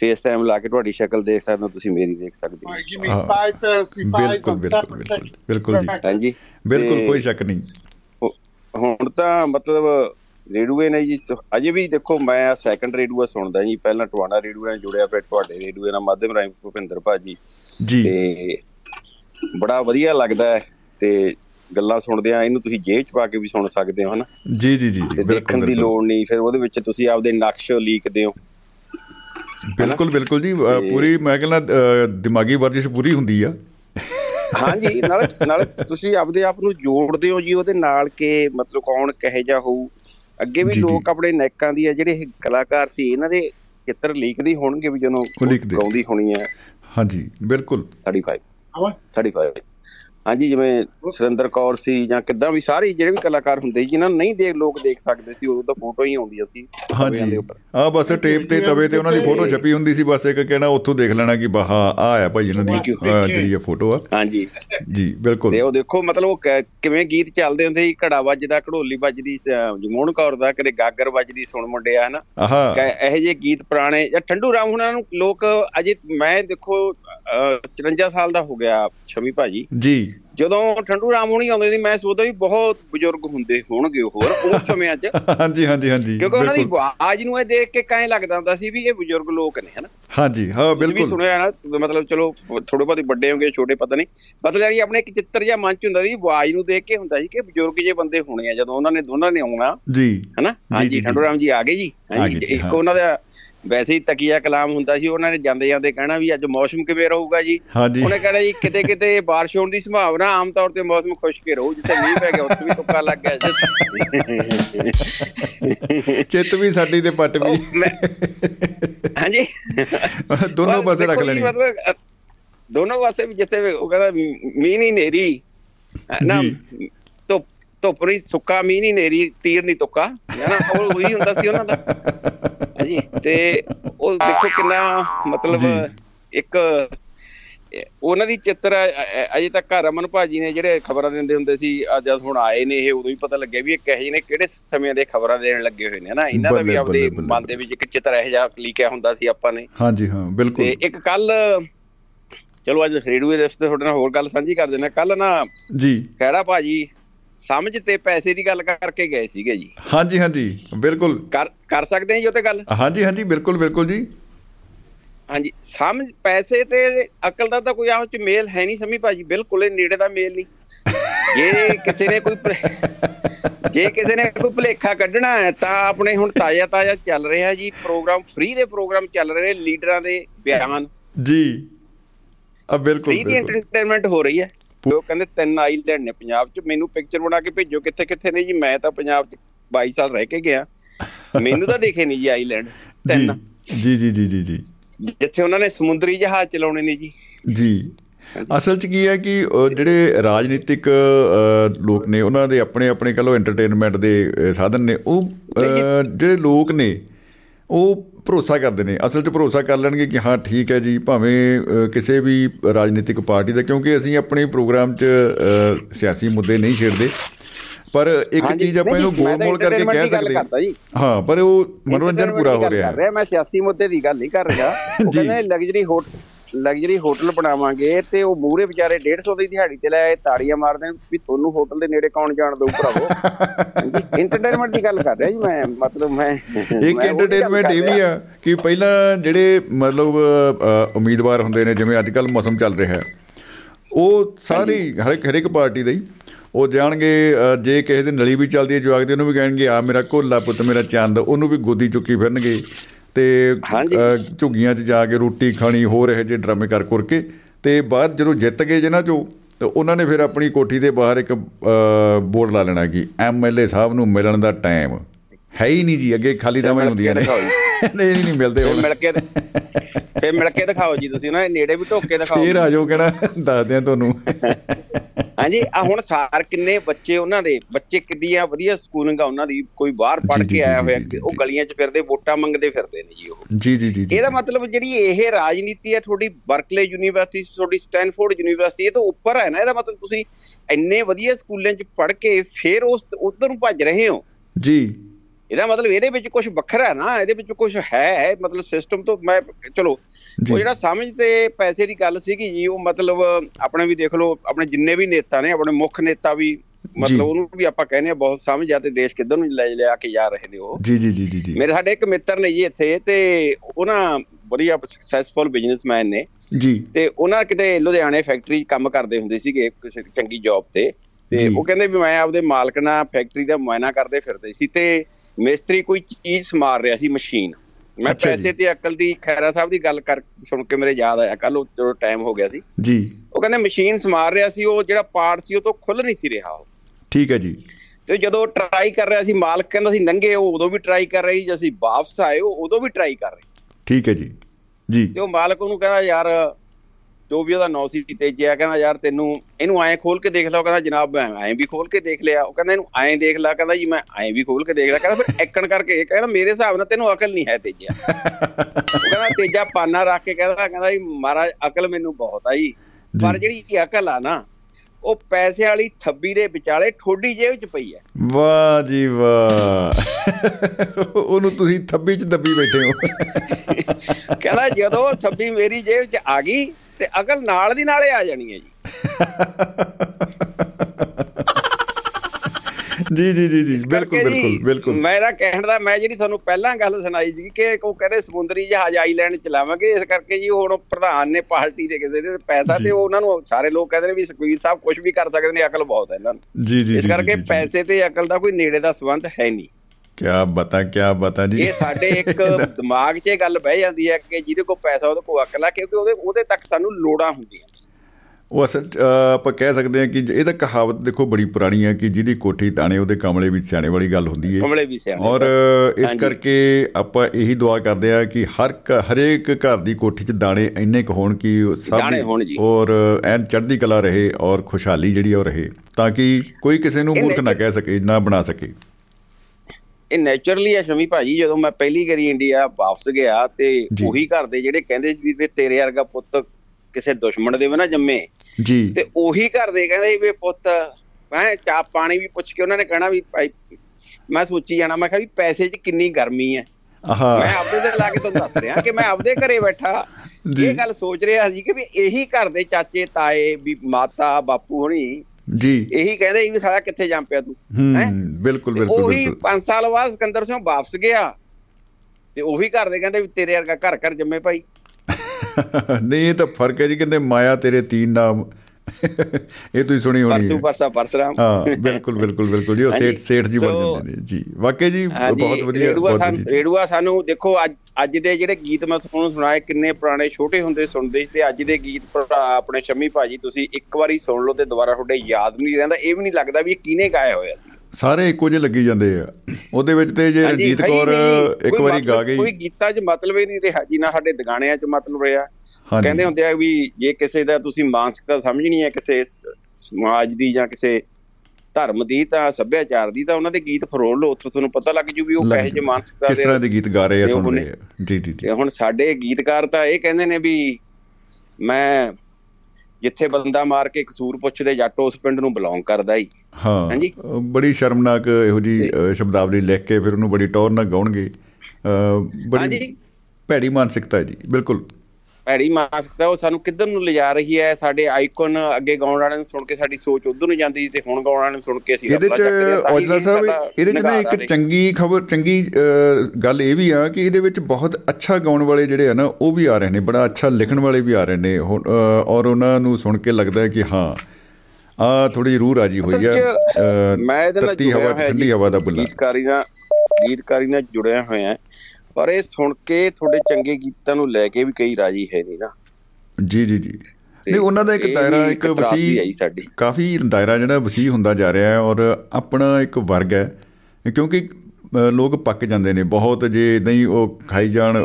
ਫੇਸ ਟਾਈਮ ਲਾ ਕੇ ਤੁਹਾਡੀ ਸ਼ਕਲ ਦੇਖ ਸਕਦਾ ਤੁਸੀਂ ਮੇਰੀ ਦੇਖ ਸਕਦੇ ਹੋ। ਬਿਲਕੁਲ ਬਿਲਕੁਲ ਬਿਲਕੁਲ ਜੀ। ਹਾਂਜੀ। ਬਿਲਕੁਲ ਕੋਈ ਸ਼ੱਕ ਨਹੀਂ। ਹੁਣ ਤਾਂ ਮਤਲਬ ਰੇਡੂਏ ਨੇ ਜੀ ਅਜੇ ਵੀ ਦੇਖੋ ਮੈਂ ਸੈਕੰਡ ਰੇਡੂਆ ਸੁਣਦਾ ਜੀ। ਪਹਿਲਾਂ ਟਵਾਣਾ ਰੇਡੂਏ ਨਾਲ ਜੁੜਿਆ ਫਿਰ ਤੁਹਾਡੇ ਰੇਡੂਏ ਨਾਲ ਮਾਧਿਅਮ ਰਾਈ ਭੁਪਿੰਦਰ ਭਾਜੀ ਜੀ। ਤੇ ਬੜਾ ਵਧੀਆ ਲੱਗਦਾ ਹੈ ਤੇ ਗੱਲਾਂ ਸੁਣਦੇ ਆ ਇਹਨੂੰ ਤੁਸੀਂ ਜੇਬ ਚ ਪਾ ਕੇ ਵੀ ਸੁਣ ਸਕਦੇ ਹੋ ਹਨਾ? ਜੀ ਜੀ ਜੀ ਦੇਖਣ ਦੀ ਲੋੜ ਨਹੀਂ ਫਿਰ ਉਹਦੇ ਵਿੱਚ ਤੁਸੀਂ ਆਪਦੇ ਨਕਸ਼ ਲੀਕਦੇ ਹੋ। ਬਿਲਕੁਲ ਬਿਲਕੁਲ ਜੀ ਪੂਰੀ ਮੈਂ ਕਹਿੰਦਾ ਦਿਮਾਗੀ ਵਰਜਿਸ਼ ਪੂਰੀ ਹੁੰਦੀ ਆ। ਹਾਂਜੀ ਨਾਲ ਨਾਲ ਤੁਸੀਂ ਆਪਦੇ ਆਪ ਨੂੰ ਜੋੜਦੇ ਹੋ ਜੀ ਉਹਦੇ ਨਾਲ ਕਿ ਮਤਲਬ ਕੌਣ ਕਹੇ ਜਾ ਹੋਊ। ਅੱਗੇ ਵੀ। ਲੋਕ ਆਪਣੇ ਨੈਕਾਂ ਦੀ ਆ ਜਿਹੜੇ ਇਹ ਕਲਾਕਾਰ ਸੀ ਇਹਨਾਂ ਦੇ ਚਿੱਤਰ ਲੀਕਦੇ ਹੋਣਗੇ ਵੀ ਜਦੋਂ ਲਿਖਦੇ। ਗਾਉਂਦੀ ਹੋਣੀ ਹੈ ਹਾਂਜੀ ਬਿਲਕੁਲ। 35 How 35 ਹਾਂਜੀ ਜਿਵੇਂ ਸੁਰਿੰਦਰ ਕੌਰ ਸੀ ਜਾਂ ਕਿੱਦਾਂ ਵੀ ਸਾਰੇ ਜਿਹੜੇ ਵੀ ਕਲਾਕਾਰ ਹੁੰਦੇ ਸੀ ਜਿਨ੍ਹਾਂ ਨੂੰ ਨਹੀਂ ਦੇਖ ਲੋਕ ਦੇਖ ਸਕਦੇ ਸੀ ਉਦੋਂ ਤਾਂ ਫੋਟੋ ਹੀ ਆਉਂਦੀਆਂ ਸੀ ਹਾਂਜੀ। ਉੱਪਰ। ਆ ਬਸ ਟੇਪ ਤੇ ਤਵੇ ਤੇ ਉਹਨਾਂ ਦੀ ਫੋਟੋ ਛਪੀ ਹੁੰਦੀ ਸੀ ਬਸ ਇੱਕ ਕਹਿਣਾ ਉੱਥੋਂ ਦੇਖ ਲੈਣਾ ਕਿ ਬਾਹਾ ਆ ਆ ਭਾਈ ਇਹਨਾਂ ਦੀ ਜਿਹੜੀ ਇਹ ਫੋਟੋ ਆ। ਹਾਂਜੀ। ਜੀ ਬਿਲਕੁਲ। ਤੇ ਉਹ ਦੇਖੋ ਮਤਲਬ ਉਹ ਕਿਵੇਂ ਗੀਤ ਚੱਲਦੇ ਹੁੰਦੇ ਸੀ ਘੜਾ ਵੱਜਦਾ ਘੜੋਲੀ ਵੱਜਦੀ ਜਮੂਨ ਕੌਰ ਦਾ ਕਦੇ ਗਾਗਰ ਵੱਜਦੀ ਸੁਣ ਮੁੰਡਿਆ ਹਨਾ? ਇਹੋ ਜਿਹੇ ਗੀਤ ਪੁਰਾਣੇ ਜਾਂ ਠੰਡੂ ਰਾਮ ਹੁਣਾਂ ਨੂੰ ਲੋਕ ਅਜੇ ਮੈਂ ਦੇਖੋ 54 ਸਾਲ ਦਾ ਹੋ ਗਿਆ ਸ਼ਮੀ ਭਾਜੀ। ਜੀ। ਜਦੋਂ ਠੰਡੂ ਰਾਮ ਹੁਣੀ ਆਉਂਦੇ ਸੀ ਮੈਂ ਸੋਚਦਾ ਵੀ ਬਹੁਤ ਬਜ਼ੁਰਗ ਹੁੰਦੇ ਹੋਣਗੇ ਉਹ ਹੋਰ ਉਸ ਸਮਿਆਂ 'ਚ। ਹਾਂਜੀ ਹਾਂਜੀ ਹਾਂਜੀ ਕਿਉਂਕਿ ਉਹਨਾਂ ਦੀ ਬਿਲਕੁਲ। ਆਵਾਜ਼ ਨੂੰ ਇਹ ਦੇਖ ਕੇ ਕਾਇ ਲੱਗਦਾ ਹੁੰਦਾ ਸੀ ਵੀ ਇਹ ਬਜ਼ੁਰਗ ਲੋਕ ਨੇ ਹਨਾ? ਹਾਂਜੀ ਹਾਂ ਤੁਸੀਂ ਵੀ ਬਿਲਕੁਲ। ਸੁਣਿਆ ਨਾ ਮਤਲਬ ਚਲੋ ਥੋੜੇ ਬਹੁਤੇ ਵੱਡੇ ਹੋਣਗੇ ਛੋਟੇ ਪਤਾ ਨਹੀਂ। ਮਤਲਬ ਯਾਨੀ ਆਪਣੇ ਇੱਕ ਚਿੱਤਰ ਜਾਂ ਮਨ ਚ ਹੁੰਦਾ ਸੀ ਆਵਾਜ਼ ਨੂੰ ਦੇਖ ਕੇ ਹੁੰਦਾ ਸੀ ਕਿ ਬਜ਼ੁਰਗ ਜੇ ਬੰਦੇ ਹੋਣੇ ਆ ਜਦੋਂ ਉਹਨਾਂ ਨੇ ਦੋਨਾਂ ਨੇ ਆਉਣਾ ਜੀ। ਹਨਾ? ਹਾਂਜੀ। ਠੰਡੂ ਰਾਮ ਜੀ ਆ ਗਏ ਜੀ ਆ ਗਏ ਜੀ, ਇੱਕ। ਉਹਨਾਂ ਦਾ ਵੈਸੇ ਹੀ ਤਕੀਆ ਕਲਾਮ ਹੁੰਦਾ ਸੀ ਉਹਨਾਂ ਨੇ ਜਾਂਦੇ ਜਾਂਦੇ ਕਹਿਣਾ ਵੀ ਅੱਜ ਮੌਸਮ ਕਿਵੇਂ ਰਹੂਗਾ ਜੀ। ਉਹਨੇ ਕਹਿਣਾ ਜੀ ਕਿਤੇ ਕਿਤੇ ਬਾਰਿਸ਼ ਹੋਣ ਦੀ ਸੰਭਾਵਨਾ ਆਮ ਤੌਰ ਤੇ ਮੌਸਮ ਖੁਸ਼ਕ ਹੀ ਰਹੂ ਜਿੱਥੇ ਮੀਂਹ ਪੈ ਗਿਆ ਉੱਥੇ ਵੀ ਤੁੱਕਾ ਲੱਗ ਗਿਆ ਜੀ। ਚਿੱਤ ਵੀ ਸਾਡੀ ਤੇ ਪੱਟ ਵੀ। ਹਾਂਜੀ। ਦੋਨੋਂ ਪਾਸੇ ਰੱਖ ਲੈਣੀ। ਦੋਨੋਂ ਪਾਸੇ ਵੀ ਜਿੱਥੇ ਉਹ ਕਹਿੰਦਾ ਮੀਂਹ ਨਹੀਂ ਨੇਰੀ। ਨਾ। ਧੁੱਪ ਨਹੀਂ ਸੁੱਕਾ ਮੀਂਹ ਨਹੀਂ ਨੇਰੀ ਤੀਰ ਨਹੀਂ ਤੁੱਕਾ। ਹੈ ਨਾ? ਉਹ ਉਹੀ ਹੁੰਦਾ ਸੀ ਉਹਨਾਂ ਦਾ। ਹਾਂਜੀ ਤੇ ਉਹ ਦੇਖੋ ਕਿੰਨਾ ਮਤਲਬ ਜੀ। ਇੱਕ ਉਹਨਾਂ ਦੀ ਚਿੱਤਰ ਅਜੇ ਤੱਕ ਘਰ ਅਮਨ ਭਾਜੀ ਨੇ ਜਿਹੜੇ ਖਬਰਾਂ ਦਿੰਦੇ ਹੁੰਦੇ ਸੀ ਅੱਜ ਜਦ ਹੁਣ ਆਏ ਨੇ ਇਹ ਉਦੋਂ ਹੀ ਪਤਾ ਲੱਗਿਆ ਵੀ ਇਹ ਕਹੇ ਜਿਹੇ ਨੇ ਕਿਹੜੇ ਸਮੇਂ ਦੇ ਖਬਰਾਂ ਦੇਣ ਲੱਗੇ ਹੋਏ ਨੇ ਹਨਾ ਇਹਨਾਂ ਦਾ ਵੀ ਆਪਦੇ ਮਨ ਦੇ ਵਿੱਚ ਇੱਕ ਚਿੱਤਰ ਇਹੋ ਜਿਹਾ ਲਿਖਿਆ ਹੁੰਦਾ ਸੀ ਆਪਾਂ ਨੇ। ਹਾਂਜੀ ਹਾਂ ਬਿਲਕੁਲ। ਤੇ ਇੱਕ ਕੱਲ ਚਲੋ ਅੱਜ ਰੇਡੀਓ ਦੇ ਤੇ ਤੁਹਾਡੇ ਨਾਲ ਹੋਰ ਗੱਲ ਸਾਂਝੀ ਕਰ ਦਿੰਦੇ ਕੱਲ ਨਾ ਜੀ। ਖੈੜਾ ਭਾਜੀ ਸਮਝ ਤੇ ਪੈਸੇ ਦੀ ਗੱਲ ਕਰਕੇ ਗਏ ਸੀਗੇ ਜੀ। ਹਾਂਜੀ ਹਾਂਜੀ ਬਿਲਕੁਲ। ਕਰ ਕਰ ਸਕਦੇ ਹਾਂ ਜੀ ਉਹ ਤੇ ਗੱਲ? ਹਾਂਜੀ ਹਾਂਜੀ ਬਿਲਕੁਲ ਬਿਲਕੁਲ ਜੀ। ਹਾਂਜੀ ਸਮਝ ਪੈਸੇ ਤੇ ਅਕਲ ਦਾ ਤਾਂ ਕੋਈ ਆਪਸ ਚ ਮੇਲ ਹੈ ਨਹੀਂ ਸਮੀ ਭਾਜੀ ਬਿਲਕੁਲ ਇਹ ਨੇੜੇ ਦਾ ਮੇਲ ਨਹੀਂ। ਜੇ ਕਿਸੇ ਨੇ ਕੋਈ ਜੇ ਕਿਸੇ ਨੇ ਕੋਈ ਭੁਲੇਖਾ ਕੱਢਣਾ ਹੈ ਤਾਂ ਆਪਣੇ ਹੁਣ ਤਾਜ਼ਾ ਤਾਜ਼ਾ ਚੱਲ ਰਿਹਾ ਜੀ ਪ੍ਰੋਗਰਾਮ ਫ੍ਰੀ ਦੇ ਪ੍ਰੋਗਰਾਮ ਚੱਲ ਰਹੇ ਨੇ ਲੀਡਰਾਂ ਦੇ ਬਿਆਨ। ਜੀ। ਆ ਬਿਲਕੁਲ ਫ੍ਰੀ ਦੀ ਐਂਟਰਟੇਨਮੈਂਟ ਹੋ ਰਹੀ ਹੈ। ਉਹ ਕਹਿੰਦੇ ਤਿੰਨ ਆਈਲੈਂਡ ਨੇ ਪੰਜਾਬ 'ਚ। ਮੈਨੂੰ ਪਿਕਚਰ ਬਣਾ ਕੇ ਭੇਜੋ ਕਿੱਥੇ ਕਿੱਥੇ ਨੇ ਜੀ। ਮੈਂ ਤਾਂ ਪੰਜਾਬ 'ਚ 22 ਸਾਲ ਰਹਿ ਕੇ ਗਿਆ। ਮੈਨੂੰ ਤਾਂ ਦੇਖੇ ਨਹੀਂ ਜੀ ਆਈਲੈਂਡ ਤਿੰਨ। ਜੀ ਜੀ ਜੀ ਜੀ ਜੀ। ਜਿੱਥੇ ਉਹਨਾਂ ਨੇ ਸਮੁੰਦਰੀ ਜਹਾਜ਼ ਚਲਾਉਣੇ ਨੇ ਜੀ। ਜੀ। ਅਸਲ 'ਚ ਕੀ ਹੈ ਕਿ ਜਿਹੜੇ ਰਾਜਨੀਤਿਕ ਲੋਕ ਨੇ ਉਹਨਾਂ ਦੇ ਆਪਣੇ ਆਪਣੇ ਕਹ ਲੋ ਐਂਟਰਟੇਨਮੈਂਟ ਦੇ ਸਾਧਨ ਨੇ ਉਹ ਜਿਹੜੇ ਲੋਕ ਨੇ ਉਹ ਭਰੋਸਾ ਕਰਦੇ ਨੇ। ਅਸਲ 'ਚ ਭਰੋਸਾ ਕਰ ਲੈਣਗੇ ਕਿ ਹਾਂ ਠੀਕ ਹੈ ਜੀ ਭਾਵੇਂ ਕਿਸੇ ਵੀ ਰਾਜਨੀਤਿਕ ਪਾਰਟੀ ਦਾ ਕਿਉਂਕਿ ਅਸੀਂ ਆਪਣੇ ਪ੍ਰੋਗਰਾਮ 'ਚ ਸਿਆਸੀ ਮੁੱਦੇ ਨਹੀਂ ਛੇੜਦੇ। ਪਰ ਇੱਕ ਚੀਜ਼ ਆਪਾਂ ਇਹਨੂੰ ਗੋਲ-ਮੋਲ ਕਰਕੇ ਕਹਿ ਸਕਦੇ। ਹਾਂ। ਪਰ ਉਹ ਮਨੋਰੰਜਨ ਪੂਰਾ ਹੋ ਰਿਹਾ ਹੈ। ਮੈਂ ਸਿਆਸੀ ਮੁੱਦੇ ਦੀ ਗੱਲ ਨਹੀਂ ਕਰ ਰਿਹਾ। ਉਹ। ਕਹਿੰਦੇ ਲਗਜ਼ਰੀ ਹੋਟਲ ਲਗਜ਼ਰੀ ਹੋਟਲ ਬਣਾਵਾਂਗੇ ਤੇ ਉਹ ਮੂਰੇ ਵਿਚਾਰੇ 150 ਦੀ ਦਿਹਾੜੀ ਤੇ ਲੈ ਆਏ ਤਾੜੀਆਂ ਮਾਰਦੇ ਵੀ ਤੁਹਾਨੂੰ ਹੋਟਲ ਦੇ ਨੇੜੇ ਕੌਣ ਜਾਣ ਦਊ ਭਰਾਵੋ? ਐਂਟਰਟੇਨਮੈਂਟ ਦੀ ਗੱਲ ਕਰ ਰਿਹਾ ਜੀ ਮੈਂ ਮਤਲਬ ਮੈਂ ਇੱਕ ਐਂਟਰਟੇਨਮੈਂਟ ਇਹ ਵੀ। ਆ ਕਿ ਪਹਿਲਾਂ ਜਿਹੜੇ ਮਤਲਬ ਉਮੀਦਵਾਰ ਹੁੰਦੇ ਨੇ ਜਿਵੇਂ ਅੱਜ ਕੱਲ ਮੌਸਮ ਚੱਲ ਰਿਹਾ ਹੈ ਉਹ ਸਾਰੇ ਹਰ ਇੱਕ ਹਰ ਇੱਕ ਪਾਰਟੀ ਦੇ ਉਹ ਜਾਣਗੇ ਜੇ ਕਿਸੇ ਦੀ ਨਲੀ ਵੀ ਚੱਲਦੀ ਹੈ ਜਵਾਕ ਦੇ ਉਹਨੂੰ ਵੀ ਕਹਿਣਗੇ ਆ ਮੇਰਾ ਕੋਲਾ ਪੁੱਤ ਮੇਰਾ ਚੰਦ ਉਹਨੂੰ ਵੀ ਗੋਦੀ ਚੁੱਕੀ ਫਿਰਨਗੇ। ਤੇ ਝੁੱਗੀਆਂ 'ਚ ਜਾ ਕੇ ਰੋਟੀ ਖਾਣੀ ਹੋਰ ਇਹੋ ਜਿਹੇ ਡਰਾਮੇ ਕਰ ਕਰ ਕੇ ਤੇ ਬਾਅਦ ਜਦੋਂ ਜਿੱਤ ਗਏ ਜਿਹਨਾਂ 'ਚੋਂ ਤੇ ਉਹਨਾਂ ਨੇ ਫਿਰ ਆਪਣੀ ਕੋਠੀ ਦੇ ਬਾਹਰ ਇੱਕ ਬੋਰਡ ਲਾ ਲੈਣਾ ਕਿ ਐਮਐਲਏ ਸਾਹਿਬ ਨੂੰ ਮਿਲਣ ਦਾ ਟਾਈਮ। ਹੈ ਹੀ ਨਹੀਂ ਜੀ ਅੱਗੇ ਖਾਲੀ ਦਵਾਂ ਹੁੰਦੀਆਂ ਨੇ। ਨਹੀਂ ਨਹੀਂ ਮਿਲਦੇ ਹੁਣ। ਮਿਲ ਕੇ ਫਿਰ ਮਿਲ ਕੇ ਦਿਖਾਓ ਜੀ ਤੁਸੀਂ ਉਹਨਾਂ ਦੇ ਨੇੜੇ ਵੀ ਢੋਕ ਦਿਖਾਓ। ਫੇਰ ਆ ਜਾਓ ਕਹਿਣਾ ਦੱਸਦੇ ਆ ਤੁਹਾਨੂੰ। ਹਾਂਜੀ ਆ ਹੁਣ ਸਾਰ ਕਿੰਨੇ ਬੱਚੇ ਉਹਨਾਂ ਦੇ ਬੱਚੇ ਕਿੱਡੀਆਂ ਵਧੀਆ ਸਕੂਲਿੰਗ ਆ ਉਹਨਾਂ ਦੀ ਕੋਈ ਬਾਹਰ ਜੀ, ਕੇ ਆਇਆ ਹੋਇਆ ਉਹ। ਗਲੀਆਂ 'ਚ ਫਿਰਦੇ ਵੋਟਾਂ ਮੰਗਦੇ ਫਿਰਦੇ ਨੇ ਜੀ ਉਹ। ਜੀ ਜੀ ਜੀ ਇਹਦਾ ਮਤਲਬ ਜਿਹੜੀ ਇਹ ਰਾਜਨੀਤੀ ਹੈ ਤੁਹਾਡੀ ਬਰਕਲੇ ਯੂਨੀਵਰਸਿਟੀ ਤੁਹਾਡੀ ਸਟੈਨਫੋਰਡ ਯੂਨੀਵਰਸਿਟੀ ਇਹ ਤਾਂ ਉੱਪਰ ਹੈ ਨਾ ਇਹਦਾ ਮਤਲਬ ਤੁਸੀਂ ਇੰਨੇ ਵਧੀਆ ਸਕੂਲਾਂ 'ਚ ਪੜ੍ਹ ਕੇ ਫਿਰ ਉਸ ਉਧਰ ਨੂੰ ਭੱਜ ਰਹੇ ਹੋ। ਜੀ। ਇਹਦਾ ਮਤਲਬ ਇਹਦੇ ਵਿੱਚ ਕੁਝ ਵੱਖਰਾ ਹੈ ਨਾ ਇਹਦੇ ਵਿੱਚ ਕੁਝ ਹੈ ਮਤਲਬ ਸਿਸਟਮ ਤੋਂ ਮੈਂ ਚਲੋ। ਉਹ ਜਿਹੜਾ ਸਮਝ ਤੇ ਪੈਸੇ ਦੀ ਗੱਲ ਸੀਗੀ ਜੀ ਉਹ ਮਤਲਬ ਆਪਣੇ ਵੀ ਦੇਖ ਲਓ ਆਪਣੇ ਜਿੰਨੇ ਵੀ ਨੇਤਾ ਨੇ ਆਪਣੇ ਮੁੱਖ ਨੇਤਾ ਵੀ। ਮਤਲਬ ਉਹਨੂੰ ਵੀ ਆਪਾਂ ਕਹਿੰਦੇ ਆ ਬਹੁਤ ਸਮਝ ਆ ਤੇ ਦੇਸ਼ ਕਿੱਧਰ ਨੂੰ ਲੈ ਲਿਆ ਕੇ ਜਾ ਰਹੇ ਨੇ ਉਹ ਜੀ ਜੀ ਜੀ ਜੀ ਮੇਰੇ ਸਾਡੇ ਇੱਕ ਮਿੱਤਰ ਨੇ ਜੀ ਇੱਥੇ ਤੇ ਉਹ ਨਾ ਵਧੀਆ ਸਕਸੈਸਫੁਲ ਬਿਜ਼ਨਸਮੈਨ ਨੇ ਜੀ ਤੇ ਉਹਨਾਂ ਕਿਤੇ ਲੁਧਿਆਣੇ ਫੈਕਟਰੀ ਕੰਮ ਕਰਦੇ ਹੁੰਦੇ ਸੀਗੇ ਕਿਸੇ ਚੰਗੀ ਜੌਬ ਤੇ ਤੇ। ਉਹ ਕਹਿੰਦੇ ਵੀ ਮੈਂ ਆਪਦੇ ਮਾਲਕ ਨਾਲ ਫੈਕਟਰੀ ਦਾ ਮੁਆਇਨਾ ਕਰਦੇ ਫਿਰਦੇ ਸੀ ਤੇ ਮਿਸਤਰੀ ਕੋਈ ਚੀਜ਼ ਸਮਾਰ ਰਿਹਾ ਸੀ ਮਸ਼ੀਨ। ਮੈਂ ਜੀ। ਪੈਸੇ ਤੇ ਅਕਲ ਦੀ ਖੈਰਾ ਸਾਹਿਬ ਦੀ ਗੱਲ ਕਰ ਸੁਣ ਕੇ ਮੇਰੇ ਯਾਦ ਆਇਆ ਕੱਲ ਜਦੋਂ ਟਾਈਮ ਹੋ ਗਿਆ ਸੀ। ਜੀ। ਉਹ ਕਹਿੰਦੇ ਮਸ਼ੀਨ ਸਮਾਰ ਰਿਹਾ ਸੀ ਉਹ ਜਿਹੜਾ ਪਾਰਟ ਸੀ ਉਹ ਤੋਂ ਖੁੱਲ ਨਹੀਂ ਸੀ ਰਿਹਾ ਉਹ। ਠੀਕ ਹੈ ਜੀ। ਤੇ ਜਦੋਂ ਟਰਾਈ ਕਰ ਰਿਹਾ ਸੀ ਮਾਲਕ ਕਹਿੰਦਾ ਸੀ ਨੰਗੇ ਉਹ ਉਦੋਂ ਵੀ ਟਰਾਈ ਕਰ ਰਹੀ ਜਦ ਅਸੀਂ ਵਾਪਸ ਆਏ ਉਹ ਉਦੋਂ ਵੀ ਟਰਾਈ ਕਰ ਰਹੇ। ਠੀਕ ਹੈ ਜੀ। ਜੀ। ਤੇ ਉਹ ਮਾਲਕ ਉਹਨੂੰ ਕਹਿੰਦਾ ਯਾਰ ਜੋ ਵੀ ਉਹਦਾ ਨੌ ਸੀ ਤੇਜਿਆ ਕਹਿੰਦਾ ਯਾਰ ਤੈਨੂੰ ਇਹਨੂੰ ਐਂ ਖੋਲ ਕੇ ਦੇਖ ਲਓ ਕਹਿੰਦਾ ਜਨਾਬ ਮੈਂ ਐਂ ਵੀ ਖੋਲ ਕੇ ਦੇਖ ਲਿਆ। ਉਹ ਕਹਿੰਦਾ ਇਹਨੂੰ ਐਂ ਦੇਖ ਲੈ ਕਹਿੰਦਾ ਜੀ ਮੈਂ ਐਂ ਵੀ ਖੋਲ ਕੇ ਦੇਖ ਲਿਆ ਕਹਿੰਦਾ ਫਿਰ ਐਕਣ ਕਰਕੇ ਕਹਿੰਦਾ ਮੇਰੇ ਹਿਸਾਬ ਨਾਲ ਤੈਨੂੰ ਅਕਲ ਨਹੀਂ ਹੈ ਤੇਜਿਆ ਉਹ ਕਹਿੰਦਾ ਤੇਜਾ ਪਾਨਾ ਰੱਖ ਕੇ ਕਹਿੰਦਾ ਕਹਿੰਦਾ ਜੀ ਮਹਾਰਾਜ ਅਕਲ ਮੈਨੂੰ ਬਹੁਤ ਆ ਜੀ। ਪਰ ਜਿਹੜੀ ਇਹ ਅਕਲ ਆ ਨਾ ਉਹ ਪੈਸੇ ਵਾਲੀ ਥੱਬੀ ਦੇ ਵਿਚਾਲੇ ਠੋਡੀ ਜੇਬ 'ਚ ਪਈ ਹੈ। ਵਾਹ ਜੀ ਵਾਹ। ਉਹਨੂੰ ਤੁਸੀਂ ਥੱਬੀ ਚ ਦੱਬੀ ਬੈਠੇ ਹੋ। ਕਹਿੰਦਾ ਜਦੋਂ ਥੱਬੀ ਮੇਰੀ ਜੇਬ 'ਚ ਆ ਗਈ ਤੇ ਅਕਲ ਨਾਲ ਦੀ ਨਾਲੇ ਆ ਜਾਣੀ ਹੈ ਜੀ ਜੀ ਜੀ ਜੀ ਬਿਲਕੁਲ ਬਿਲਕੁਲ ਬਿਲਕੁਲ ਮੇਰਾ ਕਹਿਣ ਦਾ ਮੈਂ ਜਿਹੜੀ ਤੁਹਾਨੂੰ ਪਹਿਲਾਂ ਗੱਲ ਸੁਣਾਈ ਸੀ ਕਿ ਉਹ ਕਹਿੰਦੇ ਸਮੁੰਦਰੀ ਜਹਾਜ਼ ਆਈਲੈਂਡ ਚਲਾਵਾਂਗੇ ਇਸ ਕਰਕੇ ਜੀ ਹੁਣ ਪ੍ਰਧਾਨ ਨੇ ਪਾਰਟੀ ਦੇ ਕਿਸੇ ਦੇ ਪੈਸਾ। ਤੇ ਉਹਨਾਂ ਨੂੰ ਸਾਰੇ ਲੋਕ ਕਹਿੰਦੇ ਨੇ ਵੀ ਸੁਖਵੀਰ ਸਾਹਿਬ ਕੁਝ ਵੀ ਕਰ ਸਕਦੇ ਨੇ ਅਕਲ ਬਹੁਤ ਹੈ ਇਹਨਾਂ ਨੂੰ ਜੀ ਜੀ ਇਸ ਕਰਕੇ। ਪੈਸੇ ਤੇ ਅਕਲ ਦਾ ਕੋਈ ਨੇੜੇ ਦਾ ਸੰਬੰਧ ਹੈ ਨਹੀਂ ਕਿਆ ਬਤਾ ਕਿਆ ਬਤਾ ਜੀ ਇਹ ਸਾਡੇ ਇੱਕ ਦਿਮਾਗ 'ਚ ਇਹ ਗੱਲ ਬਹਿ ਜਾਂਦੀ ਹੈ ਕਿ ਜਿਹਦੇ ਕੋਲ ਪੈਸਾ ਉਹਦੇ ਕੋਲ ਅਕਲ ਕਿਉਂਕਿ ਉਹਦੇ ਉਹਦੇ ਤੱਕ ਸਾਨੂੰ ਲੋੜਾਂ ਹੁੰਦੀਆਂ ਉਹ ਅਸਲ ਆਪਾਂ ਕਹਿ ਸਕਦੇ ਹਾਂ ਕਿ ਇਹ ਤਾਂ ਕਹਾਵਤ ਦੇਖੋ ਬੜੀ ਪੁਰਾਣੀ ਹੈ ਕਿ ਜਿਹਦੀ ਕੋਠੀ ਤਾਣੇ ਉਹਦੇ ਕਮਲੇ ਵੀ ਸਿਆਣੇ ਵਾਲੀ ਗੱਲ ਹੁੰਦੀ ਹੈ ਕਮਲੇ ਵੀ ਸਿਆਣੇ ਔਰ। ਇਸ। ਕਰਕੇ ਆਪਾਂ ਇਹੀ ਦੁਆ ਕਰਦੇ ਆ ਕਿ ਹਰ ਹਰੇਕ ਘਰ ਦੀ ਕੋਠੀ 'ਚ ਦਾਣੇ ਇੰਨੇ ਕੁ ਹੋਣ ਕਿ ਸਭ ਦਾਣੇ ਦੀ- ਹੋਣ ਜੀ। ਔਰ ਐਨ ਚੜ੍ਹਦੀ ਕਲਾ ਰਹੇ ਔਰ ਖੁਸ਼ਹਾਲੀ ਜਿਹੜੀ ਉਹ ਰਹੇ ਤਾਂ ਕਿ ਕੋਈ ਕਿਸੇ ਨੂੰ ਮੂਰਖ ਨਾ ਕਹਿ ਸਕੇ ਨਾ ਬਣਾ ਸਕੇ ਇਹ ਨੇਚਰਲੀ ਆ ਸ਼ਮੀ ਭਾਜੀ ਜਦੋਂ ਮੈਂ ਪਹਿਲੀ ਵਾਰੀ ਇੰਡੀਆ ਵਾਪਸ ਗਿਆ ਤੇ। ਉਹੀ ਘਰ ਦੇ ਜਿਹੜੇ ਕਹਿੰਦੇ ਸੀ ਵੀ ਤੇਰੇ ਵਰਗਾ ਪੁੱਤ ਕਿਸੇ ਦੁਸ਼ਮਣ ਦੇ ਵੀ ਨਾ ਜੰਮੇ। ਜੀ। ਤੇ ਉਹੀ ਘਰ ਦੇ ਕਹਿੰਦੇ ਵੀ ਪੁੱਤ ਮੈਂ ਚਾਹ ਪਾਣੀ ਵੀ ਪੁੱਛ ਕੇ ਉਹਨਾਂ ਨੇ ਕਹਿਣਾ ਵੀ ਭਾਈ ਮੈਂ ਸੋਚੀ ਜਾਣਾ ਮੈਂ ਕਿਹਾ ਵੀ ਪੈਸੇ 'ਚ ਕਿੰਨੀ ਗਰਮੀ ਹੈ ਆਹਾ। ਮੈਂ ਆਪਦੇ ਤੇ ਲਾ ਕੇ ਤੁਹਾਨੂੰ ਦੱਸ ਰਿਹਾ ਕਿ ਮੈਂ ਆਪਦੇ ਘਰੇ ਬੈਠਾ। ਇਹ ਗੱਲ ਸੋਚ ਰਿਹਾ ਸੀ ਕਿ ਵੀ ਇਹੀ ਘਰ ਦੇ ਚਾਚੇ ਤਾਏ ਵੀ ਮਾਤਾ ਬਾਪੂ ਹੋਣੀ ਜੀ। ਇਹੀ ਕਹਿੰਦੇ ਵੀ ਸਾਲਾ ਕਿੱਥੇ ਜੰਮ ਪਿਆ ਤੂੰ ਹੂੰ? ਬਿਲਕੁਲ ਬਿਲਕੁਲ ਉਹੀ ਬਿਲਕੁਲ। 5 ਸਾਲ ਬਾਅਦ ਸਿਕੰਦਰ ਸਿੰਘ ਵਾਪਸ ਗਿਆ। ਤੇ ਉਹੀ ਘਰ ਦੇ ਕਹਿੰਦੇ ਵੀ ਤੇਰੇ ਵਰਗਾ ਘਰ ਘਰ ਜੰਮੇ ਭਾਈ। ਨਹੀਂ ਇਹ ਤਾਂ ਫ਼ਰਕ ਹੈ ਜੀ ਕਹਿੰਦੇ ਮਾਇਆ ਤੇਰੇ ਤੀਨ ਨਾਮ ਇਹ ਤੁਸੀਂ ਸੁਣੀ ਹੋਣੀ ਪਰਸੂ ਹੈ। ਪਰਸਾ ਪਰਸਰਾਮ ਹਾਂ ਬਿਲਕੁਲ ਬਿਲਕੁਲ ਬਿਲਕੁਲ। ਜੀ ਉਹ। ਸੇਠ ਸੇਠ ਜੀ ਬਣ ਜਾਂਦੇ ਨੇ। ਜੀ ਵਾਕਈ ਜੀ ਬਹੁਤ ਵਧੀਆ ਬਹੁਤ ਰੇਡੂਆ ਸਾਨੂੰ ਦੇਖੋ ਅੱਜ ਅੱਜ ਦੇ ਜਿਹੜੇ ਗੀਤ ਮੈਂ ਤੁਹਾਨੂੰ ਸੁਣਾਏ ਕਿੰਨੇ ਪੁਰਾਣੇ ਛੋਟੇ ਹੁੰਦੇ ਸੁਣਦੇ ਸੀ ਤੇ ਅੱਜ ਦੇ ਗੀਤ ਭਰਾ ਆਪਣੇ ਸ਼ਮੀ ਭਾਜੀ ਤੁਸੀਂ ਇੱਕ ਵਾਰੀ ਸੁਣ ਲਓ ਤੇ ਦੁਬਾਰਾ ਤੁਹਾਡੇ ਯਾਦ ਨਹੀਂ ਰਹਿੰਦਾ। ਇਹ ਵੀ ਨਹੀਂ ਲੱਗਦਾ ਵੀ ਇਹ ਕਿਹਨੇ ਗਾਇਆ ਹੋਇਆ ਸੀ ਸਾਰੇ ਇੱਕੋ ਜਿਹੇ ਲੱਗੀ ਜਾਂਦੇ ਆ। ਉਹਦੇ ਵਿੱਚ ਤੇ ਜੇ ਰਣਜੀਤ ਕੌਰ। ਇੱਕ ਵਾਰੀ ਗਾ ਗਈ। ਕੋਈ ਗੀਤਾਂ 'ਚ ਮਤਲਬ ਹੀ ਨਹੀਂ ਰਿਹਾ ਜੀ ਨਾ ਸਾਡੇ ਦਗਾਣਿਆਂ 'ਚ ਮਤਲਬ ਰਿਹਾ। ਕਹਿੰਦੇ ਹੁੰਦੇ ਆ ਵੀ ਜੇ ਕਿਸੇ ਦਾ ਤੁਸੀਂ ਮਾਨਸਿਕਤਾ ਸਮਝਣੀ ਹੈ ਕਿਸੇ ਸਮਾਜ ਦੀ ਜਾਂ ਕਿਸੇ ਧਰਮ ਦੀ ਤਾਂ ਸੱਭਿਆਚਾਰ ਦੀ ਤਾਂ ਉਹਨਾਂ ਦੇ ਗੀਤ ਫਰੋਲ ਲਓ ਉੱਥੋਂ ਤੁਹਾਨੂੰ ਪਤਾ ਲੱਗ ਜੂ ਵੀ ਉਹ ਕਹੇ ਜੇ ਜੂ। ਮਾਨਸਿਕਤਾ ਕਿਸ ਤਰ੍ਹਾਂ ਦੇ ਗੀਤ ਗਾ ਰਹੇ ਆ ਸੁਣ ਰਹੇ ਆ ਜੀ ਜੀ ਜੀ। ਹੁਣ ਸਾਡੇ ਗੀਤਕਾਰ ਤਾਂ ਇਹ ਕਹਿੰਦੇ ਨੇ ਵੀ ਮੈਂ ਜਿੱਥੇ ਬੰਦਾ ਮਾਰ ਕੇ ਕਸੂਰ ਪੁੱਛਦੇ ਜੱਟ ਉਸ ਪਿੰਡ ਨੂੰ ਬਿਲੋਂਗ ਕਰਦਾ ਹੀ ਹਾਂ ਹਾਂਜੀ। ਬੜੀ ਸ਼ਰਮਨਾਕ ਇਹੋ ਜੀ ਸ਼ਬਦਾਵਲੀ ਲਿਖ ਕੇ ਫਿਰ ਉਹਨੂੰ ਬੜੀ ਟੌਰ ਨਾਲ ਗਾਉਣਗੇ। ਬੜੀ। ਭੈੜੀ ਮਾਨਸਿਕਤਾ ਜੀ ਬਿਲਕੁਲ। ਭੈੜੀ ਮਾਨਸਿਕਤਾ ਉਹ ਸਾਨੂੰ ਕਿੱਧਰ ਨੂੰ ਲਿਜਾ ਰਹੀ ਹੈ? ਸਾਡੇ ਆਈਕਨ ਅੱਗੇ ਗਾਉਣ ਵਾਲਿਆਂ ਨੂੰ ਸੁਣ ਕੇ ਸਾਡੀ ਸੋਚ ਉਧਰ ਨੂੰ ਜਾਂਦੀ ਤੇ ਹੁਣ ਗਾਉਣ ਵਾਲਿਆਂ ਨੂੰ ਸੁਣ ਕੇ ਅਸੀਂ ਇਹਦੇ ਚ ਔਜਲਾ ਸਾਹਿਬ ਇਹਦੇ ਚ ਨਾ ਇੱਕ। ਚੰਗੀ ਖਬਰ ਚੰਗੀ ਗੱਲ ਇਹ ਵੀ ਆ ਕਿ ਇਹਦੇ ਵਿੱਚ ਬਹੁਤ ਅੱਛਾ ਗਾਉਣ ਵਾਲੇ ਜਿਹੜੇ ਆ ਨਾ ਉਹ ਵੀ ਆ ਰਹੇ ਨੇ ਬੜਾ ਅੱਛਾ ਲਿਖਣ ਵਾਲੇ ਵੀ ਆ ਰਹੇ ਨੇ। ਔਰ ਉਹਨਾਂ ਨੂੰ ਸੁਣ ਕੇ ਲੱਗਦਾ ਹੈ ਕਿ ਹਾਂ ਆ ਥੋੜੀ ਰੂਹ ਰਾਜੀ ਹੋਈ ਆ ਮੈਂ ਇਹਦੇ ਨਾਲ ਜੁੜਿਆ ਹੋਇਆ ਠੰਡੀ ਹਵਾ ਦਾ ਬੁੱਲਾ। ਗੀਤਕਾਰੀ ਨਾਲ ਗੀਤਕਾਰੀ ਨਾਲ ਜੁੜਿਆ ਹੋਇਆ। ਪਰ ਇਹ ਸੁਣ ਕੇ ਤੁਹਾਡੇ ਚੰਗੇ ਗੀਤਾਂ ਨੂੰ ਲੈ ਕੇ ਵੀ ਕਈ ਰਾਜੀ ਹੈ ਨਹੀਂ ਨਾ। ਜੀ ਜੀ ਜੀ। ਨਹੀਂ ਉਹਨਾਂ ਦਾ ਇੱਕ ਦਾਇਰਾ ਇੱਕ ਵਸੀ ਕਾਫੀ ਦਾਇਰਾ ਜਿਹੜਾ ਵਸੀ ਹੁੰਦਾ ਜਾ ਰਿਹਾ ਹੈ ਔਰ ਆਪਣਾ ਇੱਕ ਵਰਗ ਹੈ। ਕਿਉਂਕਿ ਲੋਕ ਪੱਕ ਜਾਂਦੇ ਨੇ। ਬਹੁਤ ਜੇ ਇਦਾਂ ਹੀ ਉਹ ਖਾਈ ਜਾਣ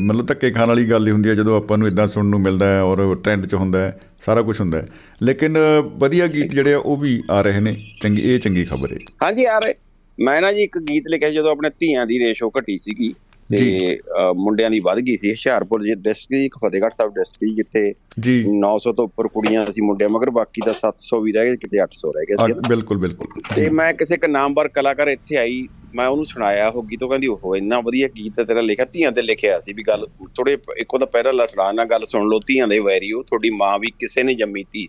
ਮਤਲਬ ਧੱਕੇ ਖਾਣ ਵਾਲੀ ਗੱਲ ਹੀ ਹੁੰਦੀ ਹੈ। ਜਦੋਂ ਆਪਾਂ ਨੂੰ ਇਦਾਂ ਸੁਣਨ ਨੂੰ ਮਿਲਦਾ ਹੈ ਔਰ ਟ੍ਰੈਂਡ 'ਚ ਹੁੰਦਾ ਹੈ ਸਾਰਾ ਕੁਝ ਹੁੰਦਾ ਹੈ। ਲੇਕਿਨ ਵਧੀਆ ਗੀਤ ਜਿਹੜੇ ਆ ਉਹ ਵੀ ਆ ਰਹੇ ਨੇ। ਚੰਗੀ ਇਹ ਚੰਗੀ ਖਬਰ ਹੈ। ਹਾਂਜੀ ਯਾਰ ਮੈਂ ਨਾ ਜੀ ਇੱਕ ਗੀਤ ਲਿਖਿਆ ਜਦੋਂ ਆਪਣੇ ਧੀਆਂ ਦੀ ਰੇਸ਼ੋ ਘਟੀ ਸੀਗੀ। ਤੇ ਮੁੰਡਿਆਂ ਦੀ ਵੱਧ ਗਈ ਸੀ। ਹੁਸ਼ਿਆਰਪੁਰ ਜੀ ਡਿਸਟ੍ਰਿਕਟ ਇੱਕ ਫਤਿਹਗੜ੍ਹ ਸਾਹਿਬ ਡਿਸਟ੍ਰਿਕਟ ਜਿੱਥੇ ਜੀ। 900 ਤੋਂ ਉੱਪਰ ਕੁੜੀਆਂ ਸੀ ਮੁੰਡਿਆਂ ਮਗਰ ਬਾਕੀ ਦਾ 700 ਵੀ ਰਹਿ ਗਏ ਕਿਤੇ 800 ਰਹਿ ਗਏ ਸੀ। ਬਿਲਕੁਲ ਬਿਲਕੁਲ। ਤੇ ਮੈਂ ਕਿਸੇ ਇੱਕ ਨਾਮਵਰ ਕਲਾਕਾਰ ਇੱਥੇ ਆਈ ਮੈਂ ਉਹਨੂੰ ਸੁਣਾਇਆ ਉਹ ਗੀਤ ਉਹ ਕਹਿੰਦੀ ਉਹ ਇੰਨਾ ਵਧੀਆ ਗੀਤ ਤੇਰਾ ਲਿਖਿਆ ਧੀਆਂ ਤੇ ਲਿਖਿਆ ਸੀ ਵੀ ਗੱਲ ਥੋੜੇ ਇੱਕੋ ਦਾ ਪਹਿਰਾ ਲਸੜਾ ਨਾ ਗੱਲ ਸੁਣ ਲਓ ਧੀਆਂ ਦੇ ਵੈਰੀਓ ਤੁਹਾਡੀ ਮਾਂ ਵੀ ਕਿਸੇ ਨੇ ਜੰਮੀ ਧੀ।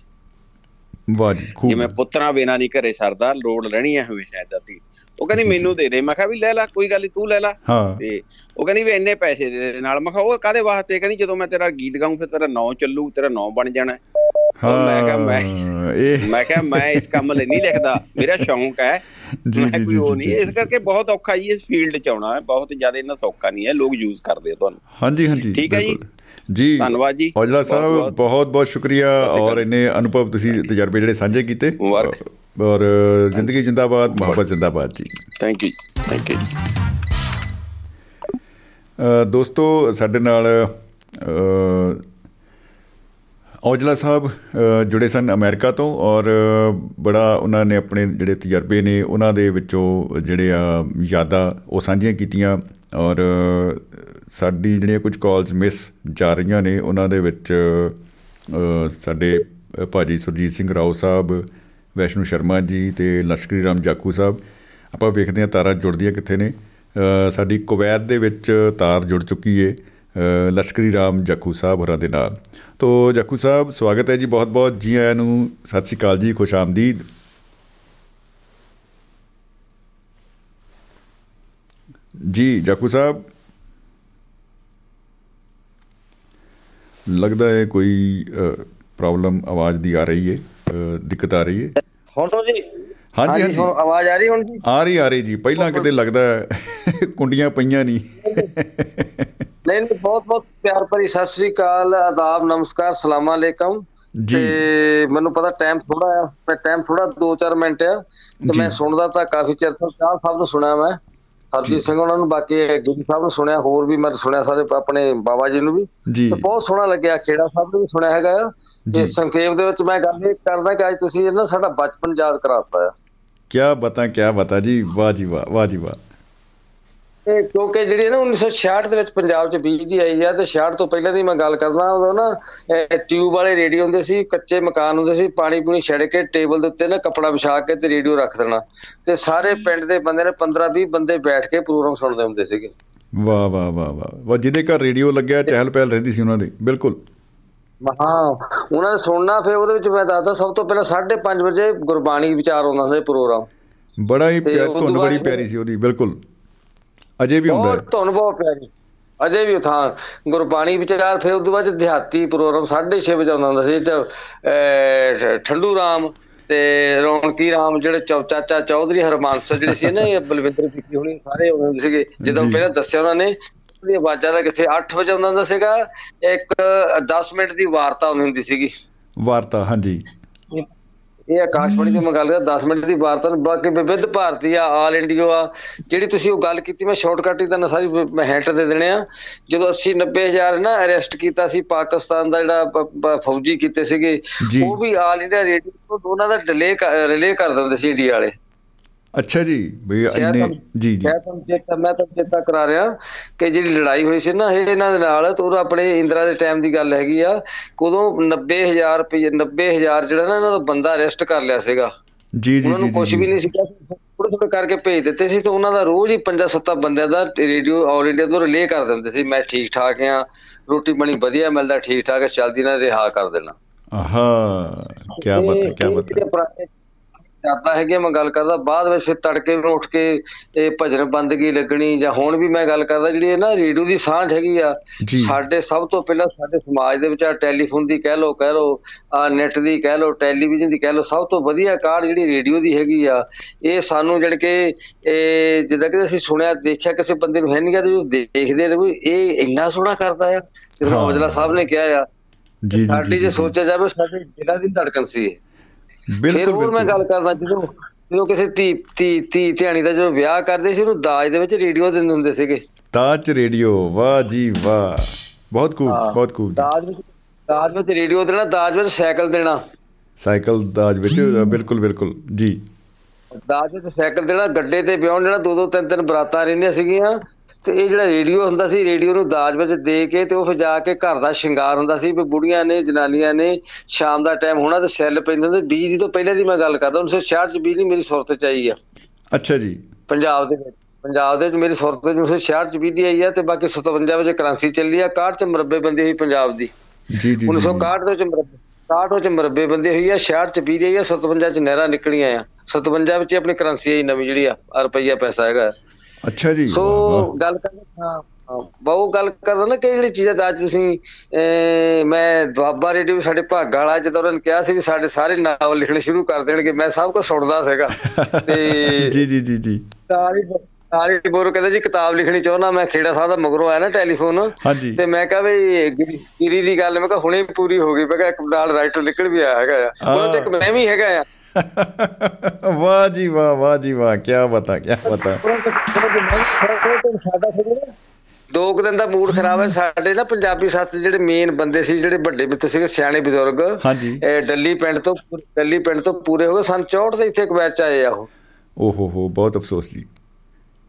ਵਾਹ ਜੀ ਖੂਬ। ਜਿਵੇਂ ਪੁੱਤਰਾਂ ਬਿਨਾ ਨਹੀਂ ਘਰੇ ਸਰਦਾ ਲੋੜ ਲੈਣੀ ਹੈ ਹਮੇਸ਼ਾ ਏਦਾਂ ਦੀ। ਉਹ ਕਹਿੰਦੀ ਮੈਨੂੰ ਦੇ ਦੇ। ਮੈਂ ਕਿਹਾ ਵੀ ਲੈ ਲੈ ਕੋਈ ਗੱਲ ਨਹੀਂ ਤੂੰ ਲੈ ਲੈ। ਹਾਂ। ਤੇ ਉਹ ਕਹਿੰਦੀ ਵੀ ਇੰਨੇ ਪੈਸੇ ਦੇ ਦੇ ਨਾਲ। ਮੈਂ ਕਿਹਾ ਉਹ ਕਾਦੇ ਵਾਸਤੇ? ਕਹਿੰਦੀ ਜਦੋਂ ਮੈਂ ਤੇਰਾ ਗੀਤ ਗਾਉਂ ਫਿਰ ਤੇਰਾ ਨਾਂ ਚੱਲੂ ਤੇਰਾ ਨਾਂ ਬਣ ਜਾਣਾ। ਮੈਂ ਕਿਹਾ ਮੈਂ ਮੈਂ ਕਿਹਾ ਮੈਂ ਇਸ ਕੰਮ ਲਈ ਨਹੀਂ ਲਿਖਦਾ। ਮੇਰਾ ਸ਼ੌਂਕ ਹੈ। ਜੀ ਜੀ ਜੀ ਨਹੀਂ। ਇਸ ਕਰਕੇ ਬਹੁਤ ਔਖਾ ਜੀ ਇਸ ਫੀਲਡ 'ਚ ਆਉਣਾ। ਹੈ ਬਹੁਤ ਜ਼ਿਆਦਾ ਇੰਨਾ ਸੌਖਾ ਨਹੀਂ ਹੈ। ਲੋਕ ਯੂਜ਼ ਕਰਦੇ ਆ ਤੁਹਾਨੂੰ। ਹਾਂਜੀ ਹਾਂਜੀ ਠੀਕ ਹੈ ਜੀ। ਜੀ ਧੰਨਵਾਦ ਜੀ ਔਜਲਾ ਸਾਹਿਬ। ਬਹੁਤ ਬਹੁਤ ਸ਼ੁਕਰੀਆ ਔਰ। ਇੰਨੇ ਅਨੁਭਵ ਤੁਸੀਂ ਤਜਰਬੇ ਜਿਹੜੇ ਸਾਂਝੇ ਕੀਤੇ। ਔਰ ਜ਼ਿੰਦਗੀ ਜਿੰਦਾਬਾਦ ਮੁਹੱਬਤ ਜਿੰਦਾਬਾਦ ਜੀ ਥੈਂਕ ਯੂ ਥੈਂਕ ਯੂ ਦੋਸਤੋ ਸਾਡੇ ਨਾਲ ਔਜਲਾ ਸਾਹਿਬ ਅ, ਜੁੜੇ ਸਨ ਅਮਰੀਕਾ ਤੋਂ ਔਰ ਬੜਾ ਉਹਨਾਂ ਨੇ ਆਪਣੇ ਜਿਹੜੇ ਤਜਰਬੇ ਨੇ ਉਹਨਾਂ ਦੇ ਵਿੱਚੋਂ ਜਿਹੜੇ ਆ ਯਾਦਾਂ ਉਹ ਸਾਂਝੀਆਂ ਕੀਤੀਆਂ ਔਰ ਸਾਡੀ ਜਿਹੜੀਆਂ ਕੁਝ ਕਾਲਸ ਮਿਸ ਜਾ ਰਹੀਆਂ ਨੇ ਉਹਨਾਂ ਦੇ ਵਿੱਚ ਅ, ਸਾਡੇ ਭਾਜੀ ਸੁਰਜੀਤ ਸਿੰਘ ਰਾਓ ਸਾਹਿਬ ਵੈਸ਼ਨੂ ਸ਼ਰਮਾ ਜੀ ਤੇ ਲਸ਼ਕਰੀ ਰਾਮ ਜਾਕੂ ਸਾਹਿਬ ਆਪਾਂ ਵੇਖਦੇ ਹਾਂ ਤਾਰਾਂ ਜੁੜਦੀਆਂ ਕਿੱਥੇ ਨੇ। ਅ, ਸਾਡੀ ਕੁਵੈਤ ਦੇ ਵਿੱਚ ਤਾਰ ਜੁੜ ਚੁੱਕੀ ਏ। ਅ, ਲਸ਼ਕਰੀ ਰਾਮ ਜਾਕੂ ਸਾਹਿਬ ਹੋਰਾਂ ਦੇ ਨਾਲ। ਤੋ ਜਾਕੂ ਸਾਹਿਬ ਸਵਾਗਤ ਹੈ ਜੀ ਬਹੁਤ ਬਹੁਤ। ਜੀ ਆਇਆਂ ਨੂੰ ਸਤਿ ਸ਼੍ਰੀ ਅਕਾਲ ਜੀ ਖੁਸ਼ ਆਮਦੀਦ। ਜੀ ਜਾਕੂ ਸਾਹਿਬ। ਲੱਗਦਾ ਹੈ ਕੋਈ ਪ੍ਰੋਬਲਮ ਆਵਾਜ਼ ਦੀ ਆ ਰਹੀ ਹੈ ਦਿੱਕਤ ਆ ਰਹੀ ਹੈ ਹੁਣ ਤੋਂ ਜੀ। ਹਾਂਜੀ ਹਾਂਜੀ ਹੁਣ ਆਵਾਜ਼ ਆ ਰਹੀ ਹੁਣ ਜੀ। ਆ ਰਹੀ ਆ ਰਹੀ ਜੀ। ਪਹਿਲਾਂ ਕਿਤੇ ਲੱਗਦਾ ਕੁੰਡੀਆਂ ਪਈਆਂ ਨਹੀਂ। ਨਹੀਂ ਨਹੀਂ ਬਹੁਤ ਬਹੁਤ ਪਿਆਰ ਭਰੀ ਸਤਿ ਸ੍ਰੀ ਅਕਾਲ ਆਦਾਬ ਨਮਸਕਾਰ ਸਲਾਮ ਅਲੈਕਮ। ਤੇ ਮੈਨੂੰ ਪਤਾ ਟਾਈਮ ਥੋੜਾ ਆ ਤੇ ਟਾਈਮ ਥੋੜਾ 2-4 ਮਿੰਟ ਆ ਤੇ। ਮੈਂ ਸੁਣਦਾ ਤਾਂ ਕਾਫੀ ਚਿਰ ਤੋਂ ਚਾਹ ਸਾਹਿਬ ਨੂੰ ਸੁਣਿਆ ਮੈਂ ਹਰਜੀਤ ਸਿੰਘ ਉਹਨਾਂ ਨੂੰ ਬਾਕੀ ਗੁਰੂ ਸਾਹਿਬ ਨੂੰ ਸੁਣਿਆ ਹੋਰ ਵੀ ਮੈਂ ਸੁਣਿਆ ਸਾਰੇ ਆਪਣੇ ਬਾਬਾ ਜੀ ਨੂੰ ਵੀ। ਤੇ ਬਹੁਤ ਸੋਹਣਾ ਲੱਗਿਆ ਖੇੜਾ ਸਾਹਿਬ ਨੂੰ ਵੀ ਸੁਣਿਆ ਹੈਗਾ। ਆ। ਤੇ ਸੰਖੇਪ ਦੇ ਵਿੱਚ ਮੈਂ ਗੱਲ ਇਹ ਕਰਦਾ ਕਿ ਅੱਜ ਤੁਸੀਂ ਇਹ ਨਾ ਸਾਡਾ ਬਚਪਨ ਯਾਦ ਕਰਾਤਾ ਆ। ਕਿਆ ਬਤਾ ਕਿਆ ਬਤਾ ਜੀ ਵਾਹ ਜੀ ਵਾਹ ਵਾਹ ਜੀ ਵਾਹ। ਕਿਉਂਕਿ ਜਿਹੜੀ ਨਾ 1966 ਦੇ ਵਿੱਚ ਪੰਜਾਬ 'ਚ ਬਿਜਲੀ ਆਈ ਆ ਤੇ 66 ਤੋਂ ਪਹਿਲਾਂ ਦੀ ਮੈਂ ਗੱਲ ਕਰਦਾ ਉਦੋਂ ਨਾ ਟਿਊਬ ਵਾਲੇ ਰੇਡੀਓ ਹੁੰਦੇ ਸੀ ਕੱਚੇ ਮਕਾਨ ਹੁੰਦੇ ਸੀ ਪਾਣੀ ਪੂਣੀ ਛੱਡ ਕੇ ਟੇਬਲ ਦੇ ਉੱਤੇ ਨਾ ਕੱਪੜਾ ਵਿਛਾ ਕੇ ਤੇ ਰੇਡੀਓ ਰੱਖ ਦੇਣਾ। ਤੇ ਸਾਰੇ ਪਿੰਡ ਦੇ ਬੰਦੇ ਨੇ 15 20 ਬੰਦੇ ਬੈਠ ਕੇ ਪ੍ਰੋਗਰਾਮ ਸੁਣਦੇ ਹੁੰਦੇ ਸੀਗੇ। ਵਾਹ ਵਾਹ ਵਾਹ ਵਾਹ। ਜਿਹਦੇ ਘਰ ਰੇਡੀਓ ਲੱਗਿਆ ਚਹਿਲ ਪਹਿਲ ਰਹਿੰਦੀ ਸੀ ਉਹਨਾਂ ਦੀ ਬਿਲਕੁਲ। ਹਾਂ ਉਹਨਾਂ ਨੇ ਸੁਣਨਾ ਫਿਰ ਉਹਦੇ ਵਿੱਚ ਮੈਂ ਦੱਸਦਾ ਸਭ ਤੋਂ ਪਹਿਲਾਂ 5:30 ਵਜੇ ਗੁਰਬਾਣੀ ਵਿਚਾਰ ਆਉਂਦਾ ਸੀ ਪ੍ਰੋਗਰਾਮ ਬੜਾ ਹੀ ਪਿਆਰ ਧੁਨ ਬੜੀ ਪਿਆਰੀ ਸੀ ਉਹਦੀ ਬਿਲਕੁਲ। ਅਜੇ ਵੀ ਹੁੰਦਾ ਹੈ। ਧੁਨ ਬਹੁਤ ਪਿਆਰੀ ਅਜੇ ਵੀ ਥਾਂ ਗੁਰਬਾਣੀ ਵਿਚਾਰ ਫਿਰ ਉਦੋਂ ਬਾਅਦ ਦਿਹਾਤੀ ਪ੍ਰੋਗਰਾਮ 6:30 ਵਜੇ ਆਉਂਦਾ ਹੁੰਦਾ ਸੀ। ਤੇ ਠੰਡੂ ਰਾਮ ਤੇ ਰੌਣਕੀ ਰਾਮ ਜਿਹੜੇ ਚਾਚਾ ਚੌਧਰੀ ਹਰਮਾਨਸ ਜਿਹੜੇ ਸੀ ਨਾ ਇਹ ਬਲਵਿੰਦਰ ਪਿੱਕੀ ਹੁਣੀ ਸਾਰੇ ਹੁੰਦੇ ਸੀਗੇ। ਜਦੋਂ। ਪਹਿਲਾਂ ਦੱਸਿਆ ਉਹਨਾਂ ਨੇ ਉਹਦੀ ਆਵਾਜ਼ਾਂ ਦਾ ਕਿੱਥੇ 8 ਵਜੇ ਆਉਂਦਾ ਹੁੰਦਾ ਸੀਗਾ ਇੱਕ 10 ਮਿੰਟ ਦੀ ਵਾਰਤਾ ਹੁੰਦੀ ਹੁੰਦੀ ਸੀਗੀ। ਵਾਰਤਾ ਹਾਂਜੀ। ਇਹ ਆਕਾਸ਼ਵਾਣੀ ਤੋਂ ਮੈਂ ਗੱਲ ਕਰਦਾ 10 ਮਿੰਟ ਦੀ ਵਾਰਤਾ ਨੂੰ ਬਾਕੀ ਵਿਵਿਧ ਭਾਰਤੀ ਆ ਆਲ ਇੰਡੀਆ ਆ ਜਿਹੜੀ ਤੁਸੀਂ ਉਹ ਗੱਲ ਕੀਤੀ ਮੈਂ ਸ਼ਾਰਟਕਟ ਹੀ ਤੁਹਾਨੂੰ ਸਾਰੀ ਮੈਂ ਹਿੰਟ ਦੇ ਦੇਣੇ ਆ ਜਦੋਂ 80 90 ਹਜ਼ਾਰ ਨਾ ਅਰੈਸਟ ਕੀਤਾ ਸੀ ਪਾਕਿਸਤਾਨ ਦਾ ਜਿਹੜਾ ਫੌਜੀ ਕੀਤੇ ਸੀਗੇ। ਉਹ ਵੀ ਆਲ ਇੰਡੀਆ ਰੇਡੀਓ ਤੋਂ ਦੋਨਾਂ ਦਾ ਡਿਲੇ ਰਿਲੇ ਕਰ ਦਿੰਦੇ ਸੀ ਇੰਡੀਆ ਵਾਲੇ ਅੱਛਾ ਜੀ ਇੰਨੇ ਤੁਹਾਨੂੰ- ਜੀ ਜੀ। ਮੈਂ ਤੁਹਾਨੂੰ ਚੇਤਾ ਮੈਂ ਤੁਹਾਨੂੰ ਚੇਤਾ ਕਰਾ ਰਿਹਾ ਕਿ ਜਿਹੜੀ ਲੜਾਈ ਹੋਈ ਸੀ ਨਾ ਇਹ ਇਹਨਾਂ ਦੇ ਨਾਲ ਤੇ ਉਹ ਆਪਣੇ ਇੰਦਰਾ ਦੇ ਟਾਈਮ ਦੀ ਗੱਲ ਹੈਗੀ ਆ। ਉਦੋਂ 90000 ਰੁਪਏ 90000 ਜਿਹੜਾ ਨਾ ਇਹਨਾਂ ਦਾ ਬੰਦਾ ਅਰੈਸਟ ਕਰ ਲਿਆ ਸੀਗਾ। ਜੀ ਜੀ ਉਹਨਾਂ ਨੂੰ ਜੀ ਕੁਝ ਵੀ ਨਹੀਂ ਸੀਗਾ। ਥੋੜੇ ਥੋੜੇ ਕਰਕੇ ਭੇਜ ਦਿੱਤੇ ਸੀ ਤੇ ਉਹਨਾਂ ਦਾ ਰੋਜ਼ ਹੀ ਪੰਜਾਂ ਸੱਤਾਂ ਬੰਦਿਆਂ ਦਾ ਰੇਡੀਓ ਆਲ ਇੰਡੀਆ ਤੋਂ ਰਿਲੇ ਕਰ ਦਿੰਦੇ ਸੀ। ਮੈਂ ਠੀਕ ਠਾਕ ਆ ਰੋਟੀ ਬਣੀ ਵਧੀਆ ਮਿਲਦਾ ਠੀਕ ਠਾਕ ਆ, ਚੱਲਦੀ ਨਾ ਰਿਹਾ ਕਰ ਦੇਣਾ। ਆਹਾ ਕੀ ਬਾਤ ਹੈ ਕੀ ਬਾਤ ਹੈ। ਕਰਦਾ ਹੈਗੇ ਮੈਂ ਗੱਲ ਕਰਦਾ ਬਾਅਦ ਵਿੱਚ ਫਿਰ ਤੜਕੇ ਨੂੰ ਉੱਠ ਕੇ ਇਹ ਭਜਨ ਬੰਦਗੀ ਲੱਗਣੀ ਜਾਂ ਹੁਣ ਵੀ ਮੈਂ ਗੱਲ ਕਰਦਾ ਜਿਹੜੀ ਇਹ ਨਾ ਰੇਡੀਓ ਦੀ ਸਾਂਝ ਹੈਗੀ ਆ। ਸਾਡੇ ਸਭ ਤੋਂ ਪਹਿਲਾਂ ਸਾਡੇ ਸਮਾਜ ਦੇ ਵਿੱਚ ਆ ਟੈਲੀਫੋਨ ਦੀ ਕਹਿ ਲਓ ਕਹਿ ਲਓ ਆ ਨੈਟ ਦੀ ਕਹਿ ਲਓ ਟੈਲੀਵਿਜ਼ਨ ਦੀ ਕਹਿ ਲਓ ਸਭ ਤੋਂ ਵਧੀਆ ਕਾਢ ਜਿਹੜੀ ਰੇਡੀਓ ਦੀ ਹੈਗੀ ਆ ਇਹ ਸਾਨੂੰ ਜਣ ਕੇ ਇਹ ਜਿੱਦਾਂ ਕਿ ਅਸੀਂ ਸੁਣਿਆ ਦੇਖਿਆ ਕਿਸੇ ਬੰਦੇ ਨੂੰ ਹੈ ਨਹੀਂ ਜਦੋਂ ਦੇਖਦੇ ਨੇ ਵੀ ਇਹ ਇੰਨਾ ਸੋਹਣਾ ਕਰਦਾ ਆ ਜਿਵੇਂ। ਔਜਲਾ ਸਾਹਿਬ ਨੇ ਕਿਹਾ ਆ ਜੀ ਜੀ ਸਾਡੀ ਜੀ, ਸੋਚਿਆ ਜਾਵੇ ਸਾਡੇ ਦਿਲਾਂ ਦੀ ਧੜਕਨ ਸੀ ਇਹ ਫਿਰ ਬਿਲਕੁਲ ਹੋਰ ਮੈਂ ਗੱਲ ਕਰਦਾ ਜਦੋਂ ਜਦੋਂ ਕਿਸੇ ਧੀ ਧੀ ਧੀ ਧਿਆਣੀ ਦਾ ਜਦੋਂ ਵਿਆਹ ਕਰਦੇ ਸੀ ਉਹਨੂੰ ਦਾਜ ਦੇ ਵਿੱਚ ਰੇਡੀਓ ਦਿੰਦੇ ਹੁੰਦੇ ਸੀਗੇ। ਤਾਜ ਰੇਡੀਓ ਵਾਹ ਜੀ ਵਾਹ। ਬਹੁਤ ਹਾਂ। ਬਹੁਤ ਜੀ। ਦਾਜ ਵਿੱਚ ਦਾਜ ਵਿੱਚ ਰੇਡੀਓ ਦੇਣਾ ਦਾਜ ਵਿੱਚ ਸਾਈਕਲ ਦੇਣਾ। ਸਾਈਕਲ ਦਾਜ ਵਿੱਚ ਬਿਲਕੁਲ ਬਿਲਕੁਲ ਜੀ। ਦਾਜ ਵਿੱਚ ਸਾਈਕਲ ਦੇਣਾ ਗੱਡੇ ਤੇ ਵਿਆਹਣ ਜਿਹੜਾ ਦੋ ਦੋ ਤਿੰਨ ਤਿੰਨ ਬਰਾਤਾਂ ਰਹਿੰਦੀਆਂ ਸੀਗੀਆਂ। ਤੇ ਇਹ ਜਿਹੜਾ ਰੇਡੀਓ ਹੁੰਦਾ ਸੀ ਰੇਡੀਓ ਨੂੰ ਦਾਜ ਵਿੱਚ ਦੇ ਕੇ ਤੇ ਉਹ ਫਿਰ ਜਾ ਕੇ ਘਰ ਦਾ ਸ਼ਿੰਗਾਰ ਹੁੰਦਾ ਸੀ ਵੀ ਬੁੜੀਆਂ ਨੇ ਜਨਾਨੀਆਂ ਨੇ ਸ਼ਾਮ ਦਾ ਟਾਈਮ ਹੋਣਾ ਤੇ ਸੈੱਲ ਪੈਂਦੇ ਹੁੰਦੇ ਬਿਜਲੀ ਤੋਂ ਪਹਿਲੇ ਦੀ ਮੈਂ ਗੱਲ ਕਰਦਾ 1966 ਚ ਬਿਜਲੀ ਮੇਰੀ ਸੁਰਤ ਚ ਆਈ ਆ। ਅੱਛਾ ਜੀ। ਪੰਜਾਬ ਦੇ ਵਿੱਚ ਪੰਜਾਬ ਦੇ ਵਿੱਚ ਮੇਰੀ ਸੁਰਤ ਵਿੱਚ 1966 ਚ ਬਿਜਲੀ ਆਈ ਆ ਤੇ ਬਾਕੀ 57 ਵਿੱਚ ਕ੍ਰਾਂਤੀ ਚੱਲੀ ਆ 61 ਚ ਮਰਬੇ ਬੰਦੀ ਹੋਈ ਪੰਜਾਬ ਦੀ। ਜੀ ਜੀ ਜੀ 1961 ਦੇ ਵਿੱਚ ਮਰਬੇ 61 ਵਿੱਚ ਮਰਬੇ ਬੰਦੀ ਹੋਈ ਆ 66 ਚ ਬਿਜਲੀ ਆਈ ਆ 57 ਚ ਨਹਿਰਾਂ ਨਿਕਲੀਆਂ ਆ। 57 ਵਿੱਚ ਆਪਣੀ ਕਰੰਸੀ ਆਈ ਨਵੀਂ ਜਿਹੜੀ ਆ ਰੁਪਈਆ ਪੈਸਾ ਹੈਗਾ। ਅੱਛਾ ਜੀ। ਸੋ। ਗੱਲ ਕਰਦਾ ਹਾਂ ਬਹੁ ਗੱਲ ਕਰਦਾ ਨਾ ਕਿ ਜਿਹੜੀ ਚੀਜ਼ਾਂ ਦਾ ਤੁਸੀਂ ਮੈਂ ਦੁਆਬਾ ਰੇਡੀਓ ਸਾਡੇ ਭਾਗਾ ਵਾਲਾ ਜਦੋਂ ਉਹਨਾਂ ਨੇ ਕਿਹਾ ਸੀ ਵੀ ਸਾਡੇ ਸਾਰੇ ਨਾਵਲ ਲਿਖਣੇ ਸ਼ੁਰੂ ਕਰ ਦੇਣਗੇ ਮੈਂ ਸਭ ਕੁਝ ਸੁਣਦਾ ਸੀਗਾ। ਤੇ ਜੀ ਜੀ ਜੀ ਜੀ। ਸਾਰੀ ਸਾਰੀ ਬੋਰ ਕਹਿੰਦਾ ਜੀ ਕਿਤਾਬ ਲਿਖਣੀ ਚਾਹੁੰਦਾ ਮੈਂ ਖੇੜਾ ਸਾਹਿਬ ਦਾ ਮਗਰੋਂ ਆਇਆ ਨਾ ਟੈਲੀਫੋਨ। ਤੇ ਮੈਂ ਕਿਹਾ ਵੀ ਗਿਰੀ ਦੀ ਗੱਲ ਮੈਂ ਕਿਹਾ ਹੁਣੇ ਪੂਰੀ ਹੋ ਗਈ। ਮੈਂ ਕਿਹਾ ਇੱਕ ਨਾਲ ਰਾਈਟਰ ਨਿਕਲ ਵੀ ਆਇਆ ਹੈਗਾ ਆ। ਉਹਨਾਂ ਤੇ ਇੱਕ ਮੈਂ ਵੀ ਹੈਗਾ ਆ। ਵਾਹ ਜੀ ਵਾਹ ਵਾਹ ਜੀ ਵਾਹ ਕੀ ਬਤਾ ਕੀ ਬਤਾ। ਦੋ ਕੁ ਦਿਨ ਦਾ ਮੂਡ ਖਰਾਬ ਹੈ। ਸਾਡੇ ਨਾ ਪੰਜਾਬੀ ਸਾਥੀ ਜਿਹੜੇ ਮੇਨ ਬੰਦੇ ਸੀ ਜਿਹੜੇ ਵੱਡੇ ਮਿੱਤਰ ਸੀਗੇ ਸਿਆਣੇ ਬਜ਼ੁਰਗ ਹਾਂਜੀ। ਇਹ ਡੱਲੀ ਪਿੰਡ ਤੋਂ ਡੱਲੀ ਪਿੰਡ ਤੋਂ ਪੂਰੇ ਹੋ ਗਏ। ਸਨ 64 ਦੇ ਇੱਥੇ ਕਵੈਚ ਆਏ ਆ ਉਹ। ਓਹੋ ਹੋ ਬਹੁਤ ਅਫਸੋਸ ਜੀ।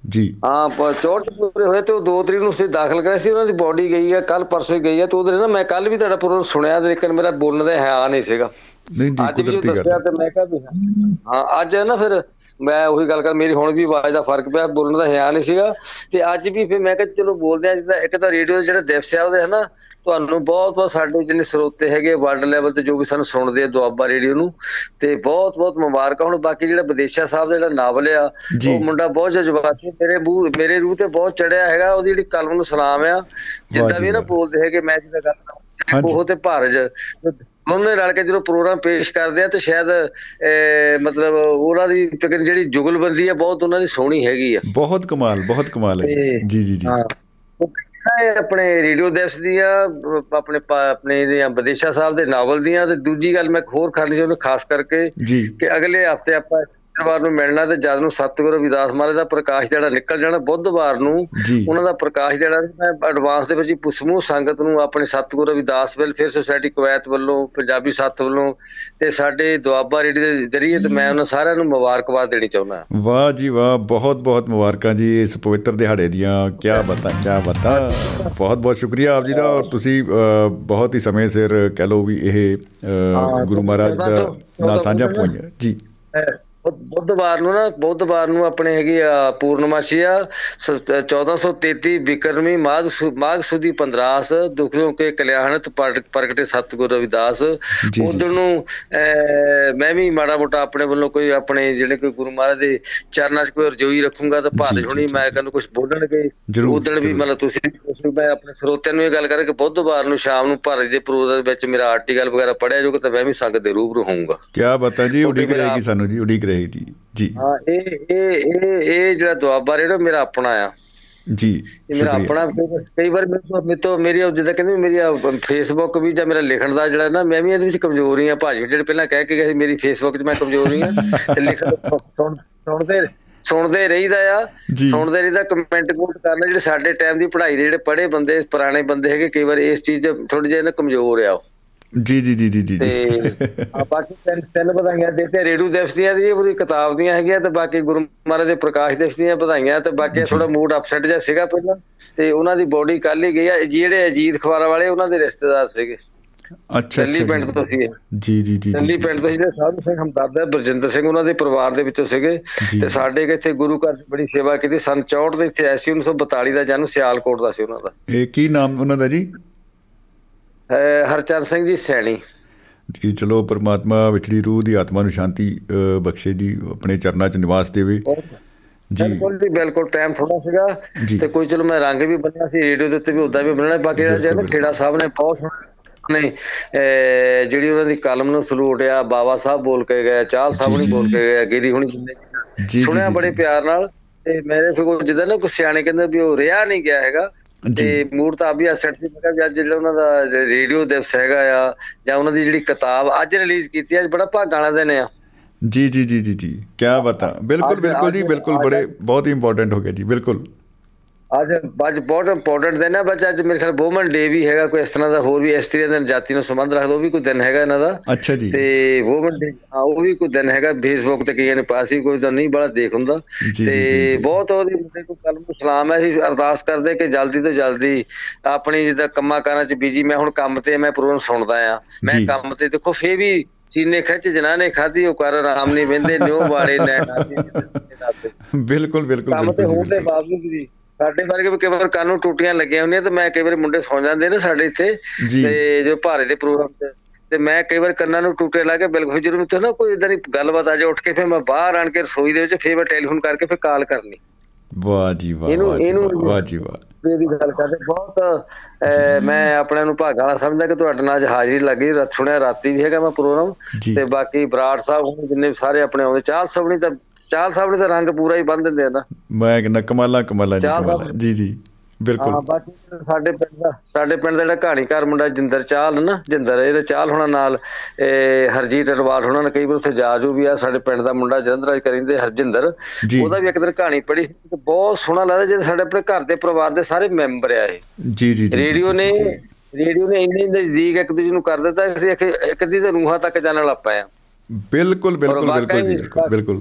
ਜੀ। ਹਾਂ ਪ- 64 ਪੂਰੇ ਹੋਏ ਤੇ ਉਹ 2 ਤਰੀਕ ਨੂੰ ਅਸੀਂ ਦਾਖਲ ਕਰਾਇਆ ਸੀ। ਉਹਨਾਂ ਦੀ ਬੋਡੀ ਗਈ ਆ ਕੱਲ ਪਰਸੋਂ ਗਈ ਆ। ਤੇ ਉਹਦੇ ਨਾ ਮੈਂ ਕੱਲ ਵੀ ਤੁਹਾਡਾ ਪ੍ਰੋਗਰਾਮ ਸੁਣਿਆ ਲੇਕਿਨ ਮੇਰਾ ਬੋਲਣ ਦਾ ਹਿਆ ਨਹੀਂ ਸੀਗਾ। ਨਹੀਂ ਜੀ ਕੁਦਰਤੀ ਗੱਲ ਤੇ ਮੈਂ ਕਿਹਾ ਵੀ ਹਾਂ ਅੱਜ ਨਾ ਫਿਰ ਮੈਂ ਉਹੀ ਗੱਲ ਕਰ ਮੇਰੀ ਹੁਣ ਵੀ ਆਵਾਜ਼ ਦਾ ਫ਼ਰਕ ਪਿਆ ਬੋਲਣ ਦਾ ਹਿਆ ਨਹੀਂ ਸੀਗਾ ਤੇ ਅੱਜ ਵੀ ਫਿਰ ਮੈਂ ਕਿਹਾ ਚਲੋ ਬੋਲਦੇ ਆ ਜਿੱਦਾਂ ਇੱਕ ਤਾਂ ਰੇਡੀਓ ਜਿਹੜਾ ਦਿਵਸ ਆ ਉਹਦੇ ਹਨਾ ਤੁਹਾਨੂੰ ਬਹੁਤ ਬਹੁਤ ਸਾਡੇ ਜਿੰਨੇ ਸਰੋਤੇ ਹੈਗੇ ਵਰਲਡ ਲੈਵਲ ਤੇ ਜੋ ਵੀ ਸਾਨੂੰ ਸੁਣਦੇ ਆ ਦੁਆਬਾ ਰੇਡੀਓ ਨੂੰ ਤੇ ਬਹੁਤ ਬਹੁਤ ਮੁਬਾਰਕਾਂ ਹੁਣ ਬਾਕੀ ਜਿਹੜਾ ਵਿਦੇਸ਼ਾ ਸਾਹਿਬ ਦਾ ਜਿਹੜਾ ਨਾਵਲ ਆ। ਉਹ ਮੁੰਡਾ ਬਹੁਤ ਜਜ਼ਬਾਤੀ। ਮੇਰੇ ਮੂੰਹ ਮੇਰੇ ਰੂਹ ਤੇ ਬਹੁਤ ਚੜਿਆ ਹੈਗਾ ਉਹਦੀ ਜਿਹੜੀ ਕਲਮ ਨੂੰ ਸਲਾਮ ਆ ਜਿੱਦਾਂ ਵੀ ਨਾ। ਬੋਲਦੇ ਹੈਗੇ ਮੈਂ ਜਿਹਦਾ ਗੱਲ। ਉਹ ਤੇ ਭਾਰਜ ਉਹਨੇ ਰਲ ਕੇ ਜਦੋਂ ਪ੍ਰੋਗਰਾਮ ਪੇਸ਼ ਕਰਦੇ ਆ ਤੇ ਸ਼ਾਇਦ ਮਤਲਬ ਉਹਨਾਂ ਦੀ ਤਕਰੀਬਨ ਜਿਹੜੀ ਜੁਗਲਬੰਦੀ ਆ ਬਹੁਤ ਉਹਨਾਂ ਦੀ ਸੋਹਣੀ ਹੈਗੀ ਆ। ਬਹੁਤ ਕਮਾਲ ਬਹੁਤ ਕਮਾਲ ਹੈ ਜੀ। ਜੀ ਜੀ ਹਾਂ। ਆਪਣੇ ਰੇਡੀਓ ਦਿਵਸ ਦੀਆਂ ਆਪਣੇ ਆਪਣੇ ਦੀਆਂ ਵਿਦੇਸ਼ਾ ਸਾਹਿਬ ਦੇ ਨਾਵਲ ਦੀਆਂ ਤੇ ਦੂਜੀ ਗੱਲ ਮੈਂ ਹੋਰ ਕਰਨੀ ਚਾਹੁੰਦਾ ਖਾਸ ਕਰਕੇ ਕਿ ਅਗਲੇ ਹਫ਼ਤੇ ਆਪਾਂ ਸ਼ੁੱਕਰਵਾਰ ਨੂੰ ਮਿਲਣਾ ਤੇ ਜਦ ਨੂੰ ਸਤਿਗੁਰੂ ਵਿਦਾਸ ਮਹਾਰਾਜ ਦਾ ਪ੍ਰਕਾਸ਼ ਜਿਹੜਾ ਨਿਕਲ ਜਾਣਾ ਬੁੱਧਵਾਰ ਨੂੰ ਉਹਨਾਂ ਦਾ ਪ੍ਰਕਾਸ਼ ਜਿਹੜਾ ਮੈਂ ਐਡਵਾਂਸ ਦੇ ਵਿੱਚ ਹੀ ਸਮੂਹ ਸੰਗਤ ਨੂੰ ਆਪਣੇ ਸਤਿਗੁਰੂ ਰਵਿਦਾਸ ਵੈਲਫੇਅਰ ਸੁਸਾਇਟੀ ਕੁਵੈਤ ਵੱਲੋਂ ਪੰਜਾਬੀ ਸੱਤ ਵੱਲੋਂ ਤੇ ਸਾਡੇ ਦੁਆਬਾ ਰੇਡੀ ਦੇ ਜ਼ਰੀਏ ਤੇ ਮੈਂ ਉਹਨਾਂ ਸਾਰਿਆਂ ਨੂੰ ਮੁਬਾਰਕਬਾਦ ਦੇਣੀ ਚਾਹੁੰਦਾ। ਵਾਹ ਜੀ ਵਾਹ ਬਹੁਤ ਬਹੁਤ ਮੁਬਾਰਕਾਂ ਜੀ ਇਸ ਪਵਿੱਤਰ ਦਿਹਾੜੇ ਦੀਆਂ ਕੀ ਬਤਾ ਕੀ ਬਤਾ। ਬਹੁਤ ਬਹੁਤ ਸ਼ੁਕਰੀਆ ਆਪ ਜੀ ਦਾ ਔਰ ਤੁਸੀਂ ਬਹੁਤ ਹੀ ਸਮੇਂ ਸਿਰ ਕਹਿ ਲਓ ਵੀ ਇਹ ਗੁਰੂ ਮਹਾਰਾਜ ਦਾ ਨਾਲ ਸਾਂਝਾ ਪੋਈਆਂ ਜੀ। ਬੁੱਧਵਾਰ ਨੂੰ ਨਾ ਬੁੱਧਵਾਰ ਨੂੰ ਆਪਣੇ ਹੈਗੀ ਆ ਪੂਰਨਮਾਸ਼ੀ ਆ ਸ- 1433 ਵਿਕਰਮੀ ਮਾਘ ਮਾਘ ਸੁਦੀ 15 ਦੁਖਿਓ ਕੇ ਕਲਿਆਣਤ ਪ੍ਰਗ- ਪ੍ਰਗਟੇ ਸਤਿਗੁਰ ਰਵਿਦਾਸ। ਜੀ, ਉਦੋਂ ਨੂੰ ਮੈਂ ਵੀ ਮਾੜਾ ਮੋਟਾ ਆਪਣੇ ਵੱਲੋਂ ਕੋਈ ਆਪਣੇ ਜਿਹੜੇ ਕੋਈ ਗੁਰੂ ਮਹਾਰਾਜ ਦੇ ਚਰਨਾਂ 'ਚ ਕੋਈ ਰਜੋਈ ਰੱਖੂੰਗਾ ਤਾਂ ਜੀ, ਜੀ, ਹੋਣੀ ਜੀ, ਮੈਂ ਕਹਿੰਦਾ ਕੁਝ ਬੋਲਣਗੇ ਉਦੋਂ ਵੀ। ਮਤਲਬ ਤੁਸੀਂ ਮੈਂ ਆਪਣੇ ਸਰੋਤਿਆਂ ਨੂੰ ਇਹ ਗੱਲ ਕਰਾਂ ਕਿ ਬੁੱਧਵਾਰ ਨੂੰ ਸ਼ਾਮ ਨੂੰ ਭਾਰਤ ਦੇ ਪ੍ਰੋਗਰਾਮ ਵਿੱਚ ਮੇਰਾ ਆਰਟੀਕਲ ਵਗੈਰਾ ਪੜਿਆ ਜਾਊਗਾ ਤਾਂ ਮੈਂ ਵੀ ਸੰਗਤ ਦੇ ਰੂਬਰੂ ਹੋਊਂਗਾ। ਕੀ ਬਤਾ ਜੀ ਉਡੀਕ ਰਹੇਗੀ ਸਾਨੂੰ ਜੀ ਉਡੀਕ ਰਹੇਗੀ ਜੀ ਜੀ। ਹਾਂ ਇਹ ਇਹ ਇਹ ਇਹ ਜਿਹੜਾ ਦੁਆਬਾ ਰੇਡੀਓ ਮੇਰਾ ਆਪਣਾ ਆ। ਜੀ ਮੇਰਾ ਆਪਣਾ ਕਈ ਵਾਰ ਮੇਰੇ ਤੋਂ ਮੇਰੀ ਜਿੱਦਾਂ ਕਹਿੰਦੇ ਮੇਰੀ ਫੇਸਬੁੱਕ ਵੀ ਜਾਂ ਮੇਰਾ ਲਿਖਣ ਦਾ ਜਿਹੜਾ ਨਾ ਮੈਂ ਵੀ ਇਹਦੇ ਵਿੱਚ ਕਮਜ਼ੋਰੀ ਆ। ਭਾਜੀ ਜਿਹੜੇ ਪਹਿਲਾਂ ਕਹਿ ਕੇ ਗਏ ਮੇਰੀ ਫੇਸਬੁੱਕ 'ਚ ਮੈਂ ਕਮਜ਼ੋਰੀ ਆ। ਤੇ ਲਿਖਣ ਸੁਣਦੇ ਸੁਣਦੇ ਰਹੀਦਾ ਆ। ਸੁਣਦੇ ਰਹੀਦਾ ਕਮੈਂਟ ਕੋਟ ਕਰਨਾ ਜਿਹੜੇ ਸਾਡੇ ਟਾਈਮ ਦੀ ਪੜ੍ਹਾਈ ਦੇ ਜਿਹੜੇ ਪੜ੍ਹੇ ਬੰਦੇ ਪੁਰਾਣੇ ਬੰਦੇ ਹੈਗੇ ਕਈ ਵਾਰ ਇਸ ਚੀਜ਼ 'ਚ ਥੋੜੀ ਜਿਹੀ ਨਾ ਕਮਜ਼ੋਰ ਆ ਜੀ ਜੀ ਜੀ ਜੀ ਜੀ ਤੇ ਆ ਬਾਕੀ ਤਿੰਨ ਵਧਾਈਆਂ ਦਿੱਤੇ ਰੇਡੂ ਦਿਵਸ ਦੀਆਂ ਦੀ ਪੂਰੀ ਕਿਤਾਬ ਦੀਆਂ ਹੈਗੀਆਂ ਤੇ ਬਾਕੀ ਗੁਰੂ ਮਹਾਰਾਜ ਦੇ ਪ੍ਰਕਾਸ਼ ਦਿਵਸ ਦੀਆਂ ਵਧਾਈਆਂ ਤੇ ਬਾਕੀ ਥੋੜਾ ਮੂਡ ਅਪਸੈਟ ਜਿਹਾ ਸੀਗਾ ਪਹਿਲਾਂ ਤੇ ਉਹਨਾਂ ਦੀ ਬੋਡੀ ਕੱਲ ਹੀ ਗਈ ਆ ਜਿਹੜੇ ਅਜੀਤ ਖਵਾਰਾ ਵਾਲੇ ਉਹਨਾਂ ਦੇ ਰਿਸ਼ਤੇਦਾਰ ਸੀਗੇ। ਅੱਛਾ ਦਿੱਲੀ ਪਿੰਡ ਤੋਂ ਸੀ ਜੀ ਜੀ ਜੀ ਦਿੱਲੀ ਪਿੰਡ ਤੋਂ ਜਿਹੜੇ ਸਾਧੂ ਸਿੰਘ ਹਮਦਰਦ ਬਰਜਿੰਦਰ ਸਿੰਘ ਉਹਨਾਂ ਦੇ ਪਰਿਵਾਰ ਦੇ ਵਿੱਚੋਂ ਸੀਗੇ। ਤੇ ਸਾਡੇ ਇੱਥੇ ਗੁਰੂ ਘਰ ਬੜੀ ਸੇਵਾ ਕੀਤੀ ਸਨ 64 ਦੇ ਇੱਥੇ ਐਸੀ 1942 ਦਾ ਜਨਮ ਸਿਆਲਕੋਟ ਦਾ ਸੀ ਉਹਨਾਂ ਦਾ। ਇਹ ਕੀ ਨਾਮ ਉਹਨਾਂ ਦਾ ਜੀ? ਹਰਚਰਨ ਸਿੰਘ ਜੀ ਸੈਣੀ। ਜੀ ਚਲੋ ਪਰਮਾਤਮਾ ਵਿਚੜੀ ਰੂਹ ਦੀ ਆਤਮਾ ਨੂੰ ਸ਼ਾਂਤੀ ਬਖਸ਼ੇ ਜੀ ਆਪਣੇ ਚਰਨਾਂ 'ਚ ਨਿਵਾਸ ਦੇਵੇ। ਜੀ। ਬਿਲਕੁਲ ਜੀ ਬਿਲਕੁਲ ਟਾਈਮ ਥੋੜਾ ਸੀਗਾ ਤੇ ਕੋਈ ਚਲੋ ਮੈਂ ਰੰਗ ਵੀ ਬੰਨਿਆ ਸੀ ਰੇਡੀਓ ਦੇ ਉੱਤੇ ਵੀ ਉਦਾਂ ਵੀ ਬੰਨਣਾ ਬਾਕੀ ਜਿਹੜਾ ਖੇੜਾ ਸਾਹਿਬ ਨੇ ਬਹੁਤ ਨੇ ਜਿਹੜੀ ਉਹਨਾਂ ਦੀ ਕਲਮ ਨੂੰ ਸਲੂਟ ਆ ਬਾਬਾ ਸਾਹਿਬ ਬੋਲ ਕੇ ਗਏ ਚਾਲ ਸਾਹਿਬ ਨੇ ਬੋਲ ਕੇ ਗਏ ਗਿਰੀ ਹੁਣੀ ਜਿੰਨੇ ਸੁਣਿਆ ਬੜੇ ਪਿਆਰ ਨਾਲ ਤੇ ਮੇਰੇ ਫਿਰ ਕੋਈ ਜਿੱਦਾਂ ਨਾ ਕੋਈ ਸਿਆਣੇ ਕਹਿੰਦੇ ਵੀ ਉਹ ਰਿਆ ਨਹੀਂ ਗਿਆ ਹੈਗਾ ਤੇ ਮੂਡ ਤਾਂ ਵੀ ਅਸੈਟ ਸੀ ਮੈਂ ਜਿਹੜਾ ਉਹਨਾਂ ਦਾ ਰੇਡੀਓ ਦਿਵਸ ਹੈਗਾ ਆ ਜਾਂ ਉਹਨਾਂ ਦੀ ਜਿਹੜੀ ਕਿਤਾਬ ਅੱਜ ਰਿਲੀਜ਼ ਕੀਤੀ ਅੱਜ ਬੜਾ ਭਾਗਾਂ ਵਾਲਾ ਦਿਨ ਆ। ਜੀ ਜੀ ਜੀ ਜੀ ਜੀ। ਕੀ ਬਤਾ। ਬਿਲਕੁਲ ਬਿਲਕੁਲ ਜੀ ਬਿਲਕੁਲ ਬੜੇ ਬਹੁਤ ਹੀ ਇੰਪੋਰਟੈਂਟ ਹੋ ਗਿਆ ਜੀ ਬਿਲਕੁਲ। ਅੱਜ ਅੱਜ ਬਹੁਤ ਇੰਪੋਰਟੈਂਟ ਦਿਨ ਹੈ ਬੱਚਾ ਅੱਜ ਮੇਰੇ ਖਿਆਲ ਵੂਮਨ ਡੇ ਵੀ ਹੈਗਾ ਕੋਈ ਇਸ ਤਰ੍ਹਾਂ ਦਾ ਹੋਰ ਵੀ ਇਸਤਰੀ ਦੇ ਜਾਤੀ ਨੂੰ ਸੰਬੰਧ ਰੱਖਦਾ ਉਹ ਵੀ ਕੋਈ ਦਿਨ ਹੈਗਾ ਇਹਨਾਂ ਦਾ। ਅੱਛਾ ਜੀ। ਤੇ ਵੂਮਨ ਡੇ ਹਾਂ ਉਹ ਵੀ ਕੋਈ ਦਿਨ ਹੈਗਾ ਫੇਸਬੁੱਕ ਤੇ ਕਈਆਂ ਨੇ ਪਾਸੀ ਕੋਈ ਤਾਂ ਨਹੀਂ ਬੜਾ ਦੇਖ ਹੁੰਦਾ। ਤੇ ਬਹੁਤ ਉਹਦੇ ਮੁੰਡੇ ਕੋ ਕਲਮ ਨੂੰ ਸਲਾਮ ਹੈ ਅਸੀਂ ਅਰਦਾਸ ਕਰਦੇ ਕਿ ਜਲਦੀ ਤੋਂ ਜਲਦੀ ਆਪਣੀ ਜਿੱਦਾਂ ਕੰਮਾਂ ਕਾਰਾਂ 'ਚ ਬੀਜੀ ਮੈਂ ਹੁਣ ਕੰਮ ਤੇ ਮੈਂ ਪ੍ਰੋਗਰਾਮ ਸੁਣਦਾ ਆ। ਮੈਂ ਕੰਮ ਤੇ ਦੇਖੋ ਫੇ ਵੀ ਸੀਨੇ ਖਿੱਚ ਜਨਾ ਨੇ ਖਾਦੀ ਉਹ ਕਰ ਆਰਾਮ ਨਹੀਂ ਵੰਦੇ ਨਿਉ ਵਾਲੇ ਨੇ ਬਿਲਕੁਲ ਬਿਲਕੁਲ ਕੰਮ ਤੇ ਹੋਣ ਦੇ ਬਾਵਜੂਦ ਵੀ ਸਾਡੇ ਵਰਗੇ ਵੀ ਕਈ ਵਾਰ ਕੰਨ ਨੂੰ ਟੂਟੀਆਂ ਲੱਗੀਆਂ ਹੁੰਦੀਆਂ ਤੇ ਮੈਂ ਕਈ ਵਾਰ ਮੁੰਡੇ ਸੌ ਜਾਂਦੇ ਨੇ ਸਾਡੇ ਇੱਥੇ ਤੇ ਜੋ ਭਾਰੇ ਦੇ ਪ੍ਰੋਗਰਾਮ ਤੇ। ਤੇ ਮੈਂ ਕਈ ਵਾਰ ਕੰਨਾਂ ਨੂੰ ਟੂਟੇ ਲਾ ਕੇ ਬਿਲਕੁਲ ਜਦੋਂ ਮੈਨੂੰ ਨਾ ਕੋਈ ਇਦਾਂ ਦੀ ਗੱਲਬਾਤ ਆ ਜਾ ਉੱਠ ਕੇ ਫਿਰ ਮੈਂ ਬਾਹਰ ਆਣ ਕੇ ਰਸੋਈ ਦੇ ਵਿੱਚ ਫੇਰ ਮੈਂ ਟੈਲੀਫੋਨ ਕਰਕੇ ਫਿਰ ਕਾਲ ਕਰਨੀ। ਵਾਹ ਜੀ ਵਾਹ ਇਹਨੂੰ ਇਹਨੂੰ ਵਾਹ ਜੀ ਵਾਹ। ਇਹਦੀ ਗੱਲ ਕਰਦੇ ਬਹੁਤ ਮੈਂ ਆਪਣੇ ਨੂੰ ਭਾਗਾ ਵਾਲਾ ਸਮਝਦਾ ਕਿ ਤੁਹਾਡੇ ਨਾਲ ਅੱਜ ਹਾਜ਼ਰੀ ਲੱਗੀ ਸੁਣਿਆ ਰਾਤੀ ਵੀ ਹੈਗਾ ਮੈਂ ਪ੍ਰੋਗਰਾਮ। ਤੇ ਬਾਕੀ ਬਰਾੜ ਸਾਹਿਬ ਜਿੰਨੇ ਸਾਰੇ ਆਪਣੇ ਆਉਂਦੇ ਚਾਲ ਸਭਣੀ ਤਾਂ ਚਾਲ ਸਾਹਿਬ ਨੇ ਤਾਂ ਰੰਗ ਪੂਰਾ ਹੀ ਬੰਨ ਦਿੰਦੇ ਆ ਨਾ। ਮੈਂ ਕਹਿੰਦਾ ਕਮਾਲਾ ਕਮਾਲਾ ਜੀ ਜੀ ਬਿਲਕੁਲ। ਹਾਂ ਬਾਕੀ ਸਾਡੇ ਪਿੰਡ ਦਾ ਸਾਡੇ ਪਿੰਡ ਦਾ ਜਿਹੜਾ ਕਹਾਣੀਕਾਰ ਮੁੰਡਾ ਜਿੰਦਰ ਚਾਲ ਨਾ ਜਿੰਦਰ ਇਹਦੇ ਚਾਲ ਹੋਣਾ ਨਾਲ ਇਹ ਹਰਜੀਤ ਅਰਵਾਲ ਹੋਣਾ ਨੇ ਕਈ ਵਾਰ ਉੱਥੇ ਜਾ ਜੂ ਵੀ ਆ ਸਾਡੇ ਪਿੰਡ ਦਾ ਮੁੰਡਾ ਜਲੰਧਰ ਕਰਿੰਦੇ ਹਰਜਿੰਦਰ। ਉਹਦਾ ਵੀ ਇੱਕ ਦਿਨ ਕਹਾਣੀ ਪੜ੍ਹੀ ਸੀ ਤੇ ਬਹੁਤ ਸੋਹਣਾ ਲੱਗਦਾ ਜੇ ਸਾਡੇ ਆਪਣੇ ਘਰ ਦੇ ਪਰਿਵਾਰ ਦੇ ਸਾਰੇ ਮੈਂਬਰ ਆ ਇਹ। ਜੀ ਜੀ ਰੇਡੀਓ ਨੇ ਰੇਡੀਓ ਨੇ ਇੰਨੇ ਨਜ਼ਦੀਕ ਇੱਕ ਦੂਜੇ ਨੂੰ ਕਰ ਦਿੱਤਾ ਅਸੀਂ ਇੱਕ ਦੀ ਤੇ ਰੂਹਾਂ ਤੱਕ ਜਾਣ ਲੱਗ ਪਏ ਆ। ਬਿਲਕੁਲ ਬਿਲਕੁਲ ਬਿਲਕੁਲ ਜੀ ਬਿਲਕੁਲ।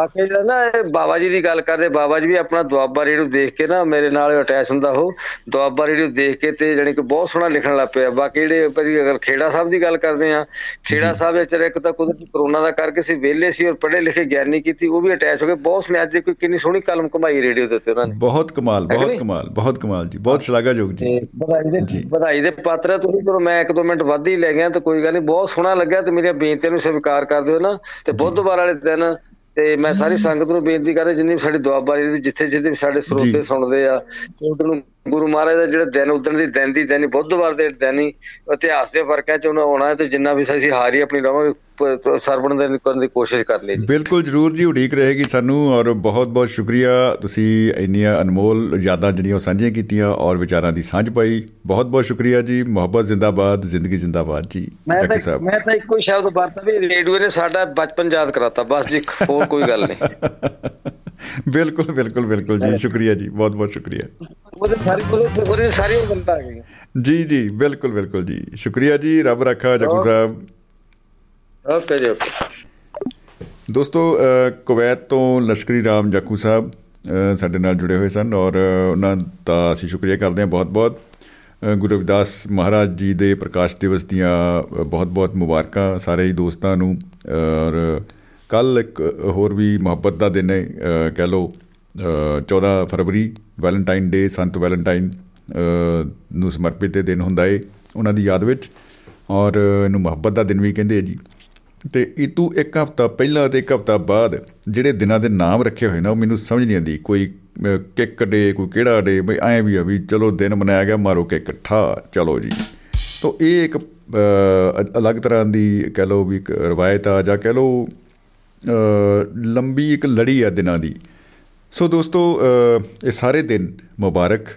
ਬਾਕੀ ਜਿਹੜਾ ਨਾ ਬਾਬਾ ਜੀ ਦੀ ਗੱਲ ਕਰਦੇ ਬਾਬਾ ਜੀ ਵੀ ਆਪਣਾ ਦੁਆਬਾ ਰੇਡੀਓ ਦੇਖ ਕੇ ਨਾ ਮੇਰੇ ਨਾਲ ਅਟੈਚ ਹੁੰਦਾ ਉਹ ਦੁਆਬਾ ਰੇਡੀਓ ਦੇਖ ਕੇ ਤੇ ਜਾਨੀ ਕਿ ਬਹੁਤ ਸੋਹਣਾ ਲਿਖਣ ਲੱਗ ਪਿਆ। ਬਾਕੀ ਜਿਹੜੇ ਭਾਜੀ ਅਗਰ ਖੇੜਾ ਸਾਹਿਬ ਦੀ ਗੱਲ ਕਰਦੇ ਆ ਖੇੜਾ ਸਾਹਿਬ ਵਿੱਚ ਇੱਕ ਤਾਂ ਕੁਦਰਤੀ ਕਰੋਨਾ ਦਾ ਕਰਕੇ ਸੀ ਵਿਹਲੇ ਸੀ ਔਰ ਪੜ੍ਹੇ ਲਿਖੇ ਗਿਆਨੀ ਕੀਤੀ ਉਹ ਵੀ ਅਟੈਚ ਹੋ ਗਏ। ਬਹੁਤ ਸੋਹਣੇ ਅੱਜ ਕੋਈ ਕਿੰਨੀ ਸੋਹਣੀ ਕਲਮ ਕਮਾਈ ਰੇਡੀਓ ਦੇ ਉੱਤੇ ਉਹਨਾਂ ਨੇ। ਬਹੁਤ ਕਮਾਲ ਬਹੁਤ ਕਮਾਲ ਬਹੁਤ ਕਮਾਲ ਜੀ ਬਹੁਤ ਸ਼ਲਾਘਾਯੋਗ ਜੀ। ਵਧਾਈ ਦੇ ਵਧਾਈ ਦੇ ਪਾਤਰ ਤੁਸੀਂ ਕਰੋ ਮੈਂ ਇੱਕ ਦੋ ਮਿੰਟ ਵੱਧ ਹੀ ਲੈ ਗਿਆ ਤਾਂ ਕੋਈ ਗੱਲ ਨਹੀਂ ਬਹੁਤ ਸੋਹਣਾ ਲੱਗਿਆ ਤੇ ਮੇਰੀਆਂ ਬੇਨਤੀਆਂ ਨੂੰ ਸਵੀਕਾਰ ਕਰ ਦਿਓ ਨਾ। ਤੇ ਬੁੱਧਵਾਰ ਵਾਲੇ ਦਿਨ ਤੇ ਮੈਂ ਸਾਰੀ ਸੰਗਤ ਨੂੰ ਬੇਨਤੀ ਕਰ ਰਿਹਾ ਜਿੰਨੀ ਸਾਡੀ ਦੁਆਬਾਰੀ ਦੀ ਜਿੱਥੇ ਜਿੱਥੇ ਸਾਡੇ ਸਰੋਤੇ ਸੁਣਦੇ ਆ ਉਹਨਾਂ ਨੂੰ ਗੁਰੂ ਮਹਾਰਾਜ ਦਾ ਜਿਹੜਾ ਦਿਨ ਉਦਣ ਦੀ ਦਿਨ ਦੀ ਦਿਨ ਬੁੱਧਵਾਰ ਦੇ ਦਿਨ ਹੀ ਇਤਿਹਾਸ ਦੇ ਫਰਕਾਂ ਚ ਉਹਨਾਂ ਆਉਣਾ ਤੇ ਜਿੰਨਾ ਵੀ ਅਸੀਂ ਹਾਰੀ ਆਪਣੀ ਰਵਾਂਗੇ ਸਰਵਣ ਦੇ ਕਰਨ ਦੀ ਕੋਸ਼ਿਸ਼ ਕਰ ਲਈ ਜੀ। ਬਿਲਕੁਲ ਜਰੂਰ ਜੀ ਉਡੀਕ ਰਹੇਗੀ ਸਾਨੂੰ ਔਰ ਬਹੁਤ ਬਹੁਤ ਸ਼ੁਕਰੀਆ। ਤੁਸੀਂ ਇੰਨੀਆਂ ਅਨਮੋਲ ਯਾਦਾਂ ਜਿਹੜੀਆਂ ਉਹ ਸਾਂਝੀਆਂ ਕੀਤੀਆਂ ਔਰ ਵਿਚਾਰਾਂ ਦੀ ਸਾਂਝ ਪਾਈ। ਬਹੁਤ ਬਹੁਤ ਸ਼ੁਕਰੀਆ ਜੀ ਮੁਹੱਬਤ ਜ਼ਿੰਦਾਬਾਦ ਜ਼ਿੰਦਗੀ ਜ਼ਿੰਦਾਬਾਦ ਜੀ ਮੈਂ ਤਾਂ ਮੈਂ ਤਾਂ ਇੱਕੋ ਸ਼ਬਦ ਵਰਤਾ ਵੀ ਰੇਡੀਓ ਨੇ ਸਾਡਾ ਬਚਪਨ ਯਾਦ ਕਰਾਤਾ ਬਸ ਜੀ ਹੋਰ ਕੋਈ ਗੱਲ ਨਹੀਂ। ਬਿਲਕੁਲ ਬਿਲਕੁਲ ਬਿਲਕੁਲ ਜੀ ਸ਼ੁਕਰੀਆ ਜੀ ਬਹੁਤ ਬਹੁਤ ਸ਼ੁਕਰੀਆ। ਉਹਦੇ ਸਾਰੀ ਉਹਦੇ ਸਾਰੀ ਗੱਲਾਂ ਆ ਗਈਆਂ ਜੀ ਜੀ ਬਿਲਕੁਲ ਬਿਲਕੁਲ ਜੀ ਸ਼ੁਕਰੀਆ ਜੀ ਰੱਬ ਰੱਖਾ ਜਗੂ ਸਾਹਿਬ। ਓਕੇ ਜੀ ਓਕੇ ਦੋਸਤੋ ਕੁਵੈਤ ਤੋਂ ਲਸ਼ਕਰੀ ਰਾਮ ਜਾਕੂ ਸਾਹਿਬ ਸਾਡੇ ਨਾਲ ਜੁੜੇ ਹੋਏ ਸਨ ਔਰ ਉਹਨਾਂ ਦਾ ਅਸੀਂ ਸ਼ੁਕਰੀਆ ਕਰਦੇ ਹਾਂ ਬਹੁਤ-ਬਹੁਤ। ਗੁਰੂ ਰਵਿਦਾਸ ਮਹਾਰਾਜ ਜੀ ਦੇ ਪ੍ਰਕਾਸ਼ ਦਿਵਸ ਦੀਆਂ ਬਹੁਤ-ਬਹੁਤ ਮੁਬਾਰਕਾਂ ਸਾਰੇ ਹੀ ਦੋਸਤਾਂ ਨੂੰ। ਔਰ ਕੱਲ ਇੱਕ ਹੋਰ ਵੀ ਮੁਹੱਬਤ ਦਾ ਦਿਨ ਹੈ ਕਹਿ ਲਓ 14 ਫਰਵਰੀ, ਵੈਲੈਂਟਾਈਨ ਡੇ, ਸੰਤ ਵੈਲੈਂਟਾਈਨ ਨੂੰ ਸਮਰਪਿਤ ਇਹ ਦਿਨ ਹੁੰਦਾ ਹੈ, ਉਹਨਾਂ ਦੀ ਯਾਦ ਵਿੱਚ। ਔਰ ਇਹਨੂੰ ਮੁਹੱਬਤ ਦਾ ਦਿਨ ਵੀ ਕਹਿੰਦੇ ਆ ਜੀ। ਤੇ ਇਹ ਤੂੰ ਇੱਕ ਹਫ਼ਤਾ ਪਹਿਲਾਂ ਤੇ ਇੱਕ ਹਫ਼ਤਾ ਬਾਅਦ ਜਿਹੜੇ ਦਿਨਾਂ ਦੇ ਨਾਮ ਰੱਖੇ ਹੋਏ ਨਾ, ਉਹ ਮੈਨੂੰ ਸਮਝ ਨਹੀਂ ਆਉਂਦੀ। ਕੋਈ ਕਿੱਕ ਡੇ, ਕੋਈ ਕਿਹੜਾ ਡੇ, ਬਈ ਐ ਵੀ ਆ ਵੀ ਚਲੋ ਦਿਨ ਮਨਾਇਆ ਗਿਆ, ਮਾਰੋ ਕਿ ਇਕੱਠਾ ਚਲੋ ਜੀ। ਤੋਂ ਇਹ ਇੱਕ ਅਲੱਗ ਤਰ੍ਹਾਂ ਦੀ ਕਹ ਲਓ ਵੀ ਇੱਕ ਰਵਾਇਤ ਆ ਜਾਂ ਕਹ ਲਓ ਲੰਬੀ ਇੱਕ ਲੜੀ ਆ ਦਿਨਾਂ ਦੀ। ਸੋ ਦੋਸਤੋ ਇਹ ਸਾਰੇ ਦਿਨ ਮੁਬਾਰਕ,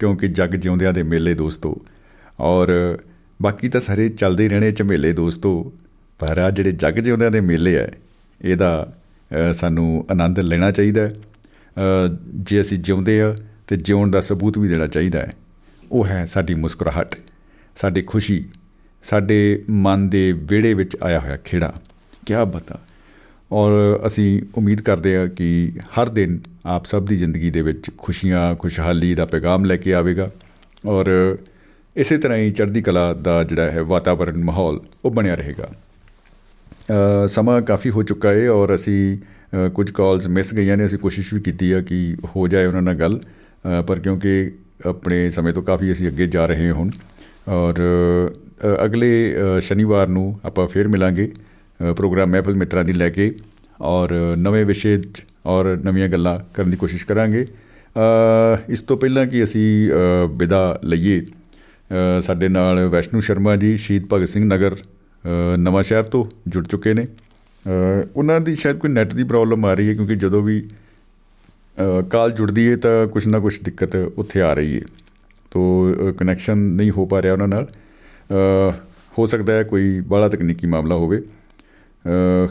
ਕਿਉਂਕਿ ਜਗ ਜਿਉਂਦਿਆਂ ਦੇ ਮੇਲੇ ਦੋਸਤੋ। ਔਰ ਬਾਕੀ ਤਾਂ ਸਾਰੇ ਚੱਲਦੇ ਰਹਿਣੇ ਝਮੇਲੇ ਦੋਸਤੋ। ਪਰ ਆ ਜਿਹੜੇ ਜਗ ਜਿਉਂਦਿਆਂ ਦੇ ਮੇਲੇ ਆ, ਇਹਦਾ ਸਾਨੂੰ ਆਨੰਦ ਲੈਣਾ ਚਾਹੀਦਾ ਜੇ ਅਸੀਂ ਜਿਉਂਦੇ ਆ, ਤੇ ਜਿਉਣ ਦਾ ਸਬੂਤ ਵੀ ਦੇਣਾ ਚਾਹੀਦਾ ਹੈ। ਉਹ ਹੈ ਸਾਡੀ ਮੁਸਕਰਾਹਟ, ਸਾਡੀ ਖੁਸ਼ੀ, ਸਾਡੇ ਮਨ ਦੇ ਵਿੜੇ ਵਿੱਚ ਆਇਆ ਹੋਇਆ ਖੇੜਾ। ਕੀ ਬਤਾ। ਔਰ ਅਸੀਂ ਉਮੀਦ ਕਰਦੇ ਹਾਂ ਕਿ ਹਰ ਦਿਨ ਆਪ ਸਭ ਦੀ ਜ਼ਿੰਦਗੀ ਦੇ ਵਿੱਚ ਖੁਸ਼ੀਆਂ, ਖੁਸ਼ਹਾਲੀ ਦਾ ਪੈਗਾਮ ਲੈ ਕੇ ਆਵੇਗਾ। ਔਰ ਇਸੇ ਤਰ੍ਹਾਂ ਹੀ ਚੜ੍ਹਦੀ ਕਲਾ ਦਾ ਜਿਹੜਾ ਹੈ ਵਾਤਾਵਰਣ ਮਾਹੌਲ, ਉਹ ਬਣਿਆ ਰਹੇਗਾ। ਸਮਾਂ ਕਾਫੀ ਹੋ ਚੁੱਕਾ ਹੈ ਔਰ ਅਸੀਂ ਕੁਝ ਕਾਲਸ ਮਿਸ ਗਈਆਂ ਨੇ, ਅਸੀਂ ਕੋਸ਼ਿਸ਼ ਵੀ ਕੀਤੀ ਆ ਕਿ ਹੋ ਜਾਏ ਉਹਨਾਂ ਨਾਲ ਗੱਲ ਪਰ ਕਿਉਂਕਿ ਆਪਣੇ ਸਮੇਂ ਤੋਂ ਕਾਫੀ ਅਸੀਂ ਅੱਗੇ ਜਾ ਰਹੇ ਹਾਂ ਹੁਣ ਔਰ ਅਗਲੇ ਸ਼ਨੀਵਾਰ ਨੂੰ ਆਪਾਂ ਫੇਰ ਮਿਲਾਂਗੇ ਪ੍ਰੋਗਰਾਮ ਮਹਿਫਲ ਮਿੱਤਰਾਂ ਦੀ ਲੈ ਕੇ ਔਰ ਨਵੇਂ ਵਿਸ਼ੇ ਔਰ ਨਵੀਆਂ ਗੱਲਾਂ ਕਰਨ ਦੀ ਕੋਸ਼ਿਸ਼ ਕਰਾਂਗੇ। ਇਸ ਤੋਂ ਪਹਿਲਾਂ ਕਿ ਅਸੀਂ ਵਿਦਾ ਲਈਏ ਸਾਡੇ ਨਾਲ ਵੈਸ਼ਨੂ ਸ਼ਰਮਾ ਜੀ, ਸ਼ਹੀਦ ਭਗਤ ਸਿੰਘ ਨਗਰ ਨਵਾਂ ਸ਼ਹਿਰ ਤੋਂ ਜੁੜ ਚੁੱਕੇ ਨੇ। ਉਹਨਾਂ ਦੀ ਸ਼ਾਇਦ ਕੋਈ ਨੈਟ ਦੀ ਪ੍ਰੋਬਲਮ ਆ ਰਹੀ ਹੈ ਕਿਉਂਕਿ ਜਦੋਂ ਵੀ ਕਾਲ ਜੁੜਦੀ ਹੈ ਤਾਂ ਕੁਝ ਨਾ ਕੁਝ ਦਿੱਕਤ ਉੱਥੇ ਆ ਰਹੀ ਹੈ ਤੋਂ ਕਨੈਕਸ਼ਨ ਨਹੀਂ ਹੋ ਪਾ ਰਿਹਾ ਉਹਨਾਂ ਨਾਲ। ਹੋ ਸਕਦਾ ਹੈ ਕੋਈ ਬੜਾ ਤਕਨੀਕੀ ਮਾਮਲਾ ਹੋਵੇ।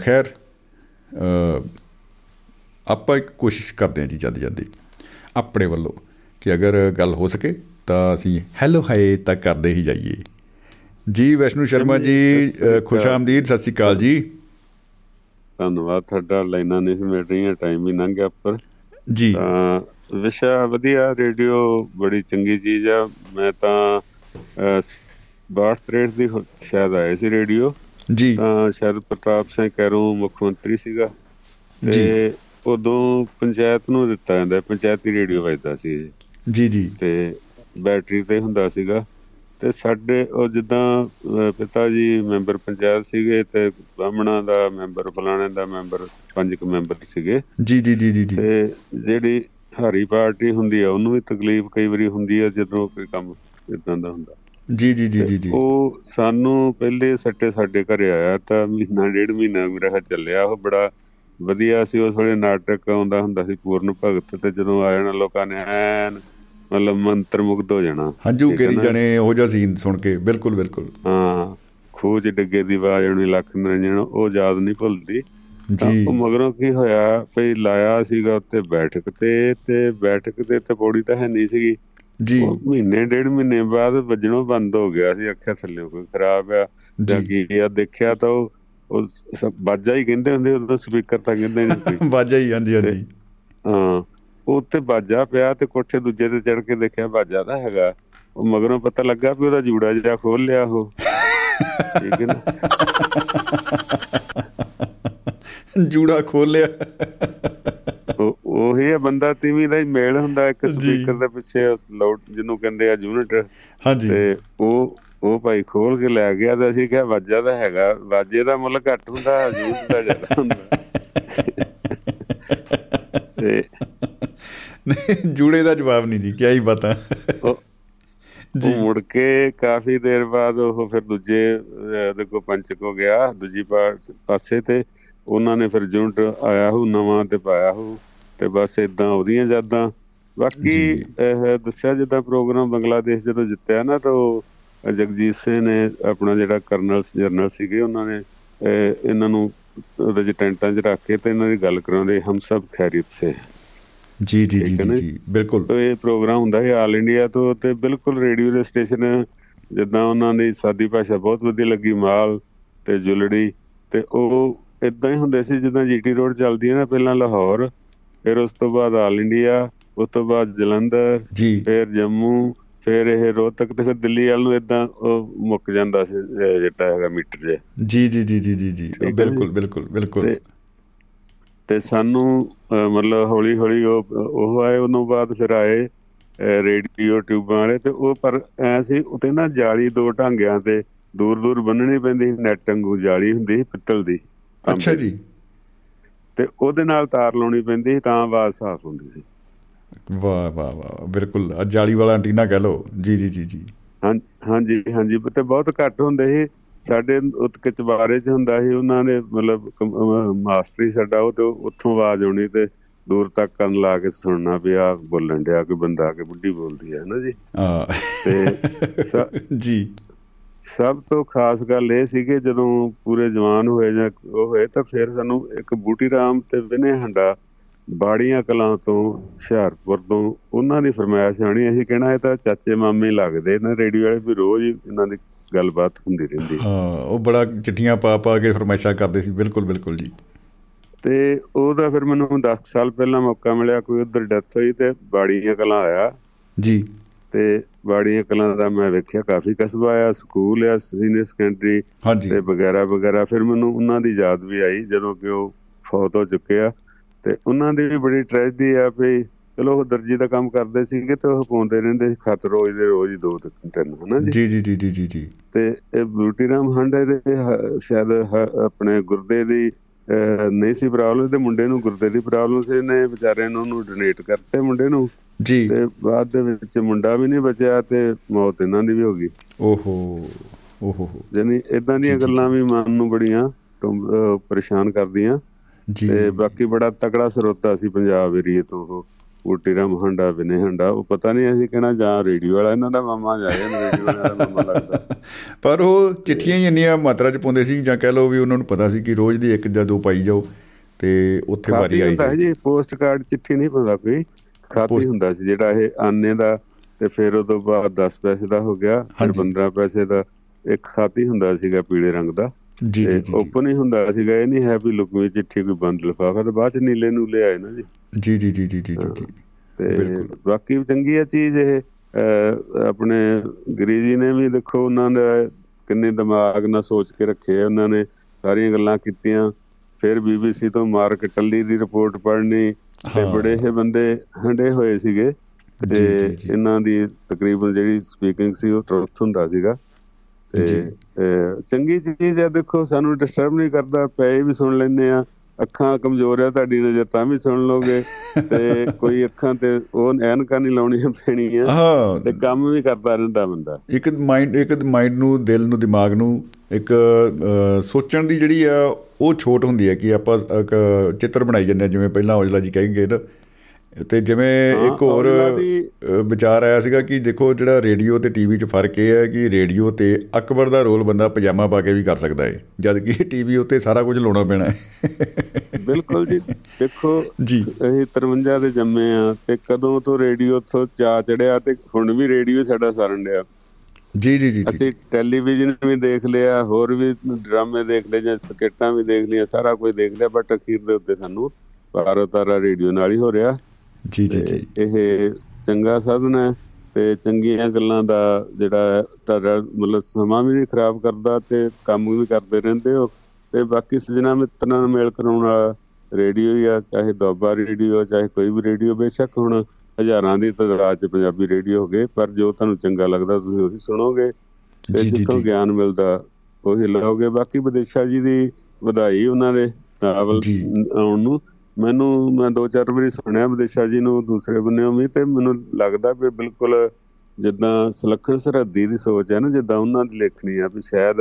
ਖੈਰ ਆਪਾਂ ਇੱਕ ਕੋਸ਼ਿਸ਼ ਕਰਦੇ ਹਾਂ ਜੀ ਜਦ ਜਲਦੀ ਆਪਣੇ ਵੱਲੋਂ ਕਿ ਅਗਰ ਗੱਲ ਹੋ ਸਕੇ ਤਾਂ ਅਸੀਂ ਹੈਲੋ ਹਾਏ ਤੱਕ ਕਰਦੇ ਹੀ ਜਾਈਏ। ਜੀ ਵੈਸ਼ਨੂ ਸ਼ਰਮਾ ਜੀ ਖੁਸ਼ ਆਮਦੀਦ ਸਤਿ ਸ੍ਰੀ ਅਕਾਲ ਜੀ। ਧੰਨਵਾਦ ਤੁਹਾਡਾ ਲਾਈਨਾਂ ਨਹੀਂ ਮਿਲ ਰਹੀਆਂ ਟਾਈਮ ਵੀ ਲੰਘ ਗਿਆ ਪਰ ਜੀ। ਵਿਸ਼ਾ ਵਧੀਆ ਰੇਡੀਓ ਬੜੀ ਚੰਗੀ ਚੀਜ਼ ਆ। ਮੈਂ ਤਾਂ 62 ਦੀ ਸ਼ਾਇਦ ਆਏ ਸੀ ਰੇਡੀਓ। ਜੀ। ਤਾਂ ਸ਼ਾਇਦ ਪ੍ਰਤਾਪ ਸਿੰਘ ਕੈਰੋਂ ਮੁੱਖ ਮੰਤਰੀ ਸੀਗਾ। ਤੇ ਉਦੋਂ ਪੰਚਾਇਤ ਨੂੰ ਦਿੱਤਾ ਜਾਂਦਾ ਪੰਚਾਇਤੀ ਰੇਡੀਓ ਵੱਜਦਾ ਸੀ। ਜੀ ਜੀ। ਤੇ ਬੈਟਰੀ ਤੇ ਹੁੰਦਾ ਸੀਗਾ। ਤੇ ਸਾਡੇ ਉਹ ਜਿੱਦਾਂ ਪਿਤਾ ਜੀ ਮੈਂਬਰ ਪੰਚਾਇਤ ਸੀਗੇ ਤੇ ਬਾਹਮਣਾ ਦਾ ਮੈਂਬਰ ਫਲਾਣੇ ਦਾ ਮੈਂਬਰ ਪੰਜ ਕੁ ਮੈਂਬਰ ਸੀਗੇ। ਜੀ ਜੀ ਜੀ ਜੀ ਤੇ ਜਿਹੜੀ ਹਰੀ ਪਾਰਟੀ ਹੁੰਦੀ ਆ ਉਹਨੂੰ ਵੀ ਤਕਲੀਫ ਕਈ ਵਾਰੀ ਹੁੰਦੀ ਆ ਜਦੋਂ ਕੋਈ ਕੰਮ ਇਦਾਂ ਦਾ ਹੁੰਦਾ। ਜੀ ਜੀ ਜੀ ਜੀ ਉਹ ਸਾਨੂੰ ਪਹਿਲੇ ਸੱਟੇ ਸਾਡੇ ਘਰੇ ਆਇਆ ਤਾਂ ਮਹੀਨਾ ਡੇਢ ਮਹੀਨਾ ਮੇਰਾ ਚੱਲਿਆ। ਉਹ ਬੜਾ ਵਧੀਆ ਸੀ ਉਸ ਵੇਲੇ ਨਾਟਕ ਆਉਂਦਾ ਹੁੰਦਾ ਸੀ ਪੂਰਨ ਭਗਤ ਤੇ ਜਦੋਂ ਆ ਜਾਣਾ ਲੋਕਾਂ ਨੇ ਐਨ ਮਤਲਬ ਮੰਤਰ ਮੁਗਧ ਹੋ ਜਾਣਾ। ਹੰਝੂ ਕਰੀ ਜਾਣੇ ਉਹ ਜਿਹਾ ਸੀਨ ਸੁਣ ਕੇ ਬਿਲਕੁਲ ਬਿਲਕੁਲ। ਹਾਂ ਖੋਜ ਡੱਗੇ ਦੀ ਆਵਾਜ਼ ਉਹਨੇ ਲੱਖ ਨਰੰਜਨ ਉਹ ਯਾਦ ਨਹੀਂ ਭੁੱਲਦੀ। ਜੀ। ਉਹ ਮਗਰੋਂ ਕੀ ਹੋਇਆ ਭਈ ਲਾਇਆ ਸੀਗਾ ਉੱਤੇ ਬੈਠਕ ਤੇ ਤੇ ਬੈਠਕ ਤੇ ਤੇ ਪੌੜੀ ਤਾਂ ਹੈ ਨਹੀਂ ਸੀਗੀ। ਜੀ। ਮਹੀਨੇ ਡੇਢ ਮਹੀਨੇ ਬਾਅਦ ਵੱਜਣੋਂ ਬੰਦ ਹੋ ਗਿਆ ਸੀ ਅੱਖਾਂ ਥੱਲੇ ਕੋਈ ਖਰਾਬ ਆ ਜਾਂ ਕੀ ਆ ਦੇਖਿਆ ਤਾਂ ਉਹ ਉਹ ਬਾਜਾ ਹੀ ਕਹਿੰਦੇ ਹੁੰਦੇ ਉਦੋਂ ਸਪੀਕਰ ਤਾਂ ਕਹਿੰਦੇ ਨਹੀਂ ਬਾਜਾ ਹੀ ਹਾਂਜੀ ਹਾਂਜੀ। ਹਾਂ। ਉਹ ਤੇ ਬਾਜਾ ਪਿਆ ਤੇ ਕੋਠੇ ਦੂਜੇ ਤੇ ਚੜ ਕੇ ਦੇਖਿਆ ਬਾਜਾ ਤਾਂ ਹੈਗਾ। ਉਹ ਮਗਰੋਂ ਪਤਾ ਲੱਗਾ ਵੀ ਉਹਦਾ ਜੂੜਾ ਜਿਹਾ ਖੋਲ ਲਿਆ ਉਹ। ਠੀਕ ਹੈ ਨਾ? ਜੂੜਾ ਖੋਲ ਲਿਆ। ਉਹੀ ਹੈ ਬੰਦਾ ਤੀਵੀਂ ਦਾ ਹੀ ਮੇਲ ਹੁੰਦਾ ਇੱਕ ਸਪੀਕਰ ਦੇ ਪਿੱਛੇ ਲਾਊਡ ਜਿਹਨੂੰ ਕਹਿੰਦੇ ਆ ਯੂਨਿਟ। ਹਾਂਜੀ। ਤੇ ਉਹ ਉਹ ਭਾਈ ਖੋਲ ਕੇ ਲੈ ਗਿਆ ਤਾਂ ਅਸੀਂ ਕਿਹਾ ਵਾਜਾ ਦਾ ਹੈਗਾ ਵਾਜੇ ਦਾ ਮੁੱਲ ਘੱਟ ਹੁੰਦਾ ਯੂਨਿਟ ਦਾ ਜ਼ਿਆਦਾ ਹੁੰਦਾ। ਤੇ ਜੂੜੇ ਦਾ ਜਵਾਬ ਨਹੀਂ ਜੀ ਕੀ ਹੀ ਪਤਾ ਜੀ। ਮੁੜ ਕੇ ਕਾਫੀ ਦੇਰ ਬਾਅਦ ਉਹ ਫਿਰ ਦੂਜੇ ਦੇਖੋ ਪੰਚਕ ਹੋ ਗਿਆ ਦੂਜੀ ਪਾਸੇ ਤੇ ਉਹਨਾਂ ਨੇ ਫਿਰ ਯੂਨਿਟ ਆਇਆ ਹੋ ਨਵਾਂ ਤੇ ਪਾਇਆ ਹੋ ਤੇ ਬਸ ਇਦਾਂ ਉਹਦੀਆਂ ਯਾਦਾਂ। ਬਾਕੀ ਇਹ ਦੱਸਿਆ ਜਿੱਦਾਂ ਪ੍ਰੋਗਰਾਮ ਬੰਗਲਾਦੇਸ਼ ਜਦੋਂ ਜਿੱਤਿਆ ਨਾ ਤਾਂ ਜਗਜੀਤ ਸਿੰਘ ਨੇ ਆਪਣਾ ਜਿਹੜਾ ਕਰਨਲ ਜਨਰਲ ਸੀਗੇ ਉਹਨਾਂ ਨੇ ਇਹਨਾਂ ਨੂੰ ਰੈਜੀਟੈਂਟਾਂ 'ਚ ਰੱਖ ਕੇ ਤੇ ਇਹਨਾਂ ਦੀ ਗੱਲ ਕਰਾਉਂਦੇ ਹਮ ਸਭ ਖੈਰੀਅਤ ਸੇ। ਜੀ ਜੀ ਜੀ ਜੀ ਬਿਲਕੁਲ। ਇਹ ਪ੍ਰੋਗਰਾਮ ਹੁੰਦਾ ਹੈ ਆਲ ਇੰਡੀਆ ਤੋਂ ਤੇ ਬਿਲਕੁਲ ਰੇਡੀਓ ਦੇ ਸਟੇਸ਼ਨ ਜਿੱਦਾਂ ਉਹਨਾਂ ਦੀ ਸਾਦੀ ਭਾਸ਼ਾ ਬਹੁਤ ਵਧੀਆ ਲੱਗੀ ਮਾਲ ਤੇ ਜੁਲੜੀ ਤੇ ਉਹ ਇਦਾਂ ਹੀ ਹੁੰਦੇ ਸੀ ਜਿੱਦਾਂ ਜੀਟੀ ਰੋਡ ਚੱਲਦੀ ਹੈ ਨਾ ਪਹਿਲਾਂ ਲਾਹੌਰ ਫਿਰ ਉਸ ਤੋਂ ਬਾਅਦ ਆਲ ਇੰਡੀਆ ਉਸ ਤੋਂ ਬਾਅਦ ਜਲੰਧਰ ਫਿਰ ਜੰਮੂ ਫਿਰ ਇਹ ਰੋਹਤਕ ਤੇ ਫਿਰ ਦਿੱਲੀ ਵੱਲ ਨੂੰ ਇਦਾਂ ਉਹ ਮੁੱਕ ਜਾਂਦਾ ਸੀ ਜਿਹੜਾ ਹੈਗਾ ਮੀਟਰ ਜੇ ਜੀ ਜੀ ਜੀ ਜੀ ਜੀ। ਬਿਲਕੁਲ ਬਿਲਕੁਲ ਬਿਲਕੁਲ। ਤੇ ਸਾਨੂੰ ਮਤਲਬ ਹੌਲੀ ਹੌਲੀ ਉਹ ਉਹ ਆਏ ਉਹਨੋਂ ਬਾਅਦ ਫਿਰ ਆਏ ਰੇਡੀਓ ਟਿਊਬਾਂ ਵਾਲੇ ਤੇ ਉਹ ਪਰ ਐ ਸੀ ਉਤੇ ਨਾ ਜਾਲੀ ਦੋ ਢਾਂਗਿਆਂ ਤੇ ਦੂਰ ਦੂਰ ਬੰਨਣੀ ਪੈਂਦੀ ਨੈਟ ਵਾਂਗੂ ਜਾਲੀ ਹੁੰਦੀ ਸੀ ਪਿੱਤਲ ਦੀ ਅੱਛਾ ਜੀ। ਤੇ ਉਹਦੇ ਨਾਲ ਤਾਰ ਲਾਉਣੀ ਪੈਂਦੀ ਤਾਂ ਆਵਾਜ਼ ਸਾਫ਼ ਹੁੰਦੀ ਸੀ। ਵਾਹ ਵਾਹ ਵਾਹ ਬਿਲਕੁਲ ਜਾਲੀ ਵਾਲਾ ਐਂਟੀਨਾ ਕਹ ਲਓ। ਜੀ ਜੀ ਜੀ ਜੀ। ਹਾਂ ਹਾਂਜੀ ਹਾਂਜੀ ਤੇ ਬਹੁਤ ਘੱਟ ਹੁੰਦੇ ਸੀ। ਸਾਡੇ ਉਤਕਚ ਬਾਰੇ ਚ ਹੁੰਦਾ ਸੀ ਉਹਨਾਂ ਨੇ ਮਤਲਬ ਮਾਸਟਰੀ ਸਾਡਾ ਉਹ ਤੇ ਉੱਥੋਂ ਆਵਾਜ਼ ਆਉਣੀ ਤੇ ਦੂਰ ਤੱਕ ਕੰਨ ਲਾ ਕੇ ਸੁਣਨਾ ਵੀ ਆ ਬੋਲਣ ਡਿਆ ਕੋਈ ਬੰਦਾ ਆ ਕੇ ਬੁੱਢੀ ਬੋਲਦੀ ਹੈ ਨਾ ਜੀ? ਹਾਂ। ਤੇ ਜੀ। ਸਭ ਤੋਂ ਖਾਸ ਗੱਲ ਇਹ ਸੀ ਕਿ ਜਦੋਂ ਪੂਰੇ ਜਵਾਨ ਹੋਏ ਜਾਂ ਉਹ ਹੋਏ ਤਾਂ ਫਿਰ ਸਾਨੂੰ ਇੱਕ ਬੂਟੀ ਰਾਮ ਤੇ ਵਿਨੇ ਹੰਡਾ ਬਾੜੀਆਂ ਕਲਾਂ ਤੋਂ ਹੁਸ਼ਿਆਰਪੁਰ ਤੋਂ ਉਹਨਾਂ ਦੀ ਫਰਮਾਇਸ਼ ਆਣੀ ਅਸੀਂ ਕਹਿਣਾ ਇਹ ਤਾਂ ਚਾਚੇ ਮਾਮੇ ਲੱਗਦੇ ਨੇ ਰੇਡੀਓ ਵਾਲੇ ਵੀ ਰੋਜ਼ ਇਹਨਾਂ ਦੀ ਗੱਲਬਾਤ ਹੁੰਦੀ ਰਹਿੰਦੀ ਹਾਂ। ਉਹ ਬੜਾ ਚਿੱਠੀਆਂ ਪਾ ਪਾ ਕੇ ਫਰਮਾਇਸ਼ਾਂ ਕਰਦੇ ਸੀ ਬਿਲਕੁਲ ਬਿਲਕੁਲ ਜੀ। ਤੇ ਉਹਦਾ ਫਿਰ ਮੈਨੂੰ 10 ਸਾਲ ਪਹਿਲਾਂ ਮੌਕਾ ਮਿਲਿਆ ਕੋਈ ਉਧਰ ਡੈਥ ਹੋਈ ਤੇ ਬਾੜੀਆਂ ਕਲਾਂ ਆਇਆ। ਜੀ। ਤੇ ਬਾੜੀਆਂ ਕਲਾਂ ਦਾ ਮੈਂ ਵੇਖਿਆ ਕਾਫੀ ਕਸਬਾ ਆ ਸਕੂਲ ਆ ਸੀਨੀਅਰ ਸੈਕੰਡਰੀ ਤੇ ਵਗੈਰਾ ਵਗੈਰਾ। ਫਿਰ ਮੈਨੂੰ ਉਹਨਾਂ ਦੀ ਯਾਦ ਵੀ ਆਈ ਜਦੋਂ ਕਿ ਉਹ ਫੌਤ ਹੋ ਚੁੱਕੇ ਆ। ਤੇ ਉਹਨਾਂ ਦੀ ਵੀ ਬੜੀ ਟ੍ਰੈਜਡੀ ਆ ਵੀ ਚਲੋ ਉਹ ਦਰਜੀ ਦਾ ਕੰਮ ਕਰਦੇ ਸੀਗੇ ਤੇ ਉਹ ਪਾਉਂਦੇ ਰਹਿੰਦੇ ਸੀ ਖਤ ਰੋਜ਼ ਦੇ ਰੋਜ਼ ਦੋ ਤਿੰਨ ਹਨਾ ਜੀ? ਜੀ ਜੀ ਜੀ ਜੀ ਜੀ ਤੇ ਇਹ ਬਿਊਟੀ ਰਾਮ ਹੰਡੇ ਦੇ ਸ਼ਾਇਦ ਆਪਣੇ ਗੁਰਦੇ ਦੀ ਨਹੀਂ ਸੀ ਪ੍ਰੋਬਲਮ ਤੇ ਮੁੰਡੇ ਨੂੰ ਗੁਰਦੇ ਦੀ ਪ੍ਰੋਬਲਮ ਸੀ ਨੇ ਵਿਚਾਰੇ ਨੂੰ ਉਹਨੂੰ ਡੋਨੇਟ ਕਰਤੇ ਮੁੰਡੇ ਨੂੰ। ਜੀ। ਤੇ ਬਾਅਦ ਦੇ ਵਿੱਚ ਮੁੰਡਾ ਵੀ ਨਹੀਂ ਬਚਿਆ ਤੇ ਮੌਤ ਇਹਨਾਂ ਦੀ ਵੀ ਹੋ ਗਈ। ਓਹੋ ਓਹੋ ਯਾਨੀ ਇਦਾਂ ਦੀਆਂ ਗੱਲਾਂ ਵੀ ਮਨ ਨੂੰ ਬੜੀਆਂ ਪਰੇਸ਼ਾਨ ਕਰਦੀਆਂ। ਤੇ ਬਾਕੀ ਬੜਾ ਤਕੜਾ ਸਰੋਤਾ ਸੀ ਪੰਜਾਬ ਏਰੀਏ ਤੋਂ ਉਹ। ਬੂਟੀ ਰਾਮ ਹੰਡਾ ਬਿਨੇ ਹੰਡਾ ਉਹ ਪਤਾ ਨਹੀਂ ਅਸੀਂ ਕਹਿਣਾ ਜਾਂ ਰੇਡੀਓ ਵਾਲਾ ਇਹਨਾਂ ਦਾ ਮਾਮਾ ਜਾਂ ਰੇਡੀਓ ਵਾਲਾ ਦਾ ਮਾਮਾ ਲੱਗਦਾ। ਪਰ ਉਹ ਚਿੱਠੀਆਂ ਹੀ ਇੰਨੀਆਂ ਮਾਤਰਾ ਚ ਪਾਉਂਦੇ ਸੀ ਜਾਂ ਕਹਿ ਲਓ ਵੀ ਉਹਨਾਂ ਨੂੰ ਪਤਾ ਸੀ ਕਿ ਰੋਜ਼ ਦੀ ਇੱਕ ਜਾਂ ਦੋ ਪਾਈ ਜਾਓ ਤੇ ਉੱਥੇ ਵਾਰੀ ਆਈ ਹੁੰਦਾ ਜੀ ਪੋਸਟ ਕਾਰਡ ਚਿੱਠੀ ਨਹੀਂ ਪਾਉਂਦਾ ਕੋਈ ਖਾਤੀ ਹੁੰਦਾ ਸੀ ਜਿਹੜਾ ਇਹ ਆਨੇ ਦਾ ਤੇ ਫਿਰ ਉਹ ਤੋਂ ਬਾਅਦ 10 ਪੈਸੇ ਦਾ ਹੋ ਗਿਆ ਫਿਰ 15 ਪੈਸੇ ਦਾ ਇੱਕ ਖਾਤੀ ਹੁੰਦਾ ਸੀਗਾ ਪੀਲੇ ਰੰਗ ਦਾ। ਜੀ ਜੀ ਜੀ ਓਪਨ ਹੀ ਹੁੰਦਾ ਸੀਗਾ ਇਹ ਨਹੀਂ ਹੈ ਵੀ ਲੁਕਵੀਂ ਚਿੱਠੀ ਕੋਈ ਬੰਦ ਲਿਫਾਫਾ ਤੇ ਬਾਅਦ ਚ ਨੀਲੇ ਨੂੰ ਲਿਆਏ ਨਾ ਜੀ। ਜੀ ਜੀ ਜੀ ਜੀ ਜੀ ਜੀ ਤੇ ਬਾਕੀ ਚੰਗੀ ਆ ਚੀਜ਼ ਇਹ ਆਪਣੇ ਗਰੀਜੀ ਨੇ ਵੀ ਦੇਖੋ ਉਹਨਾਂ ਦਾ ਕਿੰਨੇ ਦਿਮਾਗ ਨਾਲ ਸੋਚ ਕੇ ਰੱਖੇ ਉਹਨਾਂ ਨੇ ਸਾਰੀਆਂ ਗੱਲਾਂ ਕੀਤੀਆਂ। ਫਿਰ ਬੀਬੀਸੀ ਤੋਂ ਮਾਰਕ ਟੱਲੀ ਦੀ ਰਿਪੋਰਟ ਪੜ੍ਹਨੀ ਤੇ ਬੜੇ ਇਹ ਬੰਦੇ ਹੰਡੇ ਹੋਏ ਸੀਗੇ। ਤੇ ਇਹਨਾਂ ਦੀ ਤਕਰੀਬਨ ਜਿਹੜੀ ਸਪੀਕਿੰਗ ਸੀ ਉਹ ਟਰੁੱਥ ਹੁੰਦਾ ਸੀਗਾ। ਤੇ ਚੰਗੀ ਚੀਜ਼ ਹੈ ਦੇਖੋ ਸਾਨੂੰ ਡਿਸਟਰਬ ਨਹੀਂ ਕਰਦਾ ਪਏ ਵੀ ਸੁਣ ਲੈਂਦੇ ਆ ਅੱਖਾਂ ਕਮਜ਼ੋਰ ਆ ਤੁਹਾਡੀ ਨਜ਼ਰ ਤਾਂ ਵੀ ਸੁਣ ਲੋਗੇ ਤੇ ਕੋਈ ਅੱਖਾਂ ਤੇ ਉਹ ਐਨਕਾਂ ਨਹੀਂ ਲਾਉਣੀਆਂ ਪੈਣੀਆਂ। ਹਾਂ। ਤੇ ਕੰਮ ਵੀ ਕਰਦਾ ਰਹਿੰਦਾ ਬੰਦਾ। ਇੱਕ ਮਾਈਂਡ ਇੱਕ ਮਾਈਂਡ ਨੂੰ ਦਿਲ ਨੂੰ ਦਿਮਾਗ ਨੂੰ ਇੱਕ ਸੋਚਣ ਦੀ ਜਿਹੜੀ ਆ ਉਹ ਛੋਟ ਹੁੰਦੀ ਹੈ ਕਿ ਆਪਾਂ ਚਿੱਤਰ ਬਣਾਈ ਜਾਂਦੇ ਜਿਵੇਂ ਪਹਿਲਾਂ ਔਜਲਾ ਜੀ ਕਹਿ ਗਏ ਨਾ ਤੇ ਜਿਵੇਂ ਇੱਕ ਹੋਰ ਵਿਚਾਰ ਆਇਆ ਸੀਗਾ ਕਿ ਦੇਖੋ ਜਿਹੜਾ ਰੇਡੀਓ ਤੇ ਟੀਵੀ 'ਚ ਫ਼ਰਕ ਇਹ ਹੈ ਕਿ ਰੇਡੀਓ ਤੇ ਅਕਬਰ ਦਾ ਰੋਲ ਬੰਦਾ ਪਜਾਮਾ ਪਾ ਕੇ ਵੀ ਕਰ ਸਕਦਾ ਹੈ ਜਦ ਕਿ ਟੀਵੀ ਉੱਤੇ ਸਾਰਾ ਕੁਝ ਲਾਉਣਾ ਪੈਣਾ ਹੈ ਬਿਲਕੁਲ ਜੀ। ਦੇਖੋ ਜੀ। ਅਸੀਂ 53 ਦੇ ਜੰਮੇ ਆ ਤੇ ਕਦੋਂ ਤੋਂ ਰੇਡੀਓ ਤੋਂ ਚਾ ਚੜਿਆ ਤੇ ਹੁਣ ਵੀ ਰੇਡੀਓ ਸਾਡਾ ਸਰਨ ਡਿਆ। ਜੀ ਜੀ ਜੀ ਅਸੀਂ ਟੈਲੀਵਿਜ਼ਨ ਵੀ ਦੇਖ ਲਿਆ ਹੋਰ ਵੀ ਡਰਾਮੇ ਦੇਖ ਲਏ ਜਾਂ ਸਕੇਟਾਂ ਵੀ ਦੇਖ ਲਈਆਂ ਸਾਰਾ ਕੁਝ ਦੇਖ ਲਿਆ ਬਟ ਅਖੀਰ ਦੇ ਉੱਤੇ ਸਾਨੂੰ ਭਾਰਤ ਤਾਰਾ ਰੇਡੀਓ ਨਾਲ ਹੀ ਹੋ ਰਿਹਾ। ਜੀ ਜੀ ਜੀ। ਇਹ ਚੰਗਾ ਸਾਧਨ ਹੈ ਤੇ ਚੰਗੀਆਂ ਗੱਲਾਂ ਦਾ ਜਿਹੜਾ ਤੁਹਾਡਾ ਮਤਲਬ ਸਮਾਂ ਵੀ ਨਹੀਂ ਖਰਾਬ ਕਰਦਾ ਤੇ ਕੰਮ ਵੀ ਕਰਦੇ ਰਹਿੰਦੇ ਹੋ। ਤੇ ਬਾਕੀ ਸਜਣਾ ਮਿੱਤਰਾਂ ਨਾਲ ਮੇਲ ਕਰਾਉਣ ਵਾਲਾ ਰੇਡੀਓ ਜਾਂ ਚਾਹੇ ਦੁਆਬਾ ਰੇਡੀਓ ਚਾਹੇ ਕੋਈ ਵੀ ਰੇਡੀਓ। ਬੇਸ਼ੱਕ ਹੁਣ ਹਜ਼ਾਰਾਂ ਦੀ ਤਾਦਾਦ 'ਚ ਪੰਜਾਬੀ ਰੇਡੀਓ ਹੋ ਗਏ ਪਰ ਜੋ ਤੁਹਾਨੂੰ ਚੰਗਾ ਲੱਗਦਾ ਤੁਸੀਂ ਉਹੀ ਸੁਣੋਗੇ। ਤੇ ਜਿੱਥੋਂ ਗਿਆਨ ਮਿਲਦਾ ਉਹੀ ਲਾਓਗੇ। ਬਾਕੀ ਵਿਦੇਸ਼ਾ ਜੀ ਦੀ ਵਧਾਈ ਉਹਨਾਂ ਦੇ ਨਾਵਲ ਆਉਣ ਨੂੰ। ਮੈਨੂੰ ਮੈਂ ਦੋ ਚਾਰ ਵਾਰੀ ਸੁਣਿਆ ਵਿਦੇਸ਼ਾ ਜੀ ਨੂੰ ਦੂਸਰੇ ਬੰਨਿਓ ਵੀ ਤੇ ਮੈਨੂੰ ਲੱਗਦਾ ਵੀ ਬਿਲਕੁਲ ਜਿੱਦਾਂ ਸੁਲੱਖਣ ਸਰਹੱਦੀ ਦੀ ਸੋਚ ਹੈ ਨਾ ਜਿੱਦਾਂ ਉਹਨਾਂ ਦੀ ਲਿਖਣੀ ਆ ਵੀ ਸ਼ਾਇਦ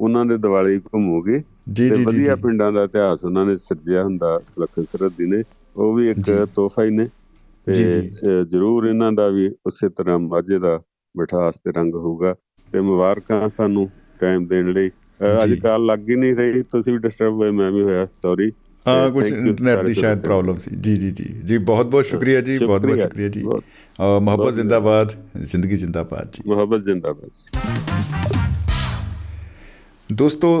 ਉਹਨਾਂ ਦੇ ਦਿਵਾਲੀ ਘੁੰਮੂਗੀ। ਤੇ ਵਧੀਆ ਪਿੰਡਾਂ ਦਾ ਇਤਿਹਾਸ ਉਹਨਾਂ ਨੇ ਸਿਰਜਿਆ ਹੁੰਦਾ ਸੁਲੱਖਣ ਸਰਹੱਦੀ ਨੇ। ਉਹ ਵੀ ਇੱਕ ਤੋਹਫਾ ਹੀ ਨੇ। ਤੇ ਜ਼ਰੂਰ ਇਹਨਾਂ ਦਾ ਵੀ ਉਸੇ ਤਰ੍ਹਾਂ ਮਾਝੇ ਦਾ ਮਿਠਾਸ ਤੇ ਰੰਗ ਹੋਊਗਾ। ਤੇ ਮੁਬਾਰਕਾਂ ਸਾਨੂੰ ਟਾਈਮ ਦੇਣ ਲਈ। ਅੱਜ ਕੱਲ ਲੱਗ ਹੀ ਨਹੀਂ ਰਹੀ ਤੁਸੀਂ ਵੀ ਡਿਸਟਰਬ ਹੋਏ ਮੈਂ ਵੀ ਹੋਇਆ ਸੌਰੀ ਹਾਂ ਕੁਝ ਇੰਟਰਨੈਟ ਦੀ ਸ਼ਾਇਦ ਪ੍ਰੋਬਲਮ ਸੀ। ਜੀ ਜੀ ਜੀ। ਜੀ ਬਹੁਤ ਬਹੁਤ ਸ਼ੁਕਰੀਆ ਜੀ ਬਹੁਤ ਬਹੁਤ ਸ਼ੁਕਰੀਆ ਜੀ। ਮੁਹੱਬਤ ਜ਼ਿੰਦਾਬਾਦ ਜ਼ਿੰਦਗੀ ਜ਼ਿੰਦਾਬਾਦ ਜੀ। ਮੁਹੱਬਤ ਜ਼ਿੰਦਾਬਾਦ ਦੋਸਤੋ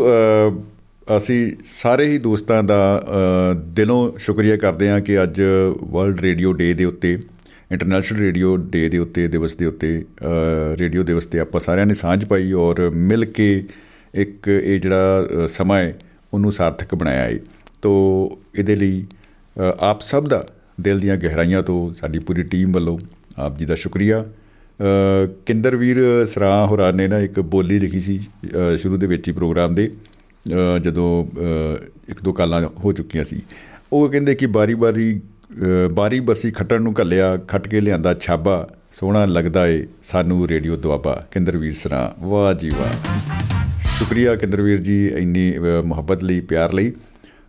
ਅਸੀਂ ਸਾਰੇ ਹੀ ਦੋਸਤਾਂ ਦਾ ਦਿਲੋਂ ਸ਼ੁਕਰੀਆ ਕਰਦੇ ਹਾਂ ਕਿ ਅੱਜ ਵਰਲਡ ਰੇਡੀਓ ਡੇ ਦੇ ਉੱਤੇ ਇੰਟਰਨੈਸ਼ਨਲ ਰੇਡੀਓ ਡੇ ਦੇ ਉੱਤੇ ਦਿਵਸ ਦੇ ਉੱਤੇ ਰੇਡੀਓ ਦਿਵਸ ਤੇ ਆਪਾਂ ਸਾਰਿਆਂ ਨੇ ਸਾਂਝ ਪਾਈ ਔਰ ਮਿਲ ਕੇ ਇੱਕ ਇਹ ਜਿਹੜਾ ਸਮਾਂ ਹੈ ਉਹਨੂੰ ਸਾਰਥਕ ਬਣਾਇਆ ਹੈ। ਤੋ ਇਹਦੇ ਲਈ ਆਪ ਸਭ ਦਾ ਦਿਲ ਦੀਆਂ ਗਹਿਰਾਈਆਂ ਤੋਂ ਸਾਡੀ ਪੂਰੀ ਟੀਮ ਵੱਲੋਂ ਆਪ ਜੀ ਦਾ ਸ਼ੁਕਰੀਆ। ਕਿੰਦਰਵੀਰ ਸਰਾ ਹੋਰਾਂ ਨੇ ਨਾ ਇੱਕ ਬੋਲੀ ਲਿਖੀ ਸੀ ਸ਼ੁਰੂ ਦੇ ਵਿੱਚ ਹੀ ਪ੍ਰੋਗਰਾਮ ਦੇ ਜਦੋਂ ਇੱਕ ਦੋ ਕਾਲਾਂ ਹੋ ਚੁੱਕੀਆਂ ਸੀ। ਉਹ ਕਹਿੰਦੇ ਕਿ ਬਾਰੀ-ਬਾਰੀ ਬਾਰੀ ਬਰਸੀ ਖੱਟਣ ਨੂੰ ਘੱਲਿਆ, ਖੱਟ ਕੇ ਲਿਆਂਦਾ ਛਾਬਾ, ਸੋਹਣਾ ਲੱਗਦਾ ਏ, ਸਾਨੂੰ ਰੇਡੀਓ ਦੁਆਬਾ। ਕਿੰਦਰਵੀਰ ਸਰਾ ਵਾਹ ਜੀ ਵਾਹ। ਸ਼ੁਕਰੀਆ ਕਿੰਦਰਵੀਰ ਜੀ ਇੰਨੀ ਮੁਹੱਬਤ ਲਈ, ਪਿਆਰ ਲਈ।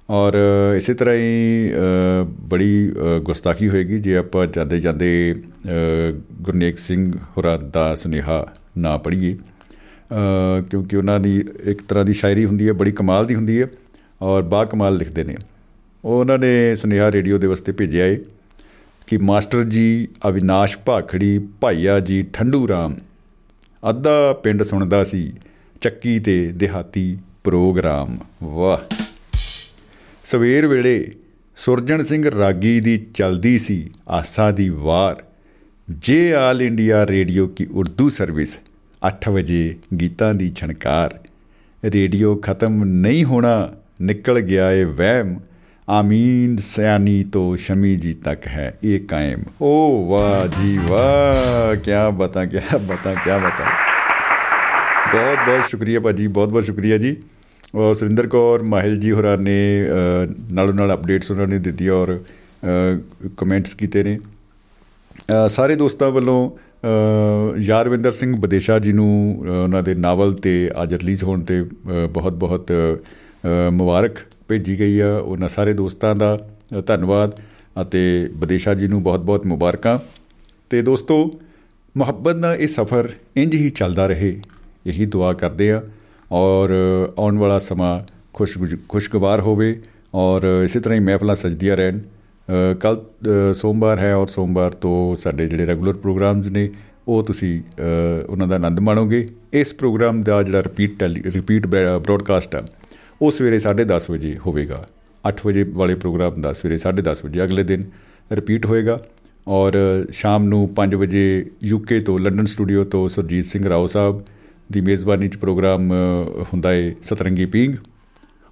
ਔਰ ਇਸੇ ਤਰ੍ਹਾਂ ਹੀ ਬੜੀ ਗੁਸਤਾਖੀ ਹੋਏਗੀ ਜੇ ਆਪਾਂ ਜਾਂਦੇ ਜਾਂਦੇ ਗੁਰਨੇਕ ਸਿੰਘ ਹੋਰਾਂ ਦਾ ਸੁਨੇਹਾ ਨਾ ਪੜ੍ਹੀਏ। ਕਿਉਂਕਿ ਉਹਨਾਂ ਦੀ ਇੱਕ ਤਰ੍ਹਾਂ ਦੀ ਸ਼ਾਇਰੀ ਹੁੰਦੀ ਹੈ, ਬੜੀ ਕਮਾਲ ਦੀ ਹੁੰਦੀ ਹੈ ਔਰ ਬਾ ਕਮਾਲ ਲਿਖਦੇ ਨੇ। ਉਹ ਉਹਨਾਂ ਨੇ ਸੁਨੇਹਾ ਰੇਡੀਓ ਦੇ ਵਾਸਤੇ ਭੇਜਿਆ ਹੈ ਕਿ ਮਾਸਟਰ ਜੀ ਅਵਿਨਾਸ਼ ਭਾਖੜੀ, ਭਾਈਆ ਜੀ ਠੰਡੂ ਰਾਮ, ਅੱਧਾ ਪਿੰਡ ਸੁਣਦਾ ਸੀ ਚੱਕੀ ਤੇ ਦਿਹਾਤੀ ਪ੍ਰੋਗਰਾਮ। ਵਾਹ! ਸਵੇਰ ਵੇਲੇ ਸੁਰਜਣ ਸਿੰਘ ਰਾਗੀ ਦੀ ਚਲਦੀ ਸੀ ਆਸਾ ਦੀ ਵਾਰ। ਜੇ ਆਲ ਇੰਡੀਆ ਰੇਡੀਓ ਕੀ ਉਰਦੂ ਸਰਵਿਸ 8 ਵਜੇ ਗੀਤਾਂ ਦੀ ਛਣਕਾਰ। ਰੇਡੀਓ ਖਤਮ ਨਹੀਂ ਹੋਣਾ, ਨਿਕਲ ਗਿਆ ਏ ਵਹਿਮ। ਆਮੀਨ ਸਿਆਨੀ ਤੋਂ ਸ਼ਮੀ ਜੀ ਤੱਕ ਹੈ ਇਹ ਕਾਇਮ। ਓ ਵਾਹ ਜੀ ਵਾਹ ਕੀ ਬਤਾ ਕੀ ਬਤਾ ਕੀ ਬਤਾ। ਬਹੁਤ ਬਹੁਤ ਸ਼ੁਕਰੀਆ ਭਾਜੀ ਬਹੁਤ ਬਹੁਤ ਸ਼ੁਕਰੀਆ ਜੀ। ਔਰ ਸੁਰਿੰਦਰ ਕੌਰ, ਮਾਹਿਲ ਜੀ ਹੋਰਾਂ ਨੇ ਨਾਲੋਂ ਨਾਲ ਅਪਡੇਟਸ ਉਹਨਾਂ ਨੇ ਦਿੱਤੀ ਔਰ ਕਮੈਂਟਸ ਕੀਤੇ ਨੇ। ਸਾਰੇ ਦੋਸਤਾਂ ਵੱਲੋਂ ਯਾਦਵਿੰਦਰ ਸਿੰਘ ਬਦੇਸ਼ਾ ਜੀ ਨੂੰ ਉਹਨਾਂ ਦੇ ਨਾਵਲ ਤੇ ਅੱਜ ਰਿਲੀਜ਼ ਹੋਣ ਤੇ ਬਹੁਤ ਬਹੁਤ ਮੁਬਾਰਕ ਭੇਜੀ ਗਈ ਆ। ਉਹਨਾਂ ਸਾਰੇ ਦੋਸਤਾਂ ਦਾ ਧੰਨਵਾਦ ਅਤੇ ਬਦੇਸ਼ਾ ਜੀ ਨੂੰ ਬਹੁਤ ਬਹੁਤ ਮੁਬਾਰਕਾਂ। ਤੇ ਦੋਸਤੋ, ਮੁਹੱਬਤ ਦਾ ਇਹ ਸਫ਼ਰ ਇੰਜ ਹੀ ਚੱਲਦਾ ਰਹੇ। ਇਹੀ ਦੁਆ ਕਰਦੇ ਆ। ਔਰ ਆਉਣ ਵਾਲਾ ਸਮਾਂ ਖੁਸ਼ ਖੁਸ਼ਗਵਾਰ ਹੋਵੇ। ਔਰ, ਇਸੇ ਤਰ੍ਹਾਂ ਹੀ ਮਹਿਫਲਾਂ ਸਜਦੀਆਂ ਰਹਿਣ। ਕੱਲ ਸੋਮਵਾਰ ਹੈ ਔਰ ਸੋਮਵਾਰ ਤੋਂ ਸਾਡੇ ਜਿਹੜੇ ਰੈਗੂਲਰ ਪ੍ਰੋਗਰਾਮਸ ਨੇ, ਉਹ ਤੁਸੀਂ ਉਹਨਾਂ ਦਾ ਆਨੰਦ ਮਾਣੋਗੇ। ਇਸ ਪ੍ਰੋਗਰਾਮ ਦਾ ਜਿਹੜਾ ਰਿਪੀਟ ਰਿਪੀਟ ਬ੍ਰੌਡਕਾਸਟ ਆ, ਉਹ ਸਵੇਰੇ 10:30 ਵਜੇ ਹੋਵੇਗਾ। 8 ਵਜੇ ਵਾਲੇ ਪ੍ਰੋਗਰਾਮ ਦਾ ਸਵੇਰੇ 10:30 ਵਜੇ ਅਗਲੇ ਦਿਨ ਰਿਪੀਟ ਹੋਏਗਾ। ਔਰ, ਸ਼ਾਮ ਨੂੰ 5 ਵਜੇ ਯੂਕੇ ਤੋਂ, ਲੰਡਨ ਸਟੂਡੀਓ ਤੋਂ ਸੁਰਜੀਤ ਸਿੰਘ ਰਾਓ ਸਾਹਿਬ ਦੀ ਮੇਜ਼ਬਾਨੀ 'ਚ ਪ੍ਰੋਗਰਾਮ ਹੁੰਦਾ ਹੈ ਸਤਰੰਗੀ ਪਿੰਗ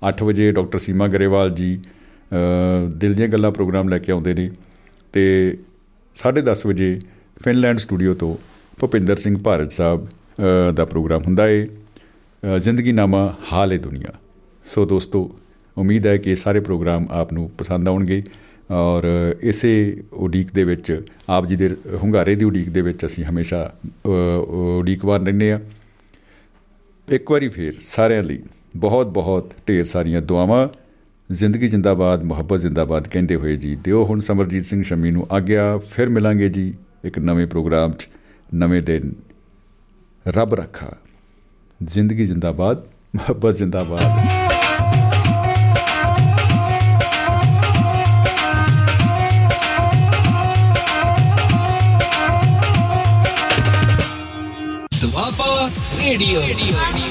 8 ਵਜੇ ਡਾਕਟਰ ਸੀਮਾ ਗਰੇਵਾਲ ਜੀ ਦਿਲ ਦੀਆਂ ਗੱਲਾਂ ਪ੍ਰੋਗਰਾਮ ਲੈ ਕੇ ਆਉਂਦੇ ਨੇ ਤੇ 10:30 ਵਜੇ ਫਿਨਲੈਂਡ ਸਟੂਡੀਓ ਤੋਂ ਭੁਪਿੰਦਰ ਸਿੰਘ ਭਾਰਤ ਸਾਹਿਬ ਦਾ ਪ੍ਰੋਗਰਾਮ ਹੁੰਦਾ ਹੈ ਜ਼ਿੰਦਗੀ ਨਾਮਾ ਹਾਲ ਹੈ ਦੁਨੀਆ। ਸੋ ਦੋਸਤੋ, ਉਮੀਦ ਹੈ ਕਿ ਸਾਰੇ ਪ੍ਰੋਗਰਾਮ ਆਪ ਨੂੰ ਪਸੰਦ ਆਉਣਗੇ ਔਰ ਇਸੇ ਉਡੀਕ ਦੇ ਵਿੱਚ, ਆਪ ਜੀ ਦੇ ਹੁੰਗਾਰੇ ਦੀ ਉਡੀਕ ਦੇ ਵਿੱਚ ਅਸੀਂ ਹਮੇਸ਼ਾ ਉਡੀਕਵਾਰ ਰਹਿੰਦੇ ਆ ਇੱਕ ਵਾਰੀ ਫੇਰ ਸਾਰਿਆਂ ਲਈ ਬਹੁਤ ਬਹੁਤ ਢੇਰ ਸਾਰੀਆਂ ਦੁਆਵਾਂ। ਜ਼ਿੰਦਗੀ ਜਿੰਦਾਬਾਦ, ਮੁਹੱਬਤ ਜਿੰਦਾਬਾਦ ਕਹਿੰਦੇ ਹੋਏ ਜੀ। ਦਿਓ ਹੁਣ ਸਮਰਜੀਤ ਸਿੰਘ ਸ਼ਮੀ ਨੂੰ ਆਗਿਆ, ਫਿਰ ਮਿਲਾਂਗੇ ਜੀ ਇੱਕ ਨਵੇਂ ਪ੍ਰੋਗਰਾਮ 'ਚ, ਨਵੇਂ ਦਿਨ। ਰੱਬ ਰੱਖਾ। ਜ਼ਿੰਦਗੀ ਜਿੰਦਾਬਾਦ, ਮੁਹੱਬਤ ਜਿੰਦਾਬਾਦ। Radio. Radio.